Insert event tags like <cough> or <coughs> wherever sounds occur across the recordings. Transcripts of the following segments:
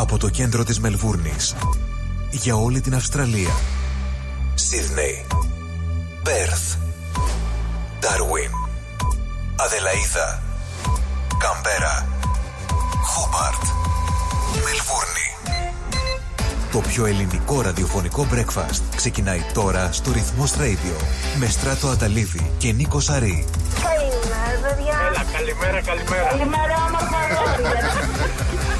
Από το κέντρο της Μελβούρνης για όλη την Αυστραλία. Σίδνεϊ, Πέρθ, Ντάρουιν, Αδελαίδα, Καμπέρα, Χόμπαρτ, Μελβούρνη. Το πιο ελληνικό ραδιοφωνικό breakfast ξεκινάει τώρα στο Ρυθμός Radio με Στράτο Αταλίδη και Νίκο Σαρή. Καλημέρα, παιδιά. Έλα, καλημέρα, καλημέρα. Καλημέρα, όμορφα αγόρια.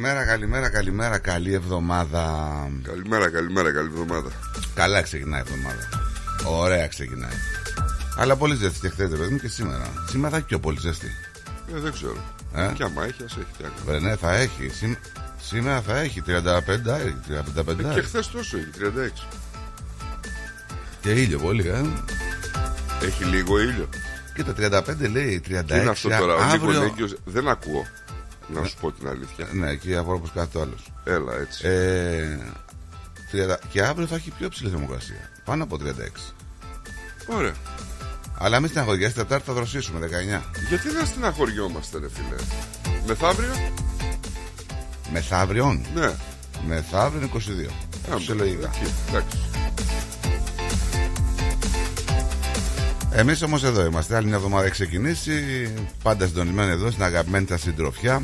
Καλημέρα, καλημέρα, καλημέρα. Καλή εβδομάδα. Καλημέρα, καλημέρα, καλή εβδομάδα. Καλά ξεκινάει η εβδομάδα. Ωραία ξεκινάει. Αλλά πολύ ζέστη και χθες, παιδί μου, και σήμερα. Σήμερα θα έχει πιο πολύ ζέστη. Ε, δεν ξέρω. Ε; Και άμα έχει, ας έχει τι άλλο. Βρε, ναι, θα έχει. Σήμ- Σήμερα θα έχει 35, ε, 35 Και χθες τόσο είχε, 36. και ήλιο πολύ, ε. Έχει λίγο ήλιο. Κοίτα, 35 λέει, 36. Τι είναι αυτό τώρα, ο αύριο... Νίκος Νέγκιο δεν ακούω. Να σου πω την αλήθεια. Ναι, εκεί αφορά όπως κάθε άλλο. Έλα έτσι. Ε, 30... Και αύριο θα έχει πιο ψηλή θερμοκρασία. Πάνω από 36. Ωραία. Αλλά μην στεναχωριέστε, Τετάρτη θα δροσίσουμε 19. Γιατί δεν στεναχωριόμαστε, ρε φίλε. Μεθαύριο, Μεθαύριον. ναι. Μεθαύριο είναι 22. Άμπε, Φυσιολογικά. εκεί, Εντάξει. Εμείς όμως εδώ είμαστε. Άλλη μια εβδομάδα έχει ξεκινήσει. Πάντα συντονισμένοι εδώ στην αγαπημένη σας συντροφιά.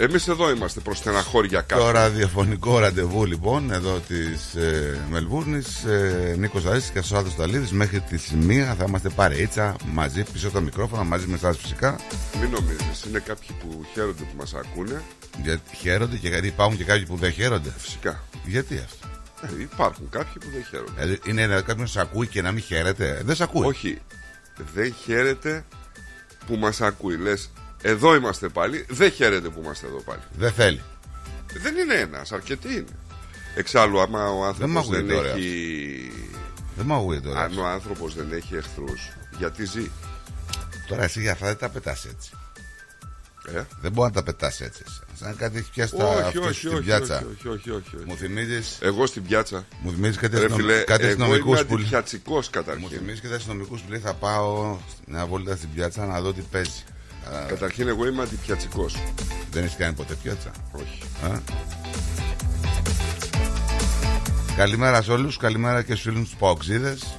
Εμείς εδώ είμαστε προς στεναχώρια Το κάτω. ραδιοφωνικό ραντεβού λοιπόν εδώ της ε, Μελβούρνης. Ε, Νίκος Αρίστη και Σάδος Ταλίδη. Μέχρι τη μία θα είμαστε παρείτσα μαζί πίσω από τα μικρόφωνα, μαζί με εσάς φυσικά. Μην νομίζεις, είναι κάποιοι που χαίρονται που μας ακούνε. Γιατί χαίρονται και γιατί υπάρχουν και κάποιοι που δεν χαίρονται. Φυσικά. Γιατί αυτό; Ε, υπάρχουν κάποιοι που δεν χαίρονται. Δηλαδή είναι να κάποιος να ακούει και να μην χαίρεται. Δεν σε ακούει. Όχι, δεν χαίρεται που μας ακούει. Λες, εδώ είμαστε πάλι, δεν χαίρεται που είμαστε εδώ πάλι. Δεν θέλει. Δεν είναι ένας, αρκετοί είναι. Εξάλλου, άμα ο άνθρωπος μ' ακούει δεν, τώρα έχει... Δεν μ' ακούει τώρα. Αν ο άνθρωπος δεν έχει εχθρούς, γιατί ζει; Τώρα εσύ για αυτά δεν τα πετάς έτσι. Ε; Δεν μπορεί να τα πετάς έτσι. Σαν κάτι έχει πιάσει τα Όχι, αυτούς όχι, στην όχι, πιάτσα. όχι, όχι, όχι, όχι, όχι. Μου θυμίζει Εγώ στην πιάτσα. μου θυμίζεις κάτι, Ρε αστυνομ... φίλε, κάτι εγώ αστυνομικούς είμαι που. αντιπιατσικός Μου καταρχήν. θυμίζεις κάτι αστυνομικούς που λέει θα πάω μια βόλτα στην πιάτσα να δω τι παίζει. Α, Καταρχήν εγώ είμαι αντιπιατσικός. δεν έχεις κάνει ποτέ πιάτσα; Όχι. Α. Καλημέρα σε όλους, καλημέρα και στους φίλους τους Παοξίδες.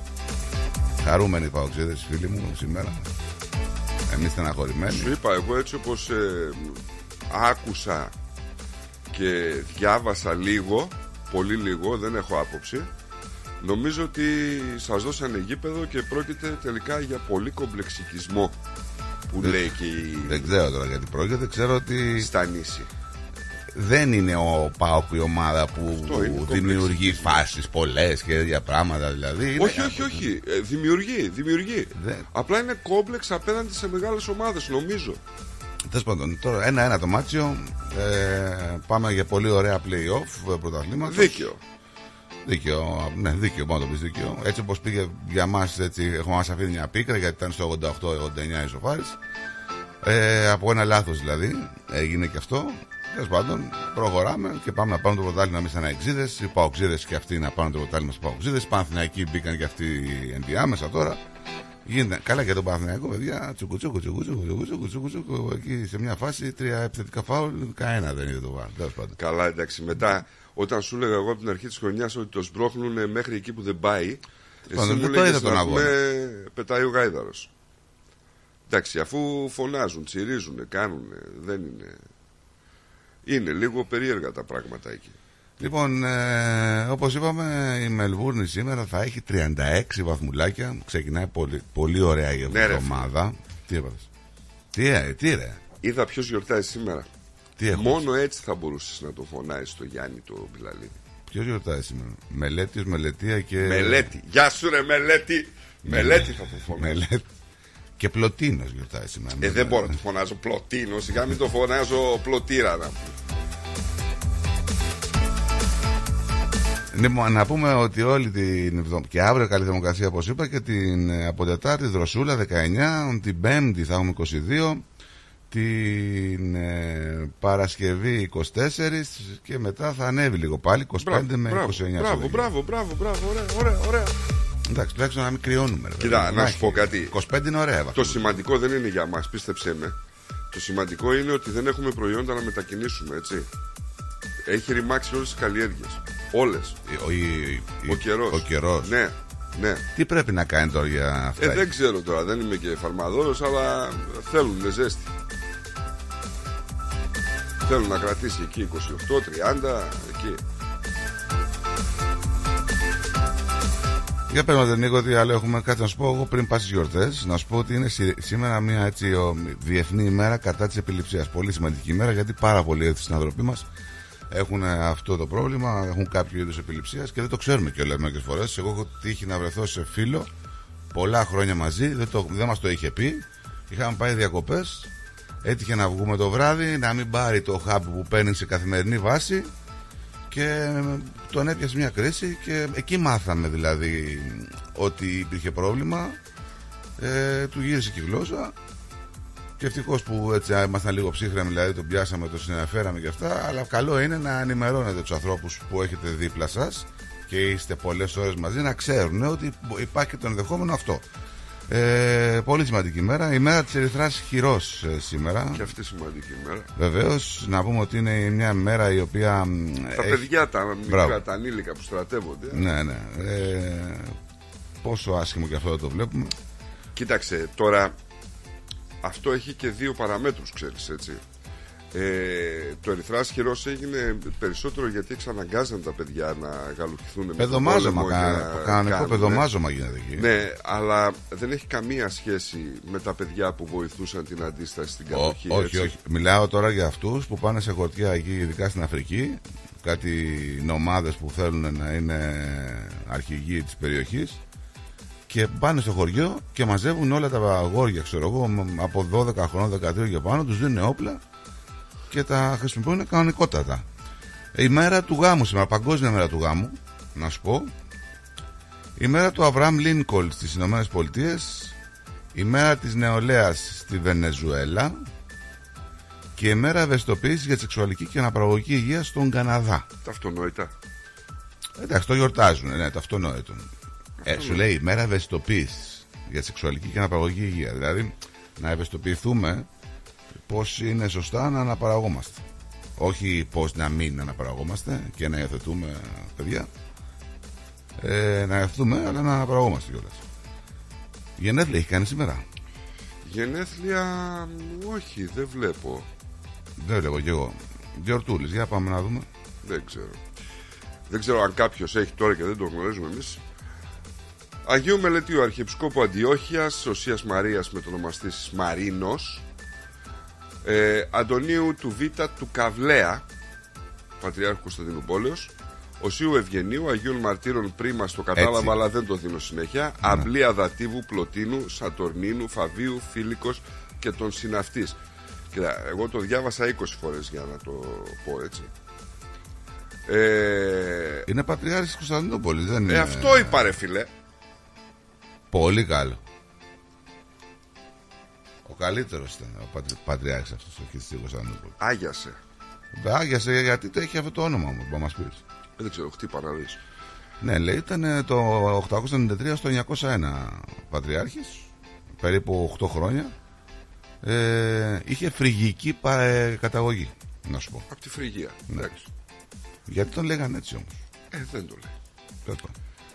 Χαρούμενοι Παοξίδες, φίλοι μου, σήμερα. Εμείς στεναχωρημένοι. Σου είπα εγώ έτσι όπως ε, άκουσα και διάβασα λίγο, πολύ λίγο, δεν έχω άποψη. Νομίζω ότι σας δώσανε γήπεδο και πρόκειται τελικά για πολύ κομπλεξικισμό που Δεν- λέει και η Δεν ξέρω τώρα γιατί πρόκειται. Ξέρω ότι Στανίση. δεν είναι ο Πάοκ η ομάδα που Αυτό είναι δημιουργεί κομπλεξικισμό. φάσεις πολλές και τέτοια πράγματα. Δηλαδή είναι- Όχι, όχι, όχι. Ε, δημιουργεί, δημιουργεί. Δεν- Απλά είναι κόμπλεξ απέναντι σε μεγάλες ομάδες, νομίζω. Τέλος πάντων, τώρα ένα-ένα το μάτσιο. Ε, πάμε για πολύ ωραία playoff ε, πρωταθλήματος. Δίκαιο. Δίκαιο, ναι, δίκαιο, μόνο το πεις δίκαιο. Έτσι όπως πήγε για μας, έτσι έχουμε μας αφήνει μια πίκρα γιατί ήταν στο 88-89 ισοφάρη. Ε, από ένα λάθος δηλαδή έγινε και αυτό. Τέλος πάντων, προχωράμε και πάμε να πάμε το πρωτάθλημα εμείς σαν εξίδε. Οι παοξίδες και αυτοί να πάνε το πρωτάθλημα στους παοξίδες. Οι Παναθηναϊκοί μπήκαν και αυτοί ενδιάμεσα τώρα. Γίνεται καλά για τον Παναθηναϊκό, παιδιά. Τσουκου τσουκου τσουκου τσουκου τσουκου τσουκου τσουκου τσουκου Εκεί σε μια φάση τρία επιθετικά φάουλ. Κανένα δεν είδε το βάρ. Τέλος πάντων. Καλά, εντάξει. Μετά, όταν σου έλεγα εγώ από την αρχή της χρονιάς ότι το σπρώχνουν μέχρι εκεί που δεν πάει. Πάντων, Εσύ μου δεν το λέγες είδα τον να αγώνα. πούμε, πετάει ο γάιδαρος. Εντάξει, αφού φωνάζουν, τσιρίζουν, κάνουν, δεν είναι. Είναι λίγο περίεργα τα πράγματα εκεί. Λοιπόν, ε, όπως είπαμε, η Μελβούρνη σήμερα θα έχει 36 βαθμουλάκια. Ξεκινάει πολύ, πολύ ωραία η Ναι, ρε, εβδομάδα. τι έπαθε. Τι, ε, τι ρε; Είδα ποιος γιορτάζει σήμερα. Τι έχω. Μόνο έτσι θα μπορούσες να το φωνάζει το Γιάννη το Μπιλαλίδη. Ποιος γιορτάζει σήμερα; Μελέτης, μελετία και. Μελέτη. Γεια σου, ρε Μελέτη. Μελέτη θα το φωνάζει. Μελέτη. Και πλωτίνος γιορτάζει σήμερα. Ε, δεν μπορώ να το φωνάζω πλωτίνο. Σιγά μην το φωνάζω πλωτήρα να πούμε. Λοιπόν, να πούμε ότι όλη την εβδομάδα και αύριο καλή θερμοκρασία όπως είπα και την ε, από Τετάρτη δροσούλα 19, την Πέμπτη θα έχουμε 22, την ε, Παρασκευή 24 και μετά θα ανέβει λίγο πάλι 25 με 29. μπράβο, στο μπράβο, Δεκέμβρη. μπράβο, μπράβο, μπράβο, ωραία, ωραία, ωραία. Εντάξει, τουλάχιστον να μην κρυώνουμε. ρε Κοίτα, παιδί μου. να σου έχει. πω κάτι. 25 είναι ωραία. Το βαθμοί. σημαντικό δεν είναι για μας, πίστεψέ με. Το σημαντικό είναι ότι δεν έχουμε προϊόντα να μετακινήσουμε, έτσι. Έχει ρημάξει όλες τις καλλιέργειες. Όλες. Ο, η- η- Ο καιρός. Ο καιρός. Ναι, ναι. Τι πρέπει να κάνει τώρα για αυτά. Ε, δεν ξέρω τώρα, δεν είμαι και φαρμαδόρος, αλλά θέλουν ζέστη. Θέλουν να κρατήσει εκεί 28-30, εκεί. Για πες μας Νίκο τι άλλο έχουμε κάτι να σου πω εγώ πριν πας στις γιορτές Να σου πω ότι είναι σι- σήμερα μια έτσι ο, διεθνή ημέρα κατά της επιληψίας Πολύ σημαντική ημέρα γιατί πάρα πολλοί συνανθρωποί μας έχουν αυτό το πρόβλημα Έχουν κάποιο είδους επιληψίας και δεν το ξέρουμε κιόλας μερικές φορές. Εγώ έχω τύχει να βρεθώ σε φίλο πολλά χρόνια μαζί Δεν, το, δεν μας το είχε πει. Είχαμε πάει διακοπές Έτυχε να βγούμε το βράδυ να μην πάρει το χάπι που παίρνει σε καθημερινή βάση και τον έπιασε μια κρίση και εκεί μάθαμε δηλαδή ότι υπήρχε πρόβλημα. Ε, του γύρισε και η γλώσσα και ευτυχώς που έτσι ήμασταν λίγο ψύχρεμοι, δηλαδή τον πιάσαμε, τον συναφέραμε και αυτά. Αλλά καλό είναι να ενημερώνετε τους ανθρώπους που έχετε δίπλα σας και είστε πολλές ώρες μαζί να ξέρουν ότι υπάρχει και το ενδεχόμενο αυτό. Ε, πολύ σημαντική ημέρα. Η μέρα της Ερυθράς Χειρός σήμερα. Και αυτή σημαντική ημέρα. Βεβαίως, να πούμε ότι είναι μια μέρα η οποία. μ, Τα έχει- παιδιά, τα Μπράβο. μικρά, τα ανήλικα που στρατεύονται. Ναι, ναι. Ε, πόσο άσχημο και αυτό δεν το βλέπουμε. Κοίταξε, τώρα αυτό έχει και δύο παραμέτρους, ξέρεις, έτσι. Ε, το ερυθράς χειρός έγινε περισσότερο γιατί εξαναγκάζαν τα παιδιά να γαλουχηθούν με τον Παιδομάζωμα, πόλεμο κα- και να κανονικό κάνουν, παιδομάζωμα γίνεται εκεί; Ναι, αλλά δεν έχει καμία σχέση με τα παιδιά που βοηθούσαν την αντίσταση στην Ω- κατοχή. όχι, έτσι. όχι. Μιλάω τώρα για αυτούς που πάνε σε χωριά εκεί, ειδικά στην Αφρική. Κάτι νομάδες που θέλουν να είναι αρχηγοί της περιοχής. Και πάνε στο χωριό και μαζεύουν όλα τα αγόρια, ξέρω εγώ, μ- από 12 χρόνων, 13 και πάνω, τους δίνουν όπλα και τα χρησιμοποιούν κανονικότατα. Η μέρα του γάμου σήμερα, παγκόσμια μέρα του γάμου, να σου πω. Η μέρα του Αβραάμ Λίνκολ στις Ηνωμένες Πολιτείες Η μέρα της νεολαίας στη Βενεζουέλα Και η μέρα ευαισθητοποίησης για τη σεξουαλική και αναπαραγωγική υγεία στον Καναδά Τα αυτονόητα. Εντάξει, το γιορτάζουν, ναι, το αυτονόητο. Ε, σου λέει η μέρα ευαισθητοποίησης για τη σεξουαλική και αναπαραγωγική υγεία. Δηλαδή, να ευαισθητοποιηθούμε πώς είναι σωστά να αναπαραγόμαστε. Όχι πώς να μην αναπαραγόμαστε και να υιοθετούμε παιδιά. Ε, να υιοθετούμε, αλλά να αναπαραγόμαστε κιόλας. Γενέθλια έχει κάνει σήμερα; Γενέθλια, μ, όχι, δεν βλέπω. Δεν βλέπω κι εγώ. Γιορτούλης, για πάμε να δούμε. Δεν ξέρω. Δεν ξέρω αν κάποιος έχει τώρα και δεν το γνωρίζουμε εμείς. Αγίου Μελετίου Αρχιεπισκόπου Αντιόχειας Οσίας Μαρίας με το ονομαστή της Μαρίνος ε, Αντωνίου του Β του Καβλέα Πατριάρχου Κωνσταντίνου Πόλεως Οσίου Ευγενίου Αγίων Μαρτύρων Πρίμα το κατάλαβα Έτσι. αλλά δεν το δίνω συνέχεια Αμπλία Δατίβου Πλωτίνου Σατορνίνου Φαβίου Φίλικος και τον Συναυτής Κοίτα, εγώ το διάβασα 20 φορές για να το πω έτσι Ε, Είναι πατριάρχης της Κωνσταντινούπολης, δεν είναι. ε, αυτό είπα ρε φίλε. Πολύ καλό. Ο καλύτερος ήταν ο πατρι... πατριάρχης αυτός ο της Κωνσταντινούπολης. Άγιασε. Άγιασε γιατί το έχει αυτό το όνομα μου, που μας πεις. Ε, Δεν ξέρω, χτύπα να δεις. Ναι, λέει, ήταν το 893 στο 901 πατριάρχης, περίπου 8 χρόνια. Ε, είχε φρυγική πα- ε, καταγωγή, να σου πω. Από τη Φρυγία. Ναι. Εντάξει. Γιατί τον λέγανε έτσι όμως. Ε, δεν το λέει. Τέλος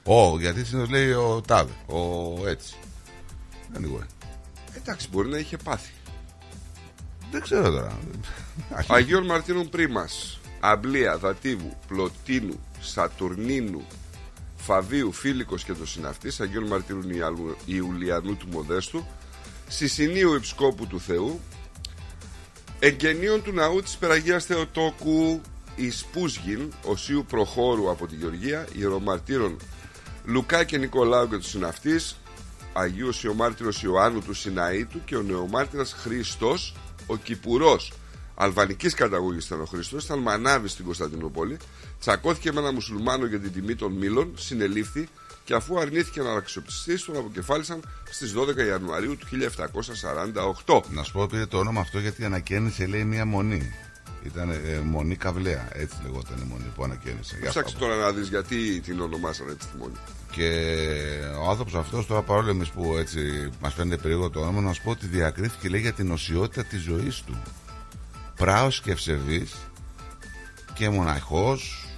πάντων. Ω, γιατί συνήθως λέει ο Τάδε, ο έτσι. Anyway. Εντάξει, μπορεί να είχε πάθει. Δεν ξέρω τώρα. <laughs> Αγίων Μαρτίνων Πρίμας, Αμπλία, Δατίβου, Πλωτίνου, Σατουρνίνου, Φαβίου, Φίλικος και το συναυτής, Αγίων Μαρτίνων Ιαλου- Ιουλιανού του Μοδέστου, Σισινίου Υψκόπου του Θεού, Εγγενείων του ναού της Περαγίας Θεοτόκου, Ισπούσγιν, Οσίου Προχώρου από τη Γεωργία, Ιερομαρτύρων Λουκά και Νικολάου και τους συναυτής, Αγίος Ιωμάρτυρος Ιωάννου του Σιναήτου και ο νεομάρτυρας Χριστός, ο Κυπουρός. Αλβανικής καταγωγής ήταν ο Χριστός, ήταν μανάβης στην Κωνσταντινούπολη, τσακώθηκε με ένα μουσουλμάνο για την τιμή των μήλων, συνελήφθη και αφού αρνήθηκε να αξιοπιστήσει, τον αποκεφάλισαν στις 12 Ιανουαρίου του 1748. Να σου πω πήρε το όνομα αυτό γιατί ανακαίνισε λέει μία μονή. Ήταν ε, μονή καβλέα, έτσι λεγόταν η μονή που ανακαίνισε. Γι' αυτό. Ψάξε τώρα να δεις γιατί την ονομάσαν έτσι τη μόνη. Και ο άνθρωπος αυτός, τώρα παρόλο εμείς που έτσι μας φαίνεται περίεργο το όνομα, να σου πω ότι διακρίθηκε λέει για την οσιότητα της ζωής του. Πράος και ευσεβής και μοναχός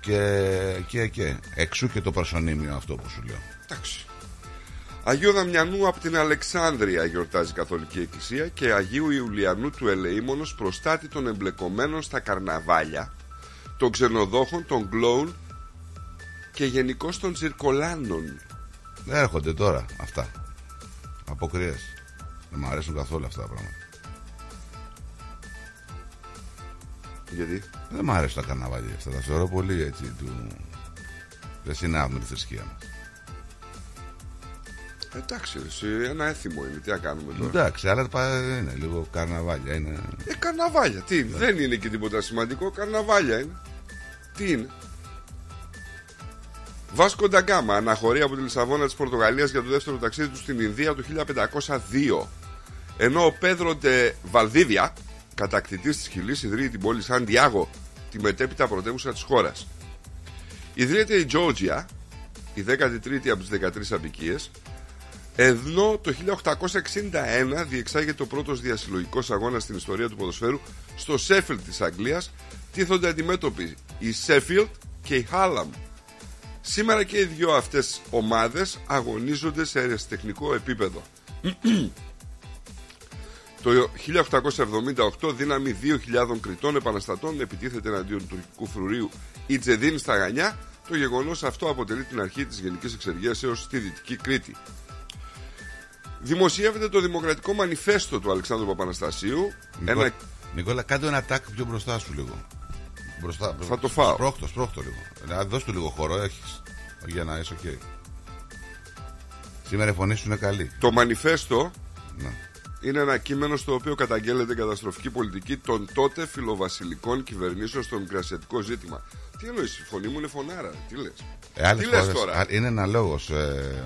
και, και, και. Εξού και το προσωνύμιο αυτό που σου λέω. Εντάξει. Αγίου Δαμιανού από την Αλεξάνδρεια γιορτάζει η Καθολική Εκκλησία και Αγίου Ιουλιανού του Ελεήμονος προστάτη των εμπλεκομένων στα καρναβάλια, των ξενοδόχων, των κλόουν και γενικώ των τσιρκολάνων. Έρχονται τώρα αυτά. Αποκριές. Δεν μου αρέσουν καθόλου αυτά τα πράγματα. Γιατί; Δεν μου αρέσουν τα καρναβάλια αυτά. Τα θεωρώ πολύ έτσι του. Δεν συνάδουν με τη θρησκεία μας. Εντάξει, εσύ, ένα έθιμο είναι. Τι να κάνουμε τώρα; Εντάξει, αλλά πα- είναι λίγο καρναβάλια. Είναι... Ε, καρναβάλια. Τι είναι; Δεν είναι και τίποτα σημαντικό. Καρναβάλια είναι. Τι είναι; Βάσκο Νταγκάμα αναχωρεί από τη Λισαβόνα της Πορτογαλίας για το δεύτερο ταξίδι του στην Ινδία το 1502. Ενώ ο Πέδρο Ντε Βαλδίδια, κατακτητής της Χιλής, ιδρύει την πόλη Σαντιάγο, τη μετέπειτα πρωτεύουσα της χώρας. Ιδρύεται η Τζόρτζια, η 13η από τις 13 απικίες, ενώ το 1861 διεξάγεται ο πρώτος διασυλλογικός αγώνας στην ιστορία του ποδοσφαίρου στο Σέφιλτ της Αγγλίας τίθονται αντιμέτωποι η Σέφιλτ και η Χάλαμ. Σήμερα και οι δυο αυτές ομάδες αγωνίζονται σε αεραστεχνικό επίπεδο. <clears throat> Το 1878 δύναμη 2.000 κριτών επαναστατών επιτίθεται εναντίον του τουρκικού φρουρίου Ιτζεδίν στα Γανιά. Το γεγονός αυτό αποτελεί την αρχή της γενικής εξεργέσεως στη Δυτική Κρήτη. Δημοσιεύεται το Δημοκρατικό Μανιφέστο του Αλεξάνδρου Παπαναστασίου. Νικόλα, Ένα... Νικόλα, κάντε ένα τάκ πιο μπροστά σου λίγο. Μπροστά, Θα το φάω. Σπρώχτο, σπρώχτο λίγο. Να δώσ' του λίγο χώρο, έχεις. Για να είσαι οκ. Σήμερα η φωνή σου είναι καλή. Το Μανιφέστο Ναι. είναι ένα κείμενο στο οποίο καταγγέλλεται η καταστροφική πολιτική των τότε φιλοβασιλικών κυβερνήσεων στο μικρασιατικό ζήτημα. Τι εννοείς, η φωνή μου είναι φωνάρα. Τι λες; Ε, άλλες Τι λες φορές- τώρα; α, Είναι ένα λόγος. Ε,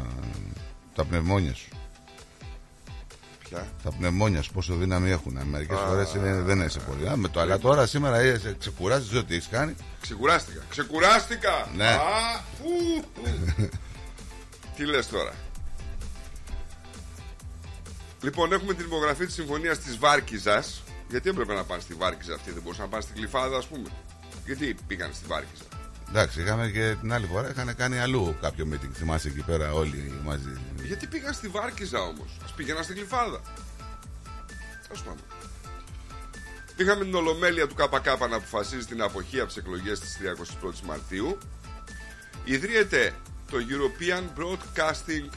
τα πνευμόνια σου. Πια. Τα πνευμόνια σου πόσο δύναμη έχουν. Μερικές φορές δεν είσαι πολύ. Α, με το, αλλά τώρα σήμερα είσαι, ξεκουράζεις ό,τι έχεις κάνει. Ξεκουράστηκα. Ξεκουράστηκα! Ναι. Α, φου, φου. <laughs> Τι λες τώρα; Λοιπόν, έχουμε την υπογραφή της συμφωνίας της Βάρκιζας. Γιατί έπρεπε να πάνε στη Βάρκιζα αυτή, δεν μπορούσαν να πάνε στην Κλειφάδα, ας πούμε; Γιατί πήγαν στη Βάρκιζα. Εντάξει, είχαμε και την άλλη φορά είχαν κάνει αλλού κάποιο meeting. Θυμάσαι εκεί πέρα όλοι μαζί. Γιατί πήγαν στη Βάρκιζα όμως. Ας πήγαιναν στην Κλειφάδα. Τέλος πάντων. Είχαμε την Ολομέλεια του ΚΚ να αποφασίζει την αποχή από τις εκλογές της 31ης Μαρτίου. Ιδρύεται το European Broadcasting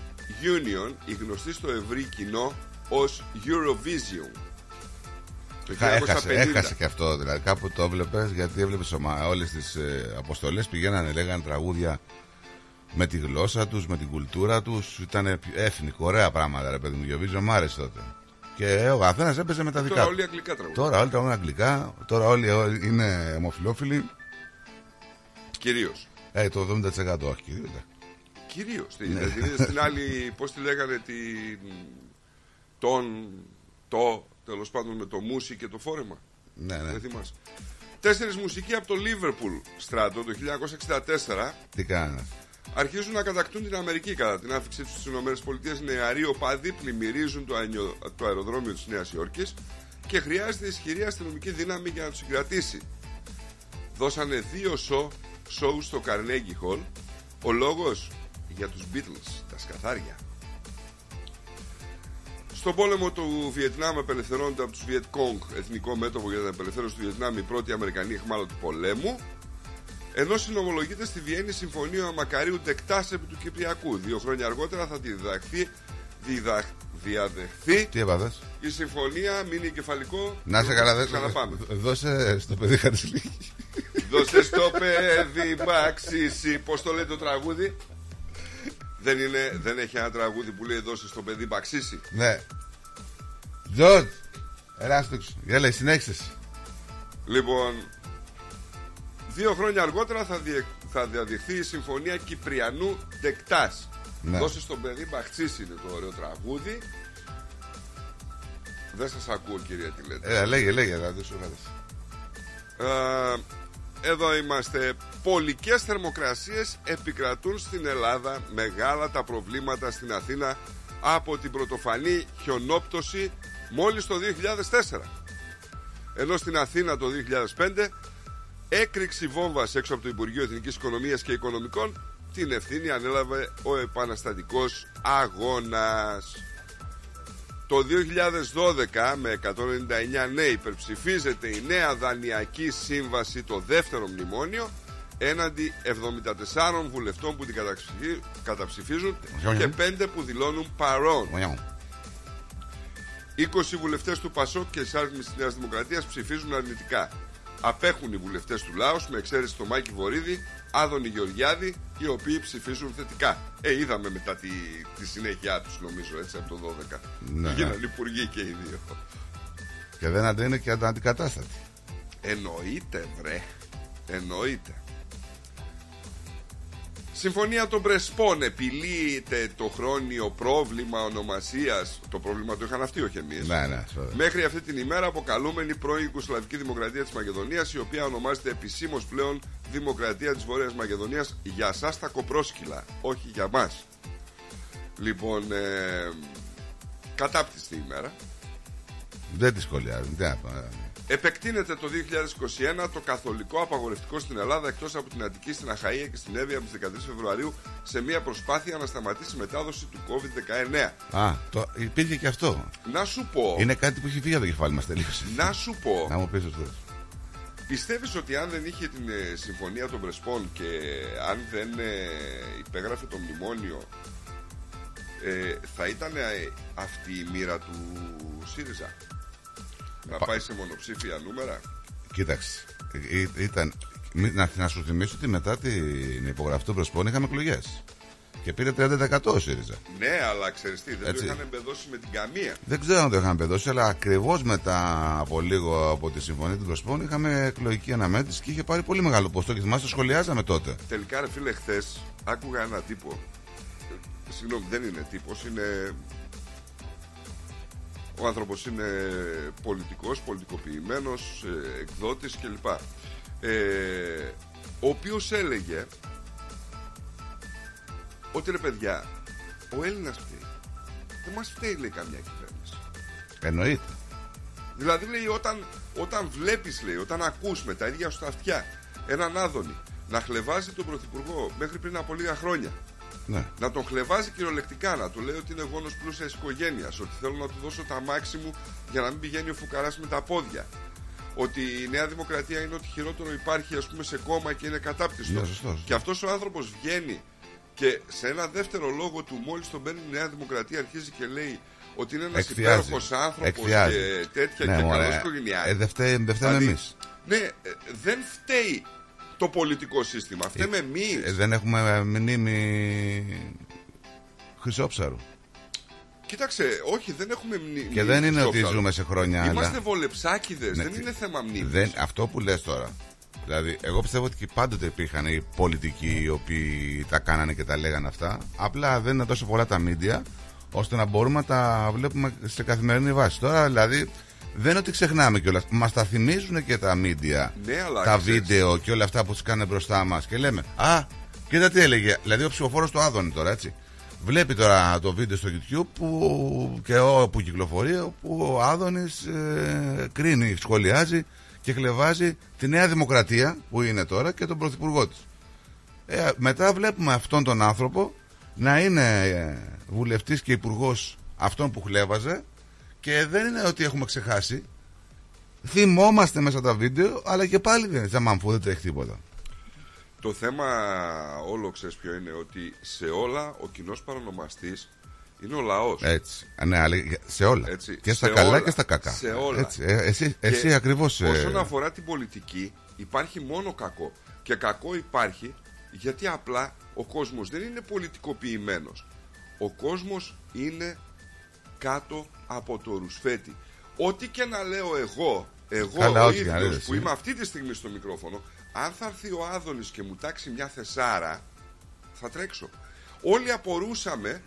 Union, η γνωστή στο ευρύ κοινό ως Eurovision. Το Χα- Έχασε, 1950. έχασε και αυτό. Δηλαδή κάπου το έβλεπες γιατί έβλεπες όλες τις ε, αποστολές πηγαίνανε, λέγανε τραγούδια με τη γλώσσα τους, με την κουλτούρα τους. Ήταν έθνικο, ωραία πράγματα, ρε παιδί μου. Γιοβίζο μ' άρεσε τότε. Και ο καθένας έπαιζε με τα δικά Τώρα του. όλοι αγγλικά τραγούδια. Τώρα όλοι τραγουδούν αγγλικά, τώρα όλοι, όλοι είναι ομοφυλόφιλοι. Κυρίως. Ε, το 70% όχι κυρίως. ναι. Κυρίως. Δηλαδή στην άλλη, πώς τη λέγανε, την. Τον. Το. Τέλος πάντων με το μουσι και το φόρεμα. Ναι, ναι. Δεν θυμάσαι. Τέσσερις μουσικοί από το Liverpool στράτο το 1964 Τι κάνανε; αρχίζουν να κατακτούν την Αμερική κατά την άφηξή τους στις ΗΠΑ. Νεαροί οπαδοί πλημμυρίζουν το, αενιο- το αεροδρόμιο της Νέας Υόρκης και χρειάζεται ισχυρή αστυνομική δύναμη για να τους συγκρατήσει. Δώσανε δύο show, show στο Carnegie Hall. Ο λόγος για τους Beatles, τα σκαθάρια. Στον πόλεμο του Βιετνάμ απελευθερώνονται από τους Viet Cong, εθνικό μέτωπο για την απελευθέρωση του Βιετνάμ, οι πρώτοι Αμερικανοί εχμάλωτοι πολέμου. Ενώ συνομολογείται στη Βιέννη συμφωνία Μακαρίου Ντεκτάς επί του Κυπριακού. Δύο χρόνια αργότερα θα τη διδαχθεί, διδαχ, διαδεχθεί Τι έπαθες. η συμφωνία, μείνει κεφαλικό. Να σε καλά, δεν Ξαναπάμε. Δώσε στο παιδί χαρισλή. Δώσε στο παιδί μπαξίσι. Πώς το λέει το τραγούδι; Δεν, είναι, δεν έχει ένα τραγούδι που λέει δώσε στο παιδί μπαξίσι. ναι. Τζορτ. Ελά στο έξω. Γέλα, συνέχισες. Λοιπόν, δύο χρόνια αργότερα θα, διε, θα διαδειχθεί η συμφωνία Κυπριανού Δεκτάς. Ναι. Δώσε στο παιδί μπαξίσι είναι το ωραίο τραγούδι. Δεν σας ακούω κυρία τι λέτε. Ε, λέγε, λέγε, θα δώσω κάτι. Ε, εδώ είμαστε. Πολικές θερμοκρασίες επικρατούν στην Ελλάδα. Μεγάλα τα προβλήματα στην Αθήνα από την πρωτοφανή χιονόπτωση μόλις το 2004. Ενώ στην Αθήνα το 2005 έκρηξη βόμβας έξω από το Υπουργείο Εθνικής Οικονομίας και Οικονομικών την ευθύνη ανέλαβε ο επαναστατικός αγώνας. Το 2012 με 199 νέοι υπερψηφίζεται η νέα δανειακή σύμβαση το δεύτερο μνημόνιο έναντι 74 βουλευτών που την καταψηφι- καταψηφίζουν και 5 που δηλώνουν παρόν. 20 βουλευτές του ΠΑΣΟΚ και της Άρμης της Νέας Δημοκρατίας ψηφίζουν αρνητικά. Απέχουν οι βουλευτές του Λάος με εξαίρεση το Μάκη Βορύδη, Άδωνη Γεωργιάδη, οι οποίοι ψηφίζουν θετικά. Ε, είδαμε μετά τη, τη συνέχεια τους νομίζω έτσι από το 12. Ναι. Γίνανε υπουργοί και οι δύο. Και δεν αντε- είναι και αντικατάστατη. Εννοείται βρε Εννοείται Συμφωνία των Πρεσπών επιλύεται το χρόνιο πρόβλημα ονομασίας Το πρόβλημα το είχαν αυτοί όχι εμείς Ναι, ναι, σωστά. Μέχρι αυτή την ημέρα αποκαλούμενη πρώην Ιουγκοσλαβική Δημοκρατία της Μακεδονίας η οποία ονομάζεται επισήμως πλέον Δημοκρατία της Βόρειας Μακεδονίας για σας τα κοπρόσκυλα, όχι για μας. Λοιπόν, ε, κατάπτυστη ημέρα. Δεν τη σχολιάζουν. Τι να πω, ε. Επεκτείνεται το 2021 το καθολικό απαγορευτικό στην Ελλάδα εκτός από την Αττική, στην Αχαΐα και στην Εύβοια από τις 13 Φεβρουαρίου σε μια προσπάθεια να σταματήσει η μετάδοση του COVID-19. Α, το, υπήρχε και αυτό. Να σου πω, Είναι κάτι που έχει φύγει από το κεφάλι μας τελείω. να σου πω, Να μου πεις αυτός. Πιστεύεις ότι αν δεν είχε την ε, συμφωνία των Πρεσπών και αν δεν ε, υπέγραφε το μνημόνιο ε, θα ήταν ε, αυτή η μοίρα του ΣΥΡΙΖΑ; Να Πα- πάει σε μονοψήφια νούμερα Κοίταξε. ε, ε, Ήταν, μη- να, να σου θυμίσω ότι μετά την υπογραφή των προσπών είχαμε εκλογές. Και πήρε 30% ο ΣΥΡΙΖΑ. ναι αλλά ξέρεις τι δεν Έτσι. το είχαν εμπεδώσει με την καμία Δεν ξέρω αν το είχαμε πεδώσει, αλλά ακριβώς μετά από λίγο από τη συμφωνία των προσπών είχαμε εκλογική αναμέτρηση και είχε πάρει πολύ μεγάλο ποστό. Και θυμάστε, το σχολιάζαμε τότε. τελικά ρε φίλε χθες άκουγα ένα τύπο Ε, συγγνώμη δεν είναι τύπος είναι ο άνθρωπος είναι πολιτικός, πολιτικοποιημένος, ε, εκδότης κλπ. Ε, ο οποίος έλεγε ότι ρε παιδιά, ο Έλληνας φταίει. Δεν μας φταίει λέει καμιά κυβέρνηση. Εννοείται. Δηλαδή λέει όταν, όταν βλέπεις λέει, όταν ακούς με τα ίδια σου τα αυτιά έναν Άδωνη να χλεβάζει τον Πρωθυπουργό μέχρι πριν από λίγα χρόνια Ναι. να τον χλεβάζει κυριολεκτικά, να του λέει ότι είναι γόνος πλούσιας οικογένειας, ότι θέλω να του δώσω τα μάξι μου για να μην πηγαίνει ο φουκαράς με τα πόδια. Ότι η Νέα Δημοκρατία είναι ότι χειρότερο υπάρχει ας πούμε σε κόμμα και είναι κατάπτυστο. Ναι, σωστός, σωστός. Και αυτός ο άνθρωπος βγαίνει και σε ένα δεύτερο λόγο του, μόλις τον παίρνει η Νέα Δημοκρατία, αρχίζει και λέει ότι είναι ένας Εκφιάζει. υπέροχος άνθρωπος Εκφιάζει. και τέτοια Ναι, και μωρέ. καλός οικογενειάρχης. Ε, δεν φταίμε δεν φταίμε Δηλαδή, εμείς. Ναι, ε, δεν φταίει το πολιτικό σύστημα. Φταίμε εμείς. Ε, δεν έχουμε μνήμη χρυσόψαρου. Κοίταξε, όχι, δεν έχουμε μνήμη. Και δεν είναι ότι Χρυσόψαρο. ζούμε σε χρόνια άλλα. Είμαστε βολεψάκιδε, Ναι, δεν τι- είναι θέμα μνήμης. Δεν, αυτό που λες τώρα Δηλαδή, εγώ πιστεύω ότι και πάντοτε υπήρχαν οι πολιτικοί οι οποίοι τα κάνανε και τα λέγανε αυτά. Απλά δεν είναι τόσο πολλά τα μίντια ώστε να μπορούμε να τα βλέπουμε σε καθημερινή βάση. Τώρα, δηλαδή, δεν είναι ότι ξεχνάμε κιόλας. Μας τα θυμίζουν και τα μίντια, Ναι, αλλά τα ξέρεις- βίντεο και όλα αυτά που τους κάνουν μπροστά μας. Και λέμε, Α, κοίτα τι έλεγε. Δηλαδή, ο ψηφοφόρος του Άδωνη τώρα, έτσι. Βλέπει τώρα το βίντεο στο YouTube που, και όπου κυκλοφορεί, όπου ο Άδωνης ε, κρίνει, σχολιάζει και χλεβάζει τη Νέα Δημοκρατία που είναι τώρα και τον Πρωθυπουργό της. Ε, μετά βλέπουμε αυτόν τον άνθρωπο να είναι ε, βουλευτής και υπουργός αυτόν που χλέβαζε και δεν είναι ότι έχουμε ξεχάσει. Θυμόμαστε μέσα τα βίντεο, αλλά και πάλι δεν είναι μαμφού, δεν τρέχει τίποτα. Το θέμα όλο ξέρεις ποιο είναι ότι σε όλα ο κοινός παρονομαστής είναι ο λαός. Έτσι. Α, Ναι, αλλά σε όλα. Έτσι, Και στα σε καλά όλα. και στα κακά. Σε όλα. Έτσι. Ε, εσύ Και εσύ ακριβώς... ε, Όσον αφορά την πολιτική, υπάρχει μόνο κακό. Και κακό υπάρχει γιατί απλά ο κόσμος δεν είναι πολιτικοποιημένος. Ο κόσμος είναι κάτω από το ρουσφέτη. Ό,τι και να λέω εγώ, εγώ Καλά, ο όχι, ίδιος αρέσει. που είμαι αυτή τη στιγμή στο μικρόφωνο, αν θα έρθει ο Άδωνης και μου τάξει μια θεσάρα, θα τρέξω. Όλοι απορούσαμε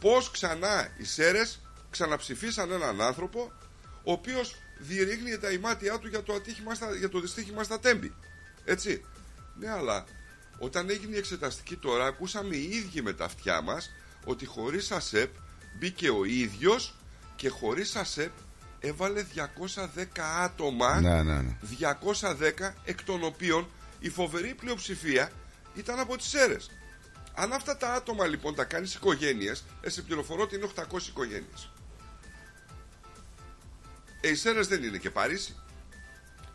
πώς ξανά οι Σέρες ξαναψηφίσαν έναν άνθρωπο ο οποίος διερήγνει τα ημάτια του για το, ατύχημα στα, για το δυστύχημα στα τέμπη. Έτσι. Ναι, αλλά όταν έγινε η εξεταστική τώρα ακούσαμε οι ίδιοι με τα αυτιά μας ότι χωρίς ΑΣΕΠ μπήκε ο ίδιος και χωρίς ΑΣΕΠ έβαλε 210 άτομα Ναι, ναι, ναι. 210 εκ των οποίων η φοβερή πλειοψηφία ήταν από τις αίρες. Αν αυτά τα άτομα λοιπόν τα κάνεις οικογένειες, ε, σε πληροφορώ ότι είναι 800 οικογένειες. Ε, οι Σέρες δεν είναι και Παρίσι,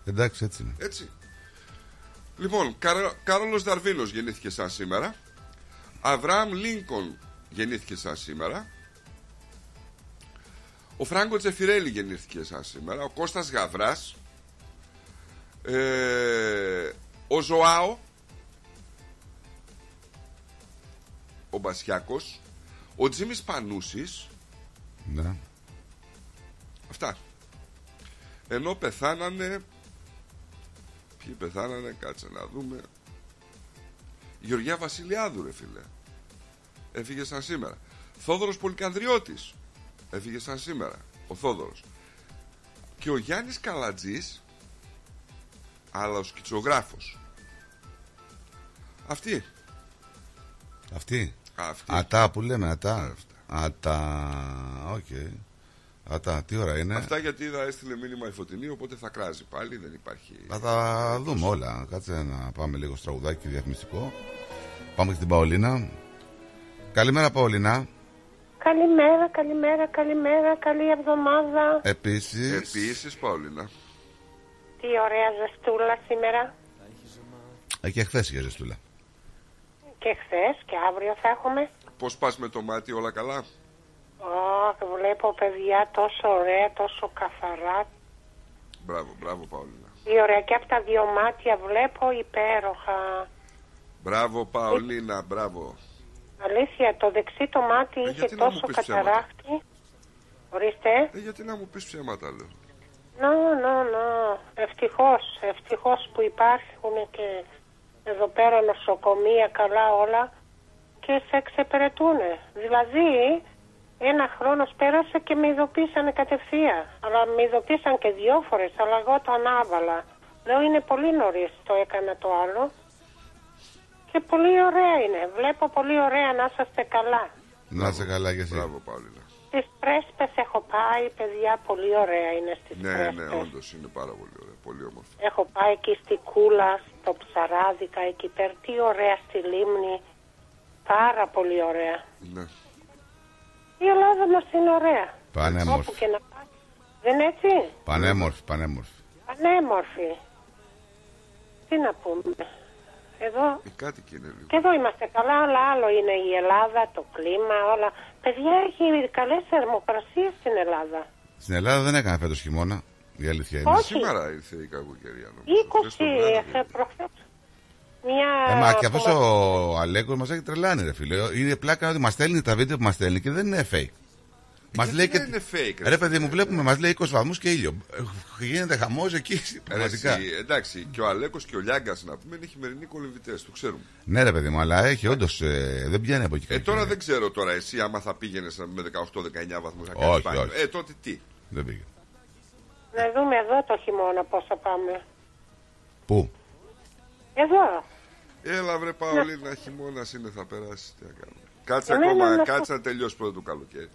Εντάξει, έτσι είναι. έτσι. Λοιπόν, Καρο... Κάρολος Δαρβίνος γεννήθηκε σαν σήμερα. Αβραάμ Λίνκον γεννήθηκε σαν σήμερα. Ο Φράγκο Τζεφιρέλη γεννήθηκε σαν σήμερα. Ο Κώστας Γαβράς. Ε, ο Ζωάο. Ο Μπασιάκος. Ο Τζίμις Πανούσης. Ναι. Αυτά. Ενώ πεθάνανε. Ποιοι πεθάνανε, κάτσε να δούμε. Η Γεωργία Βασιλιάδου, ρε φίλε. Έφυγε σαν σήμερα. Θόδωρος Πολυκανδριώτης. Έφυγε σαν σήμερα. Ο Θόδωρος. Και ο Γιάννης Καλατζής. Αλλά ο σκιτσογράφος. Αυτή. Αυτή. Αυτή. Ατά που λέμε, ατά. Αυτά. Ατά. Οκ. Ατά. Τι ώρα είναι; Αυτά γιατί θα έστειλε μήνυμα η Φωτεινή, οπότε θα κράζει πάλι. Δεν υπάρχει. Θα τα δούμε όλα. Κάτσε να πάμε λίγο στο τραγουδάκι διαφημιστικό. Πάμε και στην Παολίνα. Καλημέρα, Παολίνα. Καλημέρα, καλημέρα, καλημέρα, καλή εβδομάδα. Επίσης. Επίσης, Παόλινα. Τι ωραία ζεστούλα σήμερα. Ε, και χθες είχε ζεστούλα. Και χθες και αύριο θα έχουμε. Πώς πας με το μάτι, όλα καλά; Ω, βλέπω παιδιά τόσο ωραία, τόσο καθαρά. Μπράβο, μπράβο, Παόλινα. Τι ωραία και από τα δύο μάτια βλέπω υπέροχα. Μπράβο, Παολίνα, μπράβο. Αλήθεια, το δεξί το μάτι είχε γιατί να μου τόσο πεις ψέματα; καταράχτη. Ορίστε. Ε, γιατί να μου πεις ψέματα, λέω. Ναι, ναι, ναι. Ευτυχώς, ευτυχώς που υπάρχουν και εδώ πέρα νοσοκομεία καλά όλα και σε εξυπηρετούν. Δηλαδή, ένα χρόνος πέρασε και με ειδοποίησανε κατευθείαν. Αλλά με ειδοποίησαν και δυο φορές, αλλά εγώ το ανάβαλα. Λέω είναι πολύ νωρίς το έκανα το άλλο. Και πολύ ωραία είναι. Βλέπω πολύ ωραία να είσαστε καλά. Να είσαι καλά και εσύ. Μπράβο, Παολίνα. Στις πρέσπες έχω πάει, παιδιά, πολύ ωραία είναι στις Ναι, πρέσπες. ναι, όντως είναι πάρα πολύ ωραία. Πολύ όμορφη. Έχω πάει εκεί στη Κούλα, στο Ψαράδικα, εκεί πέρα. Τι ωραία στη Λίμνη. Πάρα πολύ ωραία. Ναι. Η Ελλάδα μας είναι ωραία. Όπου Πανέμορφη. και να πάει. Δεν είναι έτσι; Πανέμορφη, πανέμορφη. Πανέμορφη. Τι να πούμε. Εδώ, Ε, κάτι και είναι λίγο. και εδώ είμαστε καλά, αλλά άλλο είναι η Ελλάδα, το κλίμα, όλα. Παιδιά, έχει καλές θερμοκρασίες στην Ελλάδα. Στην Ελλάδα δεν έκανε φέτος χειμώνα. Η αλήθεια είναι. Όχι. Σήμερα ήρθε η κακοκαιρία, νομίζω. 20 Χθες το βράδυ ε, βγήκε. προχθές. Μια... Ε, μα και που αυτός μας- ο Αλέγκο μας έχει τρελάνει, ρε φίλε. Είναι πλάκα ότι μας στέλνει τα βίντεο που μας στέλνει και δεν είναι fake. Μας Γιατί λέει δεν και. είναι fake, ρε. Ρε παιδί μου, βλέπουμε, μας λέει 20 βαθμούς και ήλιο. Ε, Γίνεται χαμός εκεί. Ρε, Πραγματικά. εσύ, εντάξει, και ο Αλέκος και ο Λιάγκας να πούμε είναι χειμερινοί κολυμβητέ, το ξέρουμε. Ναι, ρε παιδί μου, αλλά έχει όντως. δεν πιάνει από εκεί. Ε, κάτι. τώρα δεν ξέρω τώρα εσύ άμα θα πήγαινες με 18-19 βαθμούς να κάνεις Όχι, μπάνιο. όχι. Ε, τότε τι; Δεν πήγε. Να δούμε εδώ το χειμώνα πώς θα πάμε. Πού; Εδώ. Έλα βρε Παολίνα, χειμώνας είναι, θα περάσεις. Τι να κάνουμε. Κάτσε Εμένα ακόμα, να- κάτσε να τελειώσει πρώτα το καλοκαίρι.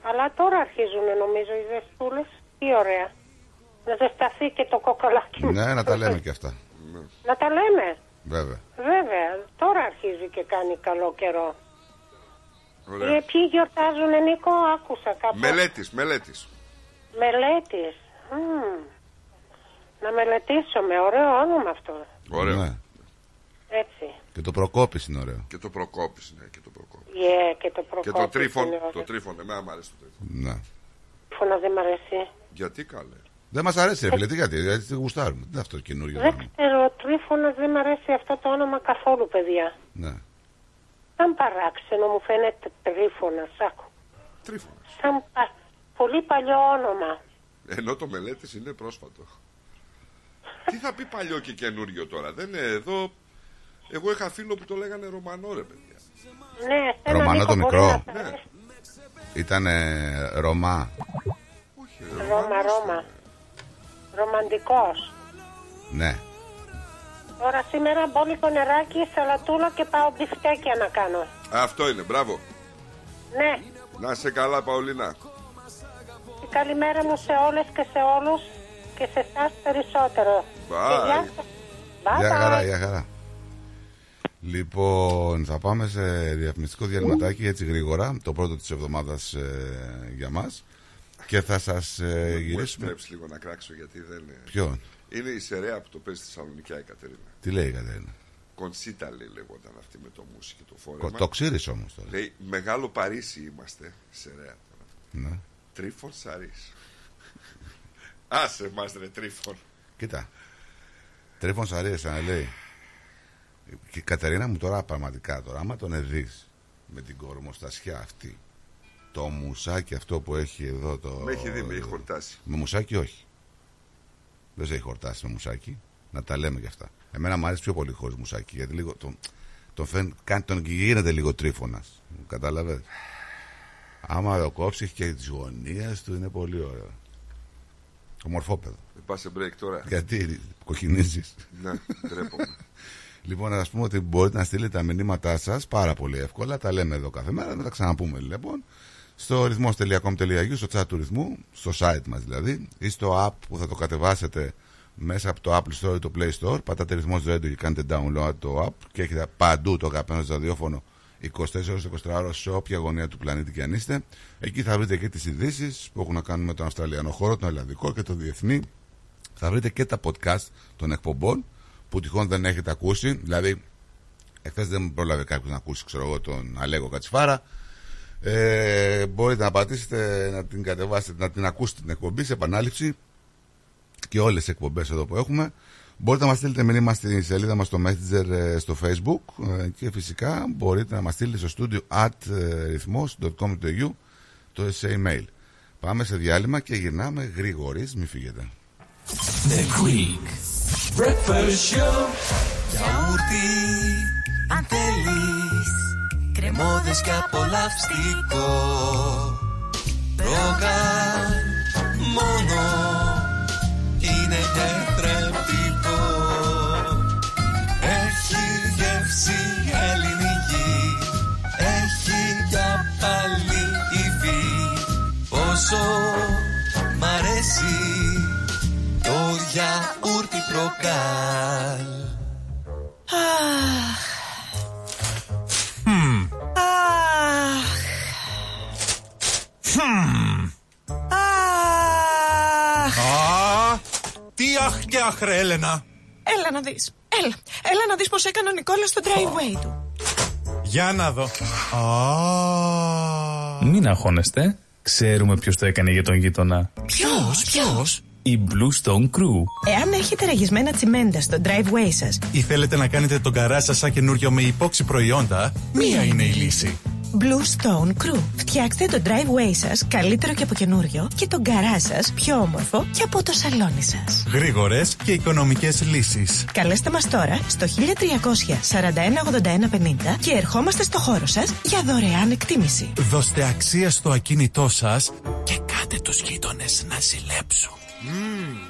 Έτσι. Αλλά τώρα αρχίζουν νομίζω οι ζεστούλες. Τι ωραία. Να ζεσταθεί και το κοκαλάκι μου. Ναι, να τα λέμε και αυτά. Να τα λέμε. Βέβαια. Βέβαια. Τώρα αρχίζει και κάνει καλό καιρό. Ωραία. Ε, ποιοι γιορτάζουν, Νίκο, άκουσα κάπου. Μελέτης, μελέτης. Μελέτης. Μμμ. Να μελετήσουμε. Ωραίο όνομα αυτό. Ωραίο. Ναι. Έτσι. Και το Προκόπης είναι ωραίο. Και το προκόπης, ναι, και το προκόπης. Yeah, και το Και προκόπης το τρίφον, είναι ωραίο. το τρίφον, εμένα μου αρέσει το τρίφον. Ναι. Τρίφωνα δεν μ' αρέσει. Γιατί καλέ. Δεν μας αρέσει, ρε φίλε, τι γιατί, γιατί τη γουστάρουμε. Τι είναι αυτό το καινούριο. Δεν όνομα; ξέρω, τρίφωνα δεν μ' αρέσει αυτό το όνομα καθόλου, παιδιά. Ναι. Σαν παράξενο μου φαίνεται τρίφωνα, άκου. Τρίφωνας. Σαν πα- πολύ παλιό όνομα. Ενώ το μελέτης είναι πρόσφατο. Τι θα πει παλιό και καινούριο τώρα. Δεν είναι εδώ. Εγώ είχα φίλο που το λέγανε Ρωμανό ρε παιδιά. Ναι, σε ένα Ρωμανό Νίκο το μπορεί μικρό. να σ' Ναι. αρέσει. Ήταν Ρωμά. Όχι, Ρώμα, Ρώμα. Ρομαντικός. Ναι. Τώρα σήμερα μπόλικο νεράκι, σαλατούλα και πάω μπιφτέκια να κάνω. Αυτό είναι, μπράβο. Ναι. Να σε καλά, Παολίνα. Και καλημέρα μου σε όλες και σε όλους και σε εσάς περισσότερο. Bye. Και γεια σας. Bye Γεια bye. χαρά, γεια χαρά. Λοιπόν, θα πάμε σε διαφημιστικό διαλυματάκι έτσι γρήγορα, το πρώτο της εβδομάδας ε, για μας και θα σας ε, Μου γυρίσουμε... επιτρέψει λίγο να κράξω γιατί δεν είναι. Ποιον, Είναι η Σερέα που το παίζει στη Θεσσαλονίκη, η Κατερίνα. τι λέει η Κατερίνα; Κονσίτα λέει λεγόταν αυτή με το μουσι και το φόρεμα. Το ξέρεις όμως τώρα. Λέει μεγάλο Παρίσι είμαστε, Σερέα. τώρα. Ναι. Τρίφων Σαρίς. <laughs> Άσε μας ρε Τρίφων. Κοίτα, τρέφον σαρίες σαν λέει. Και η Κατερίνα μου τώρα πραγματικά τώρα, άμα τον δεις με την κορμοστασιά αυτή, το μουσάκι αυτό που έχει εδώ το... Με έχει δει, με έχει χορτάσει. Με μουσάκι όχι. Δεν σε έχει χορτάσει με μουσάκι. Να τα λέμε κι αυτά. Εμένα μου αρέσει πιο πολύ χωρίς μουσάκι. Γιατί λίγο τον, τον, φαίν, κάνει, τον γίνεται λίγο τρίφωνας. Κατάλαβες; Άμα το κόψεις και τις γωνίες του είναι πολύ ωραίο. Ομορφόπεδο. Δεν πας σε break τώρα. Γιατί κοκκινίζεις; Να, ντρέπομαι. <laughs> Λοιπόν, να σα πούμε ότι μπορείτε να στείλετε τα μηνύματά σας πάρα πολύ εύκολα. Τα λέμε εδώ κάθε μέρα. Να τα ξαναπούμε λοιπόν. Στο ρυθμό.com.au, στο chat του ρυθμού, στο site μας δηλαδή, ή στο app που θα το κατεβάσετε μέσα από το Apple Store ή το Play Store. Πατάτε ρυθμός Radio και κάνετε download το app και έχετε παντού το αγαπημένο σας ραδιόφωνο 24 ώρες 24 ώρες σε όποια γωνία του πλανήτη και αν είστε. Εκεί θα βρείτε και τις ειδήσεις που έχουν να κάνουν με τον Αυστραλιανό χώρο, τον Ελλαδικό και τον Διεθνή. Θα βρείτε και τα podcast των εκπομπών που τυχόν δεν έχετε ακούσει. Δηλαδή, εχθές δεν μου πρόλαβε κάποιος να ακούσει, ξέρω εγώ, τον Αλέγο Κατσιφάρα. Ε, μπορείτε να πατήσετε, να την κατεβάσετε, να την ακούσετε την εκπομπή σε επανάληψη και όλες τις εκπομπές εδώ που έχουμε. Μπορείτε να μας στείλετε μήνυμα στη σελίδα μας στο Messenger ε, στο Facebook ε, και φυσικά μπορείτε να μας στείλετε στο studio at ε, ρυθμός.com.au το essay mail. Πάμε σε διάλειμμα και γυρνάμε γρήγορης, μην φύγετε. The Greek Breakfast Show. Γιαούρτι, αν θέλεις Κρεμόδες και απολαυστικό. Ρόγαν μόνο Είναι τετρεπτικό Έχει γεύση ελληνική Έχει για πάλι υφή. Πόσο το γιαούρτι προκάλ Αχ. Αχ. Αχ. Α, τι αχ και αχ ρε Έλενα. Έλα να δεις. Έλα. Έλα να δεις πως έκανε ο Νικόλας στο driveway του. Για να δω. Α, Μην αγχώνεστε. Ξέρουμε ποιος το έκανε για τον γείτονα. Ποιος, ποιος; Η Blue Stone Crew. Εάν έχετε ραγισμένα τσιμέντα στο driveway σας, ή θέλετε να κάνετε τον καράζ σας σαν καινούριο με υπόξι προϊόντα, μία είναι η λύση. Blue Stone Crew. Φτιάξτε το driveway σας καλύτερο και από καινούριο και τον γκαράζ σας πιο όμορφο και από το σαλόνι σας. Γρήγορες και οικονομικές λύσεις. Καλέστε μας τώρα στο 1341 81 50 και ερχόμαστε στο χώρο σας για δωρεάν εκτίμηση. Δώστε αξία στο ακίνητό σας και κάτε τους γείτονες να ζηλέψουν. Mmm.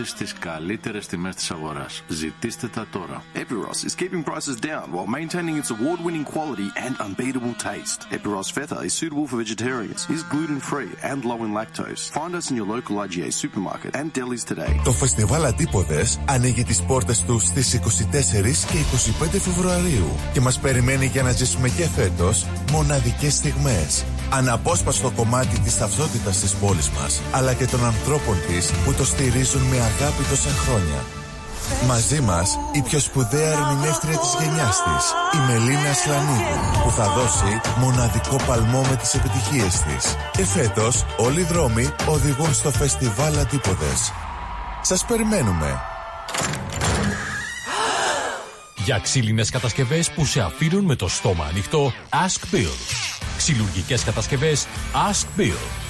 της στις καλύτερες τιμές της αγοράς. Ζητήστε τα τώρα. Epiros is keeping prices down while maintaining its award-winning quality and unbeatable taste. Epiros Feta is suitable for vegetarians, is gluten-free and low in lactose. Find us in your local IGA supermarket and delis today. Το φεστιβάλ Αντίποδες ανοίγει τις πόρτες του στις 24 και 25 Φεβρουαρίου και μας περιμένει για να ζήσουμε και φέτος μοναδικές στιγμές. Αναπόσπαστο κομμάτι της ταυτότητας της πόλης μας, αλλά και των ανθρώπων της που το στηρίζουν με αγάπη τόσα χρόνια. Μαζί μας η πιο σπουδαία ερμηνεύτρια της γενιάς της, η Μελίνα Σλανίδου, που θα δώσει μοναδικό παλμό με τις επιτυχίες της. Και φέτος όλοι οι δρόμοι οδηγούν στο φεστιβάλ Αντίποδες. Σας περιμένουμε. Για ξύλινες κατασκευές που σε αφήνουν με το στόμα ανοιχτό, Ask Bill. Ξυλουργικές κατασκευές Ask Bill.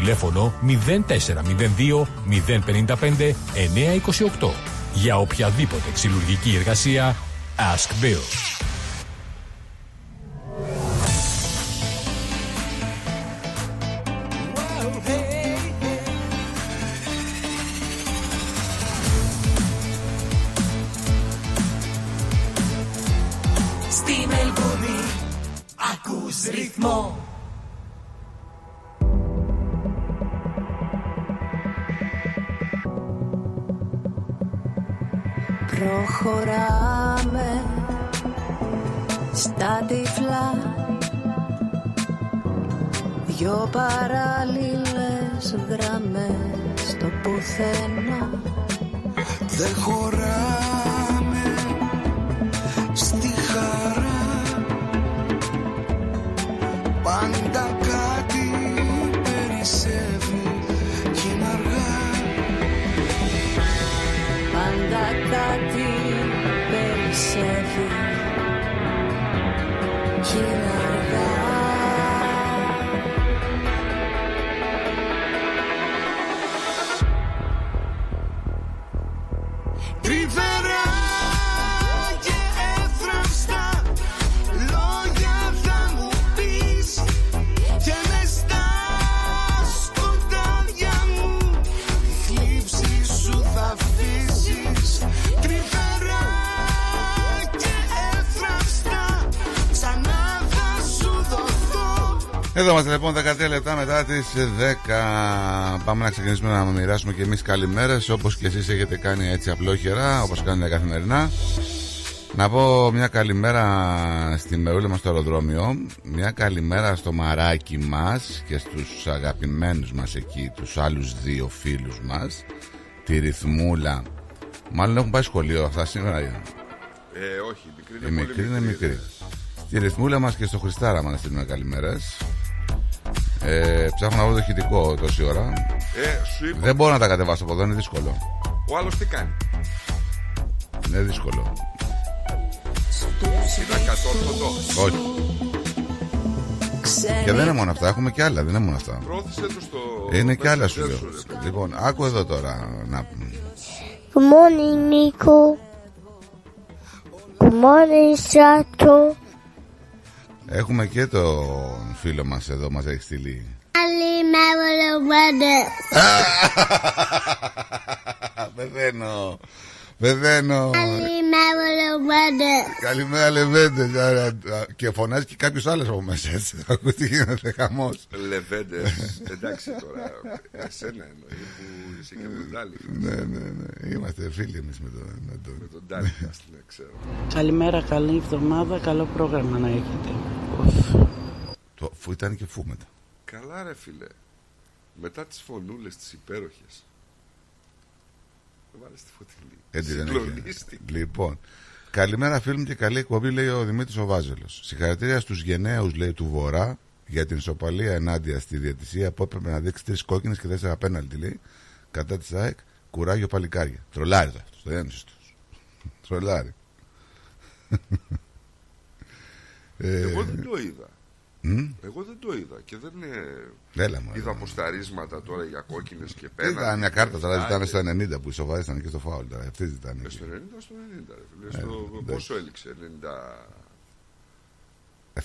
Τηλέφωνο 0402 055 928 Για οποιαδήποτε ξυλουργική εργασία Ask Bill. Προχωράμε στα τυφλά. Δυο παράλληλες γραμμές στο πουθενά. Δεν χωράμε Εδώ είμαστε λοιπόν 13 λεπτά μετά τις 10. Πάμε να ξεκινήσουμε να μοιράσουμε και εμείς καλημέρες όπως και εσείς έχετε κάνει έτσι απλόχερα όπως κάνετε καθημερινά. Να πω μια καλημέρα στη μερούλα μας στο αεροδρόμιο Μια καλημέρα στο μαράκι μας Και στους αγαπημένους μας εκεί Τους άλλους δύο φίλους μας Τη Ρυθμούλα Μάλλον έχουν πάει σχολείο αυτά σήμερα Ε, όχι, μικρή είναι Η πολύ μικρή είναι μικρή Στη Ρυθμούλα μας και στο Χριστάρα μας να στείλουμε καλημέρες ε, Ψάχνω να βρω το ηχητικό τόση ώρα Ε, σου είπα. Δεν μπορώ να τα κατεβάσω από εδώ, είναι δύσκολο Ο άλλος τι κάνει; Είναι δύσκολο Είναι ακατόρθωτο. Όχι Και δεν είναι μόνο αυτά, έχουμε και άλλα, δεν είναι μόνο αυτά Πρόθεσε το στο. Είναι και άλλα σου Messenger λέω. σου, ρε παιδί. Λοιπόν, άκου εδώ τώρα. Να... Good morning, Nico. Good morning, Sato. Έχουμε και τον φίλο μας εδώ, μας έχει στείλει. Καλημέρα, <laughs> Πεθαίνω. Πεθαίνω. Καλημέρα, Καλημέρα, Λεβέντε. Άρα, Και φωνάζει και κάποιος άλλος από μέσα έτσι. Θα <laughs> ακούσει τι γίνεται, χαμός. Λεβέντε. Εντάξει τώρα. Εσένα εννοεί που είσαι και με τον Ντάλι. Ναι, ναι, ναι. Είμαστε φίλοι εμείς με τον. Με τον... Με τον Ντάλι, ας την ξέρω. Καλημέρα, καλή εβδομάδα, καλό πρόγραμμα να έχετε. Το, φου ήταν και φου μετά. Καλά ρε φίλε. Μετά τις φωνούλες τις υπέροχες. Βάλε τη φωτεινή. Έτσι δεν έχει. Συγκλονίστηκα. Λοιπόν, καλημέρα φίλοι μου και καλή εκπομπή, λέει ο Δημήτρης ο Βάζελος. Συγχαρητήρια στους γενναίους, λέει, του Βορρά για την ισοπαλία ενάντια στη διατησία που έπρεπε να δείξει τρεις κόκκινες και τέσσερα πέναλτι, λέει, κατά της ΑΕΚ. Κουράγιο παλικάρια. Τρολάρι αυτός, το ένωση του. <laughs> Τρολάρι. Ε, Εγώ δεν το είδα. Μ; Εγώ δεν το είδα και δεν ε, Έλα, μωρέ. είδα αποσταρίσματα τώρα για κόκκινες και Τι πέναλτι. Ήταν μια κάρτα τώρα, και ζητάνε στο 90 που ισοβάρισαν και στο φάουλ τώρα. Αυτή ζητάνε. Ε, εκεί. Στο 90 στο 90 ρε φίλε. Ε, Στο, εντάξει. πόσο έληξε, 90...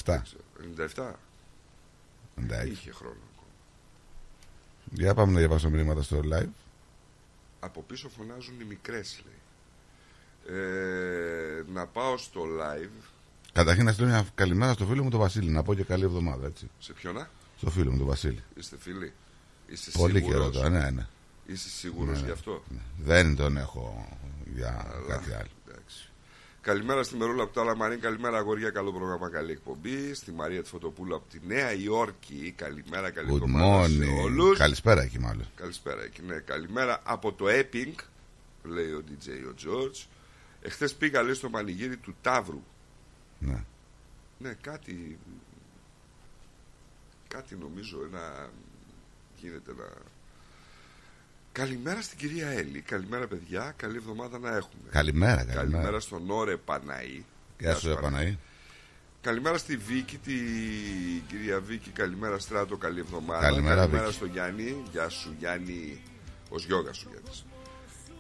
7. 97. Εντάξει. Είχε χρόνο. Για πάμε να διαβάσουμε μηνύματα στο live. Από πίσω φωνάζουν οι μικρές λέει. Ε, να πάω στο live. Καταρχήν να στείλω μια καλημέρα στο φίλο μου τον Βασίλη. Να πω και καλή εβδομάδα, έτσι. Σε ποιον να; Στο φίλο μου τον Βασίλη. Είστε φίλοι; Είσαι Πολύ σίγουρος; καιρό τώρα, ναι, ναι. Είσαι σίγουρος Ναι, γι' αυτό; Δεν τον έχω για κάτι άλλο. Εντάξει. Καλημέρα στη Μερούλα από το Αλαμαρίν. Καλημέρα, αγόρια. Καλό πρόγραμμα, καλή εκπομπή. Στη Μαρία τη Φωτοπούλου από τη Νέα Υόρκη. Καλημέρα, καλή Good εβδομάδα σε morning. όλους. Καλησπέρα εκεί μάλλον. Καλησπέρα εκεί, ναι. Καλημέρα από το Epping, λέει ο DJ ο George. Εχθές πήγα, λέει, στο μανιγύρι του Ταύρου. Ναι. Ναι, κάτι. Κάτι νομίζω ένα. Γίνεται να. Καλημέρα στην κυρία Έλλη. Καλημέρα, παιδιά. Καλή εβδομάδα να έχουμε. Καλημέρα, καλημέρα. Καλημέρα στον Ωρε Παναή. Γεια σου, Επαναή. Καλημέρα στη Βίκη, την κυρία Βίκη. Καλημέρα, Στράτο. Καλή εβδομάδα. Καλημέρα, Βίκη. στον Γιάννη. Γεια σου, Γιάννη. Ω γιόγα σου, Γιάννης.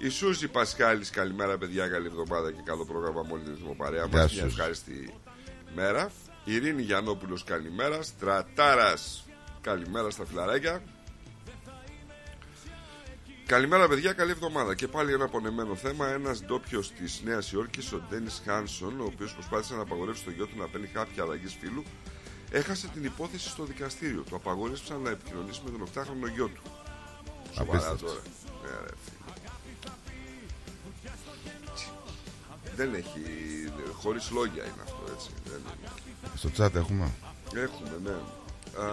Η Σούζη Πασχάλη, καλημέρα, παιδιά. Καλή εβδομάδα και καλό πρόγραμμα με όλη την ρυθμοπαρέα Γεια μας. σου, Μια Σούζη. ευχάριστη μέρα. Ειρήνη Γιαννόπουλος, καλημέρα. Στρατάρας, καλημέρα στα φιλαράκια. Καλημέρα, παιδιά, καλή εβδομάδα. Και πάλι ένα απονεμένο θέμα. Ένας ντόπιος της Νέας Υόρκης, ο Ντένις Χάνσον, ο οποίος προσπάθησε να απαγορεύσει το γιο του να παίρνει κάποια αλλαγής φίλου, έχασε την υπόθεση στο δικαστήριο. Του απαγόρευσαν να επικοινωνήσει με τον 8χρονο γιο του. Σοβαρά Απίστευτος. τώρα. Ναι, ρε, Δεν έχει. Χωρίς λόγια είναι αυτό έτσι. Δεν είναι. Στο chat έχουμε. Έχουμε, ναι. Α,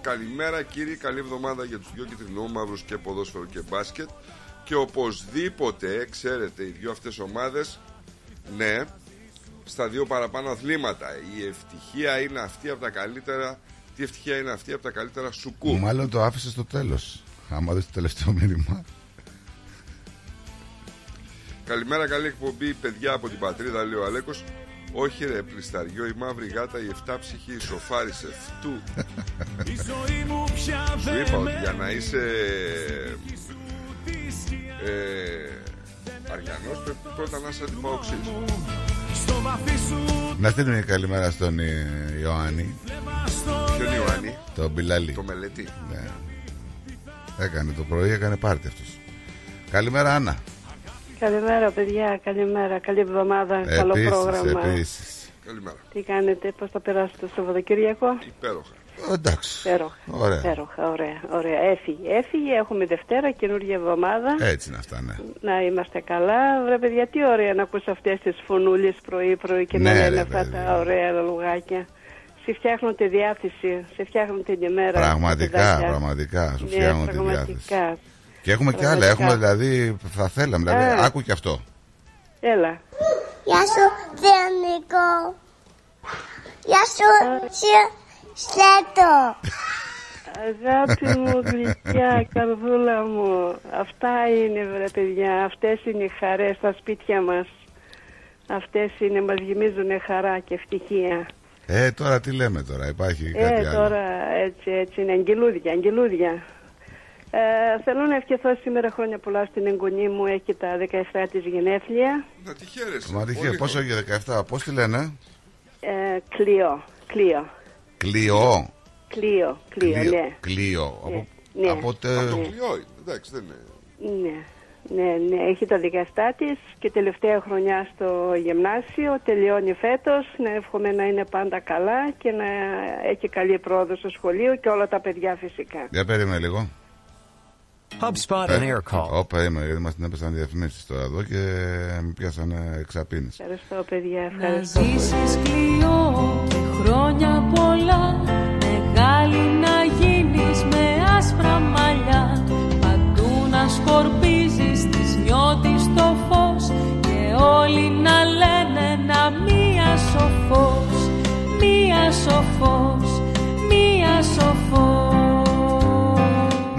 καλημέρα κύριοι, καλή εβδομάδα για τους δυο κυτρινόμαυρους και ποδόσφαιρο και μπάσκετ και οπωσδήποτε, ξέρετε, οι δυο αυτές ομάδες, ναι, στα δύο παραπάνω αθλήματα. Η ευτυχία είναι αυτή από τα καλύτερα, τι ευτυχία είναι αυτή από τα καλύτερα σουκού. Μάλλον το άφησε στο τέλος. Άμα δεις το τελευταίο μήνυμα. Καλημέρα, καλή εκπομπή, παιδιά από την πατρίδα, λέει ο Αλέκος. Όχι ρε, πλισταριό, η μαύρη γάτα, η εφτάψυχη, σοφάρισε φτού. Σου είπα ότι για να είσαι ε, αριανός πρέπει πρώτα να είσαι αντιπαοξής. Να στείλουμε μια καλημέρα στον ε, Ιωάννη. Ποιον Ιωάννη; Τον Μπιλαλή. Το μελετή. Ναι. Έκανε το πρωί, έκανε πάρτι αυτός. Καλημέρα, Άννα. Καλημέρα, παιδιά. Καλημέρα. Καλή εβδομάδα. Καλό Επίσης, πρόγραμμα. επίσης. Καλημέρα. Τι κάνετε, πώς θα περάσετε το Σαββατοκύριακο; Υπέροχα. Εντάξει. Υπέροχα. Ωραία. Υπέροχα, ωραία, ωραία. Έφυγε, έφυγε. Έχουμε Δευτέρα, καινούργια εβδομάδα. Έτσι είναι αυτά, ναι. Να είμαστε καλά. Βρε, παιδιά, τι ωραία να ακούς αυτές τις φωνούλες πρωί-πρωί και Ναι, να ρε, λένε αυτά παιδί. τα ωραία λογάκια. Σε φτιάχνουν τη διάθεση, σε φτιάχνουν την ημέρα. Πραγματικά, παιδάκια. πραγματικά. Σου Ναι, φτιάχνουν τη διάθεση. Πραγματικά. Και έχουμε και άλλα. Πραγματικά. Έχουμε δηλαδή, θα θέλαμε. Δηλαδή, Α. άκου και αυτό. Έλα. Γεια σου, Διονικό. Γεια σου, Σι- Στέτο. Αγάπη μου, γλυκιά, καρδούλα μου. Αυτά είναι, βρε παιδιά. Αυτές είναι οι χαρές στα σπίτια μας. Αυτές είναι, μας γεμίζουν χαρά και ευτυχία. Ε, τώρα τι λέμε τώρα, υπάρχει κάτι Ε, άλλο; τώρα έτσι, έτσι είναι. Αγγελούδια, αγγελούδια. Ε, θέλω να ευχηθώ σήμερα χρόνια πολλά στην εγγονή μου. Έχει τα 17 της γενέθλια. Να τη χαίρεσαι. Μα τυχαία, Πολύ πόσο για 17, πώς τη λένε; Ε, Κλειό. Κλειό. Κλειό. Κλειό. Κλειό, ναι. Κλειό. Από, Ναι. από τε- Το κλειό είναι, εντάξει, δεν είναι. Ναι. Ναι, ναι, έχει τα δικαστά της και τελευταία χρονιά στο γυμνάσιο. Τελειώνει φέτος. Να εύχομαι να είναι πάντα καλά και να έχει καλή πρόοδο στο σχολείο και όλα τα παιδιά φυσικά. Για περίμενε λίγο. HubSpot Ε, and Aircall. Όπα είμαι, γιατί μας την έπεσαν διαφημίσεις τώρα εδώ και με πιάσανε εξαπίνες. Ευχαριστώ, παιδιά. Να Ευχαριστώ. πολύ. ζήσεις κλειό και χρόνια πολλά Μεγάλη να γίνεις με άσπρα μαλλιά Παντού να σκορπίζεις τις νιώτης το φως Και όλοι να λένε να μία σοφός Μία σοφός,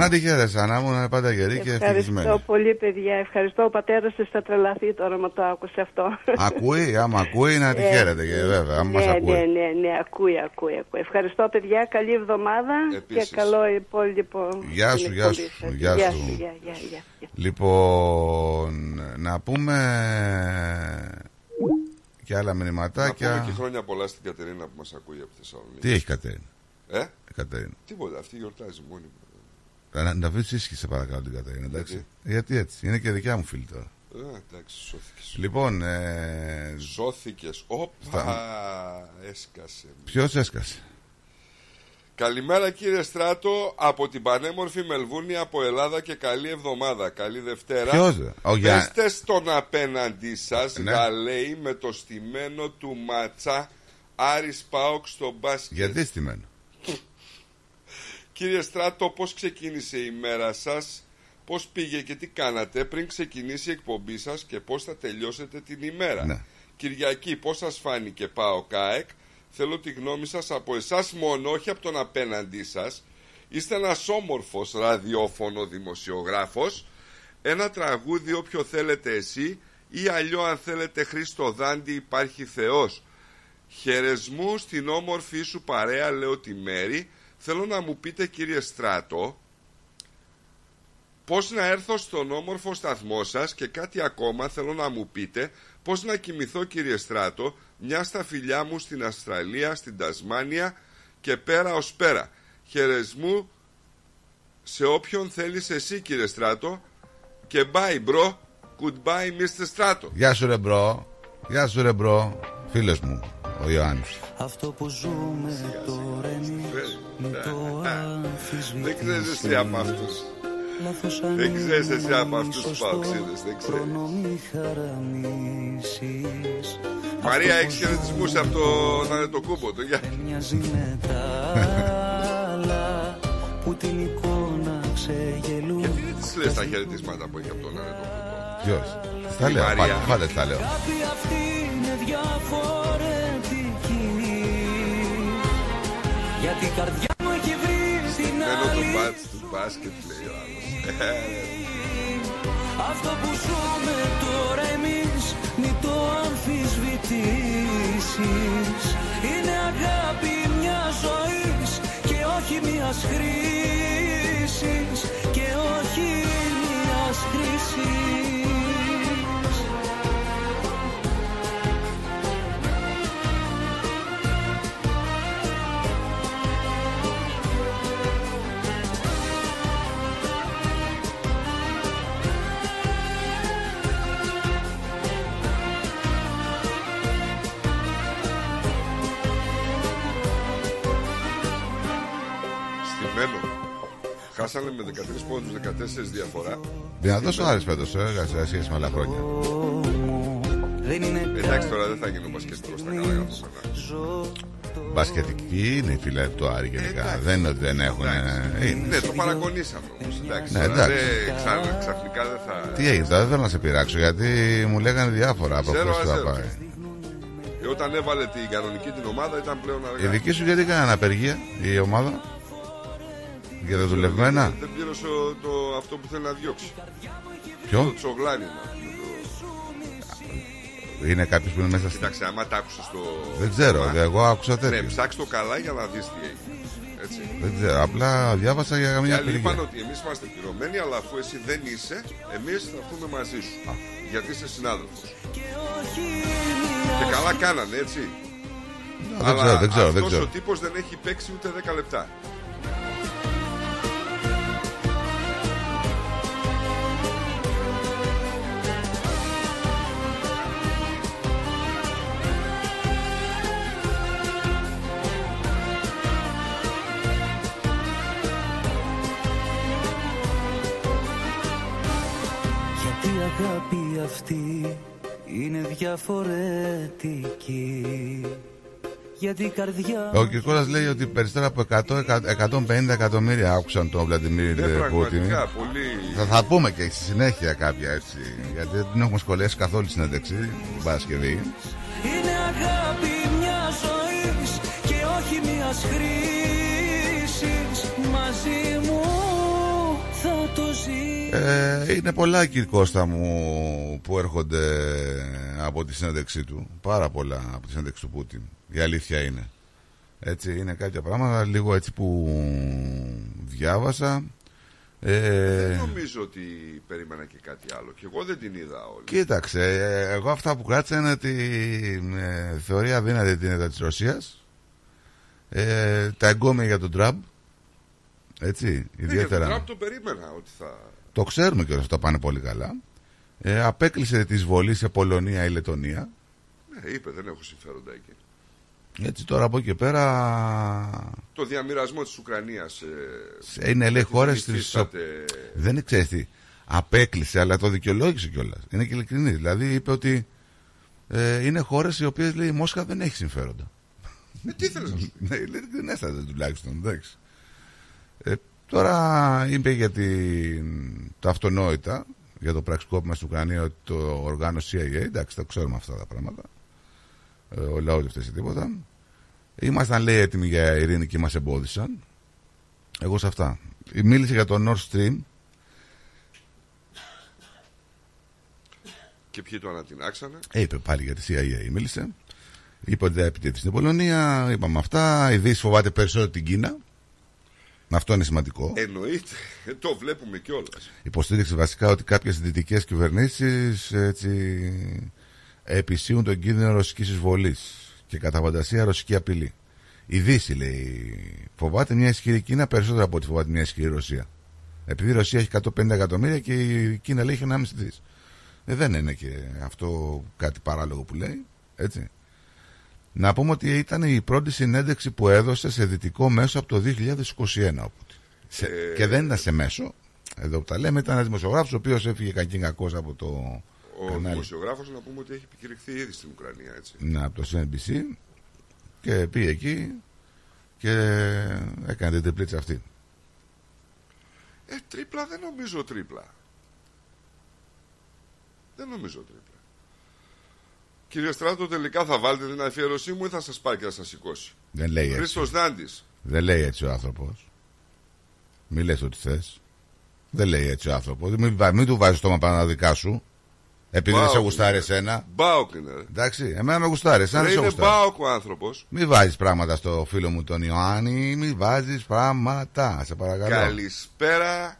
Να τη χαίρεσαι, Ανά μου, να είναι πάντα γερή και Ευχαριστώ ευτυχισμένη. πολύ, παιδιά. Ευχαριστώ. Ο πατέρας της θα τρελαθεί τώρα με το άκουσε αυτό. Ακούει, άμα ακούει να τη Ε, χαίρεται και βέβαια, άμα μας ναι, ακούει. ναι, ναι, ναι, ακούει, ακούει, ακούει. Ευχαριστώ, παιδιά. Καλή εβδομάδα Επίσης. και καλό υπόλοιπο. Γεια την σου, εκπομπή γεια σου, σας. γεια Γεια σου. σου, γεια, γεια, γεια. Λοιπόν, να πούμε και άλλα Να πούμε μηνυματάκια. και χρόνια πολλά στην Κατερίνα που μας ακούει από τη Θεσσαλονίκη. Τι έχει Κατερίνα; Ε; Η Κατερίνα. Τίποτα, αυτή γιορτάζει μόνη μου. Να, να βρεις ίσχυ σε παρακαλώ την Κατερίνα, εντάξει. Γιατί; Έτσι, είναι και δικιά μου φίλη τώρα. Ε, εντάξει, σώθηκες. Λοιπόν, ε, Σώθηκες. Όπα, Στα- έσκασε. ποιος έσκασε; Καλημέρα κύριε Στράτο από την πανέμορφη Μελβούνη από Ελλάδα και καλή εβδομάδα. Καλή Δευτέρα. Ποιος, ρε; Ο Γιά- Πέστες στον απέναντί σας Ναι. γαλέι με το στημένο του ματσά Άρης Πάοξ στο μπάσκετ. Γιατί στημένο; Κύριε Στράτο, πώς ξεκίνησε η μέρα σας, πώς πήγε και τι κάνατε πριν ξεκινήσει η εκπομπή σας και πώς θα τελειώσετε την ημέρα; Ναι. Κυριακή, πώς σας φάνηκε πάω ΚΑΕΚ, θέλω τη γνώμη σας από εσάς μόνο, όχι από τον απέναντί σας. Είστε ένας όμορφος ραδιόφωνο δημοσιογράφος, ένα τραγούδι όποιο θέλετε εσύ ή αλλιώ αν θέλετε Χρήστο Δάντη υπάρχει Θεός. Χαιρεσμού στην όμορφη σου παρέα, λέω τη Μέρη. Θέλω να μου πείτε κύριε Στράτο, πώς να έρθω στον όμορφο σταθμό σας και κάτι ακόμα θέλω να μου πείτε, πώς να κοιμηθώ κύριε Στράτο, μια στα φιλιά μου στην Αυστραλία, στην Τασμάνια και πέρα ως πέρα. Χαιρεσμού σε όποιον θέλεις εσύ κύριε Στράτο και bye bro, goodbye Mr. Στράτο. Γεια σου ρε bro. Γεια σου ρε bro. Φίλος μου, ο Ιωάννης. Αυτό που ζούμε τώρα εμείς μην το Δεν ξέρεις εσύ από αυτούς. Δεν ξέρεις εσύ από αυτούς τους παοκτσήδες. Δεν ξέρεις. Προνομή χαραμίσεις Μαρία, έχεις χαιρετισμούς από τον Αντετοκούμπο. Το γεια. Μοιάζει με τα άλλα που την εικόνα ξεγελούν Γιατί δεν τις λες τα χαιρετίσματα που έχει από τον Αντετοκούμπο. Ποιος; Τα Η λέω, Μαρία. πάντα, πάντα τα λέω. Κάποιοι αυτοί είναι διαφορετικοί Γιατί η καρδιά μου έχει βρει στην Μένω το άλλη μπάτς του μπάσκετ λέει ο άλλος. Ε, <laughs> Αυτό που ζούμε τώρα εμείς μην το αμφισβητήσεις Είναι αγάπη μια ζωής και όχι μιας χρήσης Και όχι Χάσανε με 13 πόντους, 14 διαφορά. Δυνατός ο Άρης φέτος, ε, σε σχέση με άλλα χρόνια. Εντάξει τώρα δεν θα γίνω μπασκετικός στα καλά για αυτό πέρα. Μπασκετική είναι η φίλε του Άρη γενικά. Δεν είναι ότι δεν έχουν. ε, είναι. Ναι, το παραγωνίσαμε όμως. Εντάξει, Ναι, τώρα εντάξει. δεν- ξα- ξαφνικά δεν θα... Τι έγινε τώρα, δεν θέλω να σε πειράξω γιατί μου λέγανε διάφορα από Ζέρο πώς θα αζέρο. πάει. Ε, Όταν έβαλε την κανονική την ομάδα ήταν πλέον Η αργά. δική σου γιατί έκανε απεργία η ομάδα; Για τα δουλευμένα. Δεν πλήρωσε το, αυτό που θέλει να διώξει. Ποιο; Το τσογλάνι να πούμε, το- Είναι κάποιος που είναι μέσα στην. Κοίταξε, άμα τα άκουσες το... Δεν ξέρω, θέμα, εγώ άκουσα τέτοιο. Ναι, ψάξ το καλά για να δεις τι έγινε. Έτσι. Δεν ξέρω, απλά διάβασα για Και καμιά άλλοι είπαν απεργία. ότι εμείς είμαστε πληρωμένοι, αλλά αφού εσύ δεν είσαι, εμείς θα έρθουμε μαζί σου. Γιατί είσαι συνάδελφος. Και καλά κάνανε, έτσι. δεν Αλλά ξέρω, δεν ξέρω, δεν αυτός ξέρω. ο τύπος δεν έχει παίξει ούτε 10 λεπτά. Αγάπη αυτή είναι διαφορετική Γιατί η καρδιά Ο Κυρκόρας λέει ότι περισσότερα από 100, 150 εκατομμύρια άκουσαν τον Βλαντιμίρ Ναι, Πούτιν. πραγματικά, πολύ. Θα, θα πούμε και στη συνέχεια κάποια έτσι. Γιατί δεν την έχουμε σχολιάσει καθόλου στην ένταξη την Παρασκευή. Είναι αγάπη μιας ζωής και όχι μιας χρήσης Μαζί μου θα το ζεις Ε, είναι πολλά Κυρκώστα μου που έρχονται από τη συνέντευξή του. Πάρα πολλά από τη συνέντευξη του Πούτιν. Η αλήθεια είναι. Έτσι είναι κάποια πράγματα λίγο έτσι που διάβασα. Ε, Δεν νομίζω ότι περίμενα και κάτι άλλο. Και εγώ δεν την είδα όλη. Κοίταξε, ε, εγώ αυτά που κράτησα είναι ότι ε, θεωρεί αδύνατη την έδρα της Ρωσίας. Ε, τα εγκόμια για τον Τραμπ. Έτσι, Ναι, για τον ιδιαίτερα. Τραμπ το περίμενα ότι θα. Το ξέρουμε και όλα αυτά πάνε πολύ καλά. Ε, απέκλεισε τη εισβολή σε Πολωνία ή Λετωνία. Ναι, είπε, δεν έχω συμφέροντα εκεί. Έτσι τώρα από εκεί και πέρα Το διαμοιρασμό της Ουκρανίας. Ε, ε, είναι λέει δεν χώρες την τη. υφίσταται. Δεν ξέρεις τι. Απέκλεισε, αλλά το δικαιολόγησε κιόλας. Είναι και ειλικρινής. Δηλαδή είπε ότι ε, είναι χώρες οι οποίες λέει η Μόσχα δεν έχει συμφέροντα. Ε, τι θέλεις να σου πει. Ναι, ειλικρινέστατα τουλάχιστον. Εντάξει. Ε, τώρα είπε για την, τα αυτονόητα, για το πραξικόπημα στην Ουκρανία, ότι το οργάνωσε CIA. Εντάξει, τα ξέρουμε αυτά τα πράγματα. Ε, ο λαός δεν φταίει σε τίποτα. Ήμασταν λέει έτοιμοι για ειρήνη και μας εμπόδισαν. Εγώ σε αυτά. Μίλησε για το Nord Stream. Και ποιοι το ανατινάξανε; Ε, είπε πάλι για τη CIA μίλησε. Είπε ότι δεν επιτέθη στην Πολωνία. Είπαμε αυτά. Η Δύση φοβάται περισσότερο την Κίνα. Αυτό είναι σημαντικό. Εννοείται. Ε, το βλέπουμε κιόλας. Υποστήριξε βασικά ότι κάποιες δυτικές κυβερνήσεις έτσι, επισύουν τον κίνδυνο ρωσικής εισβολής και κατά φαντασία ρωσική απειλή. Η Δύση λέει φοβάται μια ισχυρή Κίνα περισσότερο από ό,τι φοβάται μια ισχυρή Ρωσία. Επειδή η Ρωσία έχει 150 εκατομμύρια και η Κίνα λέει έχει 1,5 δις. Ε, δεν είναι και αυτό κάτι παράλογο που λέει. Έτσι. Να πούμε ότι ήταν η πρώτη συνέντευξη που έδωσε σε δυτικό μέσο από το 2021. Οπότε. Σε- Ε, Και δεν ήταν σε μέσο. Εδώ που τα λέμε, ήταν ένας δημοσιογράφος ο οποίος έφυγε κακήν κακός από το Ο κανάλι. δημοσιογράφος να πούμε ότι έχει επικηρυχθεί ήδη στην Ουκρανία. Έτσι. Ναι, από το CNBC και πήγε εκεί και έκανε την τριπλίτσα αυτή. Ε, τρίπλα δεν νομίζω τρίπλα. Δεν νομίζω τρίπλα. Κύριε Στράτο, τελικά θα βάλετε την αφιέρωσή μου ή θα σας πάει και θα σας σηκώσει. Δεν λέει έτσι. Χρήστος Δάντης. Δεν λέει έτσι ο άνθρωπος. Μη λες ό,τι θες. Δεν λέει έτσι ο άνθρωπος. Μην, βα- μην του βάζεις στόμα πάνω τα δικά σου. Επειδή δεν σε Μπάουκ γουστάρει είναι. εσένα. Μπάουκ είναι. ρε. Εντάξει, εμένα με γουστάρει. Εσένα Ρε, δεν σε είναι γουστάρει. μπάουκ ο άνθρωπος. Μην βάζεις πράγματα στο φίλο μου τον Ιωάννη. Μην βάζεις πράγματα. Σε παρακαλώ. Καλησπέρα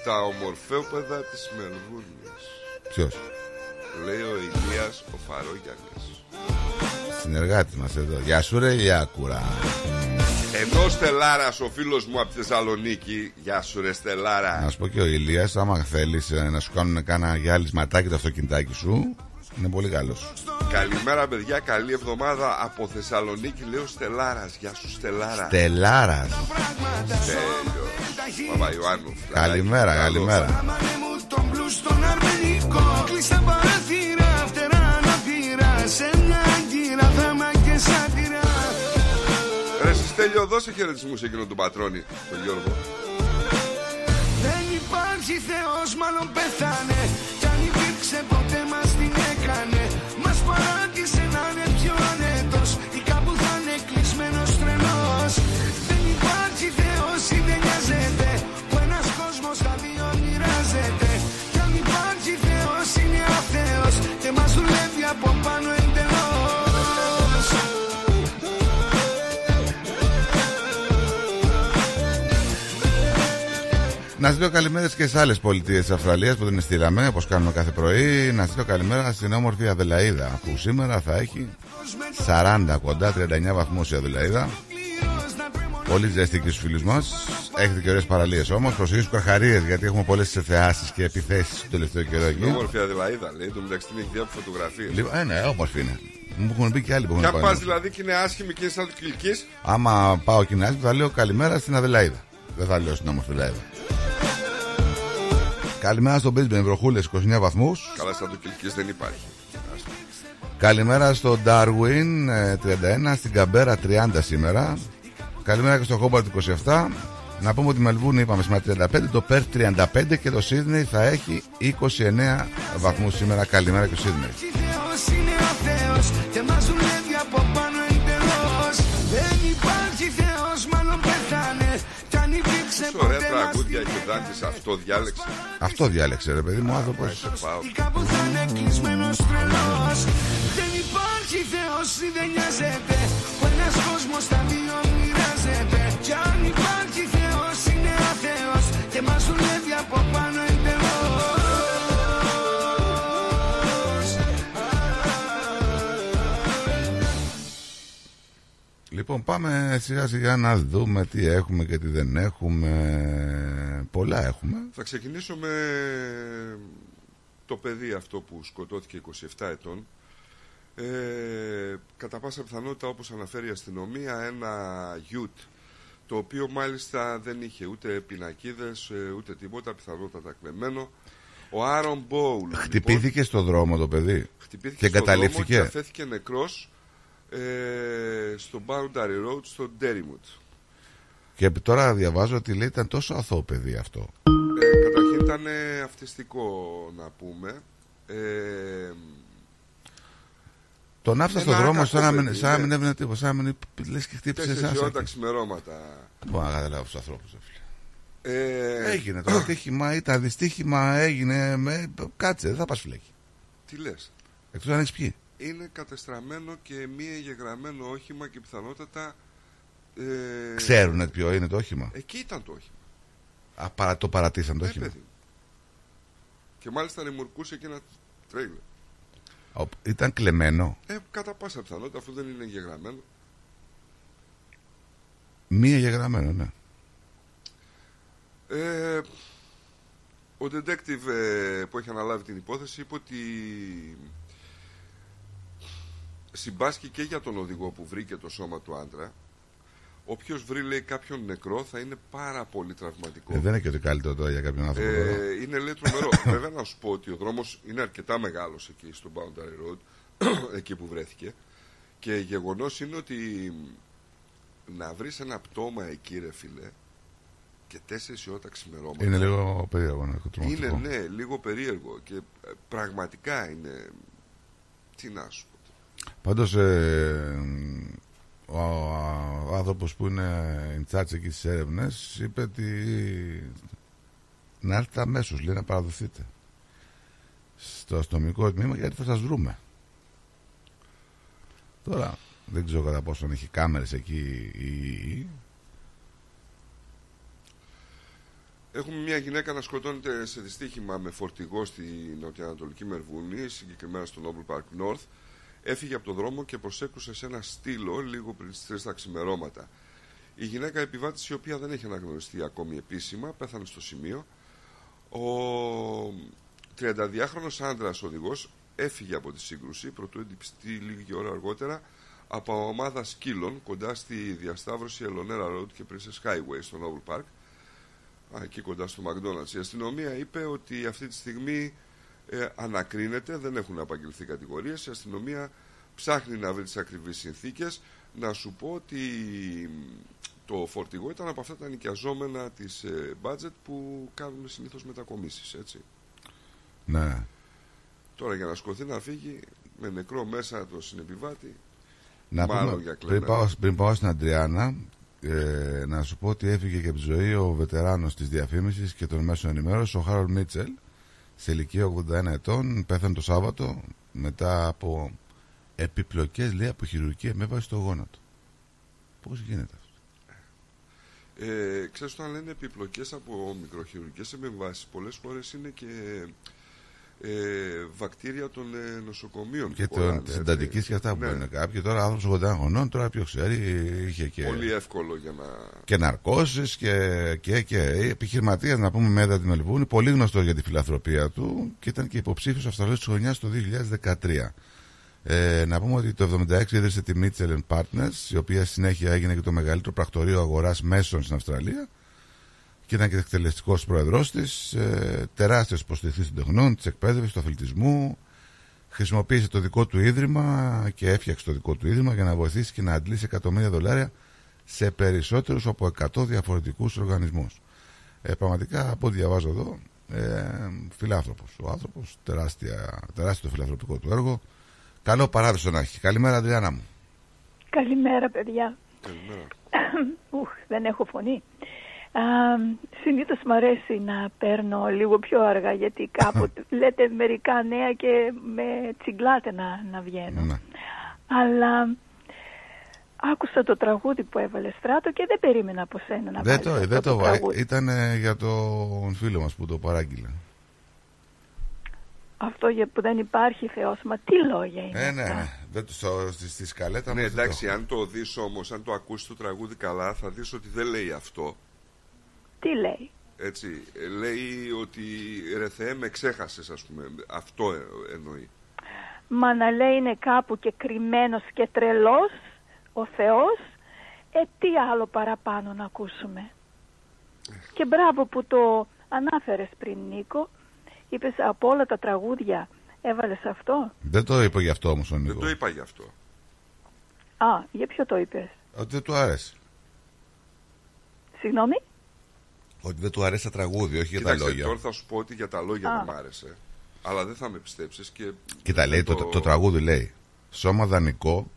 στα ομορφέοπεδα της Μελβούρνης. Ποιος; Λέει ο Ηλίας ο Φαρόγιαννης. Συνεργάτη μας εδώ. Γεια σου, ρε Ιάκουρα. Ενώ Στελάρας ο φίλος μου από τη Θεσσαλονίκη. Γεια σου ρε Στελάρα. Να σου πω και ο Ηλίας, άμα θέλεις να σου κάνουν κάνα γυάλισματάκι το αυτοκινητάκι σου, είναι πολύ καλός. Καλημέρα παιδιά, καλή εβδομάδα από Θεσσαλονίκη λέει ο Στελάρας. Γεια σου Στελάρα. Τελάρα. Τέλειο. Παπαϊωάννου. Καλημέρα, καλημέρα. Μάνε μου τον μπλουζ στον αρμενικό Κλείσα παράθυρα, φτερά να πήρα Σε μια γύρα θάμα και σάτυρα Ρε εσύ, Στέλιο, δώσε χαιρετισμούς σε εκείνον τον πατρόνι, τον Γιώργο. Δεν υπάρχει Θεός μάλλον πεθάνε Μας Να στείλω καλημέρε και σε άλλες πολιτείες της Αυστραλίας που δεν στείλαμε, όπως κάνουμε κάθε πρωί. Να στείλω καλημέρα στην όμορφη Αδελαίδα που σήμερα θα έχει 40 κοντά, 39 βαθμούς η Αδελαίδα. Πολύ ζέστη και στους φίλους μας. Έχετε και ωραίες παραλίες όμως. Προσοχή στου καρχαρίε γιατί έχουμε πολλές θεάσει και επιθέσεις το τελευταίο καιρό εκεί. Όμορφη Αδελαίδα λέει, το μεταξύ την έχει δει από φωτογραφίες. Λοιπόν, ε, ναι, όμορφη είναι. Μου έχουν πει και άλλοι που έχουν Ποια πάει. πας δηλαδή και είναι άσχημη και είναι σαν του κυλική. Άμα πάω και είναι άσχημη, θα λέω καλημέρα στην Αδελαίδα. Δεν θα λέω στην όμορφη Αδελαίδα. Καλημέρα στον Brisbane, βροχούλες 29 βαθμούς. Καλά, σαν του κυλική δεν υπάρχει. Καλημέρα στο Darwin ε, 31, στην Καμπέρα 30 σήμερα. Καλημέρα και στο Hobart 27. Να πούμε ότι η Μελβούρνη είπαμε σήμερα 35, το Perth 35 και το Sydney θα έχει 29 βαθμούς σήμερα. Καλημέρα και στο Sydney. Μας τραγούδια και ο Δάντης αυτό διάλεξε. Αυτό διάλεξε ρε παιδί μου, άνθρωπος. Κάπου θα είναι κλεισμένος τρελός Δεν υπάρχει Θεός ή δεν νοιάζεται Ο ένας κόσμος τα δύο μοιράζεται Κι αν υπάρχει Θεός είναι αθέος Και μας δουλεύει από Λοιπόν, πάμε σιγά σιγά να δούμε τι έχουμε και τι δεν έχουμε. Πολλά έχουμε. Θα ξεκινήσω με το παιδί αυτό που σκοτώθηκε 27 ετών. Ε, κατά πάσα πιθανότητα όπως αναφέρει η αστυνομία ένα γιούτ το οποίο μάλιστα δεν είχε ούτε πινακίδες ε, ούτε τίποτα πιθανότατα κλεμμένο ο Άρον Μπόουλ Χτυπήθηκε στο δρόμο το παιδί. λοιπόν, χτυπήθηκε και στο δρόμο εγκαταλείφθηκε. και αφέθηκε νεκρός ε, στο Boundary Road στο Derrimut Και τώρα διαβάζω ότι λέει ήταν τόσο αθώο παιδί αυτό. Ε, καταρχήν ήταν ε, αυτιστικό να πούμε. Ε, Τον άφησα ένα στον δρόμο άκακο σαν να μην, παιδί, σαν να ναι. μην έβαινε τίποτα. Σαν να μην λες και χτύπησε Τέσσερις εσάς. ώρα τα ξημερώματα. Μπορώ να καταλάβω του ανθρώπους. Ε, Έγινε το ατύχημα, ήταν δυστύχημα, έγινε. Με... Κάτσε, δεν θα πας φλέκι. Τι λες; Εκτός αν έχεις πιει. Είναι κατεστραμμένο και μη εγγεγραμμένο όχημα και πιθανότατα... Ε, Ξέρουν ποιο είναι το όχημα; Εκεί ήταν το όχημα. Α, παρα, το παρατήσαν το Ε, όχημα. παιδί. Και μάλιστα ρημουρκούσε και ένα τρέιλερ. Ο- Ήταν κλεμμένο. Ε, κατά πάσα πιθανότητα αφού δεν είναι εγγεγραμμένο. Μία γεγραμμένο, ναι. Ε, ο detective ε, που έχει αναλάβει την υπόθεση είπε ότι συμπάσχει και για τον οδηγό που βρήκε το σώμα του άντρα. Όποιο βρει λέει κάποιον νεκρό θα είναι πάρα πολύ τραυματικό. Ε, δεν είναι και ότι καλύτερο τώρα για κάποιον άνθρωπο. τώρα. Ε, είναι λέει τρομερό. <coughs> Βέβαια να σου πω ότι ο δρόμος είναι αρκετά μεγάλος εκεί στο Boundary Road, <coughs> εκεί που βρέθηκε. Και γεγονός είναι ότι να βρεις ένα πτώμα εκεί ρε φίλε και τέσσερις η ώρα τα ξημερώματα. Είναι λίγο περίεργο να Είναι τρομακτικό. ναι, λίγο περίεργο και ε, πραγματικά είναι. Τι να σου πω. Πάντως ε, ο, ο άνθρωπος που είναι in charge εκεί στις έρευνες είπε ότι να έρθετε αμέσως, λέει να παραδοθείτε στο αστυνομικό τμήμα γιατί θα σας βρούμε. Τώρα δεν ξέρω κατά πόσο έχει κάμερες εκεί ή... Έχουμε μια γυναίκα να σκοτώνεται σε δυστύχημα με φορτηγό στη νοτιοανατολική Μερβούνη, συγκεκριμένα στο Noble Park North. Έφυγε από το δρόμο και προσέκρουσε σε ένα στήλο λίγο πριν στις 3 τα ξημερώματα. Η γυναίκα επιβάτης η οποία δεν έχει αναγνωριστεί ακόμη επίσημα, πέθανε στο σημείο. Ο 32χρονος άντρας οδηγός έφυγε από τη σύγκρουση, προτού εντυπιστεί λίγη ώρα αργότερα από ομάδα σκύλων κοντά στη διασταύρωση Ελονέρα Road και Princess Highway στο Noble Park α, εκεί κοντά στο McDonald's. Η αστυνομία είπε ότι αυτή τη στιγμή ε, ανακρίνεται, δεν έχουν απαγγελθεί κατηγορίες. Η αστυνομία ψάχνει να βρει τις ακριβείς συνθήκες. Να σου πω ότι το φορτηγό ήταν από αυτά τα νοικιαζόμενα της ε, budget που κάνουν συνήθως μετακομίσεις, έτσι. Ναι. Τώρα για να σκοθεί να φύγει με νεκρό μέσα το συνεπιβάτη, Να μάλλον πούμε, για πριν, κλεμμένο. πάω, πριν πάω στην Αντριάννα, ε, να σου πω ότι έφυγε και από τη ζωή ο βετεράνος της διαφήμισης και των μέσων ενημέρωσης, ο Χάρολ Μίτσελ, σε ηλικία 81 ετών, πέθανε το Σάββατο μετά από επιπλοκές, λέει, από χειρουργική εμέβαση στο γόνατο. Πώς γίνεται αυτό; Ε, ξέρεις όταν λένε επιπλοκές από μικροχειρουργικές επεμβάσεις πολλές φορές είναι και ε, βακτήρια των ε, νοσοκομείων Και που χωράνε, τη έτσι. συντατική και αυτά που Ναι. είναι κάποιοι. Τώρα άνθρωπος 80 χρονών, τώρα ποιος ξέρει, είχε και. Πολύ εύκολο για να... και ναρκώσεις και, και, και επιχειρηματίας να πούμε Μέδα τη Μελβούνη πολύ γνωστό για τη φιλανθρωπία του και ήταν και υποψήφιος Αυστραλός της χρονιάς το 2013 ε, να πούμε ότι το 1976 ίδρυσε τη Mitchell Partners η οποία συνέχεια έγινε και το μεγαλύτερο πρακτορείο αγοράς μέσων στην Αυστραλία και ήταν και εκτελεστικός πρόεδρός της ε, τεράστιος υποστηρικτής των τεχνών, της εκπαίδευσης, του αθλητισμού χρησιμοποίησε το δικό του ίδρυμα και έφτιαξε το δικό του ίδρυμα για να βοηθήσει και να αντλήσει εκατομμύρια δολάρια σε περισσότερους από 100 διαφορετικούς οργανισμούς. Ε, πραγματικά από ό,τι διαβάζω εδώ, ε, φιλάνθρωπος. Ο άνθρωπος, τεράστια, τεράστιο το φιλανθρωπικό του έργο. Καλό παράδεισο να έχει. Καλημέρα, Αντριάννα μου. Καλημέρα, παιδιά. Καλημέρα. Ουχ, δεν έχω φωνή. Α, συνήθως μου αρέσει να παίρνω λίγο πιο αργά γιατί κάποτε <laughs> λέτε μερικά νέα και με τσιγκλάτε να, να βγαίνω. Ναι. Αλλά άκουσα το τραγούδι που έβαλε στράτο και δεν περίμενα από σένα να Δεν βάλεις το, αυτό δεν το βάλε. τραγούδι. Ήταν ε, για τον φίλο μας που το παράγγειλε. Αυτό για που δεν υπάρχει Θεός. Μα τι λόγια είναι Ε, ναι, αυτά. ναι. Δεν το, στο, στη, στη σκαλέτα Ναι, μας δεν εντάξει, το αν το δεις όμως, αν το ακούσεις το τραγούδι καλά, θα δεις ότι δεν λέει αυτό. Τι λέει; Έτσι, Ε, λέει ότι ρε Θεέ με ξέχασες ας πούμε, αυτό ε, εννοεί. Μα να λέει είναι κάπου και κρυμμένος και τρελός ο Θεός, ε τι άλλο παραπάνω να ακούσουμε. Και μπράβο που το ανάφερες πριν Νίκο, είπες από όλα τα τραγούδια έβαλες αυτό. Δεν το είπε γι' αυτό όμως ο Νίκο. Δεν το είπα γι' αυτό. Α, για ποιο το είπες; Ότι δεν του άρεσε. Συγγνώμη; Ότι δεν του αρέσει τα τραγούδι, όχι για τα Κοίταξε, λόγια. τώρα θα σου πω ότι για τα λόγια Α. δεν μ' άρεσε. Αλλά δεν θα με πιστέψεις και... Κοίτα, λέει, το, το τραγούδι λέει Σώμα δανεικό,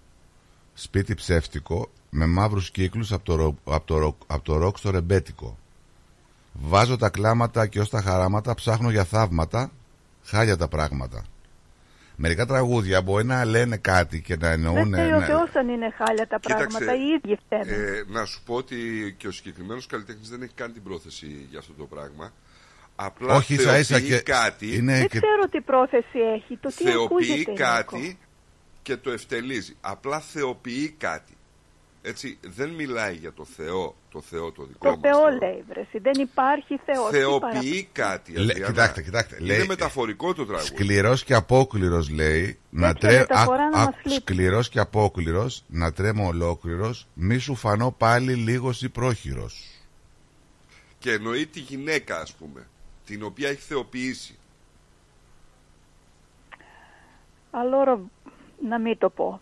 σπίτι ψεύτικο, με μαύρους κύκλους από το, ρο- απ' το, ρο- απ' το ροκ στο ρεμπέτικο. Βάζω τα κλάματα και ως τα χαράματα ψάχνω για θαύματα, χάλια τα πράγματα. Μερικά τραγούδια μπορεί να λένε κάτι και να εννοούν... δεν φταίει ο ναι, Θεός αν είναι χάλια τα Κοίταξε, πράγματα, οι ίδιοι φταίνουν. Ε, να σου πω ότι και ο συγκεκριμένος καλλιτέχνης δεν έχει καν την πρόθεση για αυτό το πράγμα. Απλά Όχι, ίσα ίσα θεοποιεί και κάτι, είναι δεν και- ξέρω τι πρόθεση έχει, το τι θεοποιεί ακούγεται. κάτι Νίκο. και το ευτελίζει. Απλά θεοποιεί κάτι. Έτσι, δεν μιλάει για το Θεό, το Θεό το δικό Το μας. Θεό Θεό. λέει, βρεση, δεν υπάρχει Θεός. Τι Θεοποιεί παραπάνω. κάτι. Λέ- Αδριανά. κοιτάξτε, κοιτάξτε, Είναι λέει- μεταφορικό το τραγούδι. Σκληρός και απόκληρος λέει να Τέτοια τρέ... μεταφορά να μας λείπει. Σκληρός και απόκληρος να τρέμω ολόκληρος μη σου φανώ πάλι λίγος ή πρόχειρος. Και εννοεί τη γυναίκα, ας πούμε, την οποία έχει θεοποιήσει. Αλλά να μην το πω.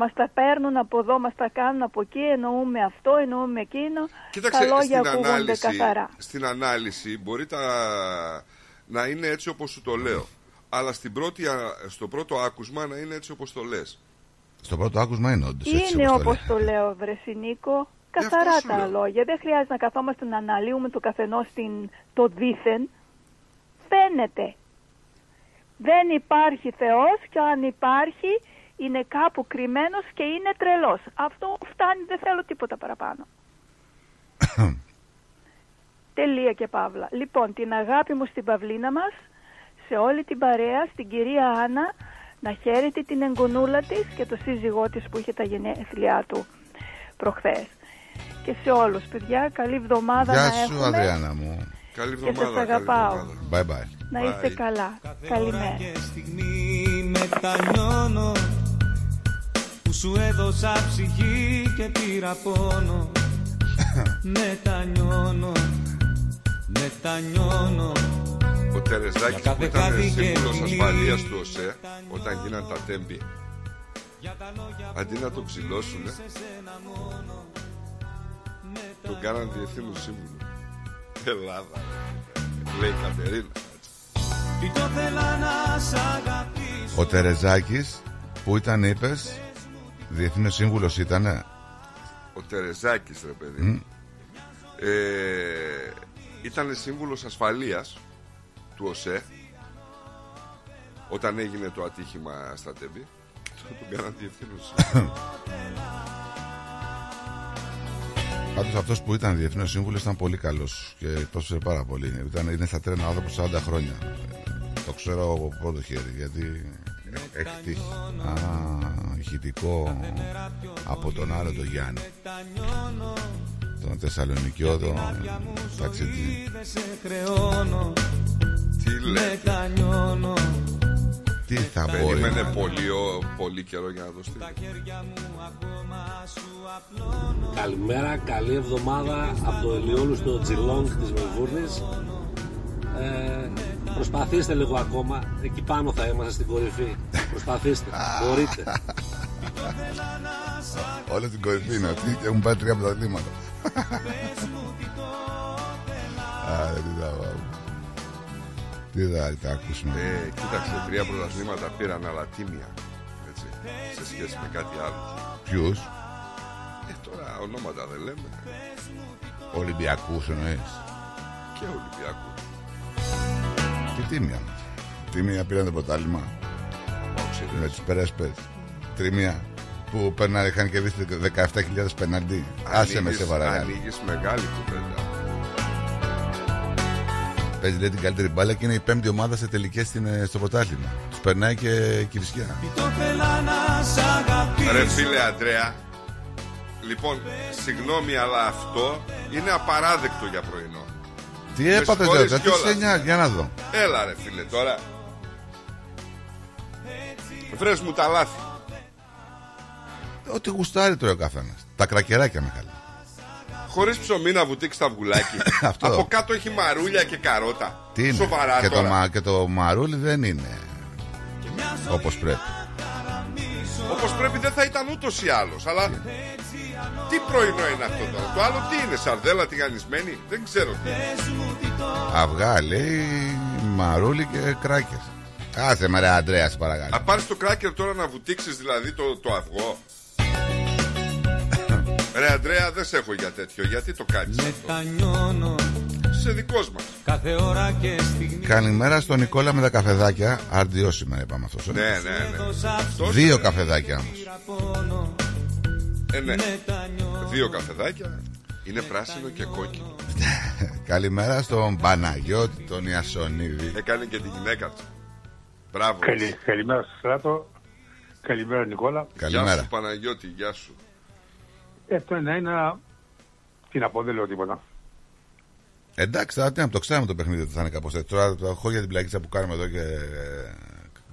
Μας τα παίρνουν από εδώ, μας τα κάνουν από εκεί, εννοούμε αυτό, εννοούμε εκείνο. Κοίταξε, τα λόγια στην ακούγονται ανάλυση, καθαρά. στην ανάλυση μπορεί τα... να είναι έτσι όπως σου το λέω. Αλλά στην πρώτη, α- στο πρώτο άκουσμα να είναι έτσι όπως το λες. Στο πρώτο άκουσμα είναι όντως έτσι Είναι όπως το όπως το λέω, Βρεσινίκο. Καθαρά αυτό σου τα λέω. λόγια. Δεν χρειάζεται να καθόμαστε να αναλύουμε το καθενός την, το δίθεν. Φαίνεται. Δεν υπάρχει Θεός και αν υπάρχει είναι κάπου κρυμμένος και είναι τρελός. Αυτό φτάνει, δεν θέλω τίποτα παραπάνω. <coughs> Τελεία και παύλα. Λοιπόν, την αγάπη μου στην Παυλίνα μας, σε όλη την παρέα, στην κυρία Άννα, να χαίρεται την εγγονούλα της και το σύζυγό της που είχε τα γενέθλιά του προχθές. Και σε όλους, παιδιά, καλή εβδομάδα Γεια να σου έχουμε. Αδριάννα μου. Καλή Και σας εβδομάδα. καλή αγαπάω. εβδομάδα. Bye bye. Να είστε Bye. καλά. Καλημέρα. Και στιγμή μετανιώνω που σου έδωσα ψυχή και πήρα πόνο. <laughs> Μετανιώνω, μετανιώνω. Ο Τερεζάκης Για που κάθε ήταν χάδι και σύμβουλος φιλί. ασφαλείας του ΟΣΕ όταν γίναν τα τέμπη αντί να το ψηλώσουνε τον κάναν διευθύνου σύμβουλο. Ελλάδα. Λέει η Κατερίνα Τι το θέλα να σ' αγαπήσω. Ο Τερεζάκης που ήταν είπες Διεθνής σύμβουλος ήτανε ο Τερεζάκης ρε παιδί Μμ. ε, ήταν σύμβουλος ασφαλείας του ΟΣΕ όταν έγινε το ατύχημα στα τέμπη <laughs> τον κάναν διευθύνου σύμβουλο Πάντως αυτός που ήταν διεθνή σύμβουλος ήταν πολύ καλός και πρόσφερε πάρα πολύ. Ήταν, είναι στα τρένα άνθρωπος 40 χρόνια. Το ξέρω από πρώτο χέρι γιατί έχει τύχει. Α, ηχητικό από τον άλλο τον Γιάννη. Τον Θεσσαλονικιό, τον ταξιτζή. Τι λέτε. Τι θα μπορεί. Περίμενε πολύ, ο- πολύ καιρό για να το στείλει. Καλημέρα, καλή εβδομάδα από το Ελιόλου στο Τζιλόγκ της Μελβούρνης. Ε, προσπαθήστε λίγο ακόμα, εκεί πάνω θα είμαστε στην κορυφή. Προσπαθήστε, μπορείτε. Όλα στην κορυφή είναι αυτοί και έχουν πάρει τρία πρωταθλήματα. Άρα τι θα βάλω. Τι θα τα ακούσουμε. Ε, κοίταξε, τρία πρωταθλήματα πήραν αλλά τίμια. Έτσι, σε σχέση με κάτι άλλο. Ποιους, Ε, τώρα ονόματα δεν λέμε. Ολυμπιακούς εννοείς. Και Ολυμπιακούς. Τι τίμια. Τίμια πήραν το πρωτάθλημα. Με τις περέσπες. Τρίμια. Που παίρνανε, είχαν κερδίσει 17.000 πεναντί. Άσε με σε παρακαλώ. Ανοίγεις μεγάλη κουβέντα. Παίζει λέει την καλύτερη μπάλα και είναι η πέμπτη ομάδα σε τελικές στο πρωτάθλημα. Τους περνάει και η Κυφσιά. Ρε φίλε Αντρέα, λοιπόν, συγγνώμη, αλλά αυτό είναι απαράδεκτο για πρωινό. Τι Με έπαθε συγχωρείς τώρα, τις κιόλας. σε νοιάζει, για να δω. Έλα ρε φίλε τώρα. Βρες μου τα λάθη. Ό,τι γουστάρει τώρα ο καθένας. Τα κρακεράκια με καλά. Χωρίς ψωμί να βουτήξει τα βουλάκι. <laughs> Αυτό. Από κάτω έχει μαρούλια και καρότα. Τι είναι. Σοβαρά και, το, τώρα. μα- και το μαρούλι δεν είναι όπως πρέπει. Όπως πρέπει δεν θα ήταν ούτως ή άλλως. Αλλά τι πρωινό είναι αυτό τώρα. Το άλλο τι είναι, σαρδέλα τηγανισμένη. Δεν ξέρω τι είναι. Αυγά λέει μαρούλι και κράκες. Κάσε με ρε Αντρέα, σε παρακαλώ. Να πάρεις το κράκερ τώρα να βουτήξεις δηλαδή το, το αυγό. <laughs> Ρε Αντρέα δεν σε έχω για τέτοιο Γιατί το κάνεις αυτό; Μετανιώνω Σε δικός μας κάθε ώρα και στιγμή Καλημέρα στον Νικόλα με τα καφεδάκια. Αρντιό σήμερα είπαμε αυτός. Ναι ναι ναι Αυτός Δύο είναι. καφεδάκια όμως. Ε ναι Δύο καφεδάκια Είναι πράσινο και κόκκινο <laughs> Καλημέρα στον Παναγιώτη τον Ιασονίδη. Έκανε και τη γυναίκα του Μπράβο Καλη, καλημέρα στο Στράτο. Καλημέρα Νικόλα. Γεια σου Παναγιώτη Γεια σου Ε, το ένα είναι... Τι να πω, δεν λέω τίποτα. Εντάξει, τώρα τι να το ξέραμε το παιχνίδι ότι θα είναι κάπως έτσι. Τώρα το έχω για την πλακίτσα που κάνουμε εδώ και ε,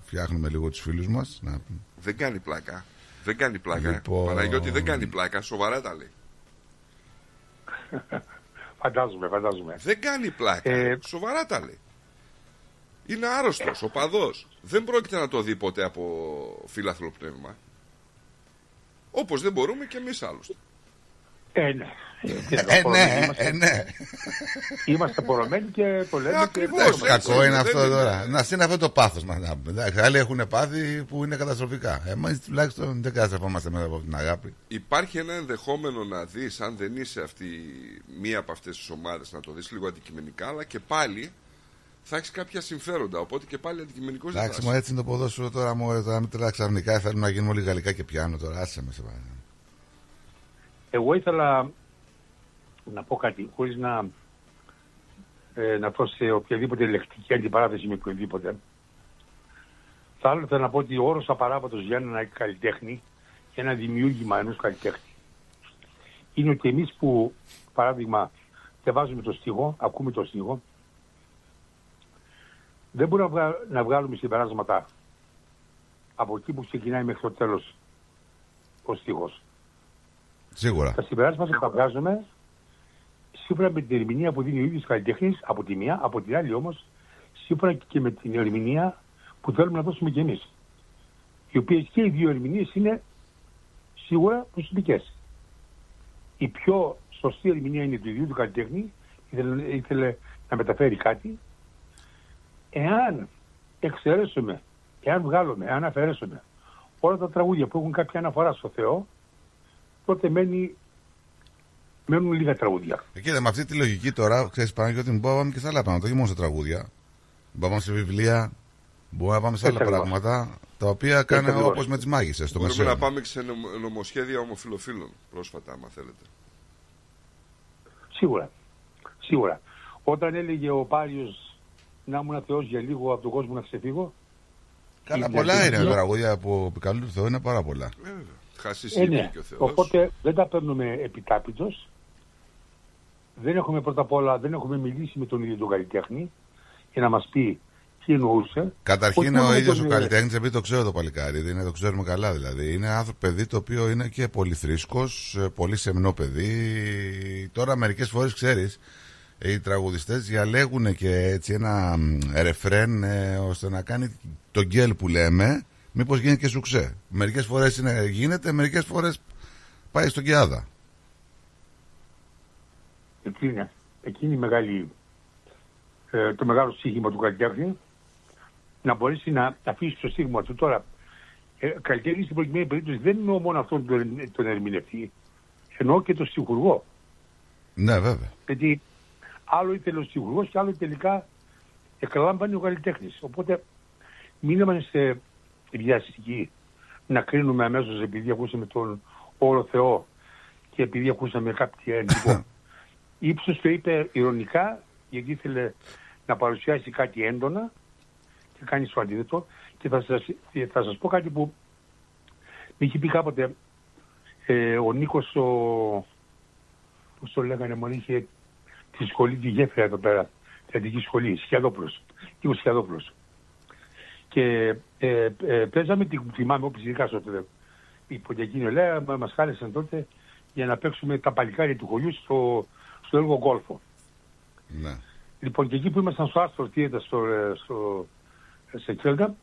φτιάχνουμε λίγο τους φίλους μας. Να... Δεν κάνει πλάκα Δεν κάνει πλάκα Λοιπόν. Παναγιώτη δεν κάνει πλάκα Σοβαρά τα λέει <laughs> Φαντάζομαι, φαντάζομαι. Δεν κάνει πλάκα. Ε, Σοβαρά τα λέει. Είναι άρρωστος, οπαδός. Δεν πρόκειται να το δει ποτέ από φίλαθλο πνεύμα. Όπως δεν μπορούμε και εμείς άλλωστε. Ε, ναι. Ε, ναι, ε, ναι. Είμαστε πορωμένοι και το λέμε. Ακριβώς, και... έτσι Κακό είναι δεν αυτό είναι. τώρα. Να είναι αυτό το πάθος μα. Άλλοι έχουν πάθη που είναι καταστροφικά. Εμεί τουλάχιστον δεν καταστρεφόμαστε μέσα από την αγάπη. Υπάρχει ένα ενδεχόμενο να δεις, αν δεν είσαι αυτή μία από αυτές τις ομάδες, να το δεις λίγο αντικειμενικά, αλλά και πάλι θα έχεις κάποια συμφέροντα. Οπότε και πάλι αντικειμενικό δεν Εντάξει, θα μου είσαι. έτσι είναι το ποδόσφαιρο τώρα. Μου τώρα μην τρελά ξαφνικά θέλουμε να γίνουμε όλοι γαλλικά και πιάνω τώρα. Άσε με σε παρακαλώ. Εγώ ήθελα να πω κάτι, χωρίς να, ε, να πω σε οποιαδήποτε λεκτική αντιπαράθεση με οποιοδήποτε. Θα ήθελα να πω ότι ο όρος απαράβατος για ένα καλλιτέχνη, για ένα δημιούργημα ενός καλλιτέχνη, είναι ότι εμείς που, παράδειγμα, διαβάζουμε το στίχο, ακούμε το στίχο, δεν μπορούμε να, βγα- να βγάλουμε συμπεράσματα από εκεί που ξεκινάει μέχρι το τέλος ο στίχος. Σίγουρα. Τα συμπεράσματα τα βγάζουμε σύμφωνα με την ερμηνεία που δίνει ο ίδιος καλλιτέχνης από τη μία, από την άλλη όμως σύμφωνα και με την ερμηνεία που θέλουμε να δώσουμε κι εμείς. Οι οποίε και οι δύο ερμηνείες είναι σίγουρα προσωπικές. Η πιο σωστή ερμηνεία είναι του ίδιου του καλλιτέχνη, ήθελε, ήθελε να μεταφέρει κάτι. Εάν εξαιρέσουμε, εάν βγάλουμε, εάν αφαιρέσουμε όλα τα τραγούδια που έχουν κάποια αναφορά στο Θεό, τότε μένει, μένουν λίγα τραγούδια. Ε, κοίτα, με αυτή τη λογική τώρα, ξέρεις Παναγιώτη, μπορούμε να πάμε και σε άλλα πράγματα, όχι μόνο σε τραγούδια. Μπορούμε να πάμε σε βιβλία, μπορούμε να πάμε σε άλλα Έτσι ακριβώς. πράγματα, τα οποία κάνουν ακριβώς. όπως με τις μάγισσες στο Μπορούμε μεσαίο. να πάμε και σε νομ- νομοσχέδια ομοφιλοφίλων πρόσφατα, άμα θέλετε. Σίγουρα. Σίγουρα. Όταν έλεγε ο Πάριος να ήμουν θεός για λίγο από τον κόσμο να ξεφύγω. Καλά, η πολλά είναι διαδικασία- τα τραγούδια που επικαλούν του Θεού, είναι πάρα πολλά. Χάσεις Ε, ναι. είπε και ο Θεός. Οπότε δεν τα παίρνουμε επιτάπητος. Δεν έχουμε πρώτα απ' όλα, δεν έχουμε μιλήσει με τον ίδιο τον καλλιτέχνη για να μας πει τι εννοούσε. Καταρχήν Όχι ο μόνο ίδιος τον- ο καλλιτέχνης, επειδή το ξέρω το παλικάρι, είναι, το ξέρουμε καλά δηλαδή. Είναι άνθρωπο παιδί το οποίο είναι και πολύ θρήσκος, πολύ σεμνό παιδί. Τώρα μερικές φορές ξέρεις, οι τραγουδιστές διαλέγουν και έτσι ένα μ, ρεφρέν ε, ώστε να κάνει το γκέλ που λέμε, μήπως γίνει και σουξέ. Μερικές φορές γίνεται, μερικές φορές πάει στον Κιάδα. Εκεί είναι, εκεί είναι η μεγάλη, ε, το μεγάλο στίχημα του καλλιτέχνη να μπορέσει να αφήσει το στίγμα του. Τώρα, ε, καλλιτέχνη στην προκειμένη περίπτωση δεν εννοώ μόνο αυτόν τον, τον ερμηνευτή, εννοώ και τον στιχουργό. Ναι, βέβαια. Γιατί άλλο ήθελε ο στιχουργός και άλλο τελικά εκλάμβανε ο καλλιτέχνης. Οπότε μην είμαστε βιαστικοί να κρίνουμε αμέσως επειδή ακούσαμε τον όρο Θεό και επειδή ακούσαμε κάποιο <laughs> έντυπο. Ήψος το είπε ηρωνικά γιατί ήθελε να παρουσιάσει κάτι έντονα και κάνει το αντίθετο. Και θα σας, και θα σας πω κάτι που με είχε πει κάποτε ε, ο Νίκος ο, πώς το λέγανε μόνο είχε τη σχολή τη γέφυρα εδώ πέρα την αντική σχολή, Σχιαδόπουλος Νίκος Σχιαδόπουλος και ε, ε, παίζαμε, την θυμάμαι όπως ειδικά στο τότε η Ποντιακίνη λέει, μα- μας χάλεσαν τότε για να παίξουμε τα παλικάρια του χωριού στο, στο έργο Γκόλφο. Ναι. Λοιπόν, και εκεί που ήμασταν στο Άστρο Theater στο, ε, στο, σε Κέλγα,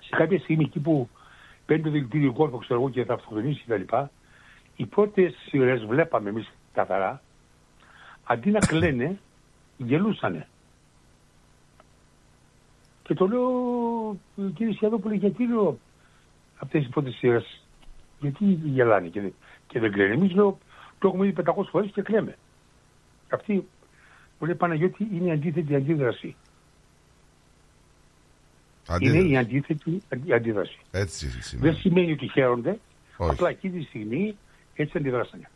σε κάποια στιγμή εκεί που παίρνει το δηλητήριο Γκόλφο, ξέρω εγώ, και θα αυτοκτονήσει κτλ. Οι πρώτες σειρές βλέπαμε εμείς καθαρά, αντί να κλαίνε, γελούσανε. Και το λέω, κύριε Σιαδόπουλε, γιατί λέω αυτές οι πρώτες σειρές, γιατί γελάνε και, δεν- και δεν κλαίνε. Εμείς λέω, το έχουμε δει 500 φορές και κλαίμε. Αυτή μου λέει Παναγιώτη είναι η αντίθετη αντίδραση. Αντίδραση. Είναι η αντίθετη αντι- αντίδραση. Έτσι σημαίνει. Δεν σημαίνει ότι χαίρονται, Όχι. απλά εκείνη τη στιγμή έτσι αντιδράσανε.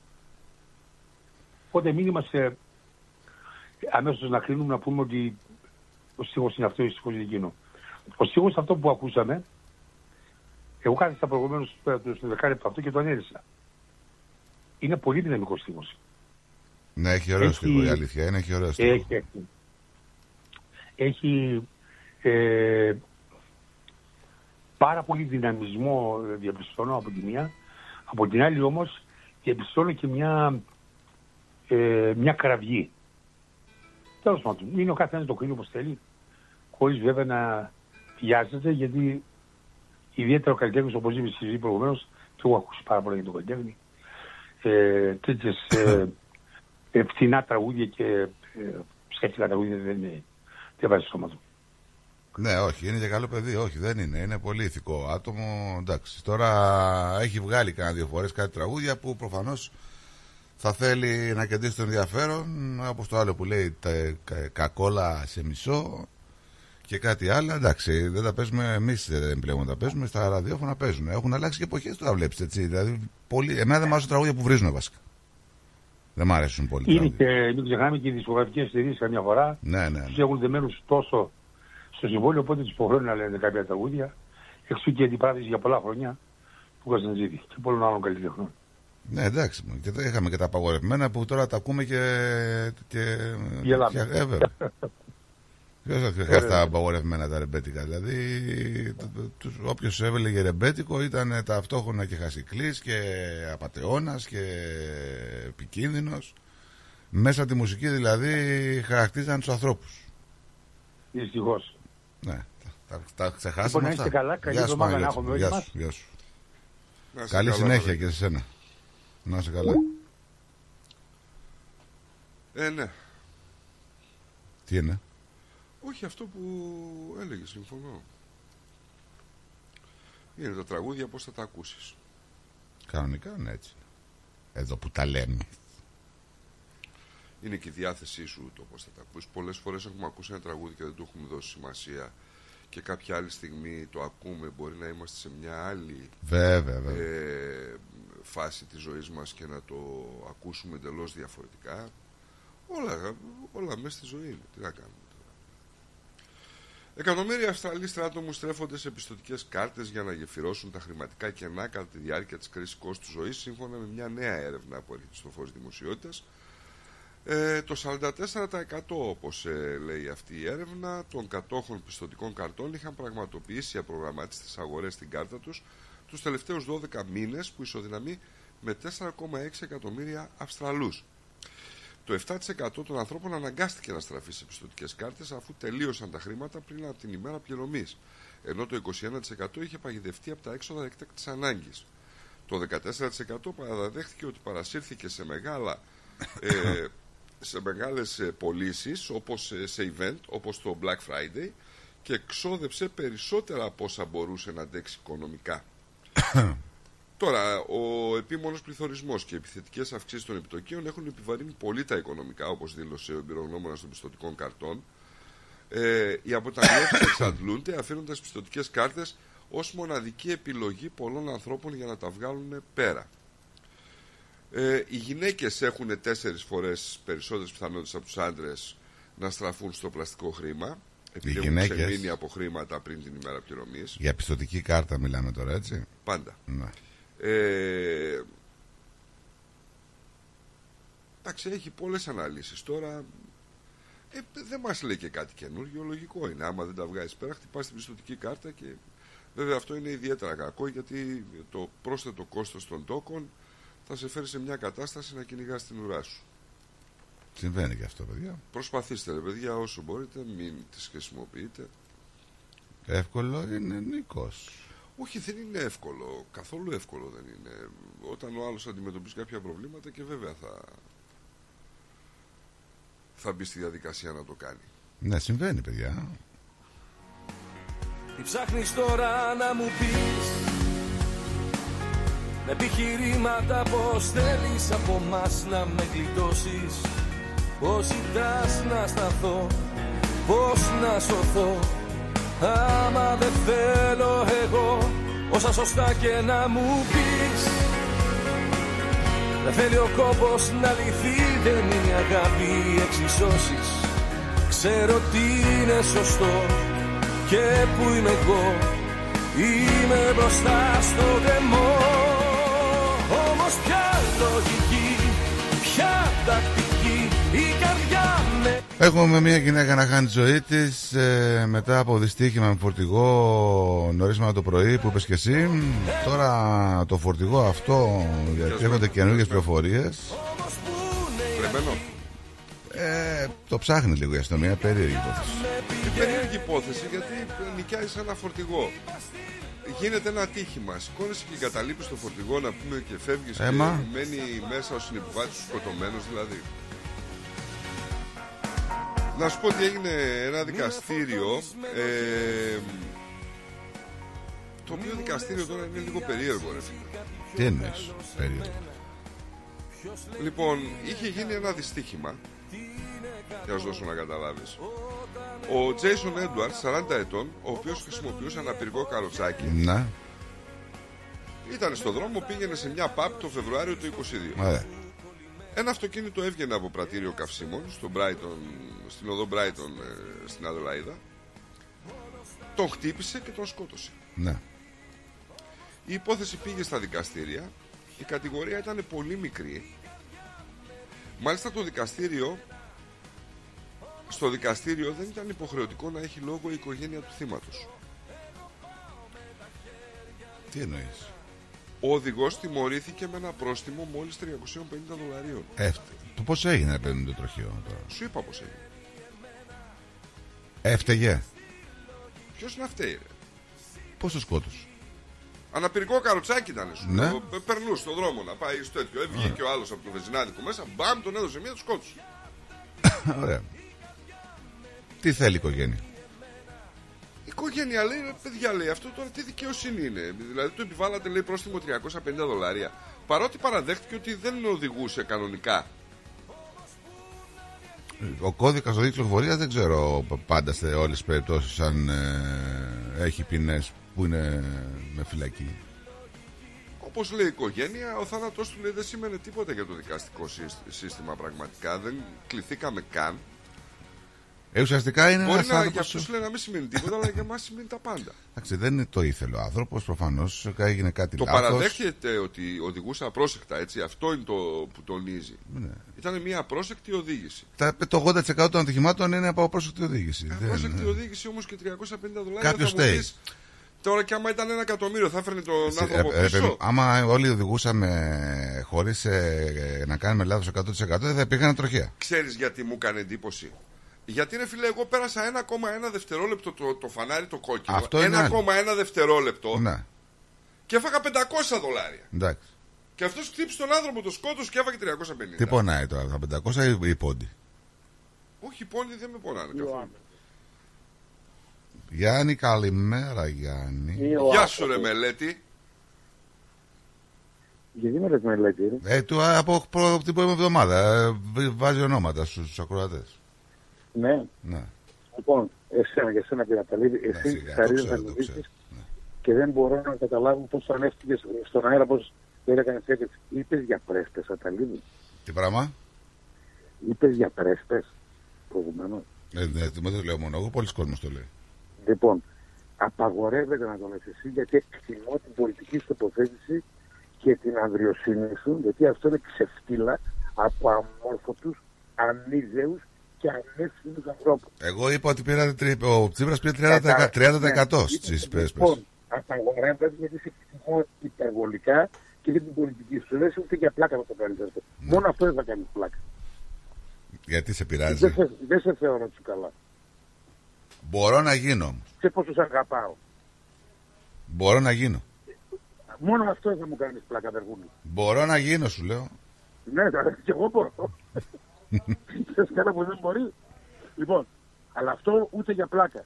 Οπότε μην είμαστε αμέσως να κρίνουμε να πούμε ότι ο στίχος είναι αυτός, ο στίχος είναι εκείνο. Ο στίχος αυτό που ακούσαμε, εγώ κάθισα προηγουμένως στο δεκάλεπτο αυτό και το ανέλησα. Είναι πολύ δυναμικός στίχος. Ναι, έχει ωραίο Έχει- στίχο η αλήθεια. Είναι, έχει ωραίο στίχο. Έχει, έχει. Έχει ε, πάρα πολύ δυναμισμό ε, διαπιστώνω από τη μία. Από την άλλη όμως διαπιστώνω και μια, ε, μια κραυγή. Τέλος πάντων, είναι ο καθένας το κρίνει όπως θέλει, χωρίς βέβαια να βιάζεται, γιατί ιδιαίτερα ο καλλιτέχνης, όπως είπε στη ζωή προηγουμένως, και εγώ έχω ακούσει πάρα πολλά για τον καλλιτέχνη, ε, τέτοιες ε, ε, φθηνά τραγούδια και ε, σκέφτηκα τραγούδια δεν, είναι, δεν βάζει στο μάτι. Ναι, όχι, είναι και καλό παιδί. Όχι, δεν είναι. Είναι πολύ ηθικό άτομο. Εντάξει. Τώρα έχει βγάλει κάνα δύο φορές κάτι τραγούδια που προφανώς θα θέλει να κεντρήσει το ενδιαφέρον. Όπως το άλλο που λέει τα, κα- κακόλα σε μισό και κάτι άλλο. Εντάξει, δεν τα παίζουμε εμείς δεν πλέον τα παίζουμε. Στα ραδιόφωνα παίζουν. Έχουν αλλάξει και εποχές τώρα, βλέπεις έτσι. Δηλαδή, πολύ... Εμένα δεν μου αρέσουν τα τραγούδια που βρίζουν βασικά. Δεν μ' αρέσουν πολύ. τα Είναι τραγούδια. και μην ξεχνάμε και οι discografικές εταιρείες καμιά φορά Ναι, ναι. τους έχουν δεμένους τόσο στο συμβόλαιο, οπότε τους υποχρεώνουν να λένε κάποια τραγούδια. Εξού και η αντιπράθεση για πολλά χρόνια του Καζαντζίδη και πολλών άλλων καλλιτεχνών. Ναι, εντάξει. μου. Και τα- είχαμε και τα απαγορευμένα που τώρα τα ακούμε και. και Γελάμε. και- ε, βέβαια. <laughs> Ποιο θα χρειάζεται τα απαγορευμένα τα ρεμπέτικα. Δηλαδή, όποιος έβελεγε ρεμπέτικο ήταν ταυτόχρονα και χασικλής και απαταιώνας και επικίνδυνος. Μέσα από τη μουσική δηλαδή χαρακτήριζαν τους ανθρώπους. Δυστυχώς. Ναι, τα, τα ξεχάσαμε Λοιπόν, να αυτά. είστε καλά, καλή Γεια σου, εβδομάδα να Παναγιώτη μου. έχουμε όλοι Γεια μας; σου, γεια σου. Να είστε Καλή καλά, συνέχεια βέβαια. και σε σένα. Να είσαι καλά. Ε, ναι. Τι είναι; Όχι αυτό που έλεγες, συμφωνώ. Είναι τα τραγούδια πώς θα τα ακούσεις. Κανονικά είναι έτσι. Εδώ που τα λέμε. Είναι και η διάθεσή σου το πώς θα τα ακούσεις. Πολλές φορές έχουμε ακούσει ένα τραγούδι και δεν του έχουμε δώσει σημασία και κάποια άλλη στιγμή το ακούμε. Μπορεί να είμαστε σε μια άλλη Βέβαια, βέβαια. ε, φάση της ζωής μας και να το ακούσουμε εντελώς διαφορετικά. Όλα, όλα μέσα στη ζωή είναι. Τι να κάνουμε. Εκατομμύρια Αυστραλοί στράτομου στρέφονται σε πιστοτικές κάρτες για να γεφυρώσουν τα χρηματικά κενά κατά τη διάρκεια της κρίσης κόστου ζωής, σύμφωνα με μια νέα έρευνα που έρχεται στο φω δημοσιότητας. Ε, το 44% όπως ε, λέει αυτή η έρευνα των κατόχων πιστοτικών καρτών είχαν πραγματοποιήσει απρογραμμάτιση στις αγορές στην κάρτα τους τους τελευταίους 12 μήνες που ισοδυναμεί με 4,6 εκατομμύρια Αυστραλούς. Το 7% των ανθρώπων αναγκάστηκε να στραφεί σε πιστοτικές κάρτες αφού τελείωσαν τα χρήματα πριν από την ημέρα πληρωμής. Ενώ το 21% είχε παγιδευτεί από τα έξοδα εκτάκτη ανάγκης. Το 14% παραδέχθηκε ότι παρασύρθηκε σε μεγάλα. Ε, <coughs> σε μεγάλες ε, πωλήσεις όπως ε, σε event όπως το Black Friday και εξόδεψε περισσότερα από όσα μπορούσε να αντέξει οικονομικά. <coughs> Τώρα, ο επίμονος πληθωρισμός και οι επιθετικές αυξήσεις των επιτοκίων έχουν επιβαρύνει πολύ τα οικονομικά, όπως δήλωσε ο εμπειρογνώμονας των πιστοτικών καρτών. Ε, οι αποταμιεύσεις <coughs> εξαντλούνται, αφήνοντας πιστοτικές κάρτες ως μοναδική επιλογή πολλών ανθρώπων για να τα βγάλουν πέρα. Ε, οι γυναίκες έχουν τέσσερις φορές περισσότερες πιθανότητες από τους άντρες να στραφούν στο πλαστικό χρήμα. Επειδή έχουν γυναίκες. ξεμείνει από χρήματα πριν την ημέρα πληρωμής. Για πιστοτική κάρτα μιλάμε τώρα, έτσι; Πάντα. Ναι. Ε, εντάξει, έχει πολλές αναλύσεις. Τώρα ε, δεν μας λέει και κάτι καινούργιο, λογικό είναι. Άμα δεν τα βγάζεις πέρα, χτυπάς την πιστοτική κάρτα και βέβαια αυτό είναι ιδιαίτερα κακό γιατί το πρόσθετο κόστος των τόκων θα σε φέρει σε μια κατάσταση να κυνηγάς την ουρά σου. Συμβαίνει και αυτό, παιδιά. Προσπαθήστε, ρε παιδιά, όσο μπορείτε, μην τις χρησιμοποιείτε. Εύκολο είναι Νίκος. Όχι, δεν είναι εύκολο. Καθόλου εύκολο δεν είναι. Όταν ο άλλος αντιμετωπίζει κάποια προβλήματα και βέβαια θα, θα μπει στη διαδικασία να το κάνει. Ναι, συμβαίνει, παιδιά. Τι ψάχνεις τώρα να μου πεις; Με επιχειρήματα πως θέλεις από μας να με γλιτώσεις; Πως ζητάς να σταθώ; Πως να σωθώ; Άμα δεν θέλω εγώ Όσα σωστά και να μου πεις Δεν θέλει ο κόπος να λυθεί Δεν είναι η αγάπη οι εξισώσεις. Ξέρω τι είναι σωστό και που είμαι εγώ Είμαι μπροστά στο δαιμό Όμως ποια λογική, ποια τακτική Η καρδιά με Έχουμε μια γυναίκα να χάνει τη ζωή της μετά από δυστύχημα με φορτηγό νωρίσματα το πρωί που είπες και εσύ. Τώρα το φορτηγό αυτό, γιατί έρχονται καινούργιες πληροφορίες. Κλεμμένο. Ε, το ψάχνει λίγο η αστυνομία, περίεργη υπόθεση. Είναι περίεργη υπόθεση γιατί νοικιάζει σε ένα φορτηγό. Γίνεται ένα ατύχημα. Σηκώνεσαι και εγκαταλείπει το φορτηγό να πούμε και φεύγεις και Έμα. μένει μέσα ο συνεπιβάτης σκοτωμένος δηλαδή. Να σου πω ότι έγινε ένα δικαστήριο. Ε, το οποίο δικαστήριο τώρα είναι λίγο περίεργο, ρε φίλε. Τι εννοείς, περίεργο; Λοιπόν, είχε γίνει ένα δυστύχημα. Για να σου δώσω να καταλάβεις. Ο Jason Edwards, 40 ετών, ο οποίος χρησιμοποιούσε ένα πυργό καροτσάκι, Ναι, ήταν στο δρόμο, πήγαινε σε μια pub το Φεβρουάριο του 22. ωραία. Ένα αυτοκίνητο έβγαινε από πρατήριο καυσίμων στο Brighton, στην οδό Brighton ε, στην Αδελαίδα. Τον χτύπησε και τον σκότωσε. Ναι. Η υπόθεση πήγε στα δικαστήρια. Η κατηγορία ήταν πολύ μικρή. Μάλιστα το δικαστήριο στο δικαστήριο δεν ήταν υποχρεωτικό να έχει λόγο η οικογένεια του θύματος. Τι εννοείς; Ο οδηγός τιμωρήθηκε με ένα πρόστιμο μόλις 350 δολαρίων. Ε, το πώς έγινε, παίρνει το τροχείο τώρα; Σου είπα πως έγινε. Έφταιγε; Ποιος να φταίει ρε; Πώς το σκότωσε; Αναπηρικό καροτσάκι ήταν σου. Ναι. Ο- πε- Περνούσε στον δρόμο να πάει στο τέτοιο. Έβγε και ο άλλος από το βεζινάδικο μέσα. Μπαμ, τον έδωσε μία, του σκότωσε. Ωραία. Τι θέλει η οικογένεια; Η οικογένεια λέει, ρε παιδιά λέει, αυτό τώρα τι δικαιοσύνη είναι. Δηλαδή του επιβάλλατε λέει πρόστιμο 350 δολάρια. Παρότι παραδέχτηκε ότι δεν οδηγούσε κανονικά. Ο κώδικας οδική κυκλοφορία δεν ξέρω πάντα σε όλες τις περιπτώσεις αν ε, έχει ποινές που είναι με φυλακή. Όπως λέει η οικογένεια, ο θάνατός του λέει δεν σημαίνει τίποτα για το δικαστικό σύσ- σύστημα πραγματικά. Δεν κληθήκαμε καν. Ε, ουσιαστικά είναι Μπορεί ένα να, για άνθρωπο. αυτούς λέει να μην σημαίνει τίποτα, αλλά για εμά σημαίνει τα πάντα. Εντάξει, δεν το ήθελε ο άνθρωπος. Προφανώς έγινε κάτι Το λάθος. παραδέχεται ότι οδηγούσε απρόσεκτα, έτσι. Αυτό είναι το που τονίζει. Ναι. Ήταν μια απρόσεκτη οδήγηση. Τα, το 80% των ατυχημάτων είναι από απρόσεκτη οδήγηση. Δεν- Απρόσεκτη οδήγηση όμως και 350 δολάρια. Κάποιος θα μου στέει. πεις, Τώρα και άμα ήταν ένα εκατομμύριο, θα έφερνε τον Ε, άνθρωπο ε, πίσω; ε, άμα όλοι οδηγούσαμε χωρίς να κάνουμε λάθος 100% δεν θα υπήρχαν τροχέα. Ξέρεις γιατί μου έκανε εντύπωση; Γιατί είναι φίλε, εγώ πέρασα 1,1 δευτερόλεπτο το, το φανάρι το κόκκινο. Αυτό είναι 1,1 δευτερόλεπτο Ναι, και έφαγα 500 δολάρια. εντάξει. Και αυτός χτύπησε τον άνθρωπο, το σκότωσε και έφαγε 350. Τι πονάει τώρα, τα 500 ή η πόντι; Όχι, οι πόνοι δεν με πονάνε καθόλου. Γιάννη, καλημέρα Γιάννη. Γεια σου, ρε μελέτη. Γιατί με λες μελέτη, ρε; Ε, του, από, προ- από την προηγούμενη εβδομάδα ε, β- βάζει ονόματα στους ακροατές. Ναι. Ναι. Λοιπόν, εσένα και εσένα πήρα τα λίγα. Εσύ σιγά, θα το ρίχνεις ξέρω, να το μιλήσεις και δεν μπορώ να καταλάβω πώς ανέφυγες στον αέρα, πώς δεν έκανες έτσι. Είπες για πρέσπες, Αταλίδη. Τι πράγμα; Είπες για πρέσπες προηγουμένως. Ε, ναι, δεν το λέω μόνο εγώ, πολλοί κόσμος το λέει. Λοιπόν, απαγορεύεται να το λες εσύ γιατί εκτιμώ την πολιτική σου τοποθέτηση και την ανδριοσύνη σου, γιατί αυτό είναι ξεφτύλα από αμόρφωτους, ανίζεους και ανεύθυνους ανθρώπους. Εγώ είπα ότι πήρα, τρι- ο Τσίπρας πήρε 30%, Κατα- 30% ναι. στις πρέσπες. Λοιπόν, απαγορεύεται γιατί σε εκτιμώ υπερβολικά και δεν την πολιτική σου. Δεν είσαι ούτε για πλάκα να το κάνεις αυτό. Ναι. Μόνο αυτό δεν θα κάνεις πλάκα. Γιατί σε Δεν πειράζει. σε, δεν σε θεωρώ έτσι καλά. Μπορώ να γίνω όμως. Σε πόσο σε αγαπάω. Μπορώ να γίνω. Μόνο αυτό θα μου κάνεις πλάκα, Βεργούνη. Μπορώ να γίνω σου λέω. Ναι, τώρα <laughs> και εγώ μπορώ. Θες καλά που δεν μπορεί; Λοιπόν, αλλά αυτό ούτε για πλάκα.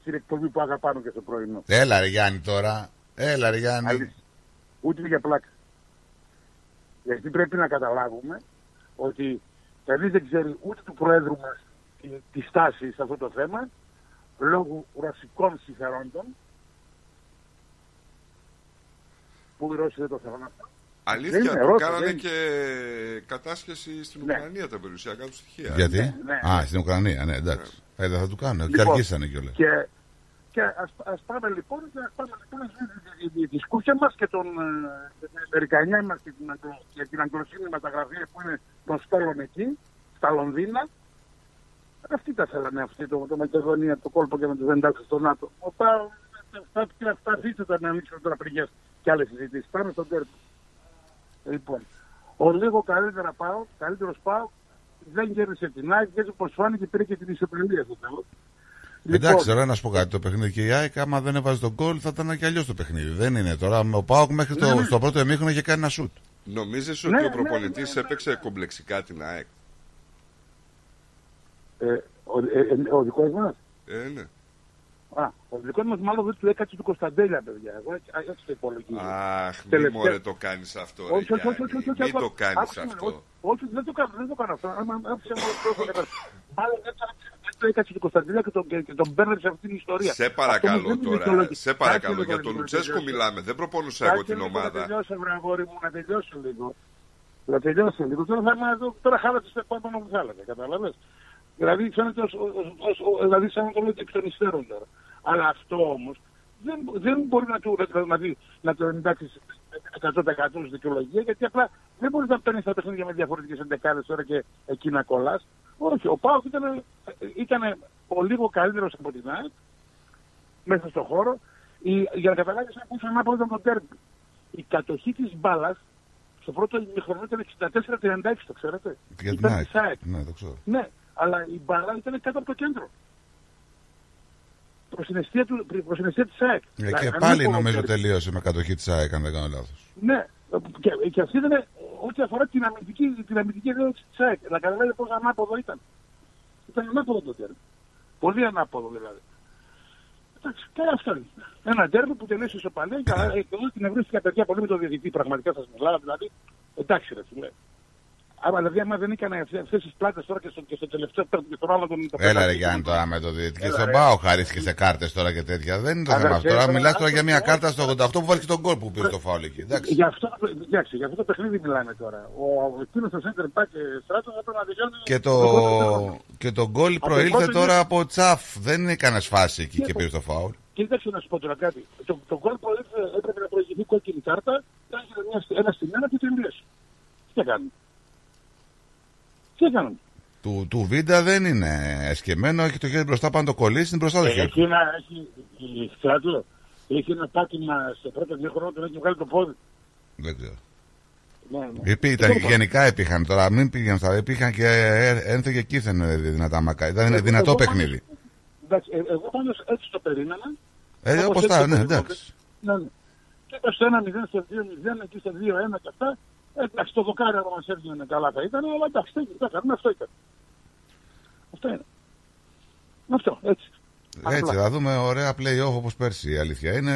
Στην εκπομπή που αγαπάνω και στο πρωινό. Έλα ρε Γιάννη τώρα. Έλα ρε Γιάννη. Αλήθεια. Ούτε για πλάκα. Γιατί πρέπει να καταλάβουμε ότι κανείς δεν ξέρει ούτε του Προέδρου μας τη, τη στάση σε αυτό το θέμα λόγω ρωσικών συμφερόντων που οι Ρώσοι δεν το θέλουν αυτό. Δεν Αλήθεια, είναι, του Ρώσοι, κάνανε δεν και κατάσχεση στην Ναι. Ουκρανία τα περιουσιακά τους στοιχεία. Γιατί; ναι, Α, στην Ουκρανία, ναι, εντάξει. Ε, δεν θα του κάνουν. Και Λοιπόν, αργήσανε κιόλας. Και, και ας, ας πάμε λοιπόν και ας πάμε λοιπόν τη- τη- τη σκούφια μας και τον, ε, την Αμερικανιά μας και την, Αγγλο- και την αγγλοσύνη μας τα γραφεία που είναι των στόλων εκεί, στα Λονδίνα. Αυτοί τα θέλανε αυτοί, το, το Μακεδονία, το κόλπο και με τους εντάξεις στο ΝΑΤΟ. Οπά, αυτά και αυτά αφήστε να ανοίξουν τώρα πληγές και άλλες συζητήσεις. Πάμε στον τέρμα. Λοιπόν, ο λίγο καλύτερα πάω, καλύτερος πάω, δεν γέρισε την ΑΕΚ, γιατί όπως φάνηκε πήρε και την ισοπαλία στο τέλος. Εντάξει, Λοιπόν, τώρα να σου πω κάτι. Το παιχνίδι και η ΑΕΚ, άμα δεν έβαζε τον γκολ, θα ήταν και αλλιώς το παιχνίδι. Δεν είναι τώρα. Ο Πάοκ μέχρι το, Ναι, ναι. στο πρώτο εμίχρονο είχε κάνει ένα σουτ. Νομίζεις Ναι, ότι ο ναι, προπονητής έπαιξε κομπλεξικά την ΑΕΚ; Ε, ο, ε, ε, ο δικός μας; Ε, ναι. Α, ο δικός μας μάλλον δεν του έκατσε του Κωνσταντέλια, παιδιά. Εγώ έτσι, α, έτσι το υπολογίζω. Αχ, μη Τελευταία- μωρέ το κάνεις αυτό, ρε Όχι, όχι, όχι, Γιάννη. όχι, όχι, Μη άκουσα- το κάνεις άκουσα με, αυτό. όχι, Όχι, δεν το κάνω, δεν το κάνω αυτό. Άμα άφησε μόνο το έχω Μάλλον δεν το- δεν το έκατσε του Κωνσταντέλια και τον, και, και τον μπέρδεψε αυτή την ιστορία. Σε παρακαλώ Αυτό όμως δεν τώρα, δικαιολογεί. σε παρακαλώ. Κάτσε Για λίγο τον να Λουτσέσκο τελειώσω. μιλάμε. Δεν προπονούσα εγώ Κάτσε την λίγο Να ομάδα. τελειώσω, βρε αγόρι μου, να τελειώσω λίγο. Να τελειώσω λίγο. Τώρα, θα, είμαι- τώρα χάλασε το επόμενο που θα έλεγα, κατάλαβες. Δηλαδή, φαίνεται ως, ως, ως, ως- δηλαδή σαν να το λέω εκ των υστέρων τώρα. Αλλά αυτό όμως δεν, δεν μπορεί να, του, δηλαδή, να το εντάξει 100% στη δικαιολογία, γιατί απλά δεν μπορείς να παίρνεις τα παιχνίδια με διαφορετικές εντεκάδες τώρα και εκεί να κολλάς. Όχι, ο Πάοκ ήταν, ήταν ο λίγο καλύτερος από την ΑΕΚ μέσα στον χώρο. Η, για να καταλάβεις αν πόσο ανάποδο ήταν το τέρμι. Η κατοχή της μπάλας στο πρώτο ημιχρονό ήταν 64-36, το ξέρετε. Για την Ήταν ΑΕΚ. της ΑΕΚ. Ναι, το ξέρω. Ναι, αλλά η μπάλα ήταν κάτω από το κέντρο. Προς την αιστεία, του, προς την αιστεία της ΑΕΚ. Ε, Δηλαδή, και αν πάλι είναι νομίζω ποδοσφαίρι- τελείωσε με κατοχή της ΑΕΚ, αν δεν κάνω λάθος. Ναι, και, και αυτή ήταν ό,τι αφορά την αμυντική, την αμυντική διεύθυνση της ΑΕΚ. Να καταλάβετε πόσο ανάποδο ήταν. Ήταν ανάποδο το τέρμι. Πολύ ανάποδο δηλαδή. Εντάξει, και αυτό είναι. Ένα τέρμι που τελείωσε ισοπαλία και ε, εγώ την ευρύστηκα παιδιά πολύ με τον διαιτητή. Πραγματικά σας μιλάω δηλαδή. Εντάξει ρε φίλε. Άμα δηλαδή, άμα δεν έκανε αυτέ τις πλάτες τώρα και στο, και στο τελευταίο πέμπτο και στον άλλο τον. το Έλα ρε πέταξε. Γιάννη τώρα με το διαιτητή. Και Έλα, στον ρε. Πάο χαρίστηκε σε κάρτες τώρα και τέτοια. Δεν είναι το θέμα Αδερφέ, αυτό. Τώρα τώρα, μιλάς τώρα για μια άκου, κάρτα στο 88 που βάλει και τον κόλ που πήρε το φάουλ εκεί. Εντάξει. Γι' αυτό, εντάξει, για αυτό το παιχνίδι μιλάμε τώρα. Ο εκείνος το center back ε, στράτος θα πρέπει να τελειώνει. Και το, και το γκολ Από προήλθε πότε τώρα είναι- από τσαφ. Δεν είναι κανένας φάση εκεί και πήρε το φάουλ. Κοίταξε να σου πω τώρα κάτι. Το, το γκολ που έπρεπε, έπρεπε να προηγηθεί κόκκινη κάρτα, έγινε μια, ένα στην ένα και τελείωσε. Τι έκαναν. Τι έκαναν. Του, του Βίντα δεν είναι εσκεμμένο, έχει το χέρι μπροστά πάνω το κολλήσει, είναι μπροστά το Ε, χέρι. Έχει ένα, έχει, η στράτο, έχει ένα πάτημα σε πρώτο δύο χρόνια, τον έχει βγάλει το πόδι. Δεν ξέρω. Ναι, ναι. Υπή, ήταν, γενικά υπήρχαν τώρα, μην πήγαινε στα. Υπήρχαν και ε, ένθε και κήθεν ε, δυνατά μακά. Ήταν Εγώ- δυνατό εγώ παιχνίδι. Εντάξει, ε, εγώ πάντως έτσι το περίμενα. Ε, Όπως όπως έτσι τα, το ναι, περίμενα. εντάξει. Ναι, ναι. Και είπα στο 1-0, στο 2-0, εκεί στο 2-1 και αυτά. Ε, Εντάξει, το δοκάρι άμα μας έβγαινε καλά θα ήταν, αλλά εντάξει, τι τι έκαναμε, αυτό ήταν. Αυτό είναι. Αυτό, έτσι. Έτσι, θα δούμε ωραία play-off όπως πέρσι. Η αλήθεια είναι.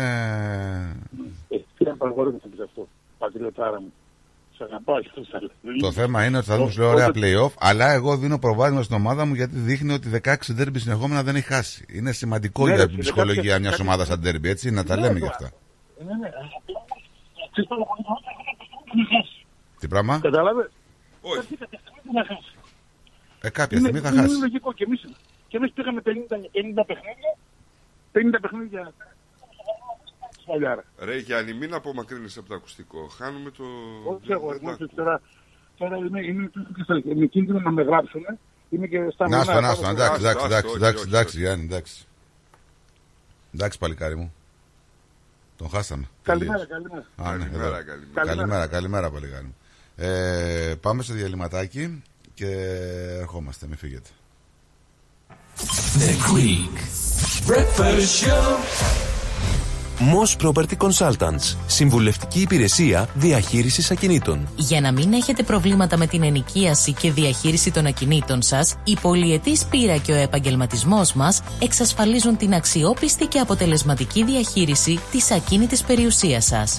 Ε, τι να παραγωγή να πεις αυτό, πατριωτάρα μου. Σε αγαπάω και θα λέω. Το θέμα είναι ότι θα δούμε σου λέω ωραία play-off, αλλά εγώ δίνω προβάδισμα στην ομάδα μου γιατί δείχνει ότι 16 ντέρμπι συνεχόμενα δεν έχει χάσει. Είναι σημαντικό Ναι, για ρε, την φίλε, ψυχολογία κάτι- μιας κάτι- ομάδας σαν ντέρμπι, έτσι, να τα Ναι, λέμε ναι. γι' αυτά. Ναι, ναι. Ξέρεις πάρα πολύ καλά, Τι πράγμα; Κατάλαβες. Όχι. Να χάσεις. Ε, κάποια Είναι- στιγμή θα είναι χάσει. λογικό και εμείς, και εμείς πήγαμε 50, 50 παιχνίδια, 50 παιχνίδια σφαλιάρα. Ρε Γιάννη, μην απομακρύνεις από το ακουστικό. Χάνουμε το... Όχι εγώ, εγώ και τώρα, τώρα είμαι, είμαι, είμαι, είμαι κίνδυνο να με γράψουν. Είμαι και στα Να στο, μηνά, να στο, πάνω εντάξει, στο- εντάξει, εντάξει, όχι, εντάξει, όχι, εντάξει, Γιάννη, εντάξει. Εντάξει, παλικάρι μου. Τον χάσαμε. Καλημέρα, Τελείως. καλημέρα. Α, ναι, Καλημέρα, εδώ. καλημέρα. Καλημέρα, καλημέρα, παλικάρι μου. Ε, πάμε σε διαλυματάκι και ερχόμαστε, μην φύγετε. The Greek Breakfast Show. Moss Property Consultants. Συμβουλευτική υπηρεσία διαχείρισης ακινήτων. Για να μην έχετε προβλήματα με την ενοικίαση και διαχείριση των ακινήτων σας, η πολυετής πείρα και ο επαγγελματισμός μας εξασφαλίζουν την αξιόπιστη και αποτελεσματική διαχείριση της ακίνητης περιουσίας σας.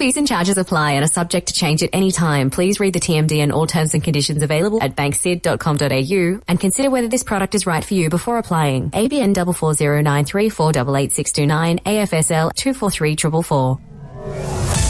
Fees and charges apply and are subject to change at any time. Please read the TMD and all terms and conditions available at banksid.com.au and consider whether this product is right for you before applying. ABN 44093488629 AFSL 243444.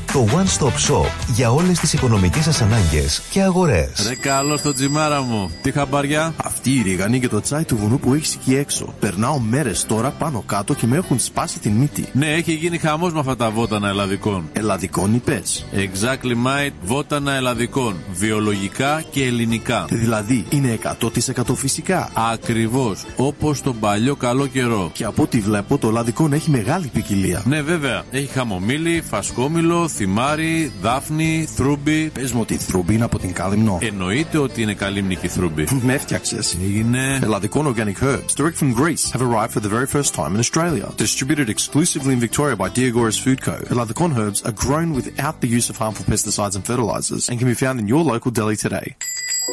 Το One Stop Shop για όλες τις οικονομικές σας ανάγκες και αγορές. Ρε καλό στο τσιμάρα μου. Τι χαμπαριά. Αυτή η ρίγανη και το τσάι του βουνού που έχεις εκεί έξω. Περνάω μέρες τώρα πάνω κάτω και με έχουν σπάσει την μύτη. Ναι, έχει γίνει χαμός με αυτά τα βότανα ελλαδικών. Ελλαδικών είπες. Exactly mate, βότανα ελλαδικών. Βιολογικά και ελληνικά. Δηλαδή είναι 100% φυσικά. Ακριβώς. Όπως τον παλιό καλό καιρό. Και από ό,τι βλέπω το ελλαδικών έχει μεγάλη ποικιλία. Ναι, βέβαια. Έχει χαμομήλι, φασκόμηλο, θυμάρι, δάφνη, θρούμπι. Πε μου ότι η θρούμπι είναι από την Κάλυμνο. Εννοείται ότι είναι καλύμνικη θρούμπι. με έφτιαξε. Έγινε. Ελλαδικών organic herbs, direct from Greece, have arrived for the very first time in Australia. Distributed exclusively in Victoria by Diagoras Food Co. Eladicon herbs are grown without the use of harmful pesticides and fertilizers and can be found in your local deli today.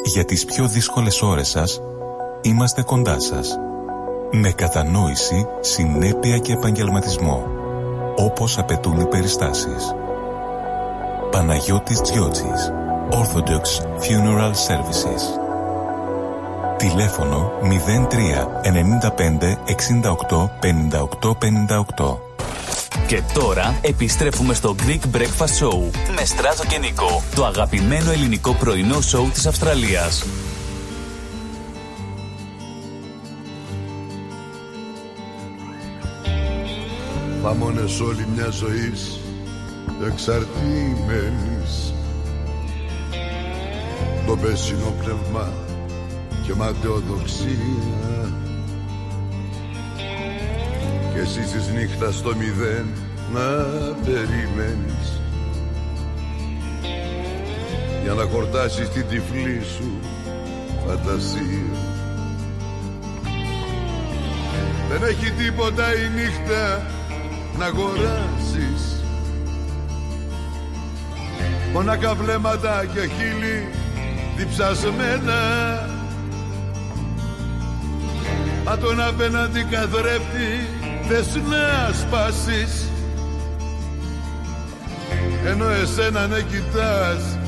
Για τις πιο δύσκολες ώρες σας, είμαστε κοντά σας. Με κατανόηση, συνέπεια και επαγγελματισμό. Όπως απαιτούν οι περιστάσεις. Παναγιώτης Τζιότσης. Orthodox Funeral Services. Τηλέφωνο 03 95 68 58 58. Και τώρα επιστρέφουμε στο Greek Breakfast Show με Στράτο και Νικό, το αγαπημένο ελληνικό πρωινό σοου της Αυστραλίας. Μαμώνες όλη μια ζωής εξαρτημένης. Το πέσινο πνεύμα και ματαιοδοξία Και εσύ της νύχτας στο μηδέν να περιμένεις. Για να χορτάσεις την τυφλή σου φαντασία. Δεν έχει τίποτα η νύχτα να αγοράσεις Μονάκα βλέμματα και χείλη διψασμένα. Αν τον απέναντι καθρέφτη θες να σπάσεις. Ενώ εσένα να κοιτάς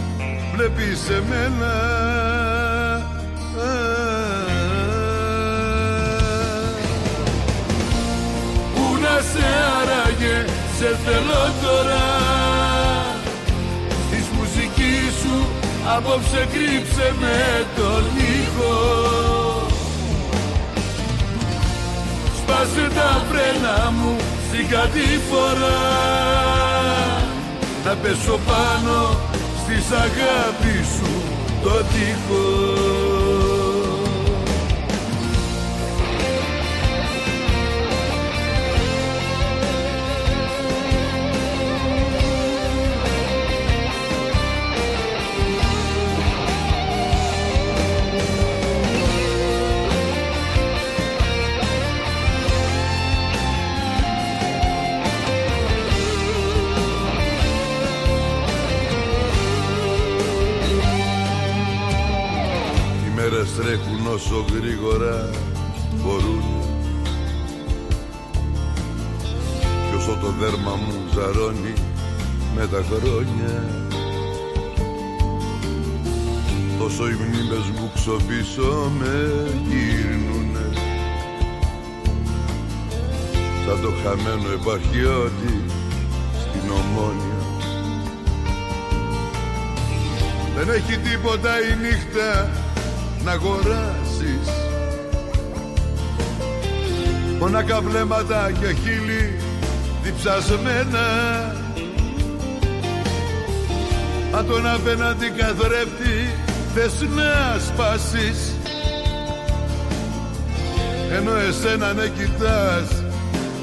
βλέπεις εμένα. Πού να σε άραγε, σε θέλω τώρα απόψε κρύψε με τον ήχο. Σπάσε τα φρένα μου στην κατήφορα Να πέσω πάνω στις αγάπη σου το τείχος μέρες τρέχουν όσο γρήγορα μπορούν. Κι όσο το δέρμα μου ζαρώνει με τα χρόνια Τόσο οι μνήμες μου ξοπίσω με γυρνουνε Σαν το χαμένο επαρχιώτη στην Ομόνια. Δεν έχει τίποτα η νύχτα να αγοράσεις. Μονάκα βλέμματα και χείλη διψασμένα. Αν τον απέναντι καθρέφτη θες να σπάσεις. Ενώ εσένα να κοιτάς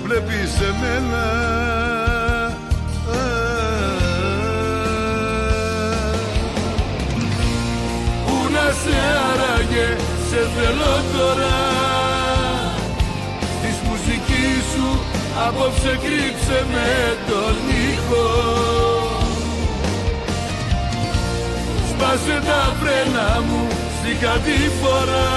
βλέπεις εμένα σε άραγε, σε θέλω τώρα. Της μουσικής σου απόψε κρύψε με τον ήχο. Σπάσε τα φρένα μου στην κατήφορα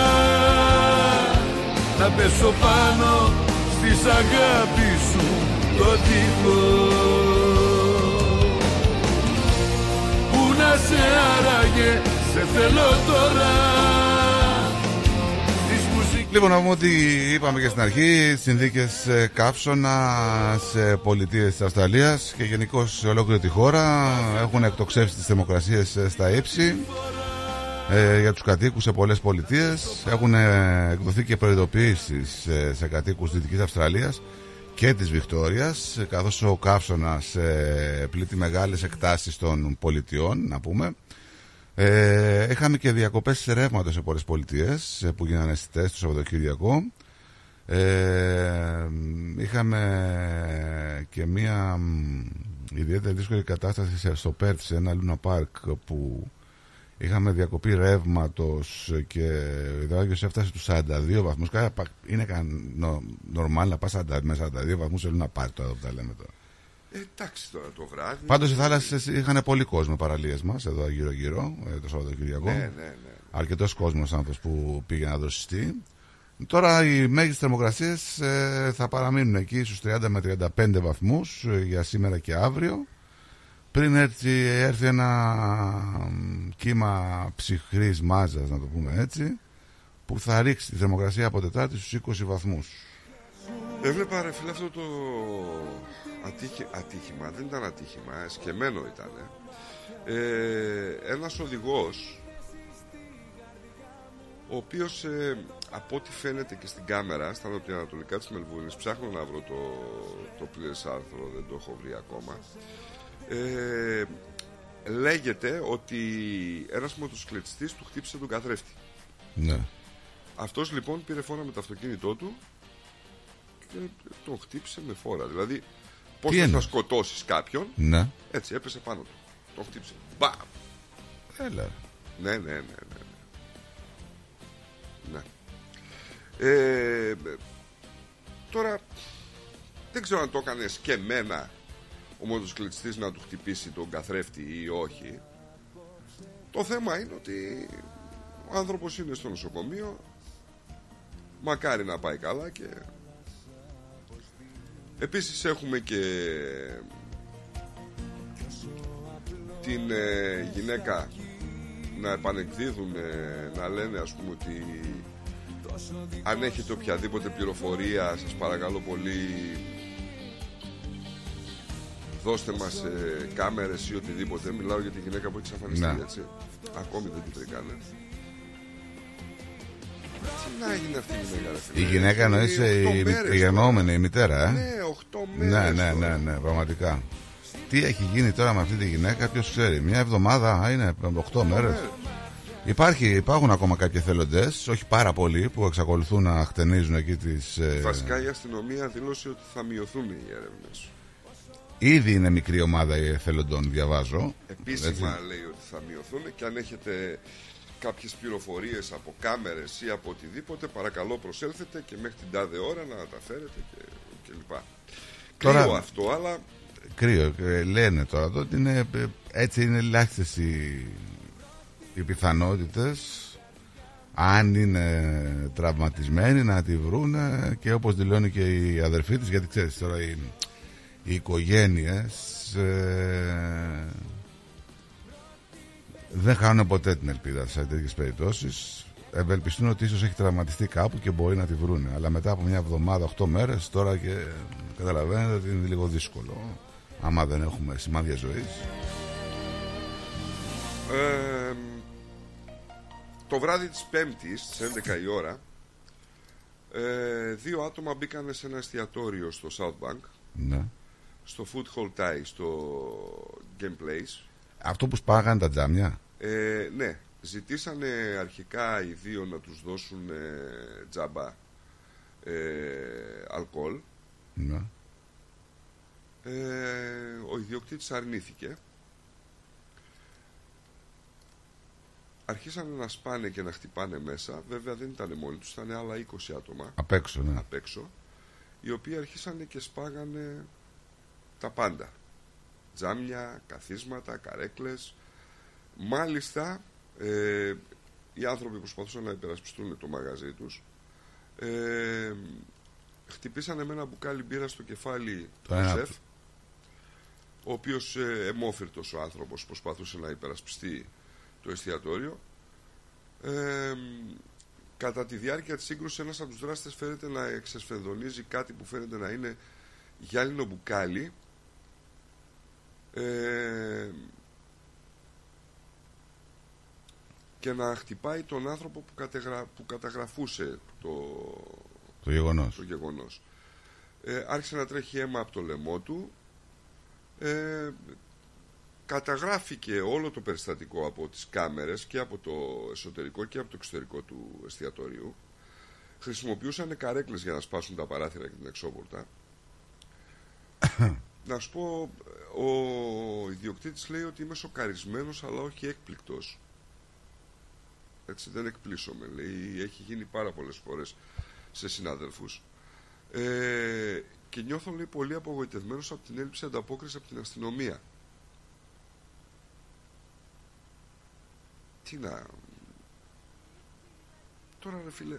Να πέσω πάνω στις αγάπης σου μελωδικό Πού να σε άραγε, σε θέλω τώρα. Λοιπόν, να πούμε ότι είπαμε και στην αρχή συνθήκε καύσωνα σε πολιτείες της Αυστραλίας και γενικώ σε ολόκληρη τη χώρα έχουν εκτοξεύσει τις θερμοκρασίες στα ύψη ε, για τους κατοίκους σε πολλές πολιτείες. Έχουν ε, εκδοθεί και προειδοποιήσεις ε, σε κατοίκους Δυτικής Αυστραλίας και της Βικτόριας καθώς ο καύσωνας ε, πλήττει μεγάλες εκτάσεις των πολιτιών να πούμε ε, είχαμε και διακοπές ρεύματος σε πολλές πολιτείες ε, που γίνανε στις το Σαββατοκύριακο. Ε, είχαμε και μία μ, ιδιαίτερη δύσκολη κατάσταση σε- στο Πέρτ, σε ένα Λούνα Πάρκ που είχαμε διακοπή ρεύματος και ο υδράγιος έφτασε στους 42 βαθμούς. Κάρα πα- Είναι καν νο, νορμάλ να πας 40 με 42 βαθμούς σε Λούνα Πάρκ τώρα που τα λέμε τώρα. Ε, εντάξει τώρα το βράδυ. Πάντως οι θάλασσες είχαν πολύ κόσμο παραλίες μας εδώ γύρω-γύρω ε, το Σαββατοκύριακο. Ναι, ναι, ναι. Αρκετός κόσμος άνθρωπος που πήγε να δοσιστεί. Τώρα οι μέγιστες θερμοκρασίες θα παραμείνουν εκεί στους 30 με 35 βαθμούς για σήμερα και αύριο. Πριν έρθει, έρθει ένα μ, κύμα ψυχρής μάζας, να το πούμε έτσι, που θα ρίξει τη θερμοκρασία από Τετάρτη στους 20 βαθμούς. Έβλεπα ρε φίλε αυτό το ατύχη, ατύχημα, δεν ήταν ατύχημα, ε, σκεμμένο ήταν. Ε, ένας οδηγός ο οποίος ε, από ό,τι φαίνεται και στην κάμερα στα νοτιοανατολικά της Μελβούρνης ψάχνω να βρω το, το πλήρες άρθρο, δεν το έχω βρει ακόμα ε, λέγεται ότι ένας μοτοσυκλετιστής του χτύπησε τον καθρέφτη Ναι. αυτός λοιπόν πήρε φόρα με το αυτοκίνητό του και τον χτύπησε με φόρα. Δηλαδή, πώς Τι θα εννοείς; σκοτώσεις κάποιον, Ναι. έτσι έπεσε πάνω του. Τον χτύπησε. Μπαμ! Έλα. Ναι, ναι, ναι. ναι, ναι. ναι. Ε, τώρα, δεν ξέρω αν το έκανες σκεμμένα ο μοτοσυκλετιστής να του χτυπήσει τον καθρέφτη ή όχι. Το θέμα είναι ότι ο άνθρωπος είναι στο νοσοκομείο μακάρι να πάει καλά και επίσης έχουμε και την ε, γυναίκα να επανεκδίδουν ε, να λένε ας πούμε ότι αν έχετε οποιαδήποτε πληροφορία σας παρακαλώ πολύ δώστε μας ε, κάμερες ή οτιδήποτε. Μιλάω για τη γυναίκα που έχει εξαφανιστεί Ναι. έτσι. Ακόμη δεν την βρήκανε τι να έγινε αυτή η γυναίκα ρε φίλε. Η γυναίκα εννοείς Είναι η, οκτώ η, μέρες η γεννόμενη, η μητέρα, ε; Ναι, οχτώ Ναι, μέρες ναι, τώρα. ναι, ναι, πραγματικά. Τι έχει γίνει τώρα με αυτή τη γυναίκα, ποιος ξέρει. Μια εβδομάδα, α, είναι 8 μέρες. μέρες. Υπάρχει, υπάρχουν ακόμα κάποιοι εθελοντές, όχι πάρα πολλοί, που εξακολουθούν να χτενίζουν εκεί τις. Βασικά η αστυνομία δήλωσε ότι θα μειωθούν οι έρευνες Ήδη είναι μικρή ομάδα οι εθελοντών, διαβάζω. Επίσημα Έτσι. λέει ότι θα μειωθούν και αν έχετε κάποιες πληροφορίες από κάμερες ή από οτιδήποτε παρακαλώ προσέλθετε και μέχρι την τάδε ώρα να τα φέρετε και, και λοιπά. Τώρα- Κρύο αυτό αλλά Κρύο. ε, Λένε τώρα εδώ ότι είναι, ε, έτσι είναι ελάχιστες οι, οι πιθανότητες. Αν είναι τραυματισμένοι να τη βρούνε και όπως δηλώνει και η αδερφή της γιατί ξέρεις τώρα οι, οι οικογένειες ε, δεν χάνουν ποτέ την ελπίδα σε τέτοιες περιπτώσεις. Ευελπιστούν ότι ίσως έχει τραυματιστεί κάπου και μπορεί να τη βρούνε. Αλλά μετά από μια εβδομάδα, 8 μέρες τώρα και καταλαβαίνετε ότι είναι λίγο δύσκολο άμα δεν έχουμε σημάδια ζωής. Ε, το βράδυ της Πέμπτης στις 11 η ώρα ε, δύο άτομα μπήκαν σε ένα εστιατόριο στο South Bank ναι. στο Food Hall Thai στο Game Place αυτό που σπάγανε τα τζάμια Ε, ναι, ζητήσανε αρχικά οι δύο να τους δώσουν ε, τζάμπα ε, αλκοόλ. ναι. Ε, ο ιδιοκτήτης αρνήθηκε. Αρχίσανε να σπάνε και να χτυπάνε μέσα. Βέβαια δεν ήταν μόνοι τους, ήταν άλλα 20 άτομα απ' έξω ναι. απ' έξω. Οι οποίοι αρχίσανε και σπάγανε τα πάντα. Τζάμια, καθίσματα, καρέκλες. Μάλιστα, ε, οι άνθρωποι προσπαθούσαν να υπερασπιστούν το μαγαζί τους. Ε, χτυπήσανε με ένα μπουκάλι μπύρα στο κεφάλι Το του ένα. σεφ ο οποίος ε, εμόφυρτος ο άνθρωπος προσπαθούσε να υπερασπιστεί το εστιατόριο ε, κατά τη διάρκεια της σύγκρουσης ένας από τους δράστες φαίνεται να εξεσφενδονίζει κάτι που φαίνεται να είναι γυάλινο μπουκάλι ε, και να χτυπάει τον άνθρωπο που, κατεγρα... που καταγραφούσε το, Το γεγονός. το γεγονός. Ε, άρχισε να τρέχει αίμα από το λαιμό του. Ε, καταγράφηκε όλο το περιστατικό από τις κάμερες και από το εσωτερικό και από το εξωτερικό του εστιατορίου. Χρησιμοποιούσαν καρέκλες για να σπάσουν τα παράθυρα και την εξώπορτα. <coughs> να σου πω, ο ιδιοκτήτης λέει ότι είμαι σοκαρισμένος αλλά όχι έκπληκτος. Έτσι δεν εκπλήσωμαι, λέει. Έχει γίνει πάρα πολλές φορές σε συνάδελφους. Ε, και νιώθω, λέει, πολύ απογοητευμένος από την έλλειψη ανταπόκριση από την αστυνομία. Τι να... Τώρα, ρε φίλε,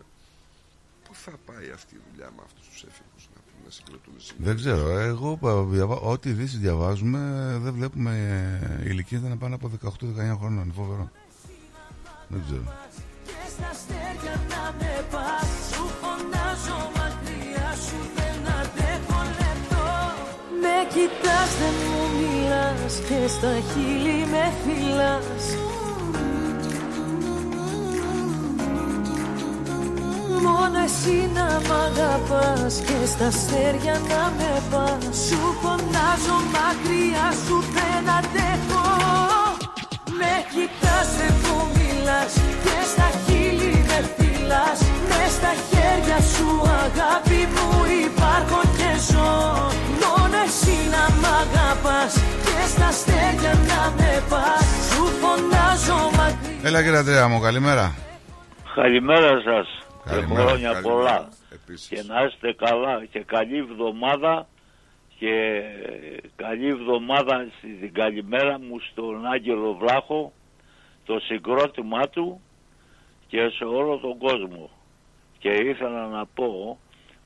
πού θα πάει αυτή η δουλειά με αυτούς τους έφηβους να, πούμε, να συγκροτούν σήμερα. Δεν ξέρω. Εγώ πα- διαβα... ό,τι ειδήσεις διαβάζουμε δεν βλέπουμε ε, ηλικία να πάνε από 18-19 χρόνων. Είναι φοβερό. Δεν ξέρω. Και στα αστέρια να με πας Σου φωνάζω μακριά σου δεν αντέχω λεπτό Με κοιτάς δεν μου μιλάς Και στα χείλη με φυλάς Μόνο εσύ να μ' αγαπάς Και στα αστέρια να με πας. Σου φωνάζω μακριά σου δεν αντέχω. Με κοιτάς δεν μου μιλάς Και στα χείλη με φυλάς Με στα χέρια σου αγάπη μου υπάρχω και ζω. Μόνο εσύ να μ' αγαπάς Και στα αστέρια να με πας. Σου φωνάζω μακριά. Έλα κύριε Αντρέα μου, καλημέρα. Καλημέρα σας και Καλημέρα, χρόνια καλημέρα. πολλά και να είστε καλά και καλή εβδομάδα και καλή εβδομάδα στην καλημέρα μου στον Άγγελο Βλάχο το συγκρότημά του και σε όλο τον κόσμο και ήθελα να πω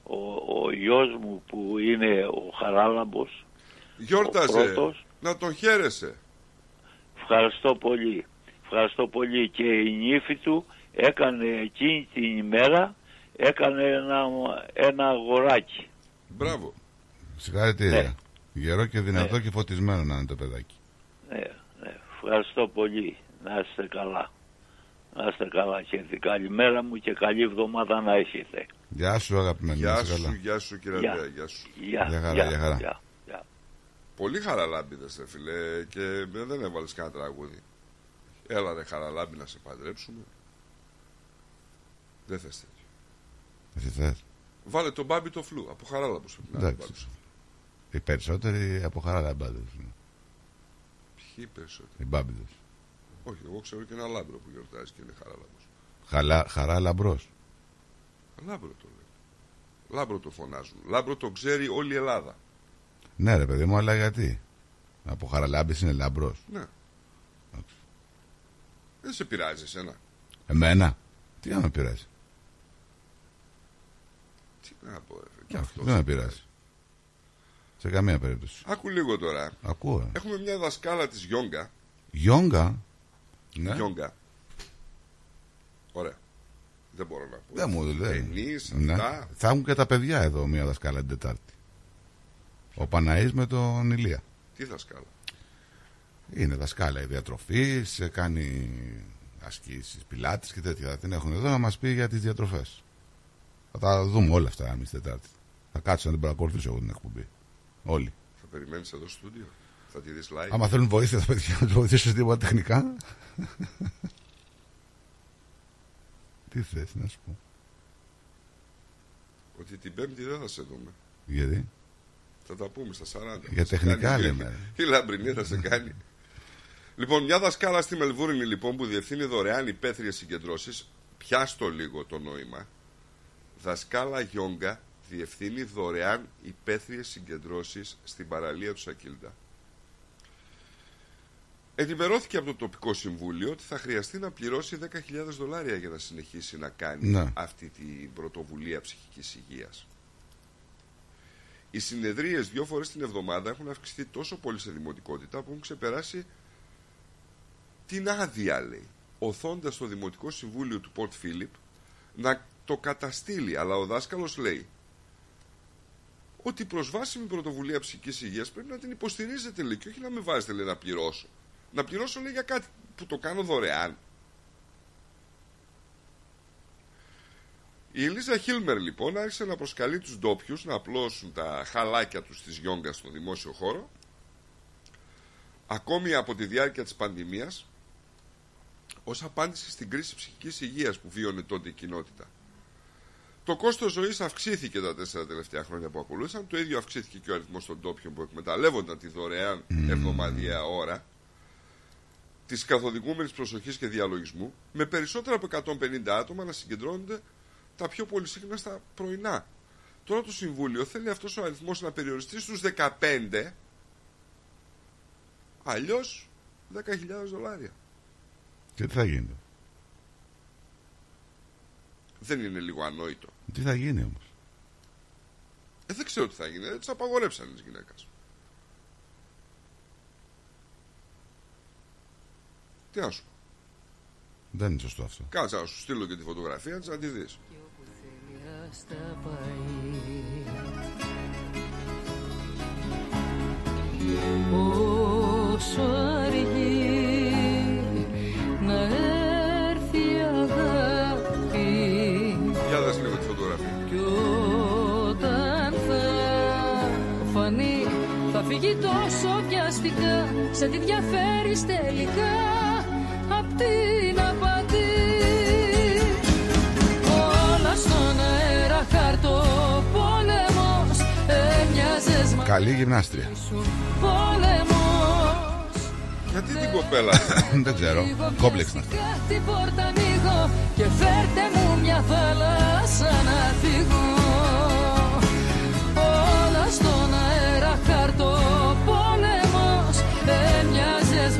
ο, ο γιος μου που είναι ο Χαράλαμπος ο Γιόρταζε. πρώτος Να τον χαίρεσαι. Ευχαριστώ πολύ. Ευχαριστώ πολύ και η νύφη του έκανε εκείνη την ημέρα έκανε ένα, ένα αγοράκι. Μπράβο. Συγχαρητήρια. Ναι. Γερό και δυνατό και φωτισμένο να είναι το παιδάκι. Ναι, ναι. Ευχαριστώ πολύ. Να είστε καλά. Να είστε καλά και την καλημέρα μου και καλή εβδομάδα να έχετε. Γεια σου αγαπημένη. Γεια να είσαι σου, καλά. γεια σου κύριε Γεια. Αντρέα, γεια σου. Γεια, Γεια χαρά, γεια, γεια χαρά. γεια, γεια. Πολύ χαραλάμπιδες ρε φίλε και δεν έβαλες κανένα τραγούδι. Έλα ρε χαραλάμπη να σε παντρέψουμε. Δεν θες τέτοιο. Εσύ θες. Βάλε τον Μπάμπη το Φλου από Χαράλαμπος. πρέπει να είναι Εντάξει. το Μπάμπη το Φλου. Οι περισσότεροι από χαρά λαμπάδες. Ποιοι περισσότεροι; Οι Μπάμπηδες. Όχι, εγώ ξέρω και ένα Λάμπρο που γιορτάζει και είναι Χαράλαμπος. Χαλά, χαρά λαμπρός. Λάμπρο το λέει. Λάμπρο το φωνάζουν. Λάμπρο το ξέρει όλη η Ελλάδα. Ναι ρε παιδί μου, αλλά γιατί; Από Χαραλάμπης είναι Λάμπρος. Ναι. Δεν σε πειράζει εσένα. Εμένα. Τι να με πειράζει. Τι να πω, ρε. Και Όχι, αυτός. Δεν με πειράζει. Σε καμία περίπτωση. Άκου λίγο τώρα. Ακούω. ε. Έχουμε μια δασκάλα της Γιόγκα. Γιόγκα; Ναι. Γιόγκα. Ωραία. Δεν μπορώ να πω. Δεν μου λέει. Ταινίες, Ναι. αυτά. Θα έχουν και τα παιδιά εδώ μία δασκάλα την Τετάρτη. Ο Παναής με τον Ηλία. Τι δασκάλα. Είναι δασκάλα η διατροφή, κάνει ασκήσεις, πιλάτες και τέτοια. Θα την έχουν εδώ να μας πει για τις διατροφές. Θα τα δούμε όλα αυτά εμείς Τετάρτη. Θα κάτσω να την παρακολουθήσω εγώ την εκπομπή. Όλοι. Θα περιμένεις εδώ στο στούντιο; Θα τη δεις live; Άμα θέλουν βοήθεια τα παιδιά να τους βοηθήσω σε τίποτα τεχνικά. Τι θες να σου πω; Ότι την Πέμπτη δεν θα σε δούμε. Γιατί; Θα τα πούμε στα 40. Για Θα σε τεχνικά κάνει- λέμε. <laughs> Η Λαμπρινή θα σε κάνει. λοιπόν, μια δασκάλα στη Μελβούρνη λοιπόν που διευθύνει δωρεάν υπαίθριες συγκεντρώσεις. Πιάστο λίγο το νόημα. Δασκάλα Γιόγκα διευθύνει δωρεάν υπαίθριες συγκεντρώσεις στην παραλία του Σακίλντα. Ενημερώθηκε από το τοπικό συμβούλιο ότι θα χρειαστεί να πληρώσει 10.000 δολάρια για να συνεχίσει να κάνει Ναι. αυτή την πρωτοβουλία ψυχικής υγείας. Οι συνεδρίες δύο φορές την εβδομάδα έχουν αυξηθεί τόσο πολύ σε δημοτικότητα που έχουν ξεπεράσει την άδεια, λέει. Οθώντας το Δημοτικό Συμβούλιο του Πορτ Φίλιπ να το καταστήλει. Αλλά ο δάσκαλος λέει ότι η προσβάσιμη πρωτοβουλία ψυχικής υγείας πρέπει να την υποστηρίζετε, λέει, και όχι να με βάζετε, λέει, να πληρώσω. Να πληρώσω, λέει, για κάτι που το κάνω δωρεάν. Η Ελίζα Χίλμερ λοιπόν άρχισε να προσκαλεί τους ντόπιους να απλώσουν τα χαλάκια τους της γιόγκα στο δημόσιο χώρο ακόμη από τη διάρκεια της πανδημίας ως απάντηση στην κρίση ψυχικής υγείας που βίωνε τότε η κοινότητα. Το κόστος ζωής αυξήθηκε τα τέσσερα τελευταία χρόνια που ακολούθησαν, το ίδιο αυξήθηκε και ο αριθμός των ντόπιων που εκμεταλλεύονταν τη δωρεάν εβδομαδιαία ώρα της καθοδηγούμενης προσοχής και διαλογισμού, με περισσότερα από 150 άτομα να συγκεντρώνονται τα πιο πολύ συχνά στα πρωινά. Τώρα το Συμβούλιο θέλει αυτός ο αριθμός να περιοριστεί στους 15, αλλιώς 10.000 δολάρια. Και τι θα γίνει; Δεν είναι λίγο ανόητο. Τι θα γίνει όμως; Ε, δεν ξέρω τι θα γίνει. Δεν τις απαγορέψαν τις γυναίκες. Τι να σου πω. Δεν είναι σωστό αυτό. Κάτσε να σου στείλω και τη φωτογραφία της να τη δεις. Όσο Σε τι διαφέρεις τελικά απ' την απαντή Όλα στον αέρα χαρτό πόλεμος Έμοιαζες μα Καλή γυμνάστρια. πόλεμος Γιατί την κοπέλα. <laughs> Δεν ξέρω. Κόμπλεξ να αυτή. Την πόρτα ανοίγω και φέρτε μου μια θάλασσα να φύγω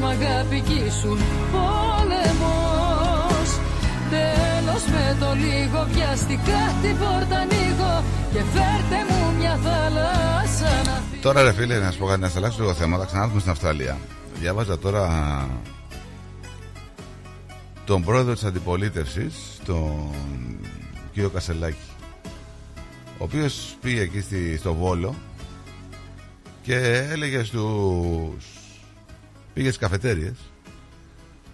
αγάπη κι ήσουν πόλεμος. Τέλος με το λίγο βιαστικά την πόρτα ανοίγω Και φέρτε μου μια θάλασσα να φύγω. Τώρα ρε φίλε, να σου πω κάτι, να σε αλλάξω λίγο θέμα, θα ξανάρθουμε στην Αυστραλία. Διάβαζα τώρα τον πρόεδρο της αντιπολίτευσης, τον κύριο Κασελάκη, ο οποίος πήγε εκεί στη, στο Βόλο και έλεγε στους... πήγε στις καφετέριες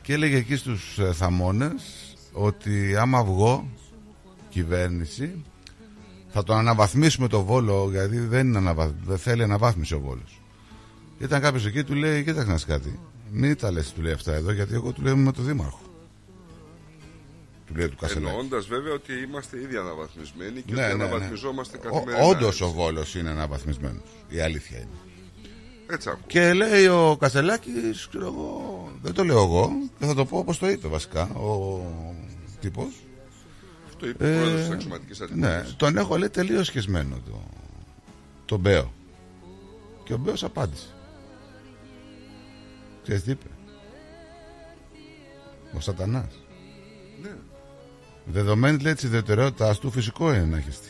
και έλεγε εκεί στους ε, θαμώνες ότι άμα βγω κυβέρνηση θα τον αναβαθμίσουμε το Βόλο γιατί δεν, είναι αναβα... δεν θέλει αναβάθμιση ο Βόλος. Ήταν κάποιος εκεί του λέει κοίταξε να δεις κάτι μην τα λες του λέει αυτά εδώ γιατί εγώ του λέω είμαι με το Δήμαρχο. Του λέει του Κασελάκη. Εννοώντας βέβαια ότι είμαστε ήδη αναβαθμισμένοι και Ναι, ότι ναι, ναι. αναβαθμιζόμαστε Ο- καθημερινά. Όντως ο Βόλος είναι αναβαθμισμένος. Η αλήθεια είναι. Έτσι ακούω. Και λέει ο Κασελάκης, ξέρω εγώ, δεν το λέω εγώ, και θα το πω όπως το είπε βασικά ο τύπος. Αυτό είπε ο πρόεδρος της αξιωματικής ναι, αντιπολίτευσης. τον έχω λέει τελείως σχεσμένο το, το Μπέο. Και ο Μπέος απάντησε. Ξέρεις τι είπε. Ο σατανάς. Ναι. Δεδομένη λέει της ιδιαιτερότητάς του φυσικό είναι να χεστεί.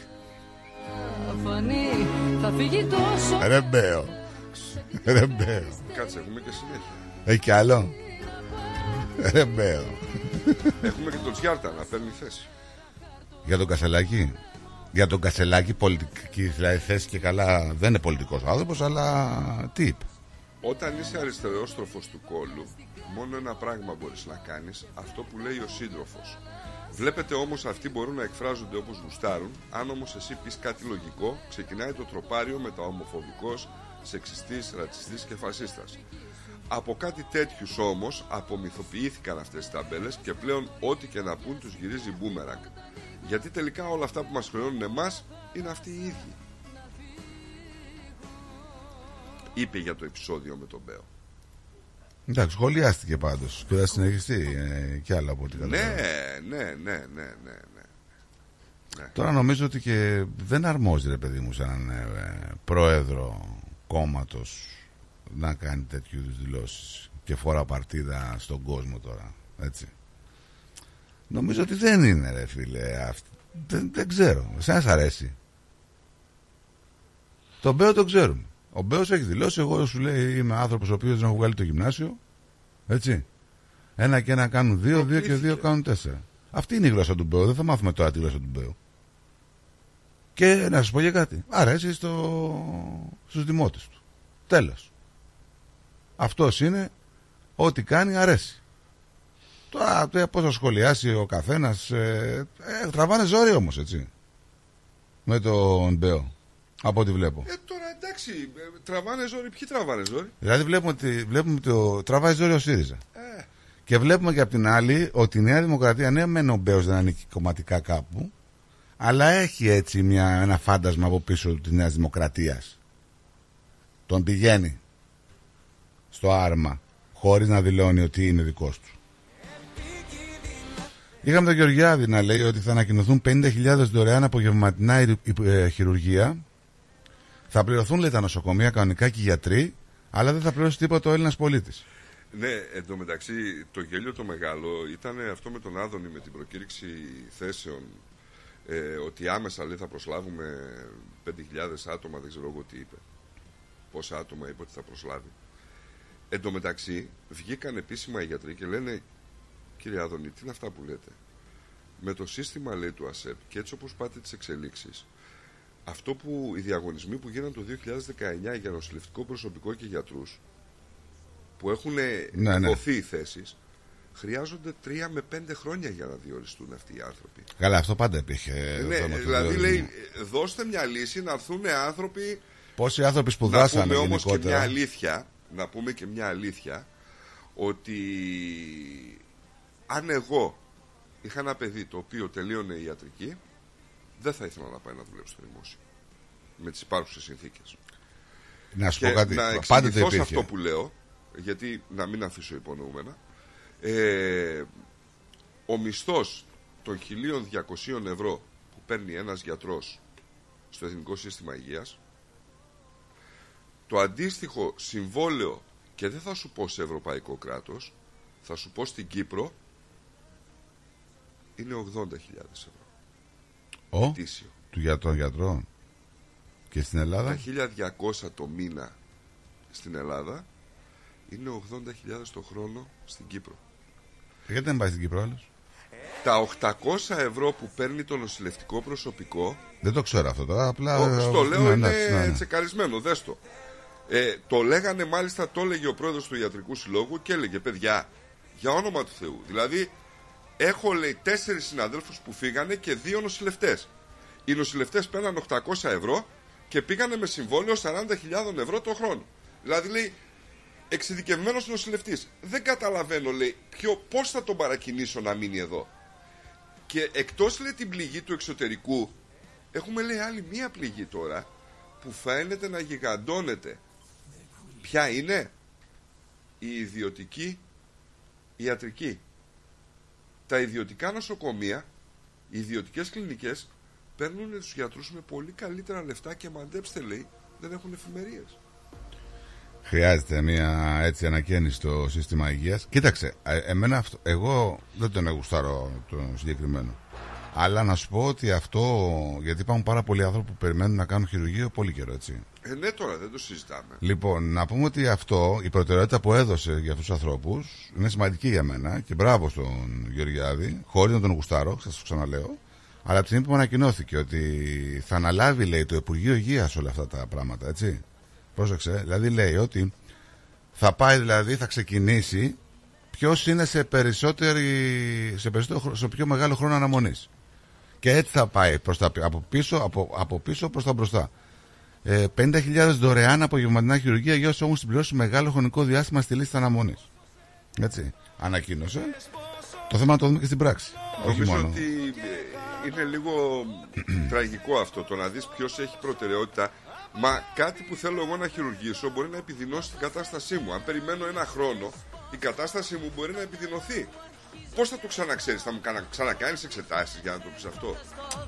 θα φανεί Θα φύγει τόσο Ρε Μπέο. Ρε Μπέο. Κάτσε, έχουμε και συνέχεια. Έχει κι άλλο. Ρε Μπέο. Έχουμε και τον Τσιάρτα να παίρνει θέση. Για τον Κασελάκη. Για τον Κασελάκη πολιτική δηλαδή, θέση και καλά δεν είναι πολιτικός άνθρωπος αλλά τι είπε. Όταν είσαι αριστερόστροφος του κόλου, μόνο ένα πράγμα μπορείς να κάνεις, αυτό που λέει ο σύντροφος. Βλέπετε όμως αυτοί μπορούν να εκφράζονται όπως γουστάρουν, αν όμως εσύ πεις κάτι λογικό, ξεκινάει το τροπάριο με τα ομοφοβικός, σεξιστής, ρατσιστής και φασίστας. Από κάτι τέτοιους όμως απομυθοποιήθηκαν αυτές τις ταμπέλες και πλέον ό,τι και να πούν τους γυρίζει μπούμεραγκ. Γιατί τελικά όλα αυτά που μας χρεώνουν εμάς είναι αυτοί οι ίδιοι. Είπε για το επεισόδιο με τον Μπέο. Εντάξει, σχολιάστηκε πάντως και θα συνεχιστεί ε, κι άλλα από ό,τι Ναι, καταλαβαίνω. ναι, ναι, ναι, ναι, ναι. Τώρα νομίζω ότι και δεν αρμόζει ρε παιδί μου σαν ε, πρόεδρο κόμματος να κάνει τέτοιου είδους δηλώσεις και φορά παρτίδα στον κόσμο τώρα, έτσι. Νομίζω ότι δεν είναι ρε φίλε, αυ- δεν, δεν ξέρω, εσένα σ' αρέσει. Τον Μπέο τον ξέρουμε. Ο Μπέος έχει δηλώσει: Εγώ σου λέει είμαι άνθρωπος ο οποίος δεν έχω βγάλει το γυμνάσιο. Έτσι. Ένα και ένα κάνουν δύο, δύο και δύο κάνουν τέσσερα. Αυτή είναι η γλώσσα του Μπέου. Δεν θα μάθουμε τώρα τη γλώσσα του Μπέου. Και να σα πω για κάτι. Αρέσει στο... στους δημότες του. Τέλος. Αυτός είναι ό,τι κάνει αρέσει. Τώρα πώς θα σχολιάσει ο καθένας. Ε, ε, τραβάνε ζόρι όμως έτσι. Με τον Μπέο. Από ό,τι βλέπω. Ε, τώρα εντάξει, ε, τραβάνε ζόρι. Ποιοι τραβάνε ζόρι; Δηλαδή βλέπουμε ότι βλέπουμε το τραβάει ζόρι ο ΣΥΡΙΖΑ. Ε. Και βλέπουμε και από την άλλη ότι η Νέα Δημοκρατία, ναι, μεν ο Μπέος δεν ανήκει κομματικά κάπου, αλλά έχει έτσι μια, ένα φάντασμα από πίσω της Νέας Δημοκρατίας. Τον πηγαίνει στο άρμα, χωρίς να δηλώνει ότι είναι δικός του. Είχαμε τον Γεωργιάδη να λέει ότι θα ανακοινωθούν 50.000 δωρεάν απογευματινά ε, ε, χειρουργία. Θα πληρωθούν λέει τα νοσοκομεία κανονικά και οι γιατροί, αλλά δεν θα πληρώσει τίποτα ο Έλληνας πολίτης. Ναι, εντωμεταξύ το γέλιο το μεγάλο ήταν αυτό με τον Άδωνη με την προκήρυξη θέσεων ε, ότι άμεσα λέει θα προσλάβουμε 5.000 άτομα, δεν ξέρω εγώ τι είπε. Πόσα άτομα είπε ότι θα προσλάβει. Εν τω μεταξύ, βγήκαν επίσημα οι γιατροί και λένε, κύριε Άδωνη, τι είναι αυτά που λέτε; Με το σύστημα λέει του ΑΣΕΠ και έτσι όπως πάτε τις εξελίξεις, αυτό που οι διαγωνισμοί που γίνανε το 2019 για νοσηλευτικό προσωπικό και γιατρούς, που έχουν Ναι, ναι. δοθεί οι θέσεις, χρειάζονται τρία με πέντε χρόνια για να διοριστούν αυτοί οι άνθρωποι. Καλά, αυτό πάντα υπήρχε. Ε, το ναι, θέμα του δηλαδή διορισμού. λέει, δώστε μια λύση να έρθουν άνθρωποι Πόσοι άνθρωποι να σπουδάσανε πούμε όμως και μια γενικότερα. αλήθεια, να πούμε και μια αλήθεια, ότι αν εγώ είχα ένα παιδί το οποίο τελείωνε η ιατρική, δεν θα ήθελα να πάει να δουλέψει στο δημόσιο. Με τις υπάρχουσες συνθήκες. Να σου Και πω κάτι. να Πάντοτε εξηγηθώ σε υπήρχε. αυτό που λέω, γιατί να μην αφήσω υπονοούμενα, ε, ο μισθός των 1.200 ευρώ που παίρνει ένας γιατρός στο Εθνικό Σύστημα Υγείας, το αντίστοιχο συμβόλαιο, και δεν θα σου πω σε ευρωπαϊκό κράτος, θα σου πω στην Κύπρο, είναι 80.000 ευρώ. Ο, Ετήσιο. του για των γιατρών. Και στην Ελλάδα; Τα 1.200 το μήνα στην Ελλάδα είναι 80.000 το χρόνο στην Κύπρο. Γιατί δεν πάει στην Κύπρο άλλος; Τα 800 ευρώ που παίρνει το νοσηλευτικό προσωπικό Δεν το ξέρω αυτό τώρα. Απλά. Ο, στο ναι, λέω είναι εντάξει, ναι, ναι. τσεκαρισμένο, δες το. Ε, το λέγανε μάλιστα, το έλεγε ο πρόεδρος του Ιατρικού Συλλόγου και έλεγε παιδιά, για όνομα του Θεού. Δηλαδή, έχω λέει τέσσερις συναδέλφους που φύγανε και δύο νοσηλευτές. Οι νοσηλευτές παίρναν 800 ευρώ και πήγανε με συμβόλαιο 40.000 ευρώ το χρόνο. Δηλαδή λέει, εξειδικευμένος νοσηλευτής. Δεν καταλαβαίνω λέει, ποιο, πώς θα τον παρακινήσω να μείνει εδώ. Και εκτός λέει την πληγή του εξωτερικού, έχουμε λέει άλλη μία πληγή τώρα που φαίνεται να γιγαντώνεται. Ποια είναι; Η ιδιωτική ιατρική. Τα ιδιωτικά νοσοκομεία, οι ιδιωτικές κλινικές παίρνουν τους γιατρούς με πολύ καλύτερα λεφτά και μαντέψτε λέει δεν έχουν εφημερίες. Χρειάζεται μια έτσι ανακαίνιση στο σύστημα υγείας. Κοίταξε, ε, εμένα αυτό, εγώ δεν τον γουστάρω τον συγκεκριμένο. Αλλά να σου πω ότι αυτό, γιατί υπάρχουν πάρα πολλοί άνθρωποι που περιμένουν να κάνουν χειρουργείο πολύ καιρό, έτσι. Ε, ναι τώρα δεν το συζητάμε. Λοιπόν, να πούμε ότι αυτό, η προτεραιότητα που έδωσε για αυτούς τους ανθρώπους είναι σημαντική για μένα και μπράβο στον Γεωργιάδη, χωρίς να τον γουστάρω, σας το ξαναλέω. Αλλά από τη στιγμή που ανακοινώθηκε ότι θα αναλάβει, λέει, το Υπουργείο Υγείας όλα αυτά τα πράγματα, έτσι. Πρόσεξε, δηλαδή λέει ότι θα πάει, δηλαδή, θα ξεκινήσει ποιος είναι σε, περισσότερη, σε, περισσότερο, χρο- σε πιο μεγάλο χρόνο αναμονής. Και έτσι θα πάει προς τα, πι- από πίσω, από, από πίσω προς τα μπροστά. Ε, 50.000 δωρεάν απογευματινά χειρουργία για όσους έχουν συμπληρώσει μεγάλο χρονικό διάστημα στη λίστα αναμονής. Έτσι. Ανακοίνωσε. Το θέμα να το δούμε και στην πράξη. Όχι Νομίζω μόνο. ότι ε, είναι λίγο <clears throat> τραγικό αυτό το να δεις ποιος έχει προτεραιότητα. Μα κάτι που θέλω εγώ να χειρουργήσω μπορεί να επιδεινώσει την κατάστασή μου. Αν περιμένω ένα χρόνο, η κατάστασή μου μπορεί να επιδεινωθεί. Πώς θα το ξαναξέρεις, θα μου κανα- ξανακάνεις εξετάσεις για να το πεις αυτό;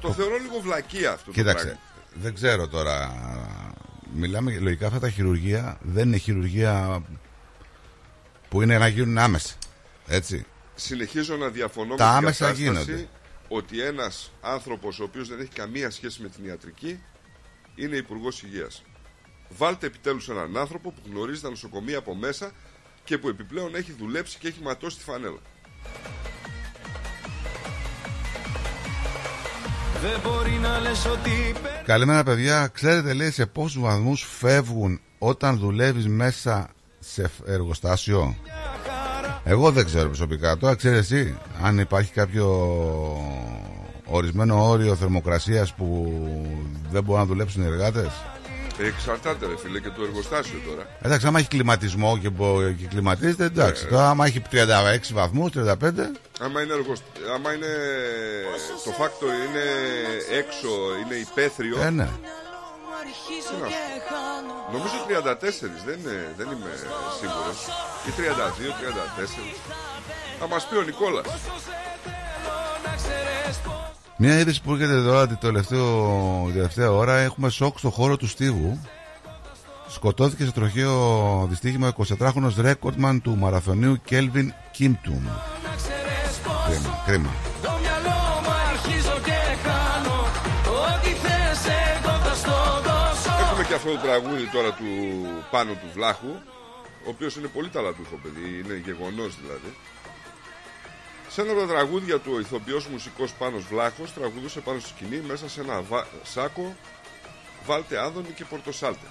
Το θεωρώ λίγο βλακεία αυτό το Κοίταξε, πράγμα. δεν ξέρω τώρα. Μιλάμε λογικά αυτά τα χειρουργία δεν είναι χειρουργία που είναι να γίνουν άμεσα. Έτσι. Συνεχίζω να διαφωνώ Τα με την άμεσα κατάσταση γίνονται. ότι ένας άνθρωπος ο οποίος δεν έχει καμία σχέση με την ιατρική είναι υπουργός Υγείας. Βάλτε επιτέλους έναν άνθρωπο που γνωρίζει τα νοσοκομεία από μέσα και που επιπλέον έχει δουλέψει και έχει ματώσει τη φανέλα. Δεν μπορεί να λες ότι Καλημέρα παιδιά, ξέρετε λέει σε πόσους βαθμούς φεύγουν όταν δουλεύεις μέσα σε εργοστάσιο; Εγώ δεν ξέρω προσωπικά, τώρα ξέρεις εσύ αν υπάρχει κάποιο ορισμένο όριο θερμοκρασίας που δεν μπορούν να δουλέψουν οι εργάτες; Εξαρτάται ρε φίλε και το εργοστάσιο τώρα. Εντάξει, άμα έχει κλιματισμό και, μπο- και κλιματίζεται, εντάξει. Ε, Τώρα, άμα έχει 36 βαθμούς, 35, Άμα είναι, εργοσ... άμα είναι το factory είναι έξω, είναι υπαίθριο. ε, ναι. Τι να σου πω. Νομίζω 34, δεν, είναι, δεν είμαι σίγουρος. Ή 32, 34. Θα μας πει ο Νικόλας. Μια είδηση που έρχεται τώρα την τελευταίο, την τελευταία ώρα έχουμε σοκ στο χώρο του στίβου. Σκοτώθηκε σε τροχαίο δυστύχημα ο 24χρονος ρέκορτμαν του μαραθωνίου Κέλβιν Κίμπτουμ. Κρίμα, κρίμα. Το μυαλό μου αρχίζω και χάνω Ό,τι θες εγώ θα στο δώσω Έχουμε και αυτό το τραγούδι τώρα του Πάνου του Βλάχου, ο οποίος είναι πολύ ταλαντούχο παιδί, είναι γεγονός δηλαδή. Σε ένα από τα τραγούδια του ο ηθοποιός μουσικός Πάνος Βλάχος τραγουδούσε πάνω στη σκηνή μέσα σε ένα βα- σάκο Βάλτε Άδωνη και Πορτοσάλτε.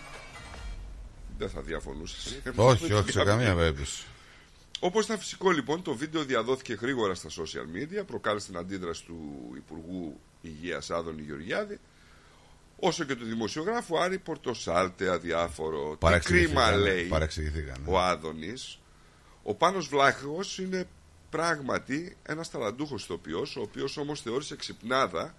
Δεν θα διαφωνούσες. όχι, όχι, σε καμία περίπτωση. Όπως ήταν φυσικό λοιπόν, το βίντεο διαδόθηκε γρήγορα στα social media, προκάλεσε την αντίδραση του Υπουργού Υγείας Άδωνη Γεωργιάδη, όσο και του δημοσιογράφου Άρη Πορτοσάλτε αδιάφορο. Τι Παραξηγηθήκανε, κρίμα λέει παραξηγηθήκανε. ο Άδωνης. Ο Πάνος Βλάχος είναι πράγματι ένας ταλαντούχος ηθοποιός, ο οποίος όμως θεώρησε ξυπνάδα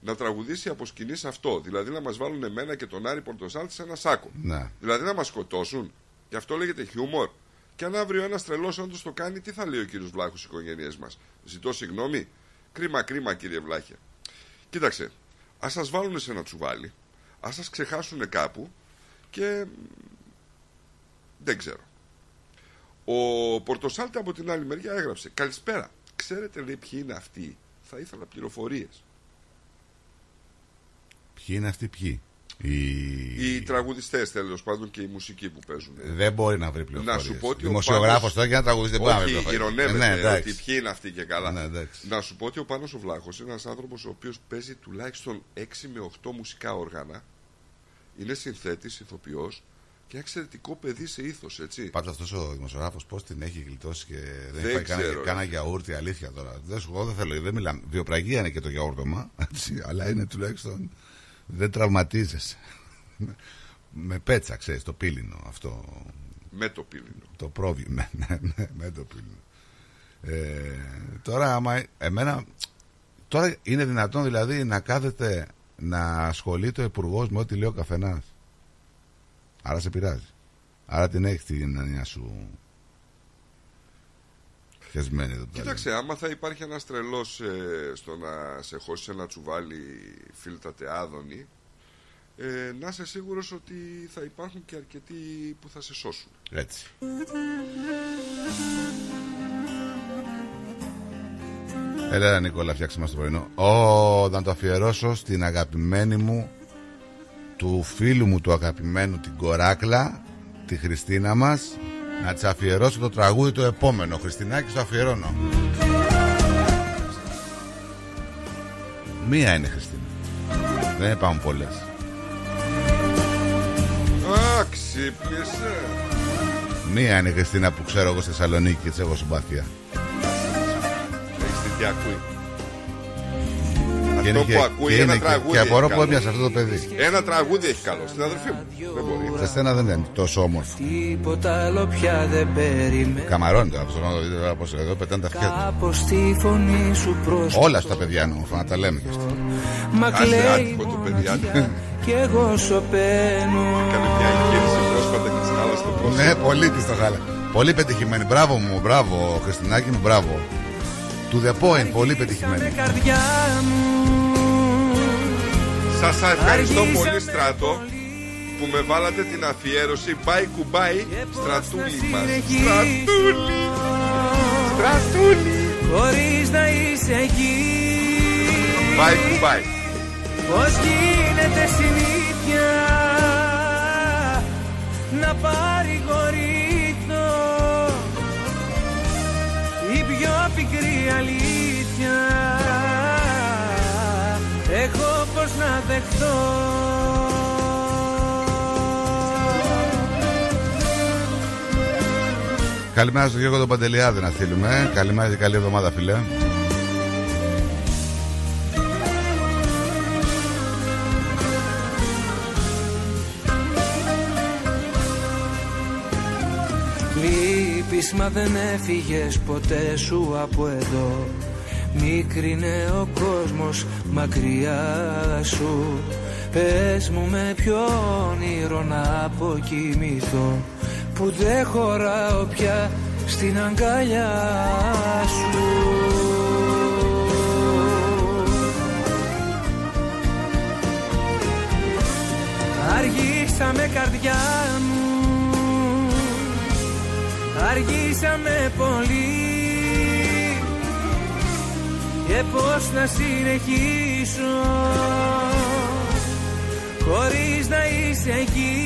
να τραγουδήσει από σκηνή σε αυτό. Δηλαδή να μας βάλουν εμένα και τον Άρη Πορτοσάλτη σε ένα σάκο. Ναι. Δηλαδή να μας σκοτώσουν. Γι' αυτό λέγεται χιούμορ. Και αν αύριο ένας τρελός όντως το κάνει, τι θα λέει ο κύριος Βλάχος στις οικογένειές μας; Ζητώ συγγνώμη. Κρίμα, κρίμα, κύριε Βλάχια. Κοίταξε, ας σας βάλουν σε ένα τσουβάλι, ας σας ξεχάσουν κάπου και. μ, Δεν ξέρω. Ο Πορτοσάλτε από την άλλη μεριά έγραψε Καλησπέρα. Ξέρετε, λέει, ποιοι είναι αυτοί; Θα ήθελα πληροφορίες. Ποιοι είναι αυτοί ποιοι; Οι... Οι τραγουδιστές τέλος πάντων και η μουσική που παίζουν. Δεν μπορεί να βρει πληροφορίες. Να σου πω ότι ο Δημοσιογράφος Πάνος- τώρα για να τραγουδίσει δεν μπορεί να βρει Όχι, πληροφορίες. ηρωνεύεται Ε, ναι, εντάξει. ότι ποιοι είναι αυτοί και καλά. Ναι, εντάξει. να σου πω ότι ο Πάνος ο Βλάχος είναι ένας άνθρωπος ο οποίος παίζει τουλάχιστον 6 με 8 μουσικά όργανα. Είναι συνθέτης, ηθοποιός και ένα εξαιρετικό παιδί σε ήθος, έτσι. Πάντως αυτός ο δημοσιογράφος πώς την έχει γλιτώσει και δεν, Δεν έχει ξέρω, κάνει ρε. κάνα γιαούρτι, αλήθεια τώρα. Δεν σου εγώ δεν θέλω, δεν μιλάμε. Βιοπραγία είναι και το γιαούρτομα, έτσι, αλλά είναι τουλάχιστον δεν τραυματίζεσαι. με πέτσα, ξέρεις, το πύλινο αυτό. Με το πύλινο. Το πρόβλημα. Ναι, ναι, ναι, με το πύλινο. Ε, τώρα, άμα, εμένα, τώρα είναι δυνατόν δηλαδή να κάθεται να ασχολείται ο υπουργός με ό,τι λέει ο καθένας. Άρα σε πειράζει. Άρα την έχεις την ανία σου χεσμένη εδώ πέρα. Κοίταξε, άμα θα υπάρχει ένας τρελός ε, στο να σε χώσει σε ένα τσουβάλι φίλτατε άδωνη, ε, να είσαι σίγουρος ότι θα υπάρχουν και αρκετοί που θα σε σώσουν. Έτσι. Έλα Νικόλα φτιάξε μας το πρωινό Ω, να το αφιερώσω στην αγαπημένη μου Του φίλου μου του αγαπημένου Την Κοράκλα Τη Χριστίνα μας Να της αφιερώσω το τραγούδι το επόμενο. Χριστινάκη στο αφιερώνω. Μία είναι Χριστίνα. Δεν υπάρχουν πολλές. Α, ξύπνησε. Μία είναι η Χριστίνα που ξέρω εγώ στη Θεσσαλονίκη και της έχω συμπάθεια Έχεις δει τι ακούει. Και Αυτό είναι που και- ακούει και ένα είναι και- τραγούδι και απορώ έχει που καλό. έπιασε αυτό το παιδί. Ένα τραγούδι έχει καλό. Στην αδερφή μου. Δεν μπορεί. Σε στένα δεν είναι τόσο όμορφο. Τίποτα άλλο πια δεν περιμένω Καμαρώνει τώρα, αυτό το βίντεο πως εδώ πετάνε τα αυτιά του. Κάπως τη φωνή σου προς Όλα στα παιδιά είναι όμορφα, να τα λέμε και αυτά. Μα Άσε κλαίει άτυχο το παιδί. άτυχο. κι εγώ σωπαίνω Έκανε μια εγχείρηση πρόσφατα και της χάλασε το πρόσωπο. Ναι, πολύ τη το χάλα. Πολύ πετυχημένη. Μπράβο μου, μπράβο, Χριστινάκη μου, μπράβο. To the point, πολύ πετυχημένη. Καρδιά μου σας ευχαριστώ πολύ Στράτο που με βάλατε την αφιέρωση. Πάει κουμπάι στρατούλη μας. Στρατούλη! Στρατούλη! Χωρίς να είσαι εκεί. Μπάι κουμπάι. Πώς γίνεται συνήθεια Να παρηγορήσω Η πιο πικρή αλήθεια; Δεχτώ Καλημέρα στον Γιώργο τον Παντελιάδη να στείλουμε. Καλημέρα και καλή εβδομάδα, φίλε. Λείπεις μα δεν έφυγες ποτέ σου από εδώ Μίκρινε ο κόσμος μακριά σου. Πες μου με ποιο όνειρο να αποκοιμηθώ. Που δεν χωράω πια στην αγκαλιά σου. Αργήσαμε καρδιά μου. Αργήσαμε πολύ Και πώς να συνεχίσω Χωρίς να είσαι εκεί.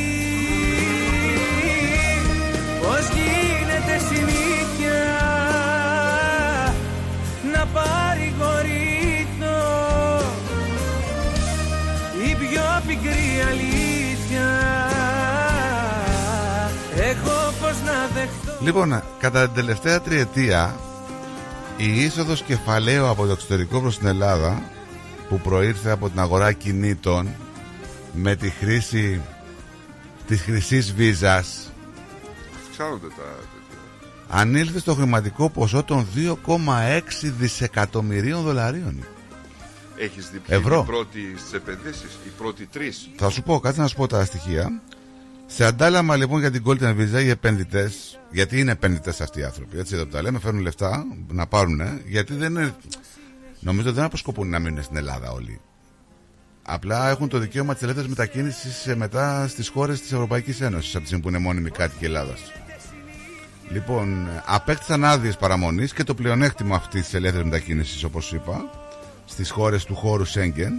Πώς γίνεται συνήθεια Να παρηγορηθώ Η πιο πικρή αλήθεια. Έχω πώς να δεχτώ. Λοιπόν, κατά την τελευταία τριετία η είσοδος κεφαλαίου από το εξωτερικό προς την Ελλάδα που προήρθε από την αγορά κινήτων με τη χρήση της χρυσής βίζας Αυξάνονται τα τέτοια. ανήλθε στο χρηματικό ποσό των 2,6 δισεκατομμυρίων δολαρίων. Έχεις δει ποιοι είναι Ευρώ. οι πρώτοι στις επενδύσεις, οι πρώτοι τρεις. Θα σου πω, κάτσε να σου πω τα στοιχεία. Σε αντάλλαγμα λοιπόν για την Golden Visa οι επενδυτές, γιατί είναι επενδυτές αυτοί οι άνθρωποι, έτσι εδώ που τα λέμε, φέρνουν λεφτά να πάρουν, γιατί δεν είναι. Νομίζω δεν αποσκοπούν να μείνουν στην Ελλάδα όλοι. Απλά έχουν το δικαίωμα της ελεύθερης μετακίνησης μετά στις χώρες της Ευρωπαϊκής Ένωσης, από τη στιγμή που είναι μόνιμοι κάτοικοι Ελλάδας. Λοιπόν, απέκτησαν άδειες παραμονής και το πλεονέκτημα αυτής της ελεύθερης μετακίνησης, όπως είπα, στις χώρες του χώρου Σέγγεν.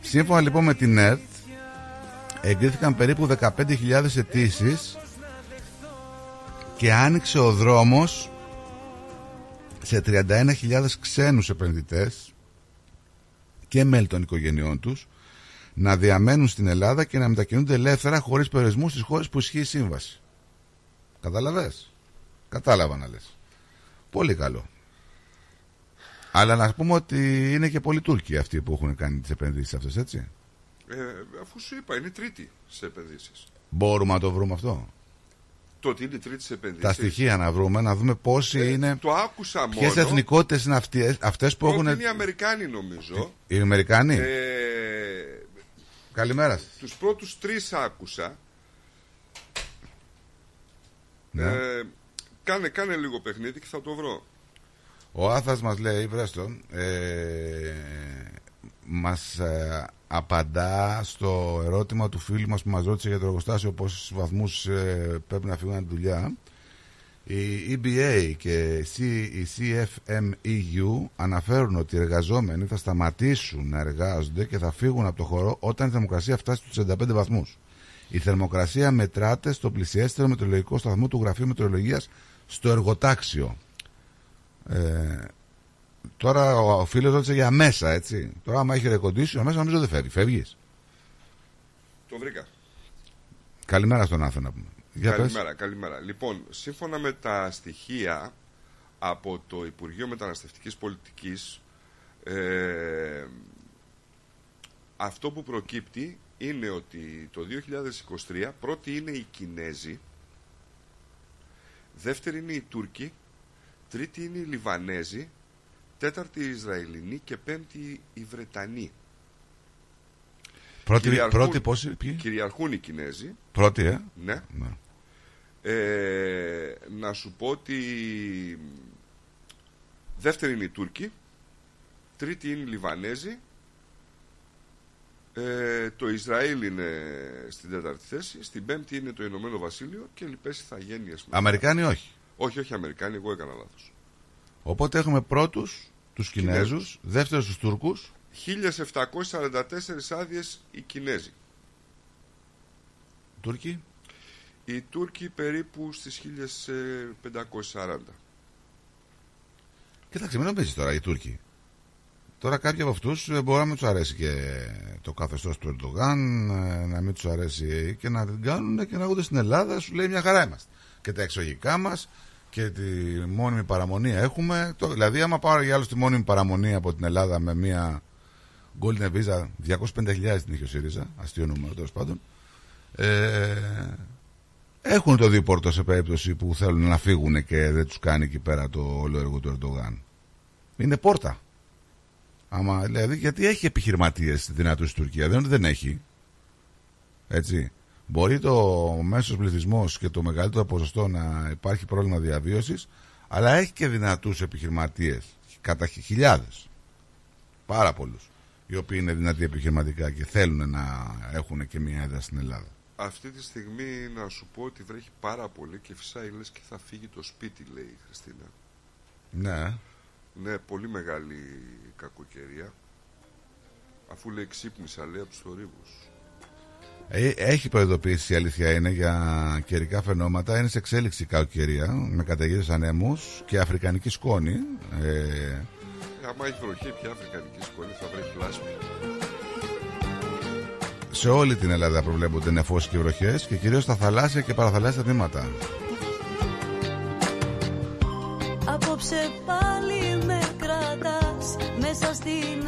Σύμφωνα λοιπόν με την ΕΡΤ, εγκρίθηκαν περίπου 15.000 αιτήσεις και άνοιξε ο δρόμος σε 31.000 ξένους επενδυτές και μέλη των οικογενειών τους να διαμένουν στην Ελλάδα και να μετακινούνται ελεύθερα χωρίς περιορισμούς στις χώρες που ισχύει η σύμβαση. Καταλαβες; Κατάλαβα να λες. Πολύ καλό. Αλλά να πούμε ότι είναι και πολλοί Τούρκοι αυτοί που έχουν κάνει τις επενδύσεις αυτές, έτσι. Ε, αφού σου είπα, είναι τρίτη σε επενδύσεις. Μπορούμε να το βρούμε αυτό; Το ότι είναι τρίτη σε επενδύσεις. Τα στοιχεία να βρούμε, να δούμε πόσοι είναι. Ε, Το άκουσα μόνο. Ποιε εθνικότητες είναι αυτές, αυτές που Πρώτη έχουν. είναι οι Αμερικάνοι νομίζω. Οι Αμερικανοί. Ε, Καλημέρα σας. τους πρώτους τρεις άκουσα. Ναι. Ε, κάνε, κάνε λίγο παιχνίδι και θα το βρω. Ο Άθας μας λέει, βρες τον, ε, μας ε, απαντά στο ερώτημα του φίλου μας που μας ρώτησε για το εργοστάσιο πόσους βαθμούς ε, πρέπει να φύγουν από τη δουλειά. Η EBA και η C- η CFMEU αναφέρουν ότι οι εργαζόμενοι θα σταματήσουν να εργάζονται και θα φύγουν από το χώρο όταν η θερμοκρασία φτάσει στους 35 βαθμούς. Η θερμοκρασία μετράται στο πλησιέστερο μετεωρολογικό σταθμό του Γραφείου Μετεωρολογίας στο εργοτάξιο. Ε, τώρα ο, ο φίλος ρώτησε για μέσα, έτσι. Τώρα άμα έχει ρεκοντήσιο, μέσα νομίζω δεν φεύγει. Φεύγεις. Το βρήκα. Καλημέρα στον Άθο να πούμε. Για πες. καλημέρα, καλημέρα. Λοιπόν, σύμφωνα με τα στοιχεία από το Υπουργείο Μεταναστευτικής Πολιτικής, ε, αυτό που προκύπτει είναι ότι το 2023 πρώτη είναι οι Κινέζοι, δεύτερη είναι οι Τούρκοι, τρίτη είναι οι Λιβανέζοι, τέταρτη οι Ισραηλινοί και πέμπτη οι Βρετανοί. Πρώτη, Κυριαρχούν- πρώτη πόσοι, ποιοι; Κυριαρχούν οι Κινέζοι. Πρώτη, ε; Ναι. Ναι. Ε, να σου πω ότι δεύτερη είναι οι Τούρκοι, τρίτη είναι οι Λιβανέζοι, ε, το Ισραήλ είναι στην τέταρτη θέση, στην πέμπτη είναι το Ηνωμένο Βασίλειο και λοιπές ηθαγένειες. μετά. Αμερικάνοι όχι. Όχι, όχι Αμερικάνοι, εγώ έκανα λάθος. Οπότε έχουμε πρώτους τους Κινέζους. Κινέζους, δεύτερους τους Τούρκους, 1744 άδειες οι Κινέζοι. Τούρκοι; Οι Τούρκοι περίπου στις 1540. Κοίταξε, μην νομίζεις τώρα οι Τούρκοι. Τώρα κάποιοι από αυτούς μπορεί να μην τους αρέσει και το καθεστώς του Ερντογάν, ε, να μην τους αρέσει και να την κάνουν και να έρχονται στην Ελλάδα. Σου λέει μια χαρά είμαστε. Και τα εξωγικά μας και τη μόνιμη παραμονή έχουμε. Το, δηλαδή, άμα πάρω για άλλο τη μόνιμη παραμονή από την Ελλάδα με μια Golden Visa 250.000 την είχε ο ΣΥΡΙΖΑ, αστείο νούμερο τέλος πάντων. Ε, έχουν το δίπορτο σε περίπτωση που θέλουν να φύγουν και δεν τους κάνει εκεί πέρα το όλο έργο του Ερντογάν. Είναι πόρτα. Άμα, δηλαδή, γιατί έχει επιχειρηματίες δυνατούς στην Τουρκία, δεν, δεν έχει. Έτσι. Μπορεί το μέσος πληθυσμός και το μεγαλύτερο ποσοστό να υπάρχει πρόβλημα διαβίωσης, αλλά έχει και δυνατούς επιχειρηματίες. Κατά χιλιάδες. Πάρα πολλούς. Οι οποίοι είναι δυνατοί επιχειρηματικά και θέλουν να έχουν και μια έδρα στην Ελλάδα. Αυτή τη στιγμή να σου πω ότι βρέχει πάρα πολύ και φυσάει λες και θα φύγει το σπίτι, λέει η Χριστίνα. Ναι. Ναι, πολύ μεγάλη κακοκαιρία. Αφού λέει ξύπνησα, λέει από τους θορύβους. Ε, Έχει προειδοποιήσει η αλήθεια είναι για καιρικά φαινόματα. Είναι σε εξέλιξη η κακοκαιρία με καταιγίδες ανέμους και αφρικανική σκόνη. Ε, Ε, άμα έχει βροχή, πια αφρικανική σκόνη θα βρέχει λάσπη. σε όλη την Ελλάδα προβλέπονται νεφώσει και βροχές και κυρίως στα θαλάσσια και παραθαλάσσια τμήματα. Απόψε πάλι με κρατάς μέσα στην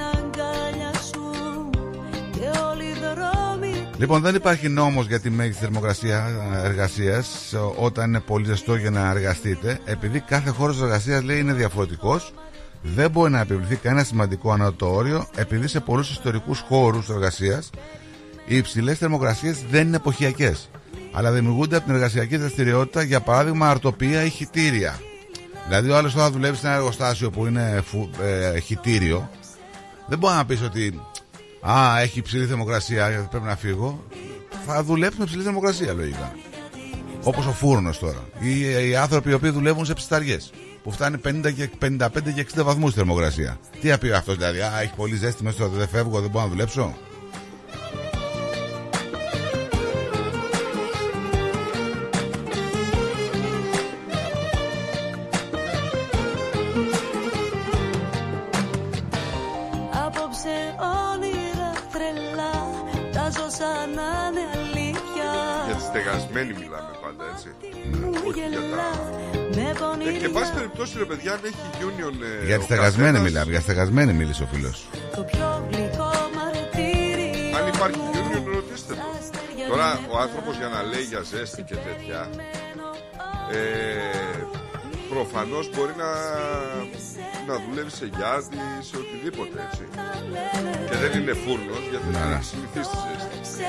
Λοιπόν, δεν υπάρχει νόμος για τη μέγιστη θερμοκρασία εργασίας όταν είναι πολύ ζεστό για να εργαστείτε. Επειδή κάθε χώρος εργασίας λέει είναι διαφορετικός, δεν μπορεί να επιβληθεί κανένα σημαντικό ανώτατο όριο, επειδή σε πολλούς ιστορικούς χώρους εργασίας οι υψηλές θερμοκρασίες δεν είναι εποχιακές, αλλά δημιουργούνται από την εργασιακή δραστηριότητα, για παράδειγμα αρτοπία ή χιτήρια. Δηλαδή, ο άλλος τώρα δουλεύει σε ένα εργοστάσιο που είναι φου, ε, χιτήριο, δεν μπορεί να πεις ότι Α, έχει υψηλή θερμοκρασία, γιατί πρέπει να φύγω. Θα δουλέψει με υψηλή θερμοκρασία, λογικά. Όπως ο φούρνος τώρα. Ή οι άνθρωποι οι οποίοι δουλεύουν σε ψυταριέ. Που φτάνει 50 και 55 και 60 βαθμούς θερμοκρασία. Τι θα πει αυτός, δηλαδή, Α, έχει πολύ ζέστη μέσα στο δεν φεύγω, δεν μπορώ να δουλέψω. Τη στεγασμένη μιλάμε πάντα, έτσι. Όχι για τα... Με Ε, πονηριά και πάση περιπτώσει, ρε παιδιά, αν έχει union. ε, Για τη ο στεγασμένη καθένας- μιλάμε, για στεγασμένη μίλησε ο φίλος. Το πιο γλυκό μαρτύριο Αν υπάρχει union, ρωτήστε το. Τώρα ο άνθρωπος για να λέει για ζέστη και τέτοια. Ε, Προφανώς μπορεί να, να δουλεύει σε γιάρδι, σε οτιδήποτε έτσι. Και δεν είναι φούρνος γιατί Ναι, δεν ναι. έχει συνηθίσει τη ζέστη.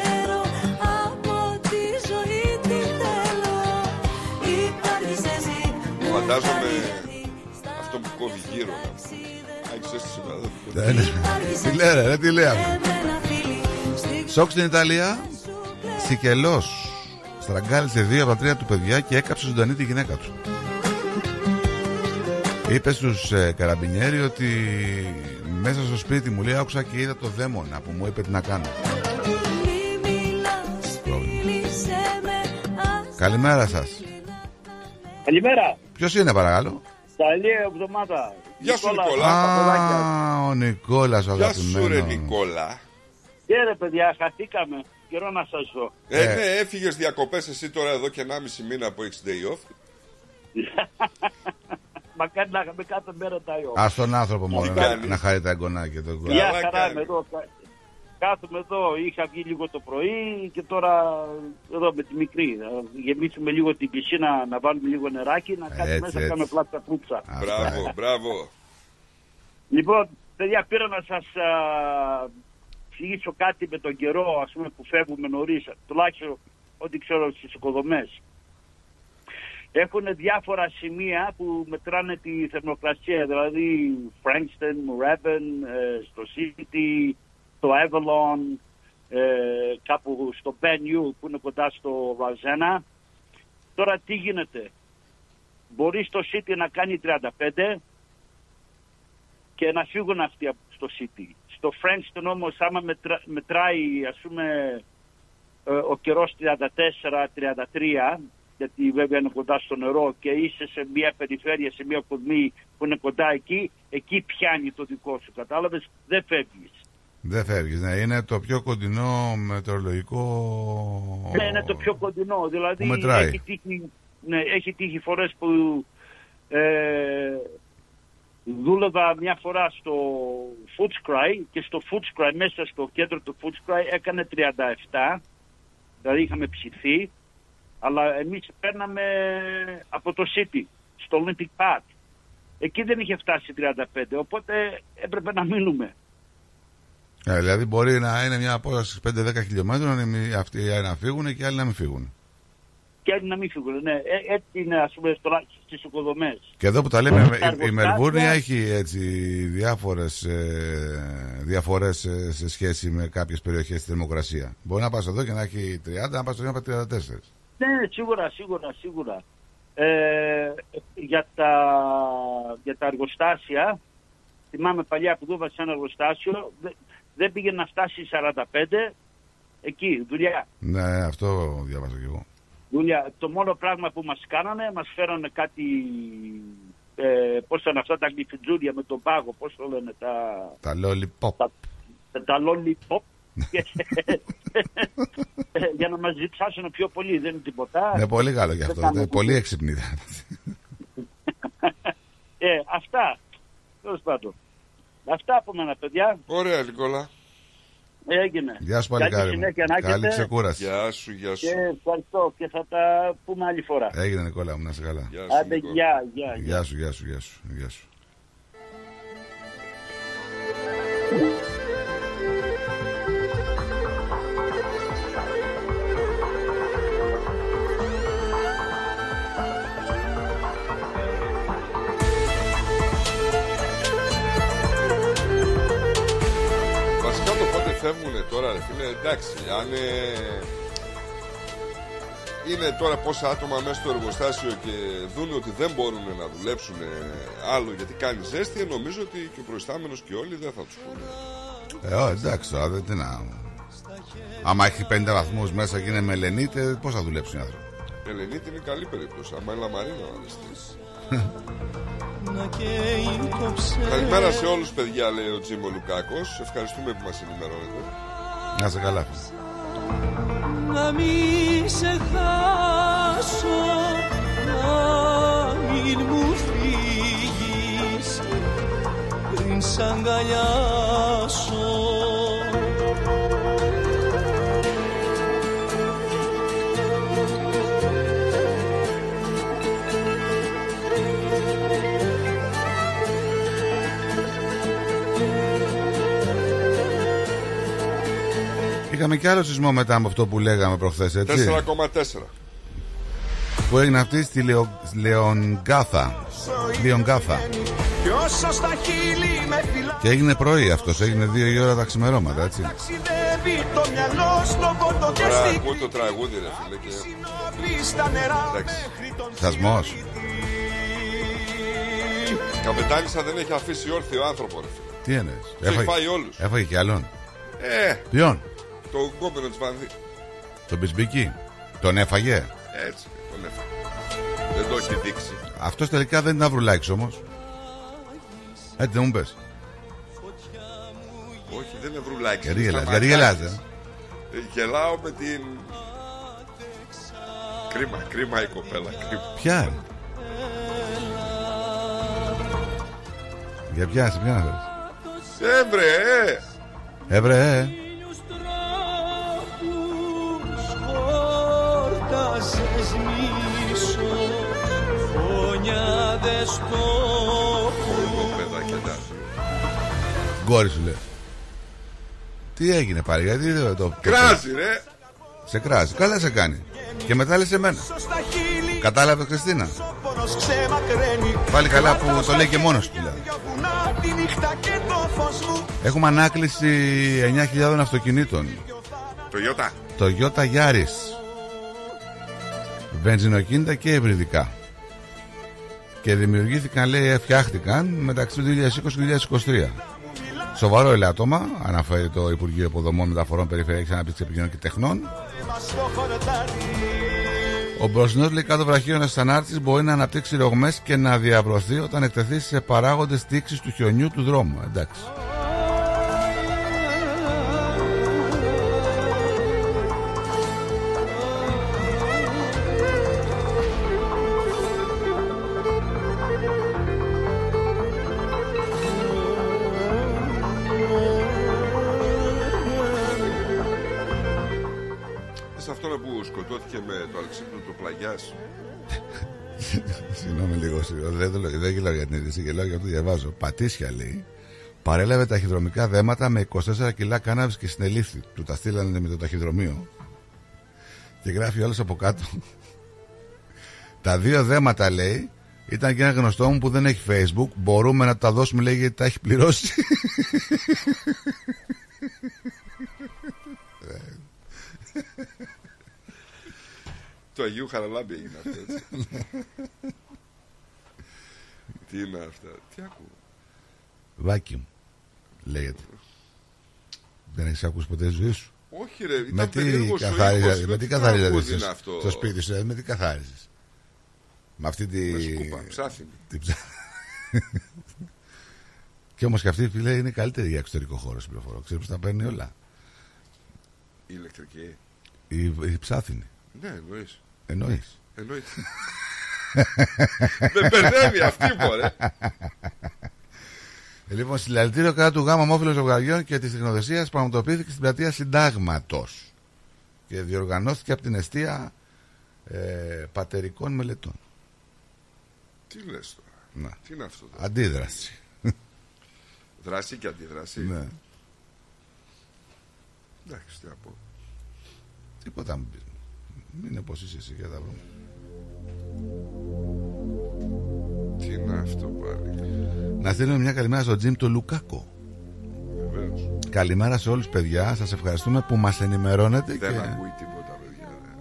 Φαντάζομαι αυτό που κόβει γύρω να πούμε. Α, έχεις ζέστη σήμερα, δεν Δεν είναι. Τι λέει, ρε, τι λέει αυτό; Σοκ στην Ιταλία. Σικελός. Στραγγάλισε δύο από τα τρία του παιδιά και έκαψε ζωντανή τη γυναίκα του. Είπε στους ε, καραμπινιέροι ότι μέσα στο σπίτι μου λέει άκουσα και είδα το δαίμονα που μου είπε τι να κάνω. Φίλησέ με ας Καλημέρα σας. Καλημέρα. Ποιος είναι παρακαλώ; Καλή εβδομάδα. Γεια σου, Νικόλας. Νικόλα. Α, ο Νικόλας ο Γεια σου, ρε αγαπημένος. Νικόλα. Κύριε παιδιά, χαθήκαμε. Καιρό να σας δω. Ε, Ε. ναι, έφυγες διακοπές εσύ τώρα εδώ και 1,5 μήνα που έχεις day off. <laughs> Μακάρι να είχαμε κάθε μέρα τα ιό. Α τον άνθρωπο μόνο Τι να, κάνεις; να χαρεί τα εγγονάκια τον κόσμο. Μια Καλά χαρά κάνει. είμαι εδώ. Κα- Κάθομαι εδώ, είχα βγει λίγο το πρωί και τώρα εδώ με τη μικρή. Να γεμίσουμε λίγο την πισίνα, να βάλουμε λίγο νεράκι, να κάτσουμε Έτσι, μέσα, έτσι. κάνουμε πλάτσα πούτσα. Μπράβο, μπράβο. Λοιπόν, παιδιά, πήρα να σας α, εξηγήσω κάτι με τον καιρό, ας πούμε, που φεύγουμε νωρίς, τουλάχιστον ό,τι ξέρω στις οικοδομές. Έχουν διάφορα σημεία που μετράνε τη θερμοκρασία, δηλαδή Frankston, Raven, ε, στο City, στο Avalon, ε, κάπου στο Benue που είναι κοντά στο Ραζένα. Τώρα τι γίνεται; Μπορεί στο City να κάνει 35 και να φύγουν αυτοί από στο City. Στο Frankston όμως άμα μετρα- μετράει ας πούμε ε, ο καιρός 34-33 γιατί βέβαια είναι κοντά στο νερό και είσαι σε μια περιφέρεια, σε μια κοδμή που είναι κοντά εκεί, εκεί πιάνει το δικό σου, κατάλαβες, δεν φεύγεις. Δεν φεύγεις, ναι. Είναι το πιο κοντινό μετεωρολογικό... Ναι, είναι το πιο κοντινό, δηλαδή Που μετράει. έχει τύχει, ναι, έχει τύχει φορές που ε, δούλευα μια φορά στο Footscray και στο Footscray, μέσα στο κέντρο του Footscray έκανε 37, δηλαδή είχαμε ψηθεί, αλλά εμείς παίρναμε από το City, στο Olympic Park. Εκεί δεν είχε φτάσει 35, οπότε έπρεπε να μείνουμε. Ε, δηλαδή μπορεί να είναι μια απόσταση 5-10 χιλιόμετρων, οι- αυτοί να φύγουν και οι άλλοι να μην φύγουν. Και άλλοι να μην φύγουν. Ναι, Ε, έτσι είναι ας πούμε στο, στις οικοδομές. Και εδώ που τα λέμε, Τα η- η εργοστάσια- Μελβούρνη έχει έτσι διάφορες, ε, διαφορές ε, σε σχέση με κάποιες περιοχές στη θερμοκρασία. Μπορεί να πας εδώ και να έχει 30, να πας εδώ και να πάει 34. Ναι, σίγουρα, σίγουρα, σίγουρα. Ε, για, τα, για τα εργοστάσια, θυμάμαι παλιά που δούλευα σε ένα εργοστάσιο, δε- δεν πήγε να φτάσει 45, εκεί, δουλειά. Ναι, αυτό διάβασα κι εγώ. δουλειά. Το μόνο πράγμα που μας κάνανε, μας φέρανε κάτι, ε, πώς ήταν αυτά τα γλυφιτζούρια με τον πάγο, πώς το λένε, τα, Τα lollipop. τα, τα lollipop. Και- ε, για να μας ζητάσουν πιο πολύ, δεν είναι τίποτα. Είναι πολύ καλό γι' Δεν αυτό. κάνουμε Είναι πολύ έξυπνη. Ε, αυτά. Τέλος πάντων. Αυτά από μένα, παιδιά. Ωραία, Νικόλα. Έγινε. Γεια σου Καλή παλικάρι μου. συνέχεια να Καλή έχετε. ξεκούραση. Γεια σου, γεια σου. Και ευχαριστώ και θα τα πούμε άλλη φορά. Έγινε Νικόλα μου, να είσαι καλά. Γεια Άντε, γεια, γεια. Γεια σου, γεια σου, γεια σου. Γεια σου. Φεύγουν τώρα, ρε φίλε, εντάξει, αν ε, είναι τώρα πόσα άτομα μέσα στο εργοστάσιο και δουν ότι δεν μπορούν να δουλέψουν ε, άλλο γιατί κάνει ζέστη, νομίζω ότι και ο προϊστάμενος και όλοι δεν θα τους πούνε. Ε, ω, εντάξει τώρα, δεν τι να. Άμα έχει 50 βαθμούς μέσα και είναι με ελενίτε, πώς θα δουλέψουν οι άνθρωποι; Η Ελενίτη είναι καλή περίπτωση, άμα είναι λαμαρίνα ο αρεστής. <laughs> Καλημέρα σε όλους παιδιά, λέει ο Τζίμο Λουκάκος. Ευχαριστούμε που μας ενημερώνετε. Να είσαι καλά. φίλε. Να μην σε χάσω Να μην μου φύγεις Πριν σ' αγκαλιάσω Είχαμε και άλλο σεισμό μετά από αυτό που λέγαμε προχθές, έτσι. 4,4. Που έγινε αυτή στη Λεο... Λεονγκάθα. Λεονγκάθα. Κι όσο στα χείλη με φυλά Και έγινε πρωί αυτός, έγινε 2 η ώρα τα ξημερώματα, έτσι. Ταξιδεύει το μυαλό στον πόρτο και Τώρα στη ακούω το τραγούδι, ρε φίλε. Και... συνόπη στα νερά Εντάξει. Θασμός. Καπετάνισσα δεν έχει αφήσει όρθιο άνθρωπο, ρε φίλε. Τι εννοείς; Τους έχει φάει όλους. Έφαγε κι άλλον; Ε, Ποιον; Το κόμπινο της Βανδί. Τον Μπισμπίκη. Τον έφαγε; Έτσι, τον έφαγε. Δεν το έχει δείξει. Αυτός τελικά δεν ήταν αυρουλάκι όμως. Έτσι δεν μου πες. Όχι, δεν είναι βρουλάκι. Γιατί γελάς, Σταματάς. γιατί γελάς, ε; Ε, Γελάω με την... Κρίμα, κρίμα η κοπέλα, κρίμα. Ποια; ρε; Για ποια, σε ποια να θες. Ε, βρε, ε. Ε, βρε, ε. Χόρταζες μίσο Φωνιάδες τόπου Παιδάκια, εντάξει. Γκόρι σου λέει. Τι έγινε πάλι, γιατί δεν το. Κράζει, ρε. Σε κράζει. Καλά σε κάνει. Και μετά λες εμένα. Στα χείλη Κατάλαβε, Χριστίνα. πόνος ξεμακραίνει Πάλι καλά που το λέει και μόνος του δηλαδή. Βουνά τη νύχτα και το φως μου Έχουμε ανάκληση 9.000 αυτοκινήτων. Το Ιώτα. Το Toyota Yaris. Βενζινοκίνητα και υβριδικά. Και δημιουργήθηκαν, λέει, φτιάχτηκαν μεταξύ του 2020 και 2023. Σοβαρό ελάττωμα, αναφέρει το Υπουργείο Υποδομών Μεταφορών Περιφερειακής Ανάπτυξης Επικοινωνιών και Τεχνών. μας το χορτάρι Ο μπροσινό λέει κάτω βραχίωνα τη ανάρτηση μπορεί να αναπτύξει ρογμές και να διαβρωθεί όταν εκτεθεί σε παράγοντες τήξης του χιονιού του δρόμου. Εντάξει. Λίγο, συγγνώμη. δεν, το λέω- δεν γελάω για την είδηση, γελάω για αυτό που διαβάζω. Πατήσια λέει. Παρέλαβε ταχυδρομικά δέματα με 24 κιλά κάναβης και συνελήφθη. Του τα στείλανε με το ταχυδρομείο. Και γράφει όλο από κάτω. τα δύο δέματα λέει ήταν και ένα γνωστό μου που δεν έχει facebook. Μπορούμε να τα δώσουμε λέει γιατί τα έχει πληρώσει. <laughs> του Αγίου Χαραλάμπη έγινε αυτό έτσι. <laughs> Τι είναι αυτά, τι ακούω. Vacuum λέγεται. Δεν έχεις ακούσει ποτέ τη ζωή σου; Όχι ρε, ήταν Με τι περίεργος ο καθαρίζα, ήχος, με λέω, τι τι καθαρίζα τραγούδι δηλαδή, είναι στο- αυτό. στο σπίτι σου, δηλαδή, με τι καθάριζες. Με αυτή τη... Με σκούπα, ψάθινη. τη ψά- <laughs> και όμως και αυτή φίλε είναι η καλύτερη για εξωτερικό χώρο στην πληροφορία. Ξέρεις πως τα παίρνει όλα; Η ηλεκτρική. Η, η ψάθινη. Ναι, εννοείς. Εννοείς. <laughs> Εννοείται. Δεν μπερδεύει αυτή μωρέ. Ε, Λοιπόν, συλλαλητήριο κατά του γάμα μόφυλων ζευγαριών και της τεχνοδεσία πραγματοποιήθηκε στην πλατεία Συντάγματος και διοργανώθηκε από την αιστεία ε, πατερικών μελετών. Τι λες τώρα; Να. Τι είναι αυτό τώρα; Αντίδραση. Δράση και αντίδραση; ναι. Εντάξει, τι να πω. Τίποτα μου πεις. Μην είναι πως είσαι εσύ και τα βρούμε. Τι είναι αυτό πάλι; Να στείλουμε μια καλημέρα στο Τζιμ του Λουκάκο. Βεβαίως. Καλημέρα σε όλους παιδιά. Σας ευχαριστούμε που μας ενημερώνετε. Δεν και... ακούει τίποτα, παιδιά. ρε.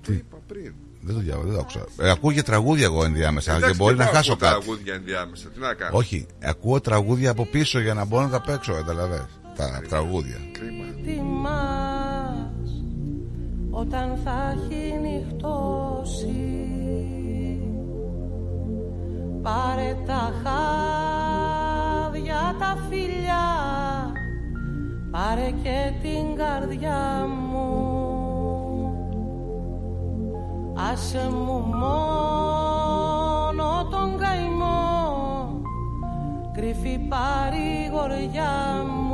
Τι; Το είπα πριν. Δεν το διάβασα, δεν το άκουσα. Ε, ακούω και τραγούδια εγώ ενδιάμεσα Εντάξει, και μπορεί και να εγώ χάσω ακούω κάτι. τραγούδια ενδιάμεσα. Τι να κάνω. Όχι, ακούω τραγούδια από πίσω για να μπορώ να τα παίξω, καταλαβες. Τα τραγούδια. Κρίμα. Τιμάς όταν θα έχει νυχτώσει. Πάρε τα χάδια τα φιλιά Πάρε και την καρδιά μου. Άσε μου μόνο τον καημό Κρυφή παρηγοριά μου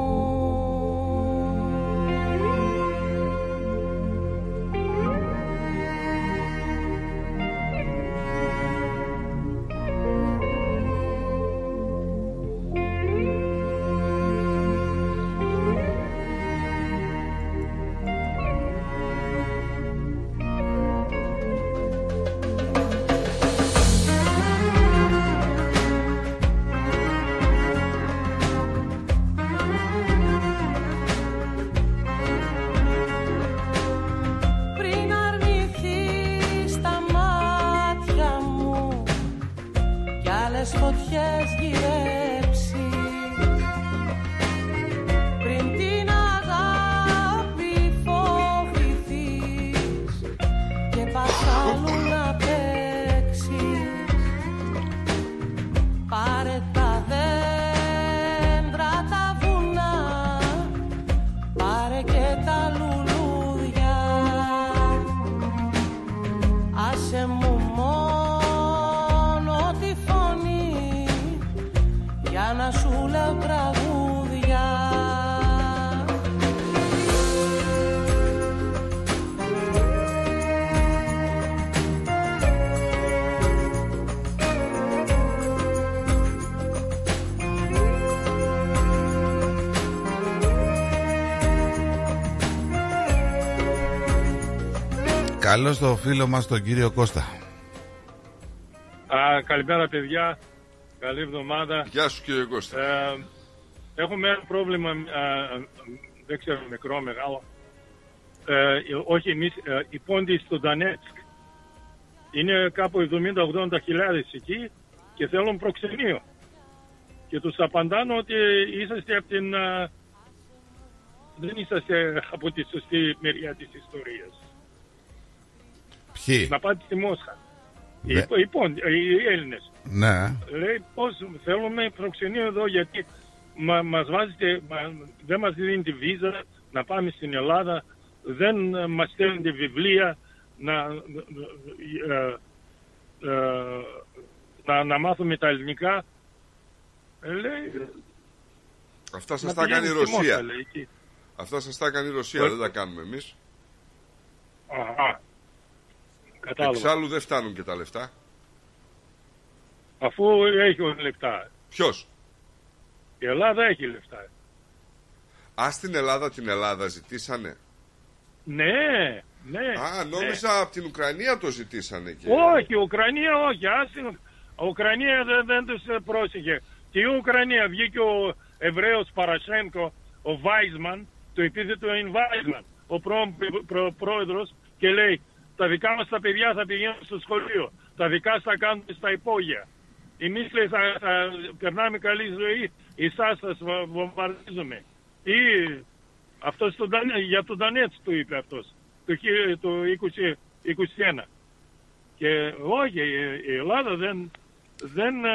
Καλώς το φίλο μας τον κύριο Κώστα. Α, καλημέρα παιδιά. Καλή εβδομάδα. Γεια σου κύριε Κώστα. Ε, έχουμε ένα πρόβλημα, α, δεν ξέρω μικρό, μεγάλο. Ε, όχι εμείς, ε, οι πόντοι στο Ντανέτσκ είναι κάπου 70-80 χιλιάδες εκεί και θέλουν προξενείο. Και τους απαντάνε ότι είσαστε από την... α, δεν είσαστε από τη σωστή μεριά της ιστορίας. Χ. Να πάτε στη Μόσχα. Ναι. Οι, λοιπόν, οι Έλληνες. Ναι. Λέει πώς θέλουμε προξενείο εδώ γιατί μα, μας βάζετε, μα, δεν μας δίνετε βίζα να πάμε στην Ελλάδα, δεν ε, μας στέλνετε βιβλία να, ε, ε, να, να μάθουμε τα ελληνικά. Ε, λέει, Αυτά σας να τα έκανε η πηγαίνουμε στη Ρωσία. Μόσχα, λέει, εκεί. Αυτά σας τα έκανε η Ρωσία, δεν τα κάνουμε εμείς. Αχα. Κατάλαβα. Εξάλλου δεν φτάνουν και τα λεφτά. Αφού έχει λεφτά. Ποιος; Η Ελλάδα έχει λεφτά. Α στην Ελλάδα την Ελλάδα ζητήσανε; Ναι, ναι. Α, νόμιζα από την Ουκρανία το ζητήσανε. Και... Όχι, η Ουκρανία όχι. Άστην, η Ουκρανία δεν, δεν τους ε, πρόσεχε. Και η Ουκρανία βγήκε ο Εβραίος Παρασένκο, ο Βάισμαν, το επίθετο είναι Βάισμαν, ο πρώην προ- προ- πρόεδρος και λέει τα δικά μας τα παιδιά θα πηγαίνουν στο σχολείο, τα δικά σας θα κάνουν στα υπόγεια. Εμείς λέει θα, θα περνάμε καλή ζωή, εσάς θα σας βα- βομβαρδίζουμε. Ή αυτός το, Ντανε- για τον Ντανέτς το είπε αυτός, το, χι- το 20, 21. Και όχι, η- η Ελλάδα δεν, δεν ε,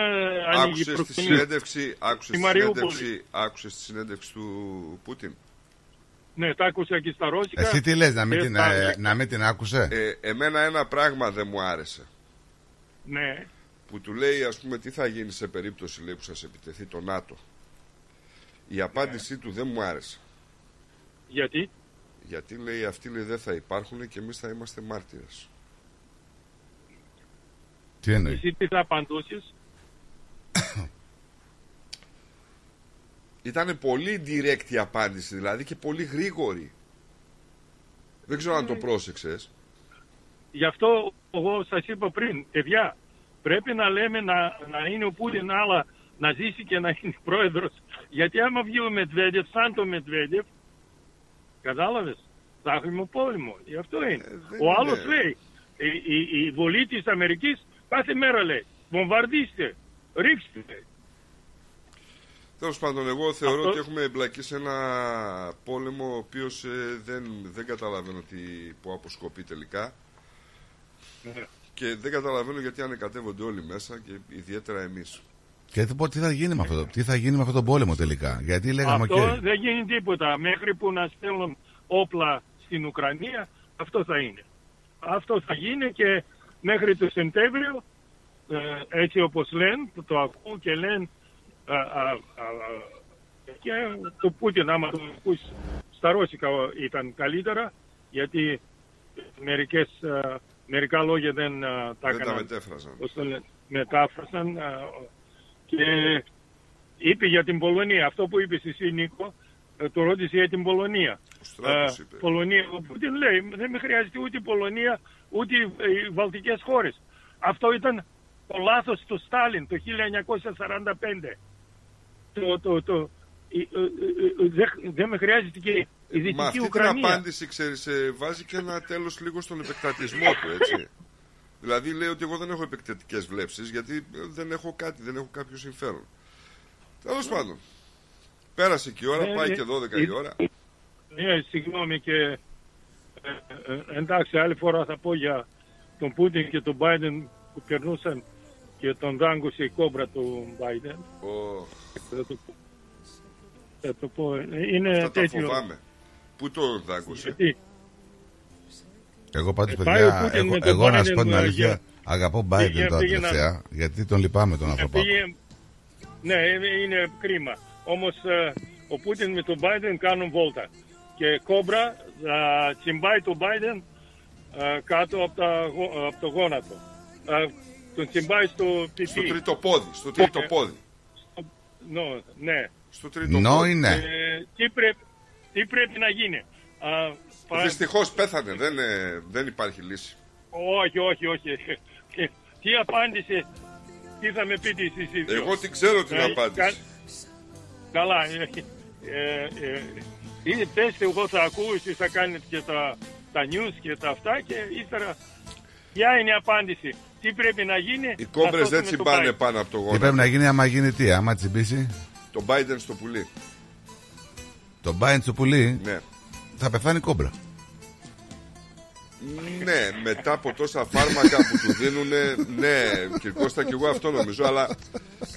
ανοίγει Άκουσες τη προξενείο. συνέντευξη, άκουσες Στη τη Μαριούπολη. συνέντευξη, άκουσες τη συνέντευξη του Πούτιν; Ναι, τα άκουσα και στα ρώσικα. Εσύ τι λες, να μην, και την, στα- ε, να μην την άκουσε; Ε, εμένα ένα πράγμα δεν μου άρεσε. Ναι. Που του λέει, ας πούμε, τι θα γίνει σε περίπτωση λέει, που σας επιτεθεί το ΝΑΤΟ. Η απάντησή του δεν μου άρεσε. Γιατί; Γιατί λέει αυτοί λέει, δεν θα υπάρχουν και εμείς θα είμαστε μάρτυρες. Τι εννοεί; Εσύ τι θα απαντούσες; <coughs> Ήταν πολύ direct η απάντηση δηλαδή και πολύ γρήγορη. Δεν ξέρω αν το πρόσεξες. Γι' αυτό εγώ σας είπα πριν, παιδιά, πρέπει να λέμε να, να είναι ο Πούτιν άλλα να ζήσει και να είναι πρόεδρος. Γιατί άμα βγει ο Μετβέντεφ, σαν το Μετβέντεφ, κατάλαβες, θα έχουμε πόλεμο. Γι' αυτό είναι. δεν ο άλλος είναι. λέει, η, η, η βολή της Αμερικής κάθε μέρα λέει, βομβαρδίστε, ρίξτε. Τέλος πάντων, εγώ θεωρώ Αυτό- ότι έχουμε εμπλακεί σε ένα πόλεμο ο οποίος δεν, δεν καταλαβαίνω τι, που αποσκοπεί τελικά. Ναι. Και δεν καταλαβαίνω γιατί ανεκατεύονται όλοι μέσα και ιδιαίτερα εμείς. Και τι, τι θα γίνει με αυτό, τι θα γίνει με αυτόν τον πόλεμο τελικά; Γιατί λέγαμε Αυτό οκ. δεν γίνει τίποτα. Μέχρι που να στέλνουν όπλα στην Ουκρανία, αυτό θα είναι. Αυτό θα γίνει και μέχρι το Σεπτέμβριο, ε, έτσι όπως λένε, το, το ακούω και λένε α, α, α, α, και το Πούτιν άμα το ακούσει στα ρώσικα ήταν καλύτερα γιατί μερικές, α, μερικά λόγια δεν α, τα Δεν τα έκαναν μετέφραζαν. πώς το λένε, μετάφρασαν α, και είπε για την Πολωνία. Αυτό που είπε εσύ Νίκο, ε, το ρώτησε για την Πολωνία. Στράτος Ε, είπε. Πολωνία, ο Πούτιν λέει, δεν με χρειάζεται ούτε η Πολωνία, ούτε οι ε, οι βαλτικές χώρες. Αυτό ήταν το λάθος του Στάλιν το 1945. Το, το, το, ε, ε, ε, ε, δεν- δεν με χρειάζεται και η Μα Δυτική αυτή την Ουκρανία. απάντηση, ξέρεις, ε, βάζει και ένα τέλος λίγο στον επεκτατισμό του, έτσι. <laughs> δηλαδή λέει ότι εγώ δεν έχω επεκτατικές βλέψεις γιατί ε, δεν έχω κάτι, δεν έχω κάποιο συμφέρον. Τέλος πάντων. Πέρασε και η ώρα, Ναι, πάει ναι. και 12 η ώρα. Ναι, συγγνώμη και ε, ε, εντάξει άλλη φορά θα πω για τον Πούτιν και τον Biden που περνούσαν και τον δάγκωσε η κόμπρα του Biden. Ω, Θα το, πω- θα το πω. Ε, Είναι αυτά τα τέτοιο. φοβάμαι. Πού το δάγκωσε; Γιατί; Εγώ πάντως Ε, πάει ο παιδιά, Πούτιν εγώ, με τον εγώ να σου Biden, πω την ε, αλήθεια, για- αγαπώ Biden πήγε- τώρα πήγε να- τελευταία, γιατί τον λυπάμαι τον άνθρωπο. πήγε, ναι, ε, είναι κρίμα. Όμως ε, ο Πούτιν με τον Biden κάνουν βόλτα. Και κόμπρα ε, τσιμπάει τον Biden ε, κάτω από, τα, γο- από το γόνατο. Ε, τον τσιμπάει στο πιπί. Στο τρίτο πόδι, στο τρίτο Ε, πόδι. νο, ναι. Στο τρίτο Νο πόδι. είναι. Ε, τι, πρέπει, τι πρέπει να γίνει. Α, πα- Δυστυχώς πέθανε, δεν, ε, δεν υπάρχει λύση. όχι, όχι, όχι. Και τι απάντησε, τι θα με πείτε εσείς οι δύο. Εγώ την ξέρω την Ε, απάντηση. κα- Καλά. Ε, ε, ε, ε, πέστε, εγώ θα ακούω, εσείς θα κάνετε και τα, τα news και τα αυτά και ύστερα ποια είναι η απάντηση; Τι πρέπει να γίνει; Οι κόμπρες να δεν σώσουμε το τσιμπάνε Biden. πάνω από το Τι γόνατο. πρέπει να γίνει άμα γίνει τι, άμα τσιμπήσει; Το Biden στο πουλί. τον Biden στο πουλί, Ναι. θα πεθάνει κόμπρα. Ναι, μετά από τόσα φάρμακα που του δίνουν, ναι, και Κώστα και εγώ αυτό νομίζω, αλλά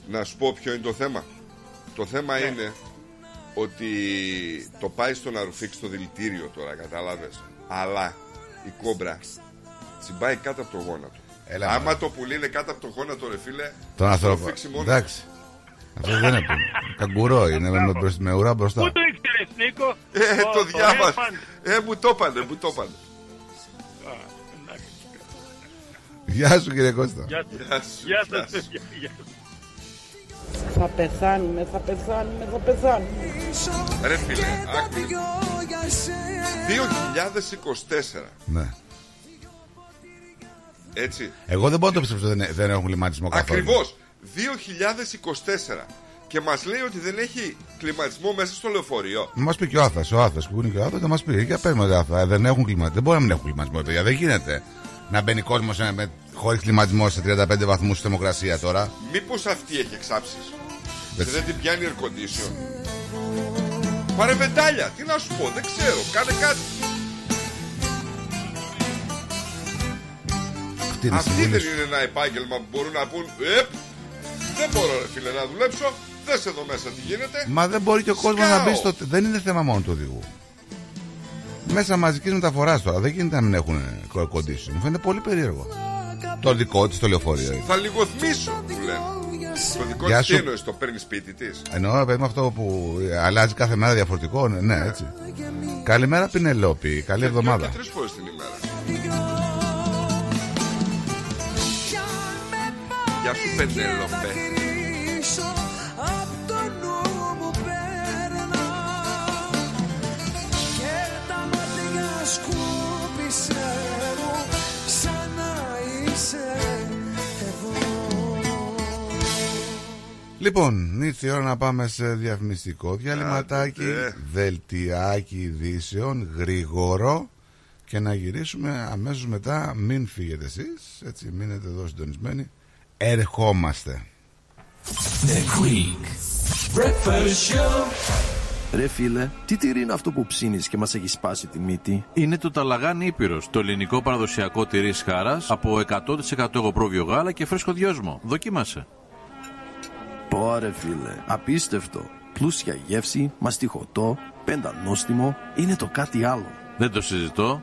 να σου πω ποιο είναι το θέμα. Το θέμα Ναι. είναι ότι το πάει στο να ρουφήξει το δηλητήριο τώρα, κατάλαβες. Αλλά η κόμπρα τσιμπάει κάτω από το γόνατο. Έλα, Άμα μωρέ. το πουλί είναι κάτω από το γόνατο, ρε φίλε, Τον θα άνθρωπο. ρουφήξει μόνο. Εντάξει. Αυτό δεν είναι. Καγκουρό είναι με, με, μπροσ- με ουρά μπροστά. Πού το ήξερες Νίκο; Ε, το διάβασα. Ρέφαν. Ε, μου το έπανε, μου το έπανε. Α, εντάξει. Γεια σου κύριε Κώστα. Γεια σας. Γεια σου, Γεια γεια σας σου. παιδιά. Γεια σας. Θα πεθάνουμε, θα πεθάνουμε, θα πεθάνουμε. Ρε φίλε, άκου. 2024. Ναι. Έτσι. Εγώ δεν μπορώ να το πιστέψω ότι δεν, δεν έχουν κλιματισμό καθόλου. Ακριβώς. 2024. Και μας λέει ότι δεν έχει κλιματισμό μέσα στο λεωφορείο. Να μας πει και ο Άθας, ο Άθας που είναι και ο Άθας, θα μας πει. Για πες με Άθα, δεν έχουν κλιματισμό. Δεν μπορεί να μην έχουν κλιματισμό, παιδιά. Δεν γίνεται να μπαίνει κόσμος χωρίς κλιματισμό σε 35 βαθμούς στη θερμοκρασία τώρα. Μήπως αυτή έχει εξάψεις. Και Έτσι. δεν την πιάνει air condition. Πάρε βεντάλια. Τι να σου πω, δεν ξέρω. Κάνε κάτι. Αυτή είναι η Αυτή συμβουλή δεν σου. είναι ένα επάγγελμα που μπορούν να πούν Επ, δεν μπορώ ρε φίλε να δουλέψω. Δες εδώ μέσα τι γίνεται. Μα δεν μπορεί και ο κόσμος να μπει Σκάω. στο. Δεν είναι θέμα μόνο του οδηγού. Μέσα μαζικής μεταφοράς τώρα δεν γίνεται να μην έχουν air condition. Μου φαίνεται πολύ περίεργο. Το δικό της το λεωφορείο. Θα λιγοθμίσω, του λένε. Το δικό Γεια της τι σου. εννοείς, το παίρνεις σπίτι της. Εννοώ, παιδί μου, αυτό που αλλάζει κάθε μέρα διαφορετικό. Ναι, ναι έτσι. Καλημέρα, Πινελόπη. Καλή εβδομάδα. Και τρεις φορές την ημέρα. Να είσαι εδώ Λοιπόν, ήρθε η ώρα να πάμε σε διαφημιστικό διαλυματάκι, Άντε. δελτιάκι ειδήσεων, γρήγορο και να γυρίσουμε αμέσως μετά. Μην φύγετε εσείς, έτσι μείνετε εδώ συντονισμένοι. Ερχόμαστε. The Greek Breakfast Show. Ρε φίλε, τι τυρί είναι αυτό που ψήνεις και μας έχει σπάσει τη μύτη; Είναι το Ταλαγάνι Ήπειρος, το ελληνικό παραδοσιακό τυρί χάρας από 100% εγωπρόβιο γάλα και φρέσκο δυόσμο. Δοκίμασε. Πόρε φίλε, απίστευτο. Πλούσια γεύση, μαστιχωτό, πεντανόστιμο, είναι το κάτι άλλο. Δεν το συζητώ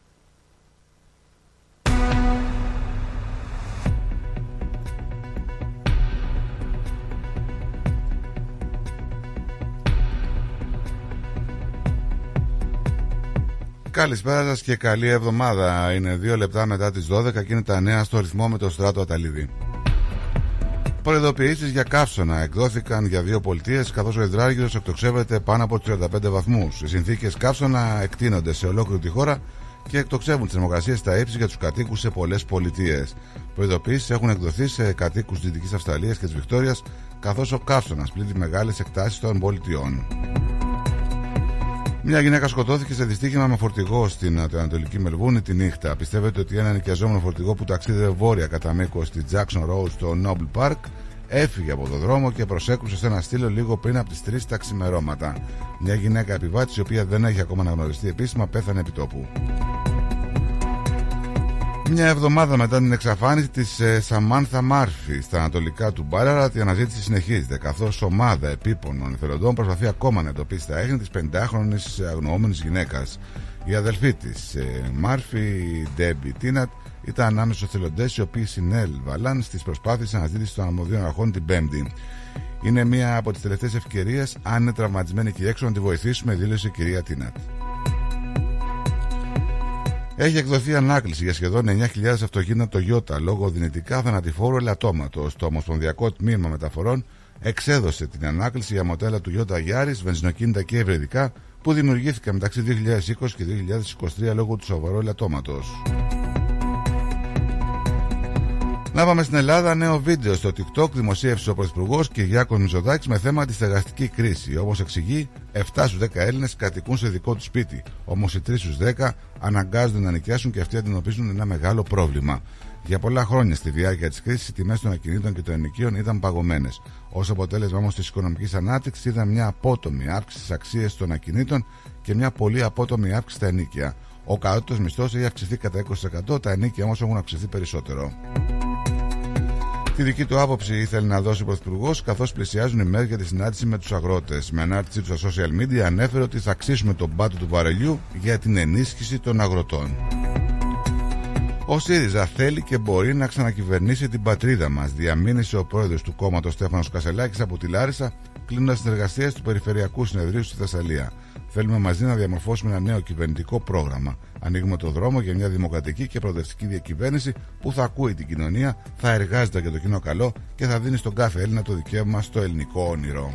Καλησπέρα σας και καλή εβδομάδα. Είναι δύο λεπτά μετά τις 12 και είναι τα νέα στο ρυθμό με το στράτο Αταλίδη. Προειδοποιήσεις για καύσωνα εκδόθηκαν για δύο πολιτείες, καθώς ο υδράργυρο εκτοξεύεται πάνω από 35 βαθμούς. Οι συνθήκες καύσωνα εκτείνονται σε ολόκληρη τη χώρα και εκτοξεύουν τις θερμοκρασίες στα ύψη για τους κατοίκους σε πολλές πολιτείες. Προειδοποιήσεις έχουν εκδοθεί σε κατοίκους της Δυτικής Αυστραλίας και της Βικτόριας, καθώς ο καύσωνας πλήττει μεγάλες εκτάσεις των πολιτιών. Μια γυναίκα σκοτώθηκε σε δυστύχημα με φορτηγό στην Ανατολική Μελβούνη τη νύχτα. Πιστεύετε ότι ένα νοικιαζόμενο φορτηγό που ταξίδευε βόρεια κατά μήκο στη Jackson Road στο Noble Park έφυγε από το δρόμο και προσέκρουσε σε ένα στήλο λίγο πριν από τις 3 τα ξημερώματα. Μια γυναίκα επιβάτης, η οποία δεν έχει ακόμα αναγνωριστεί επίσημα, πέθανε επί τόπου. Μια εβδομάδα μετά την εξαφάνιση της Σαμάνθα Μάρφη στα ανατολικά του Μπάραρατ, η αναζήτηση συνεχίζεται, καθώς ομάδα επίπονων εθελοντών προσπαθεί ακόμα να εντοπίσει τα έχνη της 50χρονη αγνοούμενης γυναίκας. Η αδελφή της, Μάρφη, η Ντέμπι Τίνατ, ήταν ανάμεσα στους εθελοντές οι οποίοι συνέλβαλαν στις προσπάθειες αναζήτησης των αρμοδίων αρχών την Πέμπτη. Είναι μία από τις τελευταίες ευκαιρίες, αν είναι τραυματισμένη εκεί έξω, να τη βοηθήσουμε, δήλωσε η κυρία Τίνατ. Έχει εκδοθεί ανάκληση για σχεδόν 9.000 αυτοκίνητα Toyota λόγω δυνητικά θανατηφόρου ελαττώματος. Το Ομοσπονδιακό Τμήμα Μεταφορών εξέδωσε την ανάκληση για μοντέλα του Toyota Yaris, βενζινοκίνητα και ευρεδικά που δημιουργήθηκαν μεταξύ 2020 και 2023 λόγω του σοβαρού ελαττώματος. Να πάμε στην Ελλάδα. Νέο βίντεο στο TikTok δημοσίευσε ο Πρωθυπουργός Κυριάκο Μητσοδάκη με θέμα τη στεγαστική κρίση. Όπως εξηγεί, 7 στους 10 Έλληνες κατοικούν σε δικό τους σπίτι. Όμως οι 3 στους 10 αναγκάζονται να νοικιάσουν και αυτοί αντιμετωπίζουν ένα μεγάλο πρόβλημα. Για πολλά χρόνια στη διάρκεια της κρίσης, οι τιμές των ακινήτων και των ενοικίων ήταν παγωμένες. Ω αποτέλεσμα όμως της οικονομικής ανάπτυξης, είδαν μια απότομη αύξηση στι αξίε των ακινήτων και μια πολύ απότομη αύξηση στα ενίκια. Ο κατώτατο μισθός έχει αυξηθεί κατά 20%, τα ενίκια όμως έχουν αυξηθεί περισσότερο. Τη δική του άποψη ήθελε να δώσει ο Πρωθυπουργός, καθώς πλησιάζουν οι μέρες για τη συνάντηση με τους αγρότες. Με ανάρτησή του στα social media ανέφερε ότι θα αξίσουμε τον πάτο του βαρελιού για την ενίσχυση των αγροτών. Ο ΣΥΡΙΖΑ θέλει και μπορεί να ξανακυβερνήσει την πατρίδα μας, διαμήνυσε ο πρόεδρος του κόμματος Στέφανος Κασελάκης από τη Λάρισα, κλείνοντας τις εργασίες του Περιφερειακού Συνεδρίου στη Θεσσαλία. Θέλουμε μαζί να διαμορφώσουμε ένα νέο κυβερνητικό πρόγραμμα. Ανοίγουμε το δρόμο για μια δημοκρατική και προοδευτική διακυβέρνηση που θα ακούει την κοινωνία, θα εργάζεται για το κοινό καλό και θα δίνει στον κάθε Έλληνα το δικαίωμα στο ελληνικό όνειρο.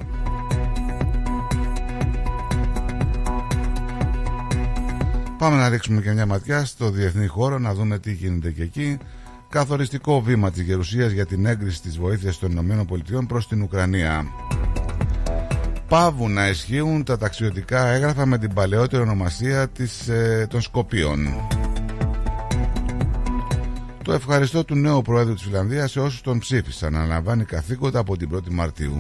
Πάμε να ρίξουμε και μια ματιά στο διεθνή χώρο να δούμε τι γίνεται και εκεί. Καθοριστικό βήμα της Γερουσίας για την έγκριση της βοήθειας των ΗΠΑ προς την Ουκρανία. Πάβουν να ισχύουν τα ταξιδιωτικά έγγραφα με την παλαιότερη ονομασία της, ε, των Σκοπίων. Το ευχαριστώ του νέου Προέδρου της Φιλανδίας σε όσους τον ψήφισαν. Αναλαμβάνει καθήκοντα από την 1η Μαρτίου.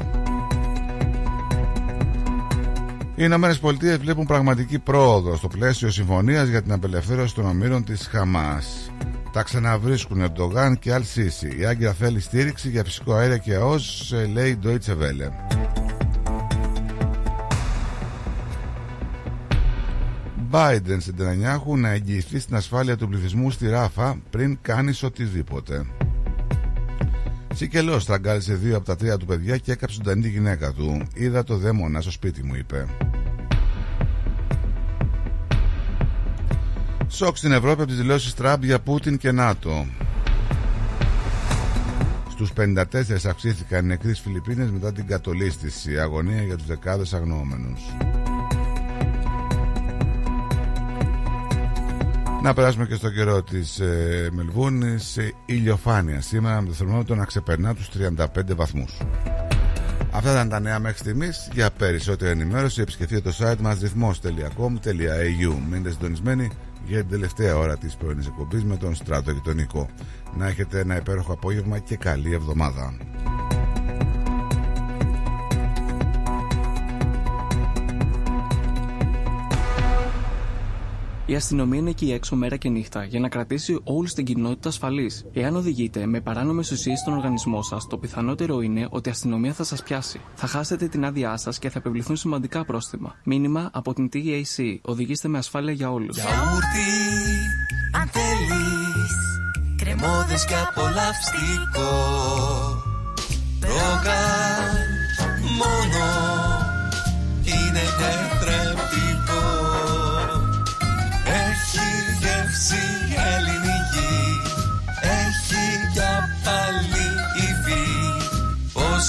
Οι Ηνωμένες Πολιτείες βλέπουν πραγματική πρόοδο στο πλαίσιο συμφωνίας για την απελευθέρωση των ομήρων της Χαμάς. Τα ξαναβρίσκουν Ερντογάν και Αλ-Σίση. Η Άγκυρα θέλει στήριξη για φυσικό αέριο και ΑΟΣ, λέει η Deutsche Welle. Biden στην Τρανιάχου να εγγυηθεί στην ασφάλεια του πληθυσμού στη Ράφα πριν κάνεις οτιδήποτε. Σικελός τραγκάλισε δύο από τα τρία του παιδιά και έκαψε τον τανή γυναίκα του. Είδα το δαίμονα στο σπίτι μου, είπε. Σοκ στην Ευρώπη από τις δηλώσεις Τραμπ για Πούτιν και ΝΑΤΟ. Στους 54 αυξήθηκαν οι νεκροί Φιλιππίνες μετά την κατολίσθηση, αγωνία για τους δεκάδες αγνοούμενους. Να περάσουμε και στο καιρό της ε, Μελβούνης. ηλιοφάνεια σήμερα με το θερμόμετρο να ξεπερνά τους 35 βαθμούς. Αυτά ήταν τα νέα μέχρι στιγμής. Για περισσότερη ενημέρωση επισκεφτείτε το site μας ρυθμό.com.au. Μείνετε συντονισμένοι για την τελευταία ώρα της πρωινής εκπομπής με τον Στράτο και τον Νικό. Να έχετε ένα υπέροχο απόγευμα και καλή εβδομάδα. Η αστυνομία είναι εκεί έξω μέρα και νύχτα για να κρατήσει όλους την κοινότητα ασφαλής. Εάν οδηγείτε με παράνομες ουσίες στον οργανισμό σας, το πιθανότερο είναι ότι η αστυνομία θα σας πιάσει. Θα χάσετε την άδειά σας και θα επιβληθούν σημαντικά πρόστιμα. Μήνυμα από την TAC. Οδηγήστε με ασφάλεια για όλους. Γιαούρτι, αν θέλει. Κρεμόδες και απολαυστικό. Ρόγαν μόνο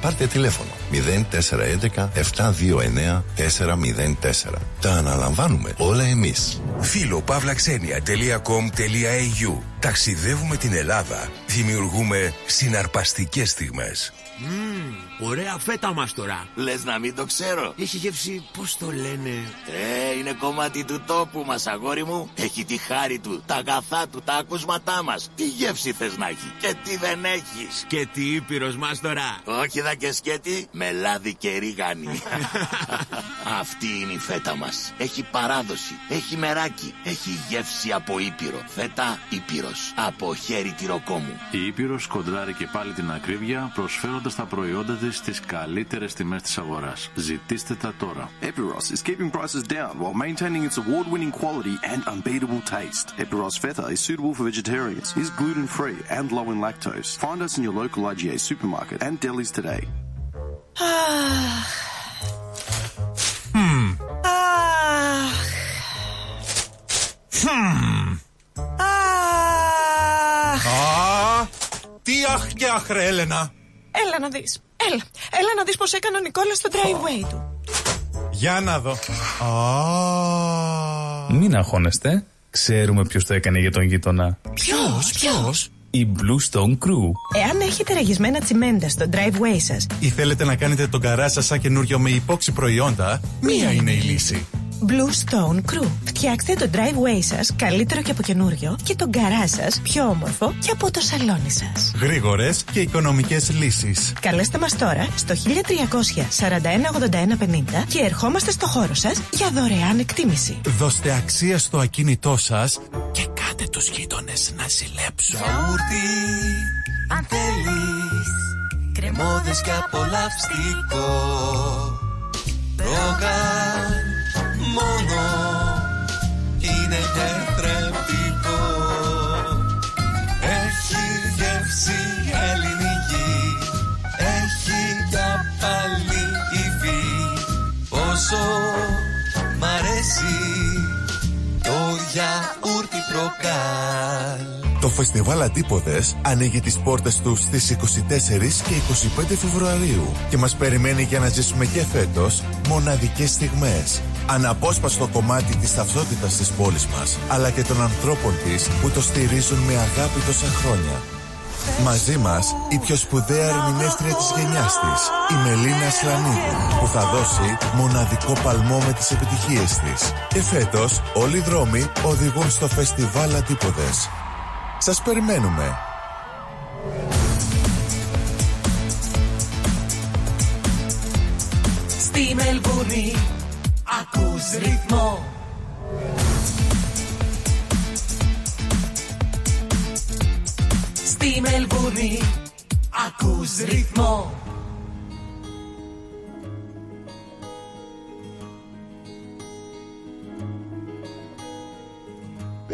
Πάρτε τηλέφωνο 0411 729 404. Τα αναλαμβάνουμε όλα εμείς. Φίλο παύλαξενια.com.au Ταξιδεύουμε την Ελλάδα. Δημιουργούμε συναρπαστικές στιγμές. Μμμ, ωραία φέτα μας τώρα. Λες να μην το ξέρω. Έχει γεύση, πώς το λένε; Ε, είναι κομμάτι του τόπου μας, αγόρι μου. Έχει τη χάρη του, τα αγαθά του, τα ακούσματά μας. Τι γεύση θες να έχει και τι δεν έχεις. Και τι ήπειρος μας τώρα. Όχι δα και σκέτη, με λάδι και ρίγανη. <laughs> Αυτή είναι η φέτα μας. Έχει παράδοση, έχει μεράκι, έχει γεύση από ήπειρο. Φέτα ήπειρος, από χέρι τυροκόμου. Η Ήπειρος κοντράρει και πάλι την ακρίβεια προσφέροντας τα προϊόντα της στις καλύτερες τιμές της αγοράς. Ζητήστε τα τώρα. Epiros is keeping prices down while maintaining its award-winning quality and unbeatable taste. Epiros Feta is suitable for vegetarians, is gluten-free and low in lactose. Find us in your local IGA supermarket and delis today. Hmm. Αχ. Hmm. Αχ. Α, τι αχ και αχ ρε Έλενα. Έλα να δεις. Έλα. Έλα να δεις πως έκανε ο Νικόλας στο driveway του. Για να δω. Α, Μην αγχώνεστε. Ξέρουμε ποιος το έκανε για τον γείτονα. Ποιος, ποιος; Η Blue Stone Crew. Εάν έχετε ραγισμένα τσιμέντα στο driveway σας, ή θέλετε να κάνετε τον καρά σας σαν καινούριο με υπόξη προϊόντα, μία είναι η λύση. Blue Stone Crew. Φτιάξτε το driveway σας καλύτερο και από καινούριο και τον καρά σας πιο όμορφο και από το σαλόνι σας. Γρήγορες και οικονομικές λύσεις. Καλέστε μας τώρα στο 1300 41 81 50 και ερχόμαστε στο χώρο σας για δωρεάν εκτίμηση. Δώστε αξία στο ακίνητό σας και κάτε τους γείτονες να ζηλέψουν. Γιαούρτι, αν θέλεις Κρεμόδες και απολαυστικό Ρόγαν μόνο Είναι τετρεπτικό Έχει γεύση ελληνική Έχει για πάλι υφή. Πόσο μ' αρέσει Το γιαούρτι προκάλ Το φεστιβάλ Αντίποδες ανοίγει τις πόρτες τους στις 24 και 25 Φεβρουαρίου και μας περιμένει για να ζήσουμε και φέτος μοναδικές στιγμές. Αναπόσπαστο κομμάτι της ταυτότητας της πόλης μας, αλλά και των ανθρώπων της που το στηρίζουν με αγάπη τόσα χρόνια. Μαζί μας η πιο σπουδαία ερμηνεύτρια της γενιάς της, η Μελίνα Σλανίδου, που θα δώσει μοναδικό παλμό με τις επιτυχίες της. Και φέτος όλοι οι δρόμοι οδηγούν στο φεστιβάλ Αντίποδες. Σας περιμένουμε. Στη Μελβούνι ακούς ρυθμό Στη Μελβούνι ακούς ρυθμό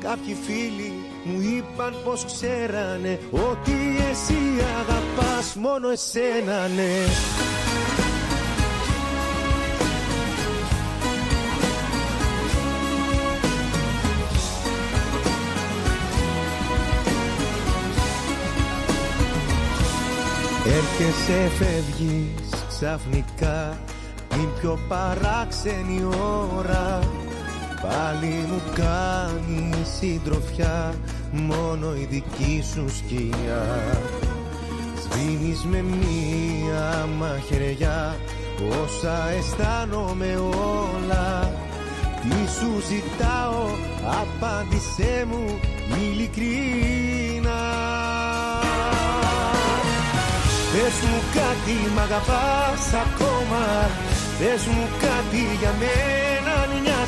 Κάποιοι φίλοι μου είπαν πως ξέρανε Ότι εσύ αγαπάς μόνο εσένα ναι. Έρχεσαι φεύγεις ξαφνικά Την πιο παράξενη ώρα Πάλι μου κάνει συντροφιά Μόνο η δική σου σκιά. Σβήνεις με μία μαχαιριά Όσα αισθάνομαι όλα. Τι σου ζητάω Απάντησέ μου ειλικρινά. Πες μου κάτι μ' αγαπάς ακόμα. Πες μου κάτι για μένα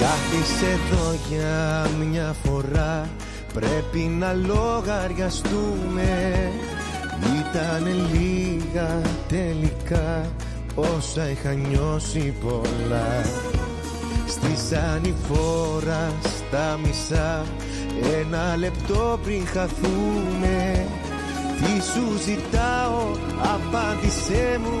Είσαι εδώ για μια φορά. Πρέπει να λογαριαστούμε. Ήταν λίγα τελικά. Όσα είχα νιώσει πολλά. Στη ανηφόρα στα μισά. Ένα λεπτό πριν χαθούμε. Τι σου ζητάω Απάντησέ μου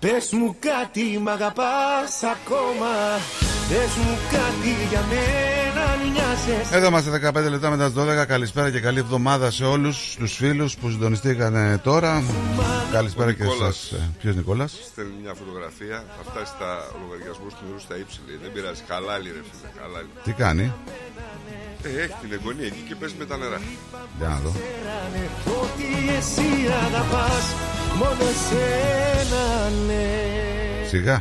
Πες μου κάτι μ' αγαπάς ακόμα Πες μου κάτι για μένα αν νοιάζεσαι Εδώ είμαστε 15 λεπτά μετά τις 12. Καλησπέρα και καλή εβδομάδα σε όλους τους φίλους που συντονιστήκαν ε, τώρα. Καλησπέρα και Νικόλας. σας. Ποιος Νικόλας; Στέλνει μια φωτογραφία, θα φτάσει στα λογαριασμούς του νερού στα ύψη. Δεν πειράζει, χαλάλι ρε φίλε, χαλάλι. Τι κάνει; Ε, έχει την εγγονή εκεί και παίζει με τα νερά. Για να δω. Ξέρανε Ότι εσύ αγαπάς μόνο εσένα ναι Σιγά.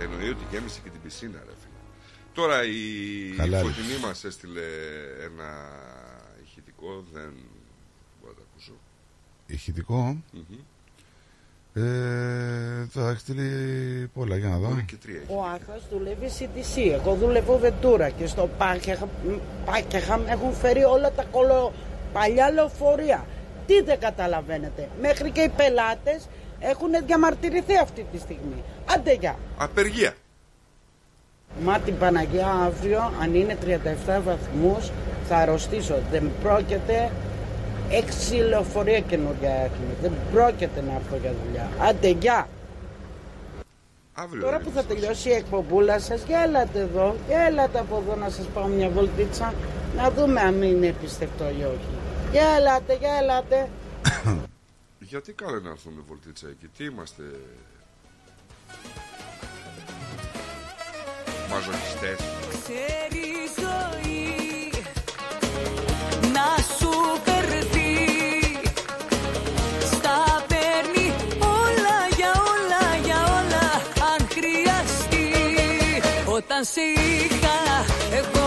Εννοεί ότι γέμισε και την πισίνα, ρε φίλε. Τώρα η Χαλάλι. φωτεινή μας έστειλε ένα ηχητικό, δεν μπορώ να το ακούσω. Ηχητικό; Μμμ. Ε, θα έχει στείλει πολλά για να δω. Και τρία έχει. Ο Άχας δουλεύει CTC, εγώ δουλεύω Βεντούρα και στο Πάκεχαμ έχουν φέρει όλα τα κολο... παλιά λεωφορεία. Τι δεν καταλαβαίνετε. Μέχρι και οι πελάτες έχουν διαμαρτυρηθεί αυτή τη στιγμή. Άντε γεια. Απεργία. Μα την Παναγία αύριο, αν είναι 37 βαθμούς, θα αρρωστήσω. Δεν πρόκειται έξι λεωφορεία καινούργια έχουμε. Δεν πρόκειται να έρθω για δουλειά. Άντε γεια. Αύριο Τώρα δεν που είναι. θα τελειώσει η εκπομπούλα σας, για έλατε εδώ, για έλατε από εδώ να σας πάω μια βολτίτσα, να δούμε αν είναι πιστευτό ή όχι. Για έλατε, για έλατε. <coughs> Γιατί καλό να έρθουμε βολτίτσα εκεί, τι είμαστε. Μαζοχιστές. Ξέρει ζωή να σου φερθεί Στα παίρνει όλα για όλα για όλα αν χρειαστεί Όταν σε είχα εγώ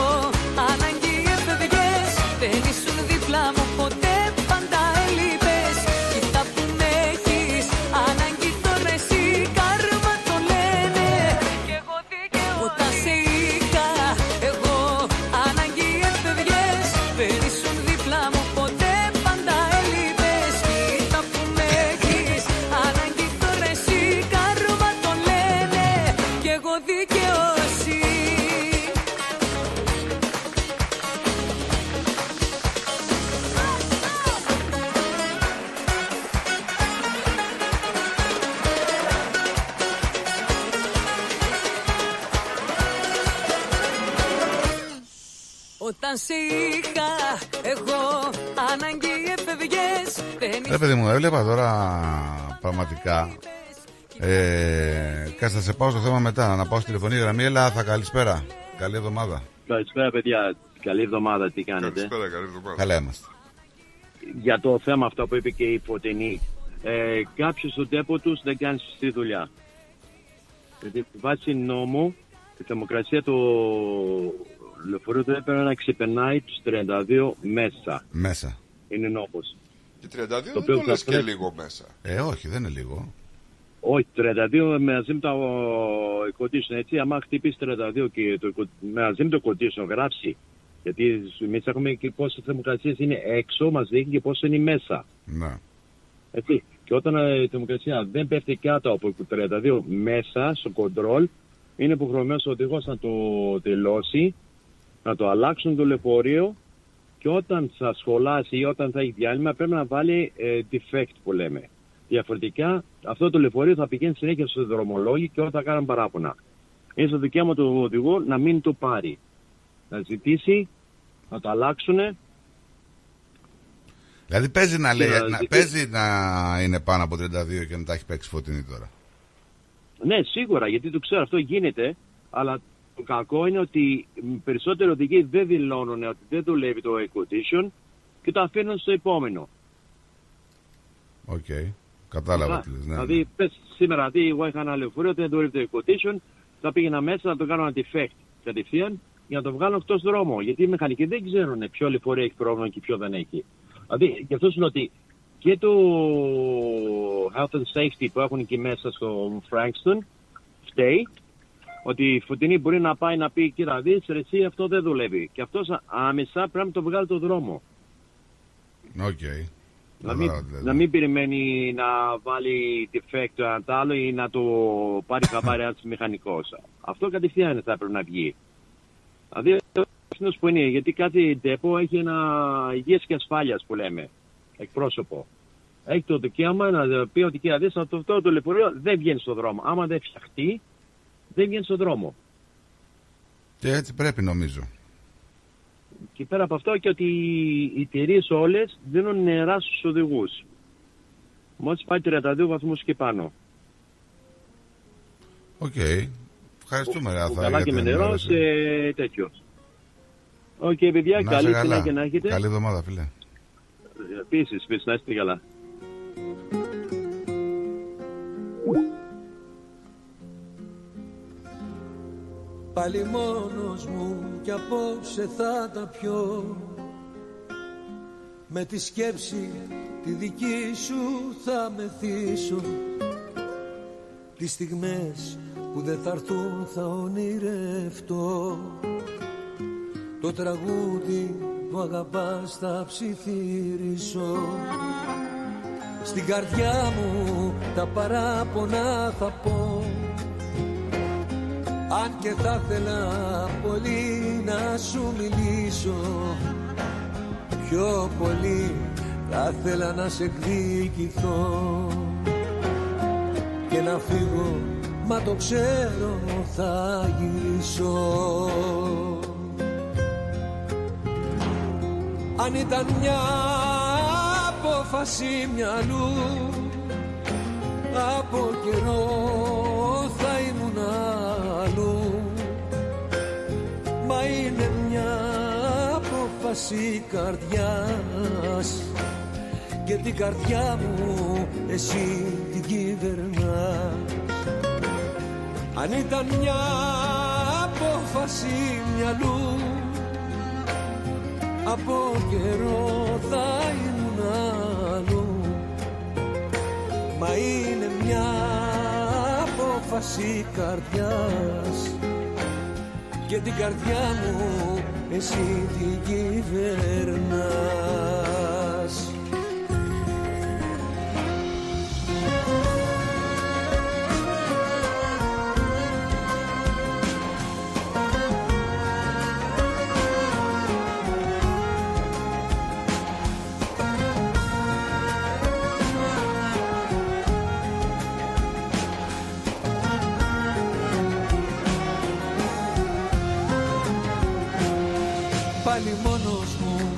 έβλεπα τώρα πραγματικά. Ε, κάτσε να σε πάω στο θέμα μετά. Να πάω στη τηλεφωνική γραμμή. Έλα, θα καλησπέρα. Καλή εβδομάδα. Καλησπέρα, παιδιά. Καλή εβδομάδα. Τι κάνετε; Καλησπέρα, καλή εβδομάδα. Καλά είμαστε. Για το θέμα αυτό που είπε και η Φωτεινή. Ε, Κάποιος στον τέπο τους δεν κάνει σωστή δουλειά. Γιατί βάσει νόμου η θερμοκρασία του λεωφορείου δεν έπρεπε να ξεπερνάει τους 32 μέσα. Μέσα. Είναι νόμος. Και 32 δεν οποίο το θα λες και πρέπει- λίγο μέσα. Ε, όχι, δεν είναι λίγο. Όχι, 32 μαζί με το condition, έτσι. Άμα χτυπήσει 32 και το, eco- μαζί με το condition γράψει. Γιατί εμείς έχουμε και πόσες θερμοκρασίες είναι έξω, μας δείχνει και πόσο είναι μέσα. Ναι. Έτσι. Και όταν ε, η θερμοκρασία δεν πέφτει κάτω από το 32 μέσα στο κοντρόλ, είναι υποχρεωμένος ο οδηγός να το τελώσει, να το αλλάξουν το λεωφορείο και όταν θα σχολάσει ή όταν θα έχει διάλειμμα πρέπει να βάλει ε, defect που λέμε. Διαφορετικά αυτό το λεωφορείο θα πηγαίνει συνέχεια στους δρομολόγοι και όλα θα κάνουν παράπονα. Είναι στο δικαίωμα του οδηγού να μην το πάρει. Να ζητήσει, να το αλλάξουν. Δηλαδή παίζει να, λέει, να να, ζητήσει- παίζει να είναι πάνω από 32 και να τα έχει παίξει φωτεινή τώρα. Ναι, σίγουρα, γιατί το ξέρω αυτό γίνεται, αλλά το κακό είναι ότι μ, περισσότεροι οδηγοί δεν δηλώνουν ότι δεν δουλεύει το air condition και το αφήνουν στο επόμενο. Οκ. Κατάλαβα Καλά. τι λες. Ναι, δηλαδή, πες σήμερα, δηλαδή, εγώ είχα ένα λεωφορείο, δεν δουλεύει το air condition, θα πήγαινα μέσα να το κάνω ένα defect κατευθείαν για να το βγάλω εκτός δρόμο. Γιατί οι μηχανικοί δεν ξέρουν ποιο λεωφορείο έχει πρόβλημα και ποιο δεν έχει. Δηλαδή, γι' αυτό σου λέω ότι και το health and safety που έχουν εκεί μέσα στο Frankston φταίει ότι η Φωτεινή μπορεί να πάει να πει κοίτα δεις ρε εσύ αυτό δεν δουλεύει και αυτός άμεσα πρέπει να το βγάλει το δρόμο ναι. Οκ. να μην, Κατάλαβα τι λες. να μην περιμένει να βάλει defect το ένα τ' άλλο ή να το πάρει <laughs> χαμπάρι ένας μηχανικός αυτό κατευθείαν θα έπρεπε να βγει δηλαδή αυτό που είναι γιατί κάθε ντέπο έχει ένα υγείας και ασφάλειας που λέμε εκπρόσωπο έχει το δικαίωμα να πει ότι κύριε δεις αυτό, αυτό το λεωφορείο δεν βγαίνει στον δρόμο άμα δεν φτιαχτεί δεν βγαίνει στον δρόμο Και έτσι πρέπει νομίζω. Και πέρα από αυτό και ότι οι εταιρείες όλες δίνουν νερά στους οδηγούς. Μόλις πάει 32 βαθμούς και πάνω. Οκ. Ευχαριστούμε, ρε Θα. Καλά για και με την νερό ενημέρωση. σε τέτοιο. Οκ, παιδιά, Να είσαι καλή καλά. συνέχεια να έχετε. Καλή εβδομάδα, φίλε. Επίση, επίσης, να είστε καλά. Πάλι μόνος μου κι απόψε θα τα πιω. Με τη σκέψη τη δική σου θα μεθύσω Τις στιγμές που δεν θα έρθουν θα ονειρευτώ. Το τραγούδι που αγαπάς θα ψιθυρίσω. Στην καρδιά μου τα παράπονα θα πω αν και θα ήθελα πολύ να σου μιλήσω Πιο πολύ θα ήθελα να σε εκδικηθώ. Και να φύγω μα το ξέρω θα γυρίσω. Αν ήταν μια απόφαση μυαλού από καιρό απόφαση καρδιάς. Και την καρδιά μου εσύ την κυβερνάς. Αν ήταν μια απόφαση μυαλού Από καιρό θα ήμουν αλλού. Μα είναι μια απόφαση καρδιάς. Και την καρδιά μου εσύ την κυβερνάς Πάλι μόνος μου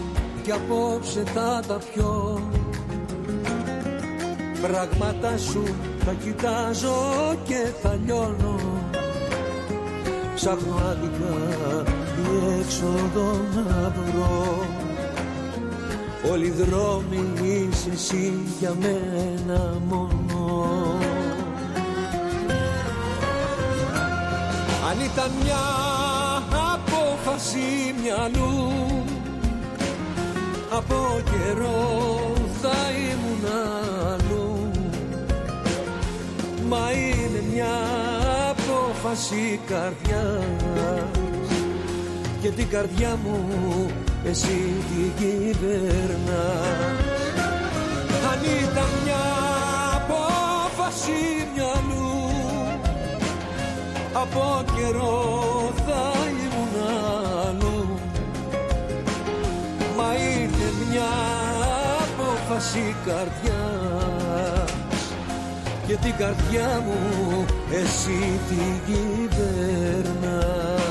κι απόψε θα τα πιω. Πράγματα σου θα κοιτάζω και θα λιώνω. Ψάχνω άδικα διέξοδο να βρω. Όλοι οι δρόμοι είσαι εσύ για μένα μόνο. Αν ήταν μια απόφαση μυαλού. Από καιρό θα ήμουν αλλού. Μα είναι μια απόφαση καρδιάς. Και την καρδιά μου εσύ την κυβερνάς. Αν ήταν μια απόφαση μυαλού από καιρό είναι μια απόφαση καρδιάς. Και την καρδιά μου εσύ την κυβέρνας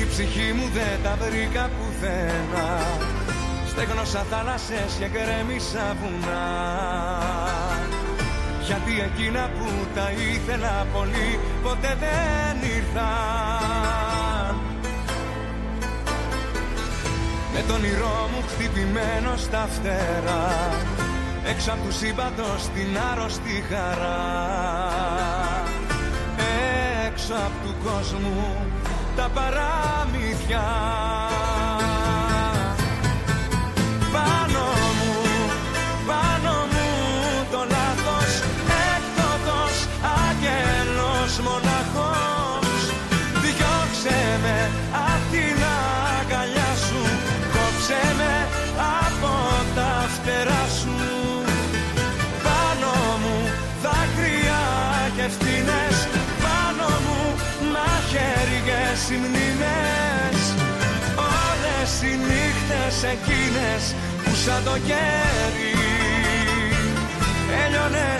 Με την ψυχή μου δεν τα βρήκα πουθενά. Στέγνωσα θάλασσες και γκρέμισα βουνά. Γιατί εκείνα που τα ήθελα πολύ Ποτέ δεν ήρθαν. Με τον όνειρό μου χτυπημένο στα φτερά Έξω απ' τους σύμπαντος την άρρωστη χαρά. Έξω απ' του κόσμου τα παραμύθια εκείνες που σαν το κέρι Έλειωνες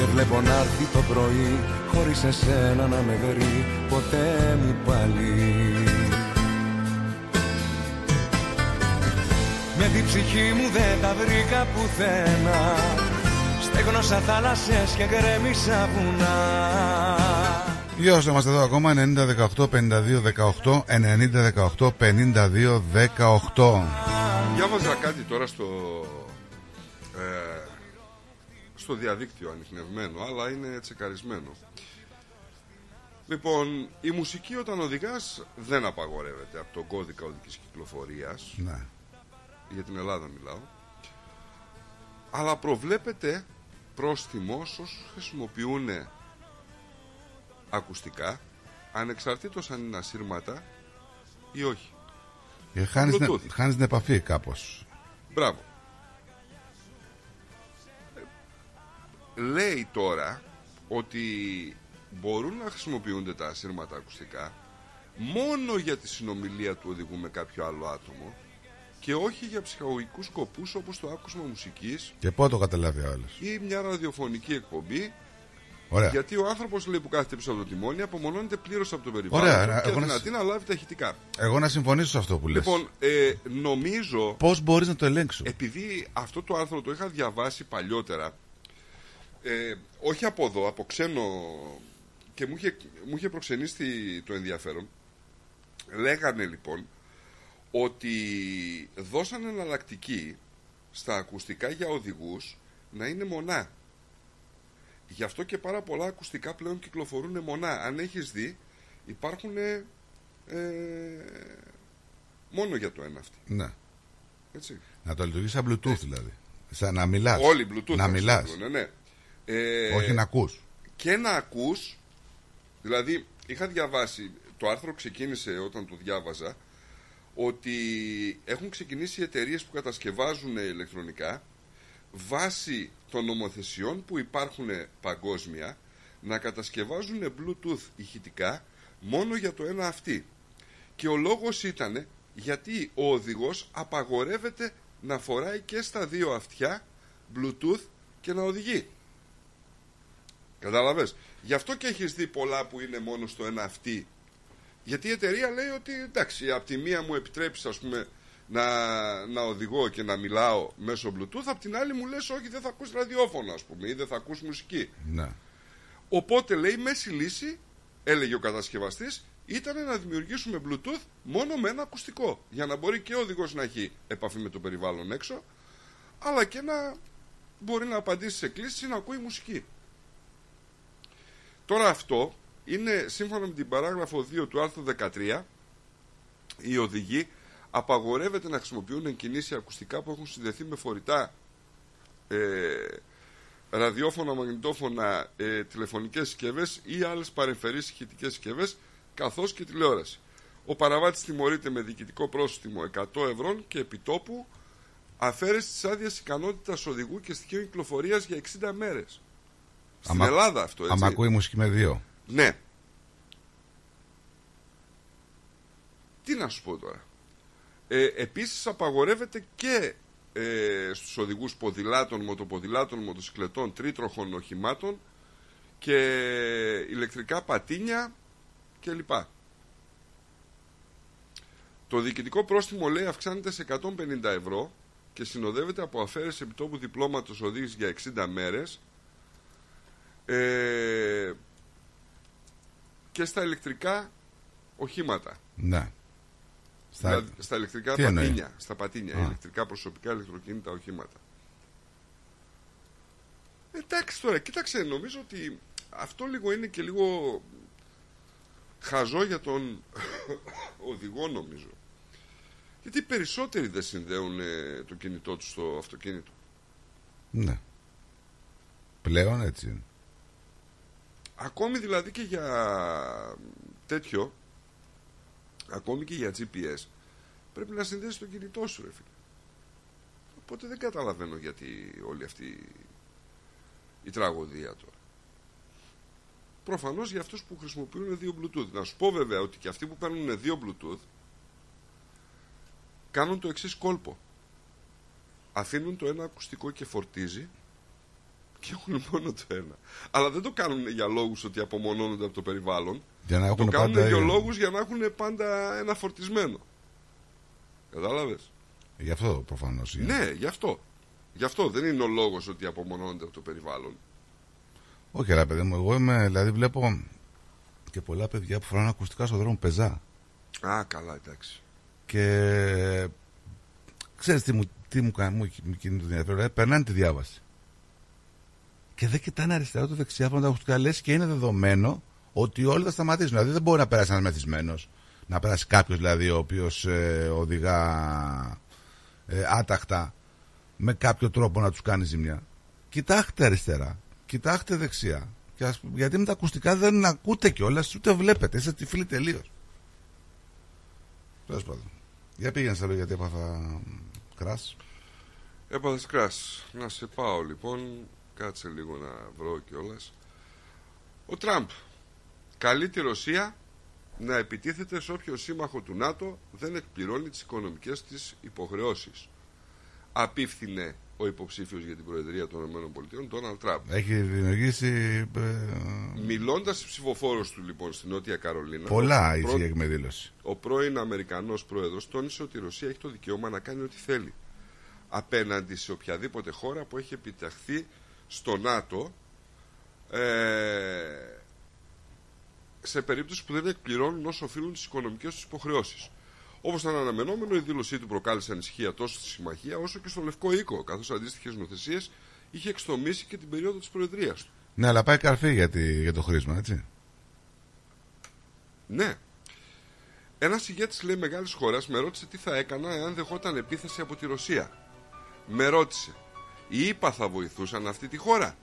Δεν βλέπω να έρθει το πρωί Χωρίς εσένα να με βρει ποτέ μου πάλι. Με την ψυχή μου δεν τα βρήκα πουθενά Στέγνωσα θάλασσες και γκρέμισα βουνά. Για όσοι είμαστε εδώ ακόμα 90 18 52 18 90 18 52 18 Διάβαζα κάτι τώρα στο, ε, στο διαδίκτυο ανιχνευμένο, αλλά είναι τσεκαρισμένο. Λοιπόν, η μουσική όταν οδηγάς δεν απαγορεύεται από τον κώδικα οδικής κυκλοφορίας. Ναι. Για την Ελλάδα μιλάω. Αλλά προβλέπεται πρόστιμο όσους χρησιμοποιούν ακουστικά, ανεξαρτήτως αν είναι ασύρματα ή όχι. Ε, χάνεις, την- Bluetooth. χάνεις την επαφή κάπως Μπράβο. Λέει τώρα ότι μπορούν να χρησιμοποιούνται τα ασύρματα ακουστικά μόνο για τη συνομιλία του οδηγού με κάποιο άλλο άτομο και όχι για ψυχαγωγικούς σκοπούς όπως το άκουσμα μουσικής Και πότε το καταλάβει ο άλλος ή μια ραδιοφωνική εκπομπή Ωραία. γιατί ο άνθρωπος λέει που κάθεται πίσω από το τιμόνι απομονώνεται πλήρως από το περιβάλλον Ωραία, του εγώ και να δυνατή να λάβει τα ηχητικά. Εγώ να συμφωνήσω σε αυτό που λες Λοιπόν, ε, νομίζω Πώς μπορείς να το ελέγξεις; Επειδή αυτό το άρθρο το είχα διαβάσει παλιότερα, ε, όχι από εδώ, από ξένο και μου είχε, μου είχε προξενήσει το ενδιαφέρον, λέγανε λοιπόν ότι δώσαν εναλλακτική στα ακουστικά για οδηγούς να είναι μονά. Γι' αυτό και πάρα πολλά ακουστικά πλέον κυκλοφορούν μονά. Αν έχεις δει, υπάρχουν ε, μόνο για το ένα αυτή. Ναι Έτσι. Να το λειτουργεί σαν Bluetooth δηλαδή Σαν να μιλάς. Όλοι Bluetooth. Να μιλάς. χρησιμοποιούν, Ναι. Ε, Όχι να ακούς. Και να ακούς, δηλαδή είχα διαβάσει, το άρθρο ξεκίνησε όταν το διάβαζα, ότι έχουν ξεκινήσει εταιρείες που κατασκευάζουν ηλεκτρονικά βάσει των νομοθεσιών που υπάρχουν παγκόσμια να κατασκευάζουν Bluetooth ηχητικά μόνο για το ένα αυτή. Και ο λόγος ήταν γιατί ο οδηγός απαγορεύεται να φοράει και στα δύο αυτιά Bluetooth και να οδηγεί. Κατάλαβες; Γι' αυτό και έχεις δει πολλά που είναι μόνο στο ένα αυτή. Γιατί η εταιρεία λέει ότι εντάξει, από τη μία μου επιτρέψεις ας πούμε να, να οδηγώ και να μιλάω μέσω Bluetooth, από την άλλη μου λες όχι δεν θα ακούς ραδιόφωνο ας πούμε ή δεν θα ακούς μουσική. Ναι. Οπότε λέει μέση λύση, έλεγε ο κατασκευαστής, ήταν να δημιουργήσουμε Bluetooth μόνο με ένα ακουστικό. Για να μπορεί και ο οδηγός να έχει επαφή με το περιβάλλον έξω, αλλά και να μπορεί να απαντήσει σε κλήσεις ή να ακούει μουσική. Τώρα αυτό είναι σύμφωνα με την παράγραφο 2 του άρθρου 13 οι οδηγοί απαγορεύεται να χρησιμοποιούν εν κινήσει ακουστικά που έχουν συνδεθεί με φορητά ε, ραδιόφωνα, μαγνητόφωνα, ε, τηλεφωνικές συσκευές ή άλλες παρεμφερείς ηχητικές συσκευές καθώς και τηλεόραση. Ο παραβάτης τιμωρείται με διοικητικό πρόστιμο 100 ευρώ και επιτόπου αφαίρεση της άδειας ικανότητας οδηγού και στοιχείων κυκλοφορίας για 60 μέρες. Στην Άμα- Ελλάδα αυτό έτσι. Άμα ακούει μουσική με δύο. Ναι. Τι να σου πω τώρα. Ε, επίσης απαγορεύεται και ε, στους οδηγούς ποδηλάτων, μοτοποδηλάτων, μοτοσυκλετών, τρίτροχων οχημάτων και ηλεκτρικά πατίνια κλπ. Το διοικητικό πρόστιμο λέει αυξάνεται σε 150 ευρώ και συνοδεύεται από αφαίρεση επιτόπου διπλώματος οδήγησης για 60 μέρες ε, και στα ηλεκτρικά οχήματα. Ναι. Στα, Δηλαδή, στα ηλεκτρικά Τι εννοεί; πατίνια. Στα πατίνια. Α. Ηλεκτρικά προσωπικά ηλεκτροκίνητα οχήματα. Εντάξει τώρα, κοίταξε, νομίζω ότι αυτό λίγο είναι και λίγο χαζό για τον <coughs> οδηγό νομίζω. Γιατί οι περισσότεροι δεν συνδέουν ε, το κινητό τους στο αυτοκίνητο. Ναι. Πλέον έτσι είναι. Ακόμη δηλαδή και για τέτοιο, ακόμη και για GPS, πρέπει να συνδέσεις το κινητό σου, ρε φίλε. Οπότε δεν καταλαβαίνω γιατί όλη αυτή η τραγωδία τώρα. Προφανώς για αυτούς που χρησιμοποιούν δύο Bluetooth. Να σου πω βέβαια ότι και αυτοί που παίρνουν δύο Bluetooth κάνουν το εξής κόλπο. Αφήνουν το ένα ακουστικό και φορτίζει και έχουν μόνο το ένα. Αλλά δεν το κάνουν για λόγους ότι απομονώνονται από το περιβάλλον. Για να το έχουν κάνουν πάντα- για λόγους για να έχουν πάντα ένα φορτισμένο. Κατάλαβες; Γι' αυτό προφανώς είναι. Ναι, γι' αυτό. Γι' αυτό δεν είναι ο λόγος ότι απομονώνονται από το περιβάλλον. Όχι, ρε παιδί μου, εγώ είμαι, δηλαδή βλέπω και πολλά παιδιά που φοράνε ακουστικά στον δρόμο πεζά. Α, καλά, εντάξει. Και ξέρεις τι μου, τι μου κάνει, μου, μου κινεί το ενδιαφέρον, δηλαδή, περνάνε τη διάβαση. Και δεν κοιτάνε αριστερά το δεξιά από τα ακουστικά, λες και είναι δεδομένο ότι όλοι θα σταματήσουν. Δηλαδή δεν μπορεί να περάσει ένας μεθυσμένος, να περάσει κάποιος δηλαδή ο οποίος οδηγά ε, άταχτα με κάποιο τρόπο να τους κάνει ζημιά. Κοιτάξτε αριστερά, κοιτάξτε δεξιά. Και ας, γιατί με τα ακουστικά δεν ακούτε κιόλας, ούτε βλέπετε, είστε τυφλοί τελείως. Τέλος πάντων. Για πήγαινε στα λόγια γιατί έπαθα κράς. Έπαθες κράς. Να σε πάω λοιπόν. Κάτσε λίγο να βρω κιόλας. Ο Τραμπ. Καλεί τη Ρωσία να επιτίθεται σε όποιο σύμμαχο του ΝΑΤΟ δεν εκπληρώνει τις οικονομικές της υποχρεώσεις. Απίφθινε ο υποψήφιος για την Προεδρία των ΗΠΑ, Ντόναλτ Τραμπ. Έχει δημιουργήσει ε, Μιλώντας στους ψηφοφόρους του λοιπόν στη Νότια Καρολίνα πολλά ο η πρω- εκμεδήλωση. ο πρώην Αμερικανός πρόεδρος τόνισε ότι η Ρωσία έχει το δικαίωμα να κάνει ό,τι θέλει απέναντι σε οποιαδήποτε χώρα που έχει επιταχθεί στο ΝΑΤΟ ε, σε περίπτωση που δεν εκπληρώνουν όσο οφείλουν τις οικονομικές τους υποχρεώσεις. Όπως ήταν αναμενόμενο, η δήλωσή του προκάλεσε ανησυχία τόσο στη Συμμαχία όσο και στο Λευκό Οίκο, καθώς αντίστοιχες νοθεσίε είχε εξτομίσει και την περίοδο της Προεδρίας του. Ναι, αλλά πάει καρφί για, τη- για το χρήσμα, έτσι. Ναι. Ένας ηγέτης λέει μεγάλης χώρας με ρώτησε τι θα έκανα εάν δεχόταν επίθεση από τη Ρωσία. Με ρώτησε, Οι ΙΠΑ θα βοηθούσαν αυτή τη χώρα.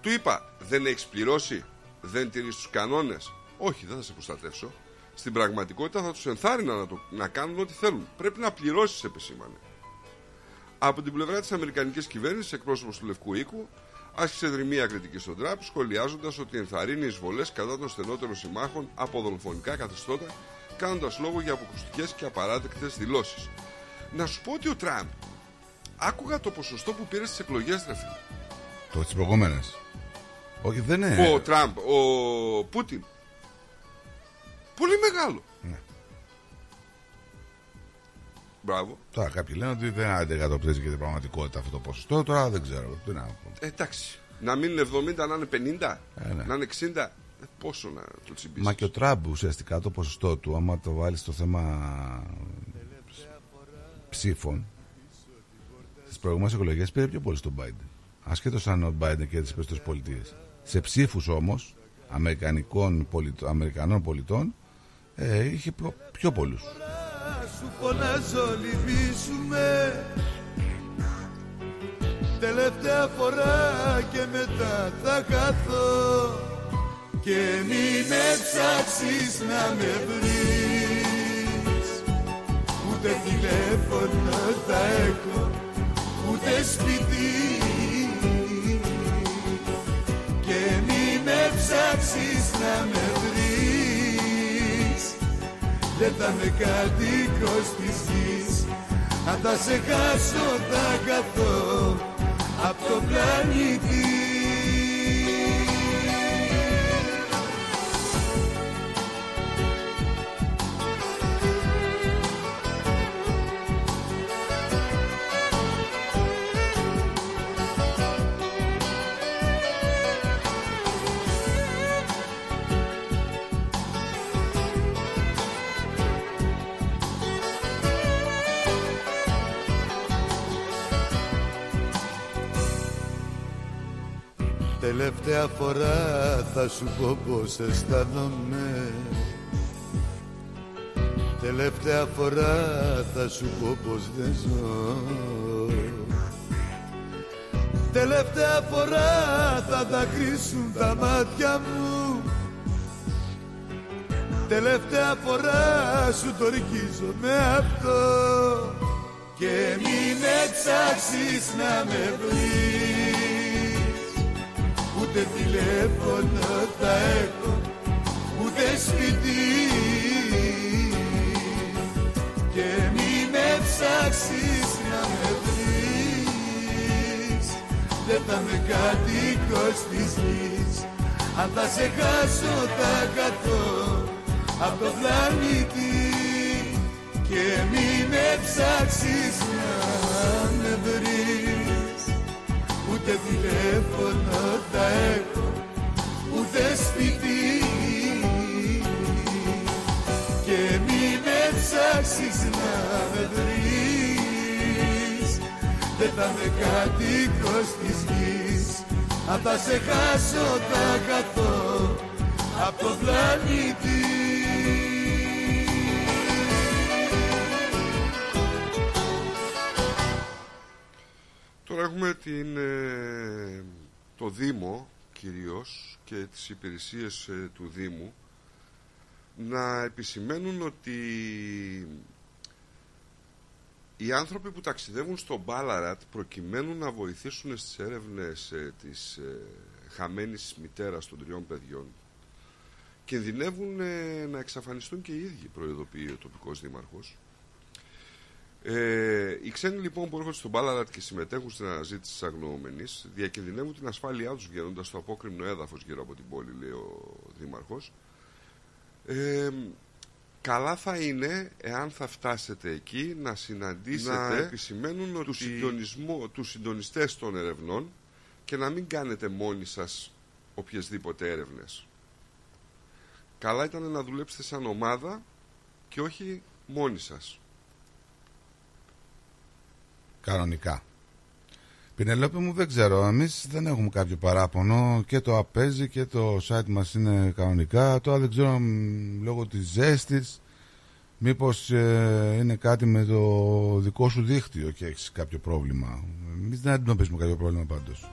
Του είπα, δεν έχεις πληρώσει, δεν τηρείς τους κανόνες. Όχι, δεν θα σε προστατεύσω. Στην πραγματικότητα θα τους ενθάρρυνα να, το, να κάνουν ό,τι θέλουν. Πρέπει να πληρώσεις, επεσήμανε. Από την πλευρά της Αμερικανικής κυβέρνησης, εκπρόσωπος του Λευκού Οίκου, άσκησε δρυμία κριτική στον Τραμπ, σχολιάζοντας ότι ενθαρρύνει εισβολές κατά των στενότερων συμμάχων από δολοφονικά καθεστώτα, κάνοντας λόγο για αποκρουστικές και απαράδεκτες δηλώσεις. Να σου πω ότι ο Τραμπ, άκουγα το ποσοστό που πήρες στις εκλογές, ρε φίλε. Το τι προηγούμενε. Όχι, δεν είναι. Ο Τραμπ, ο Πούτιν. Πολύ μεγάλο. Ναι. Μπράβο. Τώρα κάποιοι λένε ότι δεν αντικατοπτρίζει και την πραγματικότητα αυτό το ποσοστό. Τώρα δεν ξέρω. Τι να πω. Ε, εντάξει. Να μην είναι 70, να είναι 50, Ε, ναι. να είναι 60. Ε, πόσο να το τσιμπήσεις. Μα και ο Τραμπ ουσιαστικά το ποσοστό του, άμα το βάλεις στο θέμα ψήφων, στι προηγούμενες εκλογές πήρε πιο πολύ στον Biden. Ασχέτω αν ο Biden και τις περισσότερες πολιτείες. Σε ψήφους όμως Αμερικανικών πολιτών, Αμερικανών πολιτών ε, είχε πιο, πιο πολλούς. σου φωνάζω λυπήσουμε Τελευταία φορά και μετά θα χαθώ Και μη με ψάξεις να με βρεις Ούτε τηλέφωνο θα έχω Ούτε σπίτι. Και μη με ψάξεις να με βρεις. Δεν θα με κατοίκος της γης Αν θα σε χάσω θα καθώ Απ' το πλανήτη Τελευταία φορά θα σου πω πως αισθάνομαι. Τελευταία φορά θα σου πω πως δεν ζω. Τελευταία φορά θα δακρύσουν τα μάτια μου. Τελευταία φορά σου το ρικίζω με αυτό. Και μη με ψάξεις να με βρεις Ούτε τηλέφωνο θα έχω Ούτε σπίτι. Και μη με ψάξεις να με βρεις. Δεν θα με κατοίκος της γης. Αν θα σε χάσω θα καθώ Απ' το πλανήτη. Και μη με ψάξεις να με βρεις Ούτε τηλέφωνο θα έχω Ούτε σπίτι Και μη με ψάξεις να με βρεις. Δεν θα με κατοίκος της γης. Αν θα σε χάσω θα καθώ Απ' το πλανήτη Τώρα έχουμε την, ε, το Δήμο κυρίως και τις υπηρεσίες ε, του Δήμου να επισημαίνουν ότι οι άνθρωποι που ταξιδεύουν στο Μπάλαρατ προκειμένου να βοηθήσουν στις έρευνες ε, της ε, χαμένης μητέρας των τριών παιδιών κινδυνεύουν ε, να εξαφανιστούν και οι ίδιοι προειδοποιεί ο τοπικός δήμαρχος ε, οι ξένοι λοιπόν που έρχονται στον Μπάλαρατ και συμμετέχουν στην αναζήτηση τη αγνοούμενης διακινδυνεύουν την ασφάλειά τους βγαίνοντας στο απόκριμνο έδαφος γύρω από την πόλη, λέει ο Δήμαρχος. Ε, καλά θα είναι εάν θα φτάσετε εκεί να συναντήσετε να επισημαίνουν ότι... του, συντονισμό, τους συντονιστές των ερευνών και να μην κάνετε μόνοι σας οποιασδήποτε έρευνες. Καλά ήταν να δουλέψετε σαν ομάδα και όχι μόνοι σας. Κανονικά. Πινελόπη μου δεν ξέρω, εμείς δεν έχουμε κάποιο παράπονο και το απέζει και το site μας είναι κανονικά. Τώρα δεν ξέρω μ, λόγω της ζέστης Μήπως ε, είναι κάτι με το δικό σου δίκτυο και έχεις κάποιο πρόβλημα. Εμείς δεν αντιμετωπίζουμε κάποιο πρόβλημα πάντως.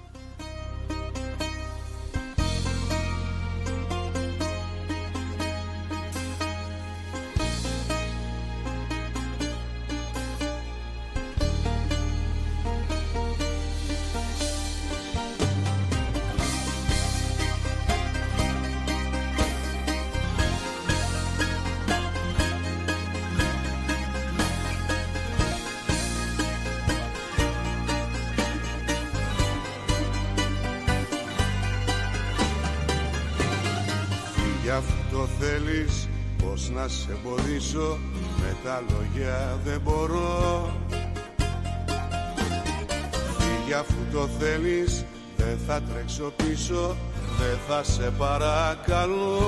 Θα τρέξω πίσω Δεν θα σε παρακαλώ.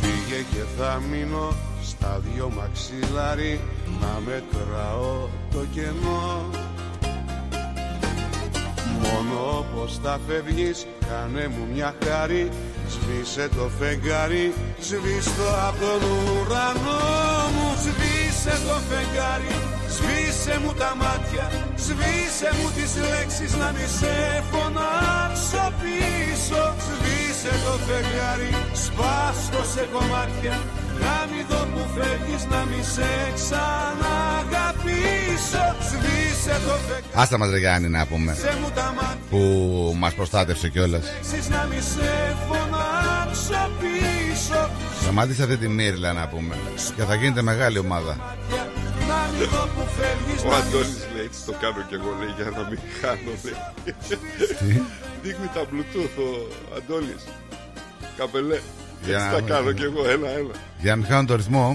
Φύγε και θα μείνω Στα δυο μαξιλάρι Να μετράω το κενό. Μόνο πως θα φεύγεις Κάνε μου μια χάρη Σβήσε το φεγγάρι Σβήστο από τον ουρανό μου Σβήσε το φεγγάρι Σβήσε μου τα μάτια Σβήσε μου τις λέξεις Να μη σε φωνάξω πίσω. Σβήσε το φεγγάρι Σπάστο σε κομμάτια. Να μη δω που φεύγεις Να μη σε ξαναγαπήσω. Σβήσε το φεγγάρι. Άστα μας ρε Γιάννη να πούμε. Σβήσε μου τα μάτια. Που μας προστάτευσε κιόλας. λέξεις να μη σε φωνάξω πίσω. Σταμάτησε αυτή τη μύρλα να πούμε. Και θα γίνετε μεγάλη ομάδα. Ο να μη Αντώνης λέει έτσι το κάνω και εγώ λέει για να μην χάνω λέει. Δείχνει τα bluetooth ο Αντώνης Καπελέ Για Έτσι να- τα κάνω και εγώ ένα ένα Για να μην χάνω το ρυθμό,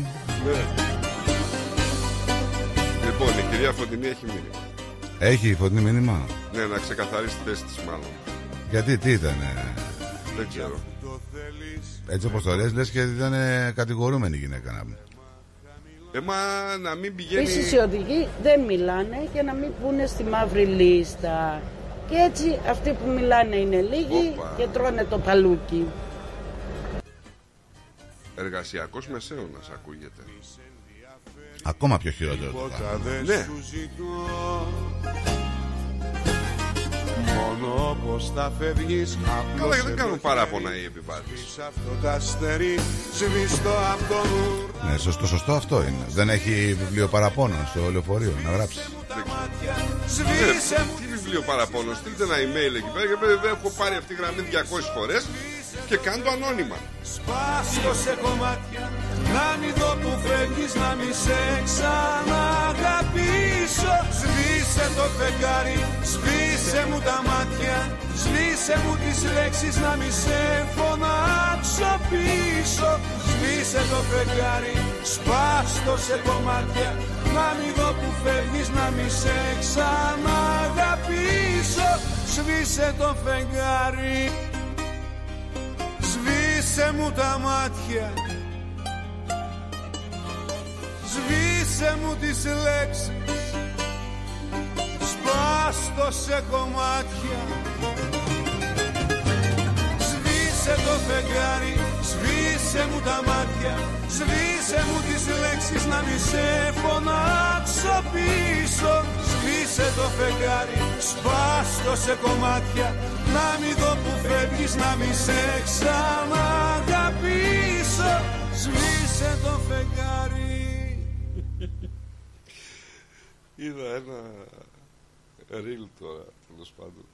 Ναι. Λοιπόν η κυρία Φωτεινή έχει μείνει έχει φωτεινή μήνυμα; Ναι να ξεκαθαρίσει τη θέση της μάλλον Γιατί τι ήταν, Δεν ξέρω έτσι όπως το λες, λες και ήταν κατηγορούμενη η γυναίκα να πούμε. Ε μα να μην πηγαίνει Επίσης οι οδηγοί δεν μιλάνε για να μην πούνε στη μαύρη λίστα. Και έτσι αυτοί που μιλάνε είναι λίγοι Όπα. και τρώνε το παλούκι. Εργασιακός μεσαίωνας ακούγεται Ακόμα πιο χειρότερο. το Τίποτα πράγμα. δεν Ναι. Σου ζητώ Μόνο πως θα φεύγεις Καλά και δεν κάνουν παράπονα οι επιβάτες. Σβήσ' αυτό το αστέρι Σβήστο από τον ουρανό Ναι, σωστό, σωστό αυτό είναι. Δεν έχει βιβλίο παραπώνων στο λεωφορείο να γράψει. Σβήσε Ε, Τι βιβλίο παραπάνω, στείλτε ένα email εκεί πέρα γιατί δεν έχω πάρει αυτή τη γραμμή 200 φορές και κάνω το ανώνυμα. Σπάστο σε κομμάτια Να μη δω που φεύγεις Να μη σε ξαναγαπήσω. Σβήσε το φεγγάρι Σβήσε μου τα μάτια Σβήσε μου τις λέξεις Να μη σε φωνάξω πίσω. Σβήσε το φεγγάρι Σπάστο σε κομμάτια Να μη δω που φεύγεις Να μη σε ξαναγαπήσω. Σβήσε το φεγγάρι Σβήσε μου τα μάτια. Σβήσε μου τις λέξεις. Σπάστο σε κομμάτια. Σβήσε το φεγγάρι Σβήσε μου τα μάτια. Σβήσε μου τις λέξεις Να μη σε φωνάξω πίσω. Σβήσε το φεγγάρι Σπάστο σε κομμάτια Να μη δω που φεύγεις Να μη σε ξαναγαπήσω Σβήσε το φεγγάρι <laughs> Είδα ένα reel τώρα, τέλος πάντων.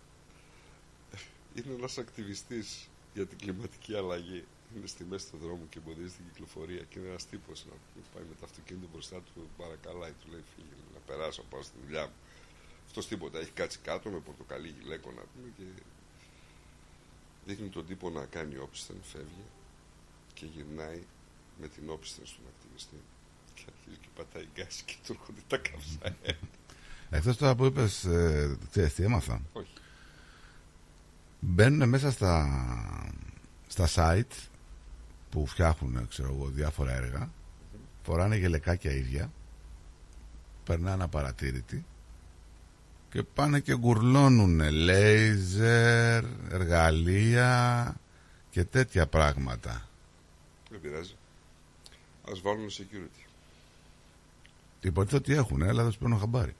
Είναι ένας ακτιβιστής για την κλιματική αλλαγή. Είναι στη μέση του δρόμου και εμποδίζει την κυκλοφορία. Και είναι ένας τύπος να πάει με το αυτοκίνητο μπροστά του, παρακαλάει, του λέει φίλε, να περάσω, να πάω στη δουλειά μου. Αυτός τίποτα. Έχει κάτσει κάτω με πορτοκαλί γυλαίκο να πούμε και δείχνει τον τύπο να κάνει όπισθεν, φεύγει και γυρνάει με την όπισθεν στον ακτιβιστή. Και αρχίζει και πατάει γκάζι και του έρχονται τα καυσαέρια. Εκτός τώρα που είπες, ε, ξέρεις τι έμαθα; Όχι. Μπαίνουν μέσα στα, στα site που φτιάχνουν, ξέρω εγώ, διάφορα έργα. Φοράνε γελεκάκια ίδια. Περνάνε απαρατήρητοι. Και πάνε και γκουρλώνουν λέιζερ, εργαλεία και τέτοια πράγματα. Δεν πειράζει. Ας βάλουν security. Υποτίθεται ότι έχουν, αλλά δεν σου παίρνω χαμπάρι.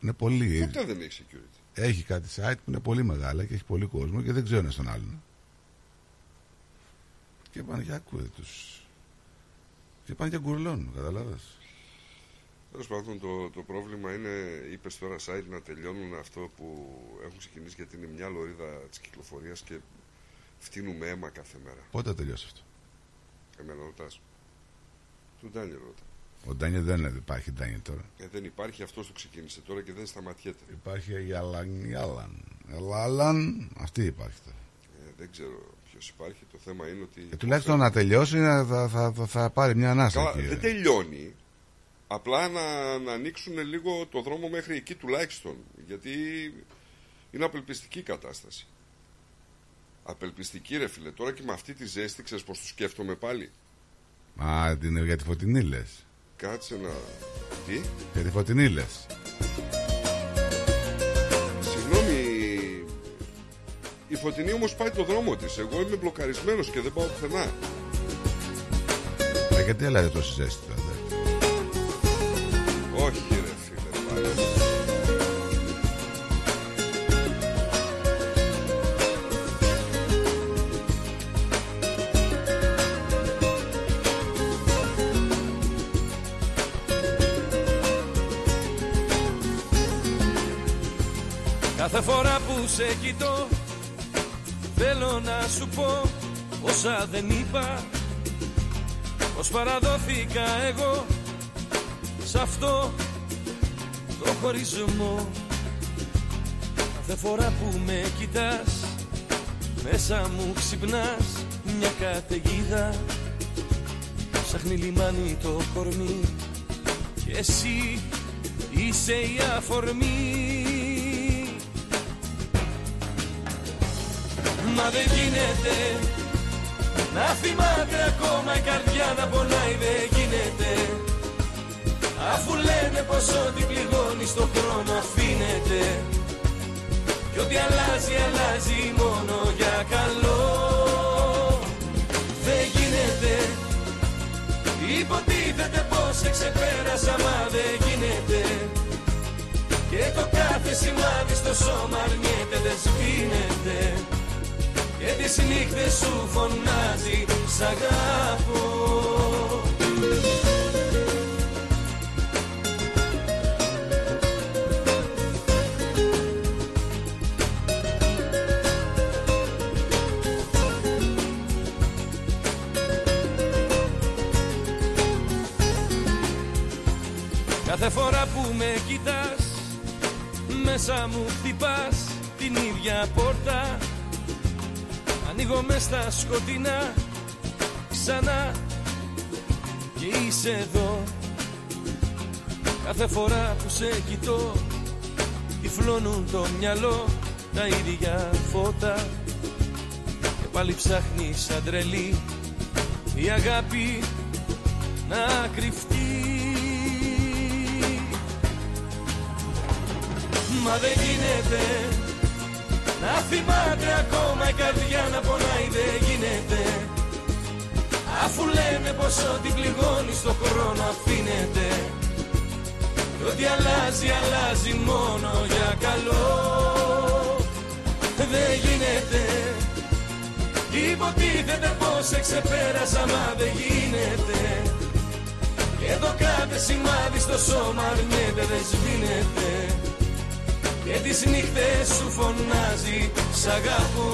Είναι πολύ. Ποτέ δεν έχει security. Έχει κάτι site που είναι πολύ μεγάλα και έχει πολύ κόσμο και δεν ξέρουν στον άλλον. Και πάνε και ακούτε τους. Και πάνε και γκουρλώνουν, καταλάβες. Τέλος πάντων, το, το πρόβλημα είναι, είπες τώρα, άιντε να τελειώνουν αυτό που έχουν ξεκινήσει γιατί είναι μια λωρίδα της κυκλοφορίας και φτύνουμε αίμα κάθε μέρα. Πότε θα τελειώσει αυτό; Εμένα ρωτάς. Του Ντάνιελ ρώτα. Ο Ντάνιελ δεν είναι, υπάρχει Ντάνιελ τώρα. Ε, δεν υπάρχει, αυτός το ξεκίνησε τώρα και δεν σταματιέται. Υπάρχει η Άλαν. Η Άλαν. Άλαν, αυτή υπάρχει τώρα. Ε, δεν ξέρω ποιος υπάρχει. Το θέμα είναι ότι. Και τουλάχιστον να τελειώσει να- θα, θα, θα, θα πάρει μια ανάσα Καλά, εκεί. δεν τελειώνει. Απλά να, να ανοίξουν λίγο το δρόμο μέχρι εκεί τουλάχιστον. Γιατί είναι απελπιστική η κατάσταση. Απελπιστική ρε φίλε. Τώρα και με αυτή τη ζέστη ξέρεις πως το σκέφτομαι πάλι. Α, την, για τη φωτεινή λες. Κάτσε να... Τι; Για τη φωτεινή λες. Συγγνώμη... Η Φωτεινή όμως πάει το δρόμο της. Εγώ είμαι μπλοκαρισμένος και δεν πάω πουθενά. Ε, γιατί έλαβε τόση ζέστη τώρα; Σε κοιτώ Θέλω να σου πω όσα δεν είπα. Πως παραδόθηκα εγώ Σ' αυτό το χωρισμό. Κάθε φορά που με κοιτάς Μέσα μου ξυπνάς μια καταιγίδα. Ψάχνει λιμάνι το κορμί Και εσύ είσαι η αφορμή Μα δεν γίνεται. Να θυμάται ακόμα η καρδιά να πονάει δεν γίνεται. Αφού λένε πως ό,τι πληγώνει στο χρόνο αφήνεται. Κι ό,τι αλλάζει αλλάζει μόνο για καλό. Δεν γίνεται. Υποτίθεται πως σε ξεπέρασα μα δεν γίνεται. Και το κάθε σημάδι στο σώμα αρνιέται δεν σβήνεται και τις νύχτες σου φωνάζει σ' αγάπω Κάθε φορά που με κοιτάς Μέσα μου χτυπάς την ίδια πόρτα Ανοίγω μες στα σκοτεινά Ξανά Και είσαι εδώ. Κάθε φορά που σε κοιτώ Τυφλώνουν το μυαλό Τα ίδια φώτα. Και πάλι ψάχνεις σαν τρελή Η αγάπη να κρυφτεί. Μα δεν γίνεται να θυμάται ακόμα η καρδιά να πονάει δεν γίνεται. Αφού λένε πως ό,τι πληγώνει στο χρόνο αφήνεται. Κι ό,τι αλλάζει αλλάζει μόνο για καλό. Δεν γίνεται. Υποτίθεται πως σε ξεπέρασα μα δεν γίνεται. Και το κάθε σημάδι στο σώμα αρνιέται δεν σβήνεται και τις νύχτες σου φωνάζει σ' αγαπώ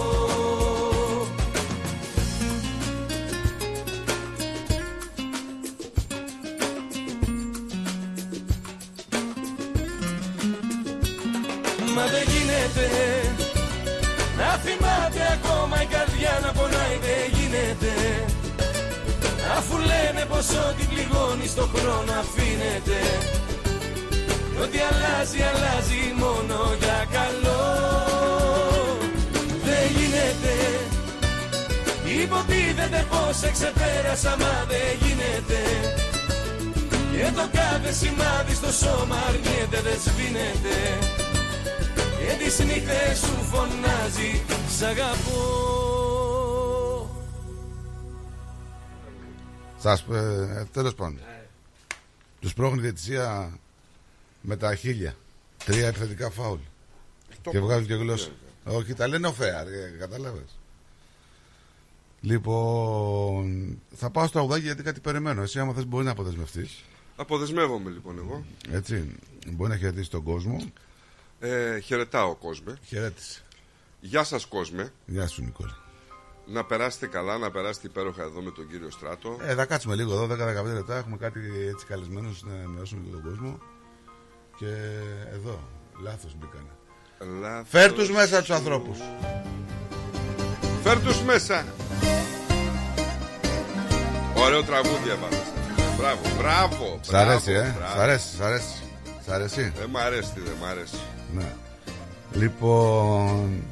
Μα δεν γίνεται να θυμάται ακόμα η καρδιά να πονάει δεν γίνεται. Αφού λένε πως ό,τι πληγώνει στο χρόνο αφήνεται. Κι ό,τι αλλάζει αλλάζει μόνο για καλό. Δεν γίνεται. Υποτίθεται πως σε ξεπέρασα μα δεν γίνεται. Και το κάθε σημάδι στο σώμα αρνιέται δεν σβήνεται. Και τις νύχτες σου φωνάζει σ' αγαπώ Σας, ε, τέλος πάντων. Τους πρόχνει η διαιτησία με τα χίλια. Τρία επιθετικά φάουλ. Το και πω. βγάζουν και γλώσσα. Ναι, Όχι, τα λένε οφέα, κατάλαβες. Λοιπόν, θα πάω στο αγουδάκι γιατί κάτι περιμένω. Εσύ, άμα θες, μπορείς να αποδεσμευτείς. Αποδεσμεύομαι λοιπόν εγώ. Έτσι. Μπορεί να χαιρετήσεις τον κόσμο. Ε, χαιρετάω κόσμε. Χαιρέτησε. Γεια σας κόσμε. Γεια σου, Νικόλα. Να περάσετε καλά, να περάσετε υπέροχα εδώ με τον κύριο Στράτο. Ε, θα κάτσουμε λίγο εδώ, 10-15 λεπτά. Έχουμε κάτι έτσι καλεσμένους να ενημερώσουμε και τον κόσμο. Και εδώ, λάθος μπήκανε. Λάθος. Φέρ τους μέσα τους ανθρώπους. Φέρ τους μέσα. Ωραίο τραγούδι έβαλες. Μπράβο, μπράβο. Σ' αρέσει, μπράβο, ε; μπράβο. Σ' αρέσει, σ' αρέσει. Σ' αρέσει. Δεν μ' αρέσει, δεν μ' αρέσει. Ναι. Λοιπόν.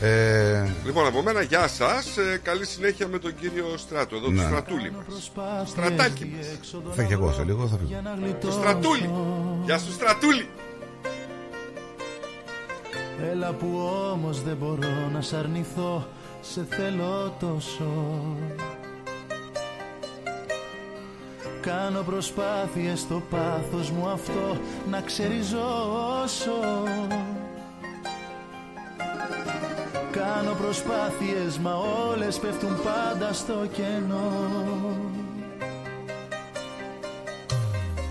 Ε, Λοιπόν, από μένα, γεια σας. Ε, καλή συνέχεια με τον κύριο Στράτο, εδώ Ναι. το στρατούλι μας. Στρατάκι μας. θα και εγώ σε λίγο, θα φύγω. Το στρατούλι. Γεια σου, στρατούλι. Έλα που όμως δεν μπορώ να σ' αρνηθώ Σε θέλω τόσο Κάνω προσπάθειες στο πάθος μου αυτό Να ξεριζώσω Κάνω προσπάθειες μα όλες πέφτουν πάντα στο κενό.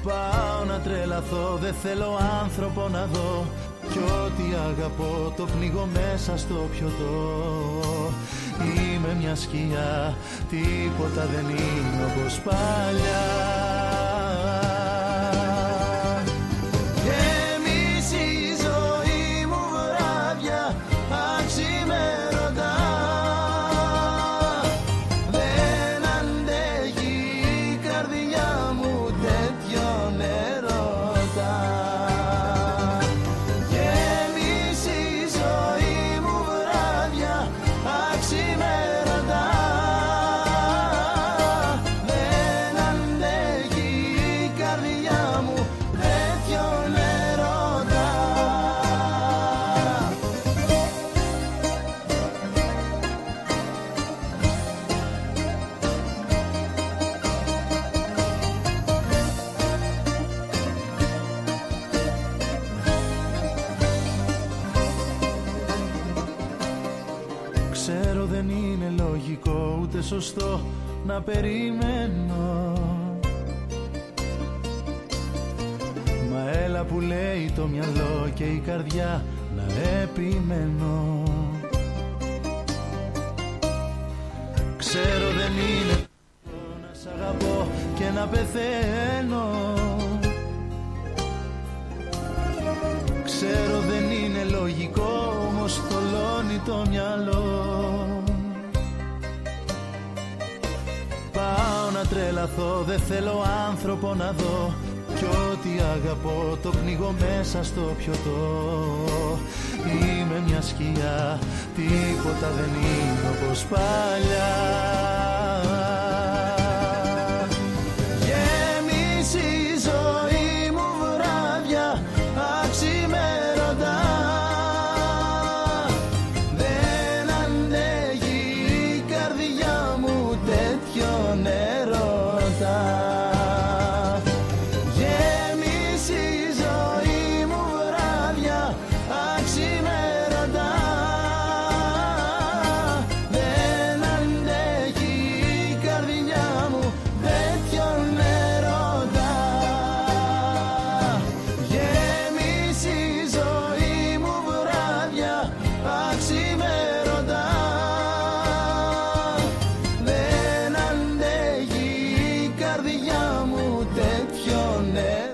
Πάω να τρελαθώ, δεν θέλω άνθρωπο να δω. Κι ό,τι αγαπώ το πνίγω μέσα στο πιωτό. Είμαι μια σκιά, τίποτα δεν είναι όπως παλιά σωστό να περιμένω. Μα έλα που λέει το μυαλό και η καρδιά να επιμένω. Ξέρω δεν είναι λογικό να σ' αγαπώ και να πεθαίνω. Ξέρω δεν είναι λογικό όμως θολώνει το μυαλό τρελαθώ δεν θέλω άνθρωπο να δω. Κι ό,τι αγαπώ το πνίγω μέσα στο πιωτό. Είμαι μια σκιά τίποτα δεν είναι όπως παλιά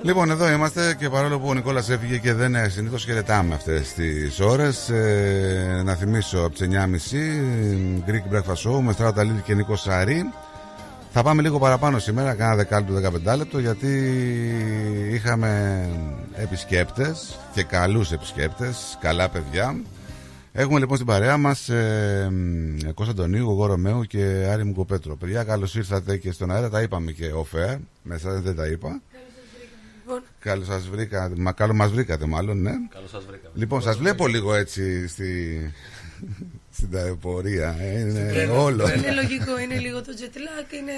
Λοιπόν, εδώ είμαστε και παρόλο που ο Νικόλας έφυγε και δεν είναι συνήθως χαιρετάμε αυτές τις ώρες. Ε, να θυμίσω από τις 9.30 Greek Breakfast Show με Στράτα Λίδη και Νίκο Σαρή. Θα πάμε λίγο παραπάνω σήμερα, κάνα δεκάλεπτο 15 λεπτό, γιατί είχαμε επισκέπτες και καλούς επισκέπτες, καλά παιδιά. Έχουμε λοιπόν στην παρέα μας ε, ε, Κώστα Αντωνίου, Γόγο Ρωμαίου και Άρη Μουκοπέτρο. Παιδιά, καλώς ήρθατε και στον αέρα, τα είπαμε και off air, μέσα δεν τα είπα. Καλώς σας βρήκα. Μα καλό μας βρήκατε, μάλλον, ναι. Καλώς σας βρήκαμε. Λοιπόν, σας βλέπω λίγο έτσι στη... <laughs> στην ταλαιπωρία. ε, Είναι Είναι- όλο. Είναι λογικό, είναι λίγο το jet lag, είναι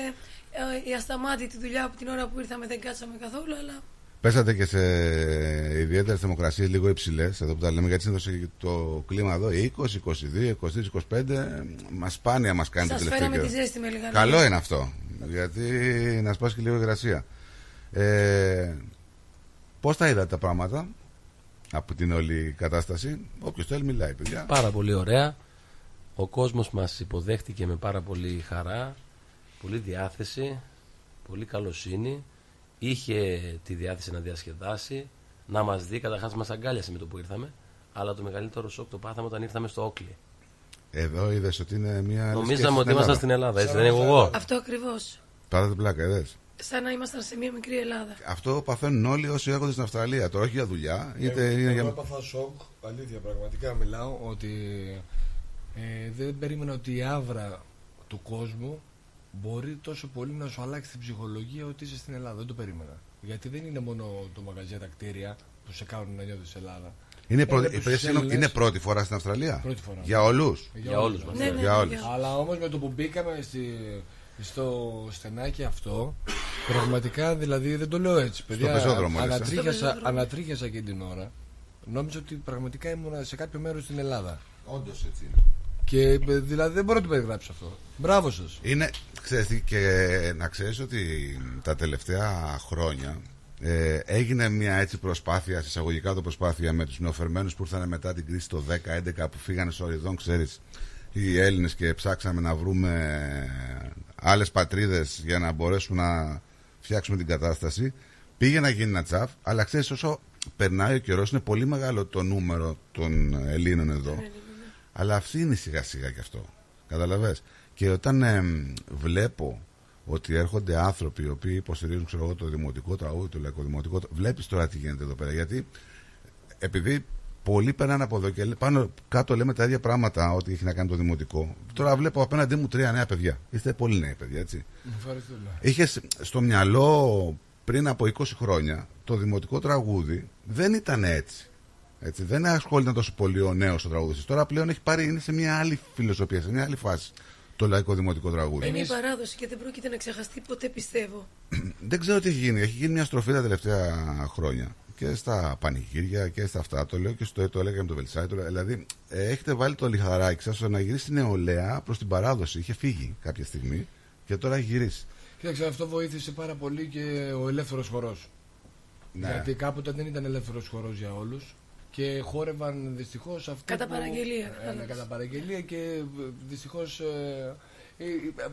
ε, η ασταμάτητη δουλειά από την ώρα που ήρθαμε δεν κάτσαμε καθόλου, αλλά Πέσατε και σε ιδιαίτερες θερμοκρασίες λίγο υψηλές, εδώ που τα λέμε, γιατί συνήθως το κλίμα εδώ 20, 22, 23, 25, μας σπάνια μας κάνει το σας τελευταίο φέραμε καιρό. τη ζέστη με λίγα Καλό λόγια. είναι αυτό. Γιατί να σπάσει και λίγο η υγρασία. Ε, Πώς τα είδατε τα πράγματα από την όλη κατάσταση, Όποιος θέλει μιλάει, παιδιά. Πάρα πολύ ωραία. Ο κόσμος μας υποδέχτηκε με πάρα πολύ χαρά, πολύ διάθεση, πολύ καλοσύνη. Είχε τη διάθεση να διασκεδάσει, να μας δει. Καταρχάς μας αγκάλιασε με το που ήρθαμε. Αλλά το μεγαλύτερο σοκ το πάθαμε όταν ήρθαμε στο Όκλι. Εδώ είδες ότι είναι μια. Νομίζαμε ότι ήμασταν στην Ελλάδα, έτσι δεν είναι εγώ. Αυτό ακριβώς. Πάτε πλάκα, είδες. Σαν να ήμασταν σε μια μικρή Ελλάδα. Αυτό παθαίνουν όλοι όσοι έρχονται στην Αυστραλία. Τώρα όχι για δουλειά, είτε Εγώ- είναι εγώ για. έπαθα σοκ, αλήθεια, πραγματικά μιλάω, ότι ε, δεν περίμενα ότι η άβρα του κόσμου μπορεί τόσο πολύ να σου αλλάξει την ψυχολογία ότι είσαι στην Ελλάδα. Δεν το περίμενα. Γιατί δεν είναι μόνο το μαγαζιά, τα κτίρια που σε κάνουν να νιώθεις Ελλάδα. Είναι, πρώτη, Έβλεπες είναι, τους Έλληνες- είναι πρώτη φορά στην Αυστραλία; Πρώτη φορά. Για όλους; Για όλους μας. Ναι, ναι, για ναι, όλους. Αλλά όμως με το που μπήκαμε στη, στο στενάκι αυτό, πραγματικά δηλαδή δεν το λέω έτσι. Παιδιά, πεζόδρομο, λες, ε. ανατρίχιασα, Στο πεζόδρομο. ανατρίχιασα εκείνη την ώρα. Νόμιζα ότι πραγματικά ήμουν σε κάποιο μέρος στην Ελλάδα. Όντως έτσι είναι. Και ε, δηλαδή δεν μπορώ να το περιγράψω αυτό. Μπράβο σας. Είναι, ξέρεις τι, και να ξέρεις ότι τα τελευταία χρόνια ε, έγινε μια έτσι προσπάθεια, εισαγωγικά το προσπάθεια με τους νεοφερμένους που ήρθαν μετά την κρίση το 10-11 που φύγανε στο οριδόν, ξέρεις, οι Έλληνες και ψάξαμε να βρούμε άλλες πατρίδες για να μπορέσουμε να φτιάξουμε την κατάσταση. Πήγε να γίνει ένα τσαφ, αλλά ξέρεις όσο περνάει ο καιρός είναι πολύ μεγάλο το νούμερο των Ελλήνων εδώ. Αλλά αυτή είναι σιγά σιγά και αυτό. Καταλαβες; Και όταν εμ, βλέπω ότι έρχονται άνθρωποι οι οποίοι υποστηρίζουν ξέρω εγώ, το δημοτικό τραγούδι, το λαϊκό δημοτικό, βλέπεις τώρα τι γίνεται εδώ πέρα. Γιατί επειδή πολλοί περνάνε από εδώ και λέ- πάνω κάτω λέμε τα ίδια πράγματα ότι έχει να κάνει το δημοτικό. Τώρα βλέπω απέναντί μου τρία νέα παιδιά. Είστε πολύ νέοι παιδιά, έτσι. Ευχαριστούμε. Είχες στο μυαλό πριν από 20 χρόνια το δημοτικό τραγούδι δεν ήταν έτσι. έτσι δεν ασχολείται τόσο πολύ ο νέος ο τραγουδιστής. Τώρα πλέον έχει πάρει, είναι σε μια άλλη φιλοσοφία, σε μια άλλη φάση το λαϊκό δημοτικό τραγούδι. Είναι η παράδοση και δεν πρόκειται να ξεχαστεί ποτέ, πιστεύω. <clears throat> Δεν ξέρω τι έχει γίνει. Έχει γίνει μια στροφή τα τελευταία χρόνια και στα πανηγύρια και στα αυτά. Το λέω και στο το έλεγα με το Βελσάι. Το, λέω- δηλαδή, ε, έχετε βάλει το λιχαράκι σας να γυρίσει στην νεολαία προς την παράδοση. Είχε φύγει κάποια στιγμή και τώρα έχει γυρίσει. Κοίταξε, αυτό βοήθησε πάρα πολύ και ο ελεύθερος χορός. Ναι. Γιατί κάποτε δεν ήταν ελεύθερος χορός για όλους και χόρευαν δυστυχώς αυτό. Κατά που- παραγγελία, Ε, ναι, κατάλαβες. κατά παραγγελία και δυστυχώς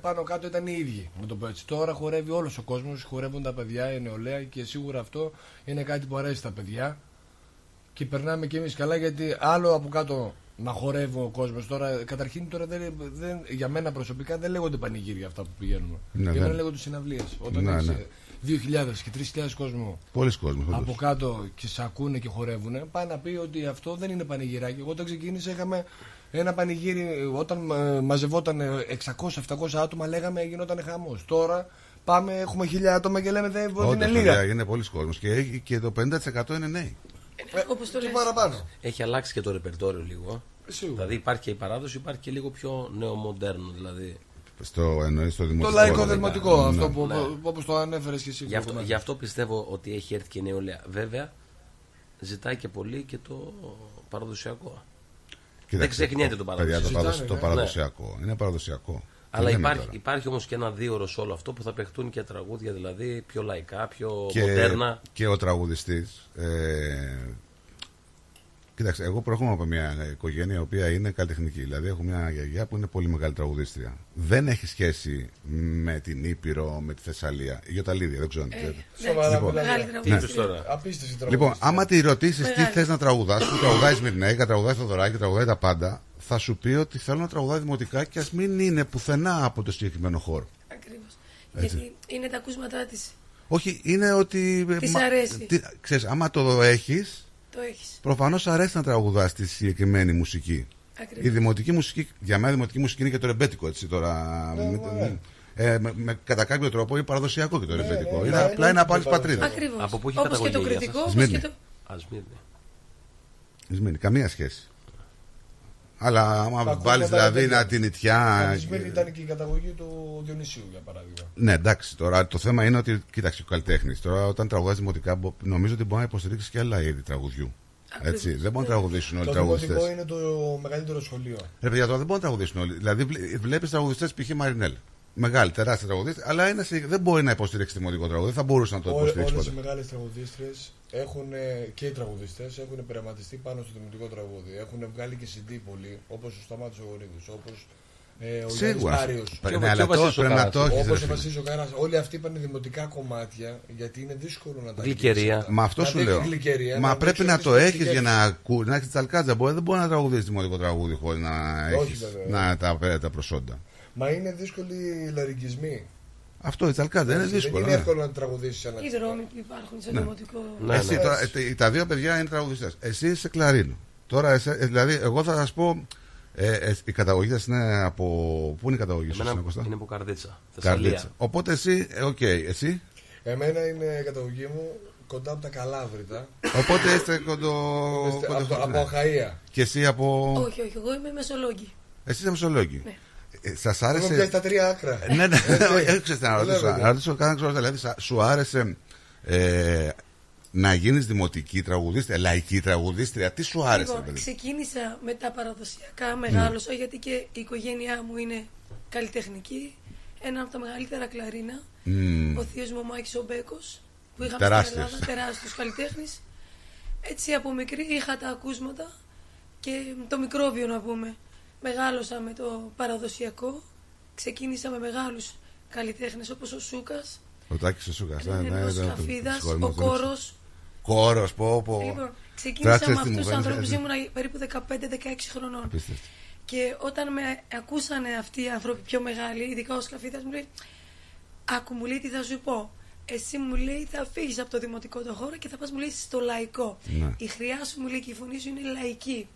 πάνω κάτω ήταν οι ίδιοι. Να το πω έτσι. Τώρα χορεύει όλος ο κόσμος, χορεύουν τα παιδιά, η νεολαία και σίγουρα αυτό είναι κάτι που αρέσει στα παιδιά. Και περνάμε κι εμείς καλά γιατί άλλο από κάτω να χορεύει ο κόσμος. Τώρα, καταρχήν τώρα δεν, δεν, για μένα προσωπικά δεν λέγονται πανηγύρια αυτά που πηγαίνουμε. Ναι, για δεν. μένα λέγονται συναυλίες. Όταν Ναι, έχεις, ναι. ε, 2.000 και 3.000 κόσμο Πολλοί κόσμοι. όντως. από κάτω και σε ακούνε και χορεύουν, πάει να πει ότι αυτό δεν είναι πανηγυράκι. Εγώ όταν ξεκίνησα είχαμε ένα πανηγύρι, όταν ε, μαζευόταν 600-700 άτομα, λέγαμε γινόταν χαμός. Τώρα πάμε, έχουμε χίλια άτομα και λέμε δεν, ότι Όντως, είναι παιδιά, λίγα. είναι πολλοί κόσμοι και, έχει- και το 50% είναι νέοι. Όπως το και λες. παραπάνω. Έχει αλλάξει και το ρεπερτόριο λίγο. Σίγουρα. Δηλαδή υπάρχει και η παράδοση, υπάρχει και λίγο πιο νεομοντέρνο. Δηλαδή. Στο, εννοείς στο Το δημοτικό. λαϊκό δηλαδή. δημοτικό, Ναι. αυτό που, Ναι. όπως το ανέφερες και εσύ. Γι' αυτό, προηγουμένως. γι' αυτό πιστεύω ότι έχει έρθει και η νεολαία. Βέβαια, ζητάει και πολύ και το παραδοσιακό. Δεν Κοίταξε, ξεχνιέται το παιδιά, παραδοσιακό. το, παραδοσ- το ναι. παραδοσιακό. Είναι παραδοσιακό. Αλλά Τι λέμε υπάρχει, τώρα. υπάρχει όμως και ένα δύο σε όλο αυτό που θα παιχτούν και τραγούδια δηλαδή πιο λαϊκά, πιο και, μοντέρνα. και ο τραγουδιστής ε, Κοίταξε, εγώ προέρχομαι από μια οικογένεια η οποία είναι καλλιτεχνική. Δηλαδή, έχω μια γιαγιά που είναι πολύ μεγάλη τραγουδίστρια. Δεν έχει σχέση με την Ήπειρο, με τη Θεσσαλία. Η Γιωταλίδια, δεν ξέρω αν Ε, ξέρετε. Σοβαρά Λοιπόν, μιλάμε. Μεγάλη Τι τραγουδίστρια. είπες τώρα; Απίστευτη Λοιπόν, τραγουδίστρια. άμα τη ρωτήσεις τι Μεγάλη. θες να τραγουδάς, που τραγουδάει Σμυρνέικα, τραγουδάει Θοδωράκη, τραγουδάει τα πάντα, θα σου πει ότι θέλω να τραγουδάει δημοτικά και ας μην είναι πουθενά από το συγκεκριμένο χώρο. Ακριβώς. Έτσι. Γιατί είναι τα ακούσματά της. Όχι, είναι ότι. Της μα- αρέσει. τι- ξέρεις, άμα το έχεις, Το έχεις. προφανώς αρέσει να τραγουδάς τη συγκεκριμένη μουσική. Ακριβώς. Η δημοτική μουσική, για μένα η δημοτική μουσική είναι και το ρεμπέτικο έτσι τώρα. με, ε, με- με- κατά κάποιο τρόπο είναι παραδοσιακό και το ρεμπέτικο. ναι, είναι ναι, απλά ναι, είναι από ναι, άλλε ναι, πατρίδε. Ακριβώς. Από πού έχει Όπως και το καταγωγή η κριτικό, σας; όπως Σμύρνη. και το... Α, Σμύρνη. Σμύρνη, καμία σχέση. Αλλά άμα Ακούγεται βάλεις τα δηλαδή παιδιά. να την νητιά. Από τη ήταν και η καταγωγή του Διονυσίου, για παράδειγμα. Ναι, εντάξει. Τώρα το θέμα είναι ότι, κοίταξε, ο καλλιτέχνης. Τώρα, όταν τραγουδάζει δημοτικά, μπο- νομίζω ότι μπορεί να υποστηρίξεις και άλλα είδη τραγουδιού. Έτσι. Δεν μπορούν να τραγουδήσουν όλοι οι Το τραγουδιστές. δημοτικό είναι το μεγαλύτερο σχολείο. Ρε παιδιά, τώρα δεν μπορούν να τραγουδήσουν όλοι. Δηλαδή, βλέπεις τραγουδιστές π.χ. Μαρινέλ. Μεγάλη, τεράστια τραγουδίστρια, αλλά είναι σε- δεν μπορεί να υποστηρίξει δημοτικό τραγούδι. Δεν θα μπορούσε να το υποστηρίξει Όλες οι ποτέ. μεγάλες τραγουδίστρε έχουν ε, και οι τραγουδιστές έχουν πειραματιστεί πάνω στο δημοτικό τραγούδι. Έχουν βγάλει και CD πολλοί, όπως ο Σταμάτης ο Γορίδη, όπως ε, ο Σίγουρα. Άριο. Πρέπει- ναι, αλλά το- πρέπει να το έχεις, Όπως ρε ο φίλε. Βασίλης ο Καράς. Όλοι αυτοί είπαν δημοτικά κομμάτια, γιατί είναι δύσκολο να τα Γλυκερία. αγγίξεις. Μα αυτό Να σου δείχνει λέω. γλυκερία, Μα να πρέπει δείξει να τις το έχεις γλυκές. για να ακού, να έχεις τσαλκάτζα. Μπορεί, δεν μπορεί να τραγουδίσεις δημοτικό τραγούδι χωρίς να Όχι, έχεις βέβαια. να τα, τα προσόντα. Μα είναι δύσκολοι οι λαρικισμοί. Αυτό η τσαλκάτζα είναι δύσκολο. Δεν είναι ναι. εύκολο να τραγουδήσεις ένα Οι δρόμοι που υπάρχουν στο Ναι. δημοτικό. Εσύ, τώρα, ε, τα δύο παιδιά είναι τραγουδιστές. Εσύ είσαι κλαρίνο. Τώρα, εσέ- ε, δηλαδή, εγώ θα σας πω. Ε, ε, η καταγωγή σας είναι από. Πού είναι η καταγωγή σου, Εμένα Κώστα; είναι από Καρδίτσα, Θεσσαλία. Καρδίτσα. Οπότε εσύ, ε, οκ, εσύ; Εμένα είναι η καταγωγή μου κοντά από τα Καλάβρητα. Οπότε είστε κοντο. Είστε κοντο- από- από ναι. Αχαΐα. Και εσύ από. Όχι, όχι, εγώ είμαι Μεσολόγγι. Εσύ είσαι Μεσολόγγι. Ναι. Ε, Σας Έχω άρεσε. πιάσει τα τρία άκρα. ναι, ναι, Έτσι. όχι, ξέρετε να ρωτήσω. Βλέπετε. Να ρωτήσω κανένα ξέρω, δηλαδή, σα- σου άρεσε ε, να γίνεις δημοτική τραγουδίστρια, λαϊκή τραγουδίστρια; Τι σου άρεσε, Λοιπόν, παιδί; ξεκίνησα με τα παραδοσιακά, μεγάλωσα γιατί και η οικογένειά μου είναι καλλιτεχνική. Ένα από τα μεγαλύτερα κλαρίνα. Μμμ. Ο θείος μου ο Μάκης ο Μπέκος, που είχαμε Τεράστιος. στην Ελλάδα, τεράστιος καλλιτέχνης. Έτσι από μικρή είχα τα ακούσματα και το μικρόβιο να πούμε. Μεγάλωσα με το παραδοσιακό. Ξεκίνησα με μεγάλους καλλιτέχνες όπως ο Σούκας, Ο Τάκης ο Σούκας. ναι, ναι, ο ναι, Σκαφίδας, συγχωρούμε, ο δεν ήξερα. Κόρος. Κόρος, πω, πω. Λοιπόν, ξεκίνησα Τράξε με τι μου αυτούς τους φαίνεται, ανθρώπους, έτσι. ήμουν περίπου 15-16 χρονών. Απίστευτο. Και όταν με ακούσανε αυτοί οι άνθρωποι πιο μεγάλοι, ειδικά ο Σκαφίδας μου λέει Άκου μου λέει τι θα σου πω. Εσύ μου λέει θα φύγεις από το δημοτικό το χώρο και θα πας μου λέει στο λαϊκό. Ναι. Η χρειά σου μου λέει και η φωνή σου είναι λαϊκή.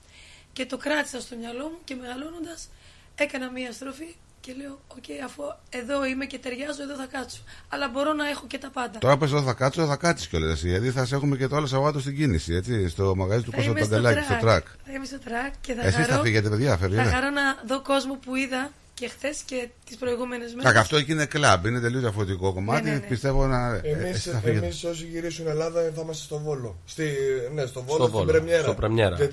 Και το κράτησα στο μυαλό μου και μεγαλώνοντας έκανα μία στροφή και λέω: Οκ, αφού εδώ είμαι και ταιριάζω, εδώ θα κάτσω. Αλλά μπορώ να έχω και τα πάντα. Τώρα πες εδώ θα κάτσω, θα κάτσεις κιόλας εσύ. Γιατί θα σε έχουμε και το άλλο Σαββάτο στην κίνηση, έτσι, στο μαγαζί του Θα Κώστα είμαι στο Παντελάκη, στο Trak. Trak. Θα είμαι στο Trak και θα Εσείς χαρώ. θα φύγετε, παιδιά, φεύγετε. Θα χαρώ να δω κόσμο που είδα και χθες και τις προηγούμενες μέρες. Κακ, αυτό εκεί είναι κλαμπ, είναι τελείως διαφορετικό κομμάτι. Ναι, ναι, ναι. Πιστεύω να. ε, Εμείς, εσείς θα φύγετε. εμείς όσοι γυρίσουν Ελλάδα θα είμαστε στο Βόλο. Στη, ναι, στο Βόλο, Στο στην Βόλο, Πρεμιέρα. στο Πρεμιέρα. Και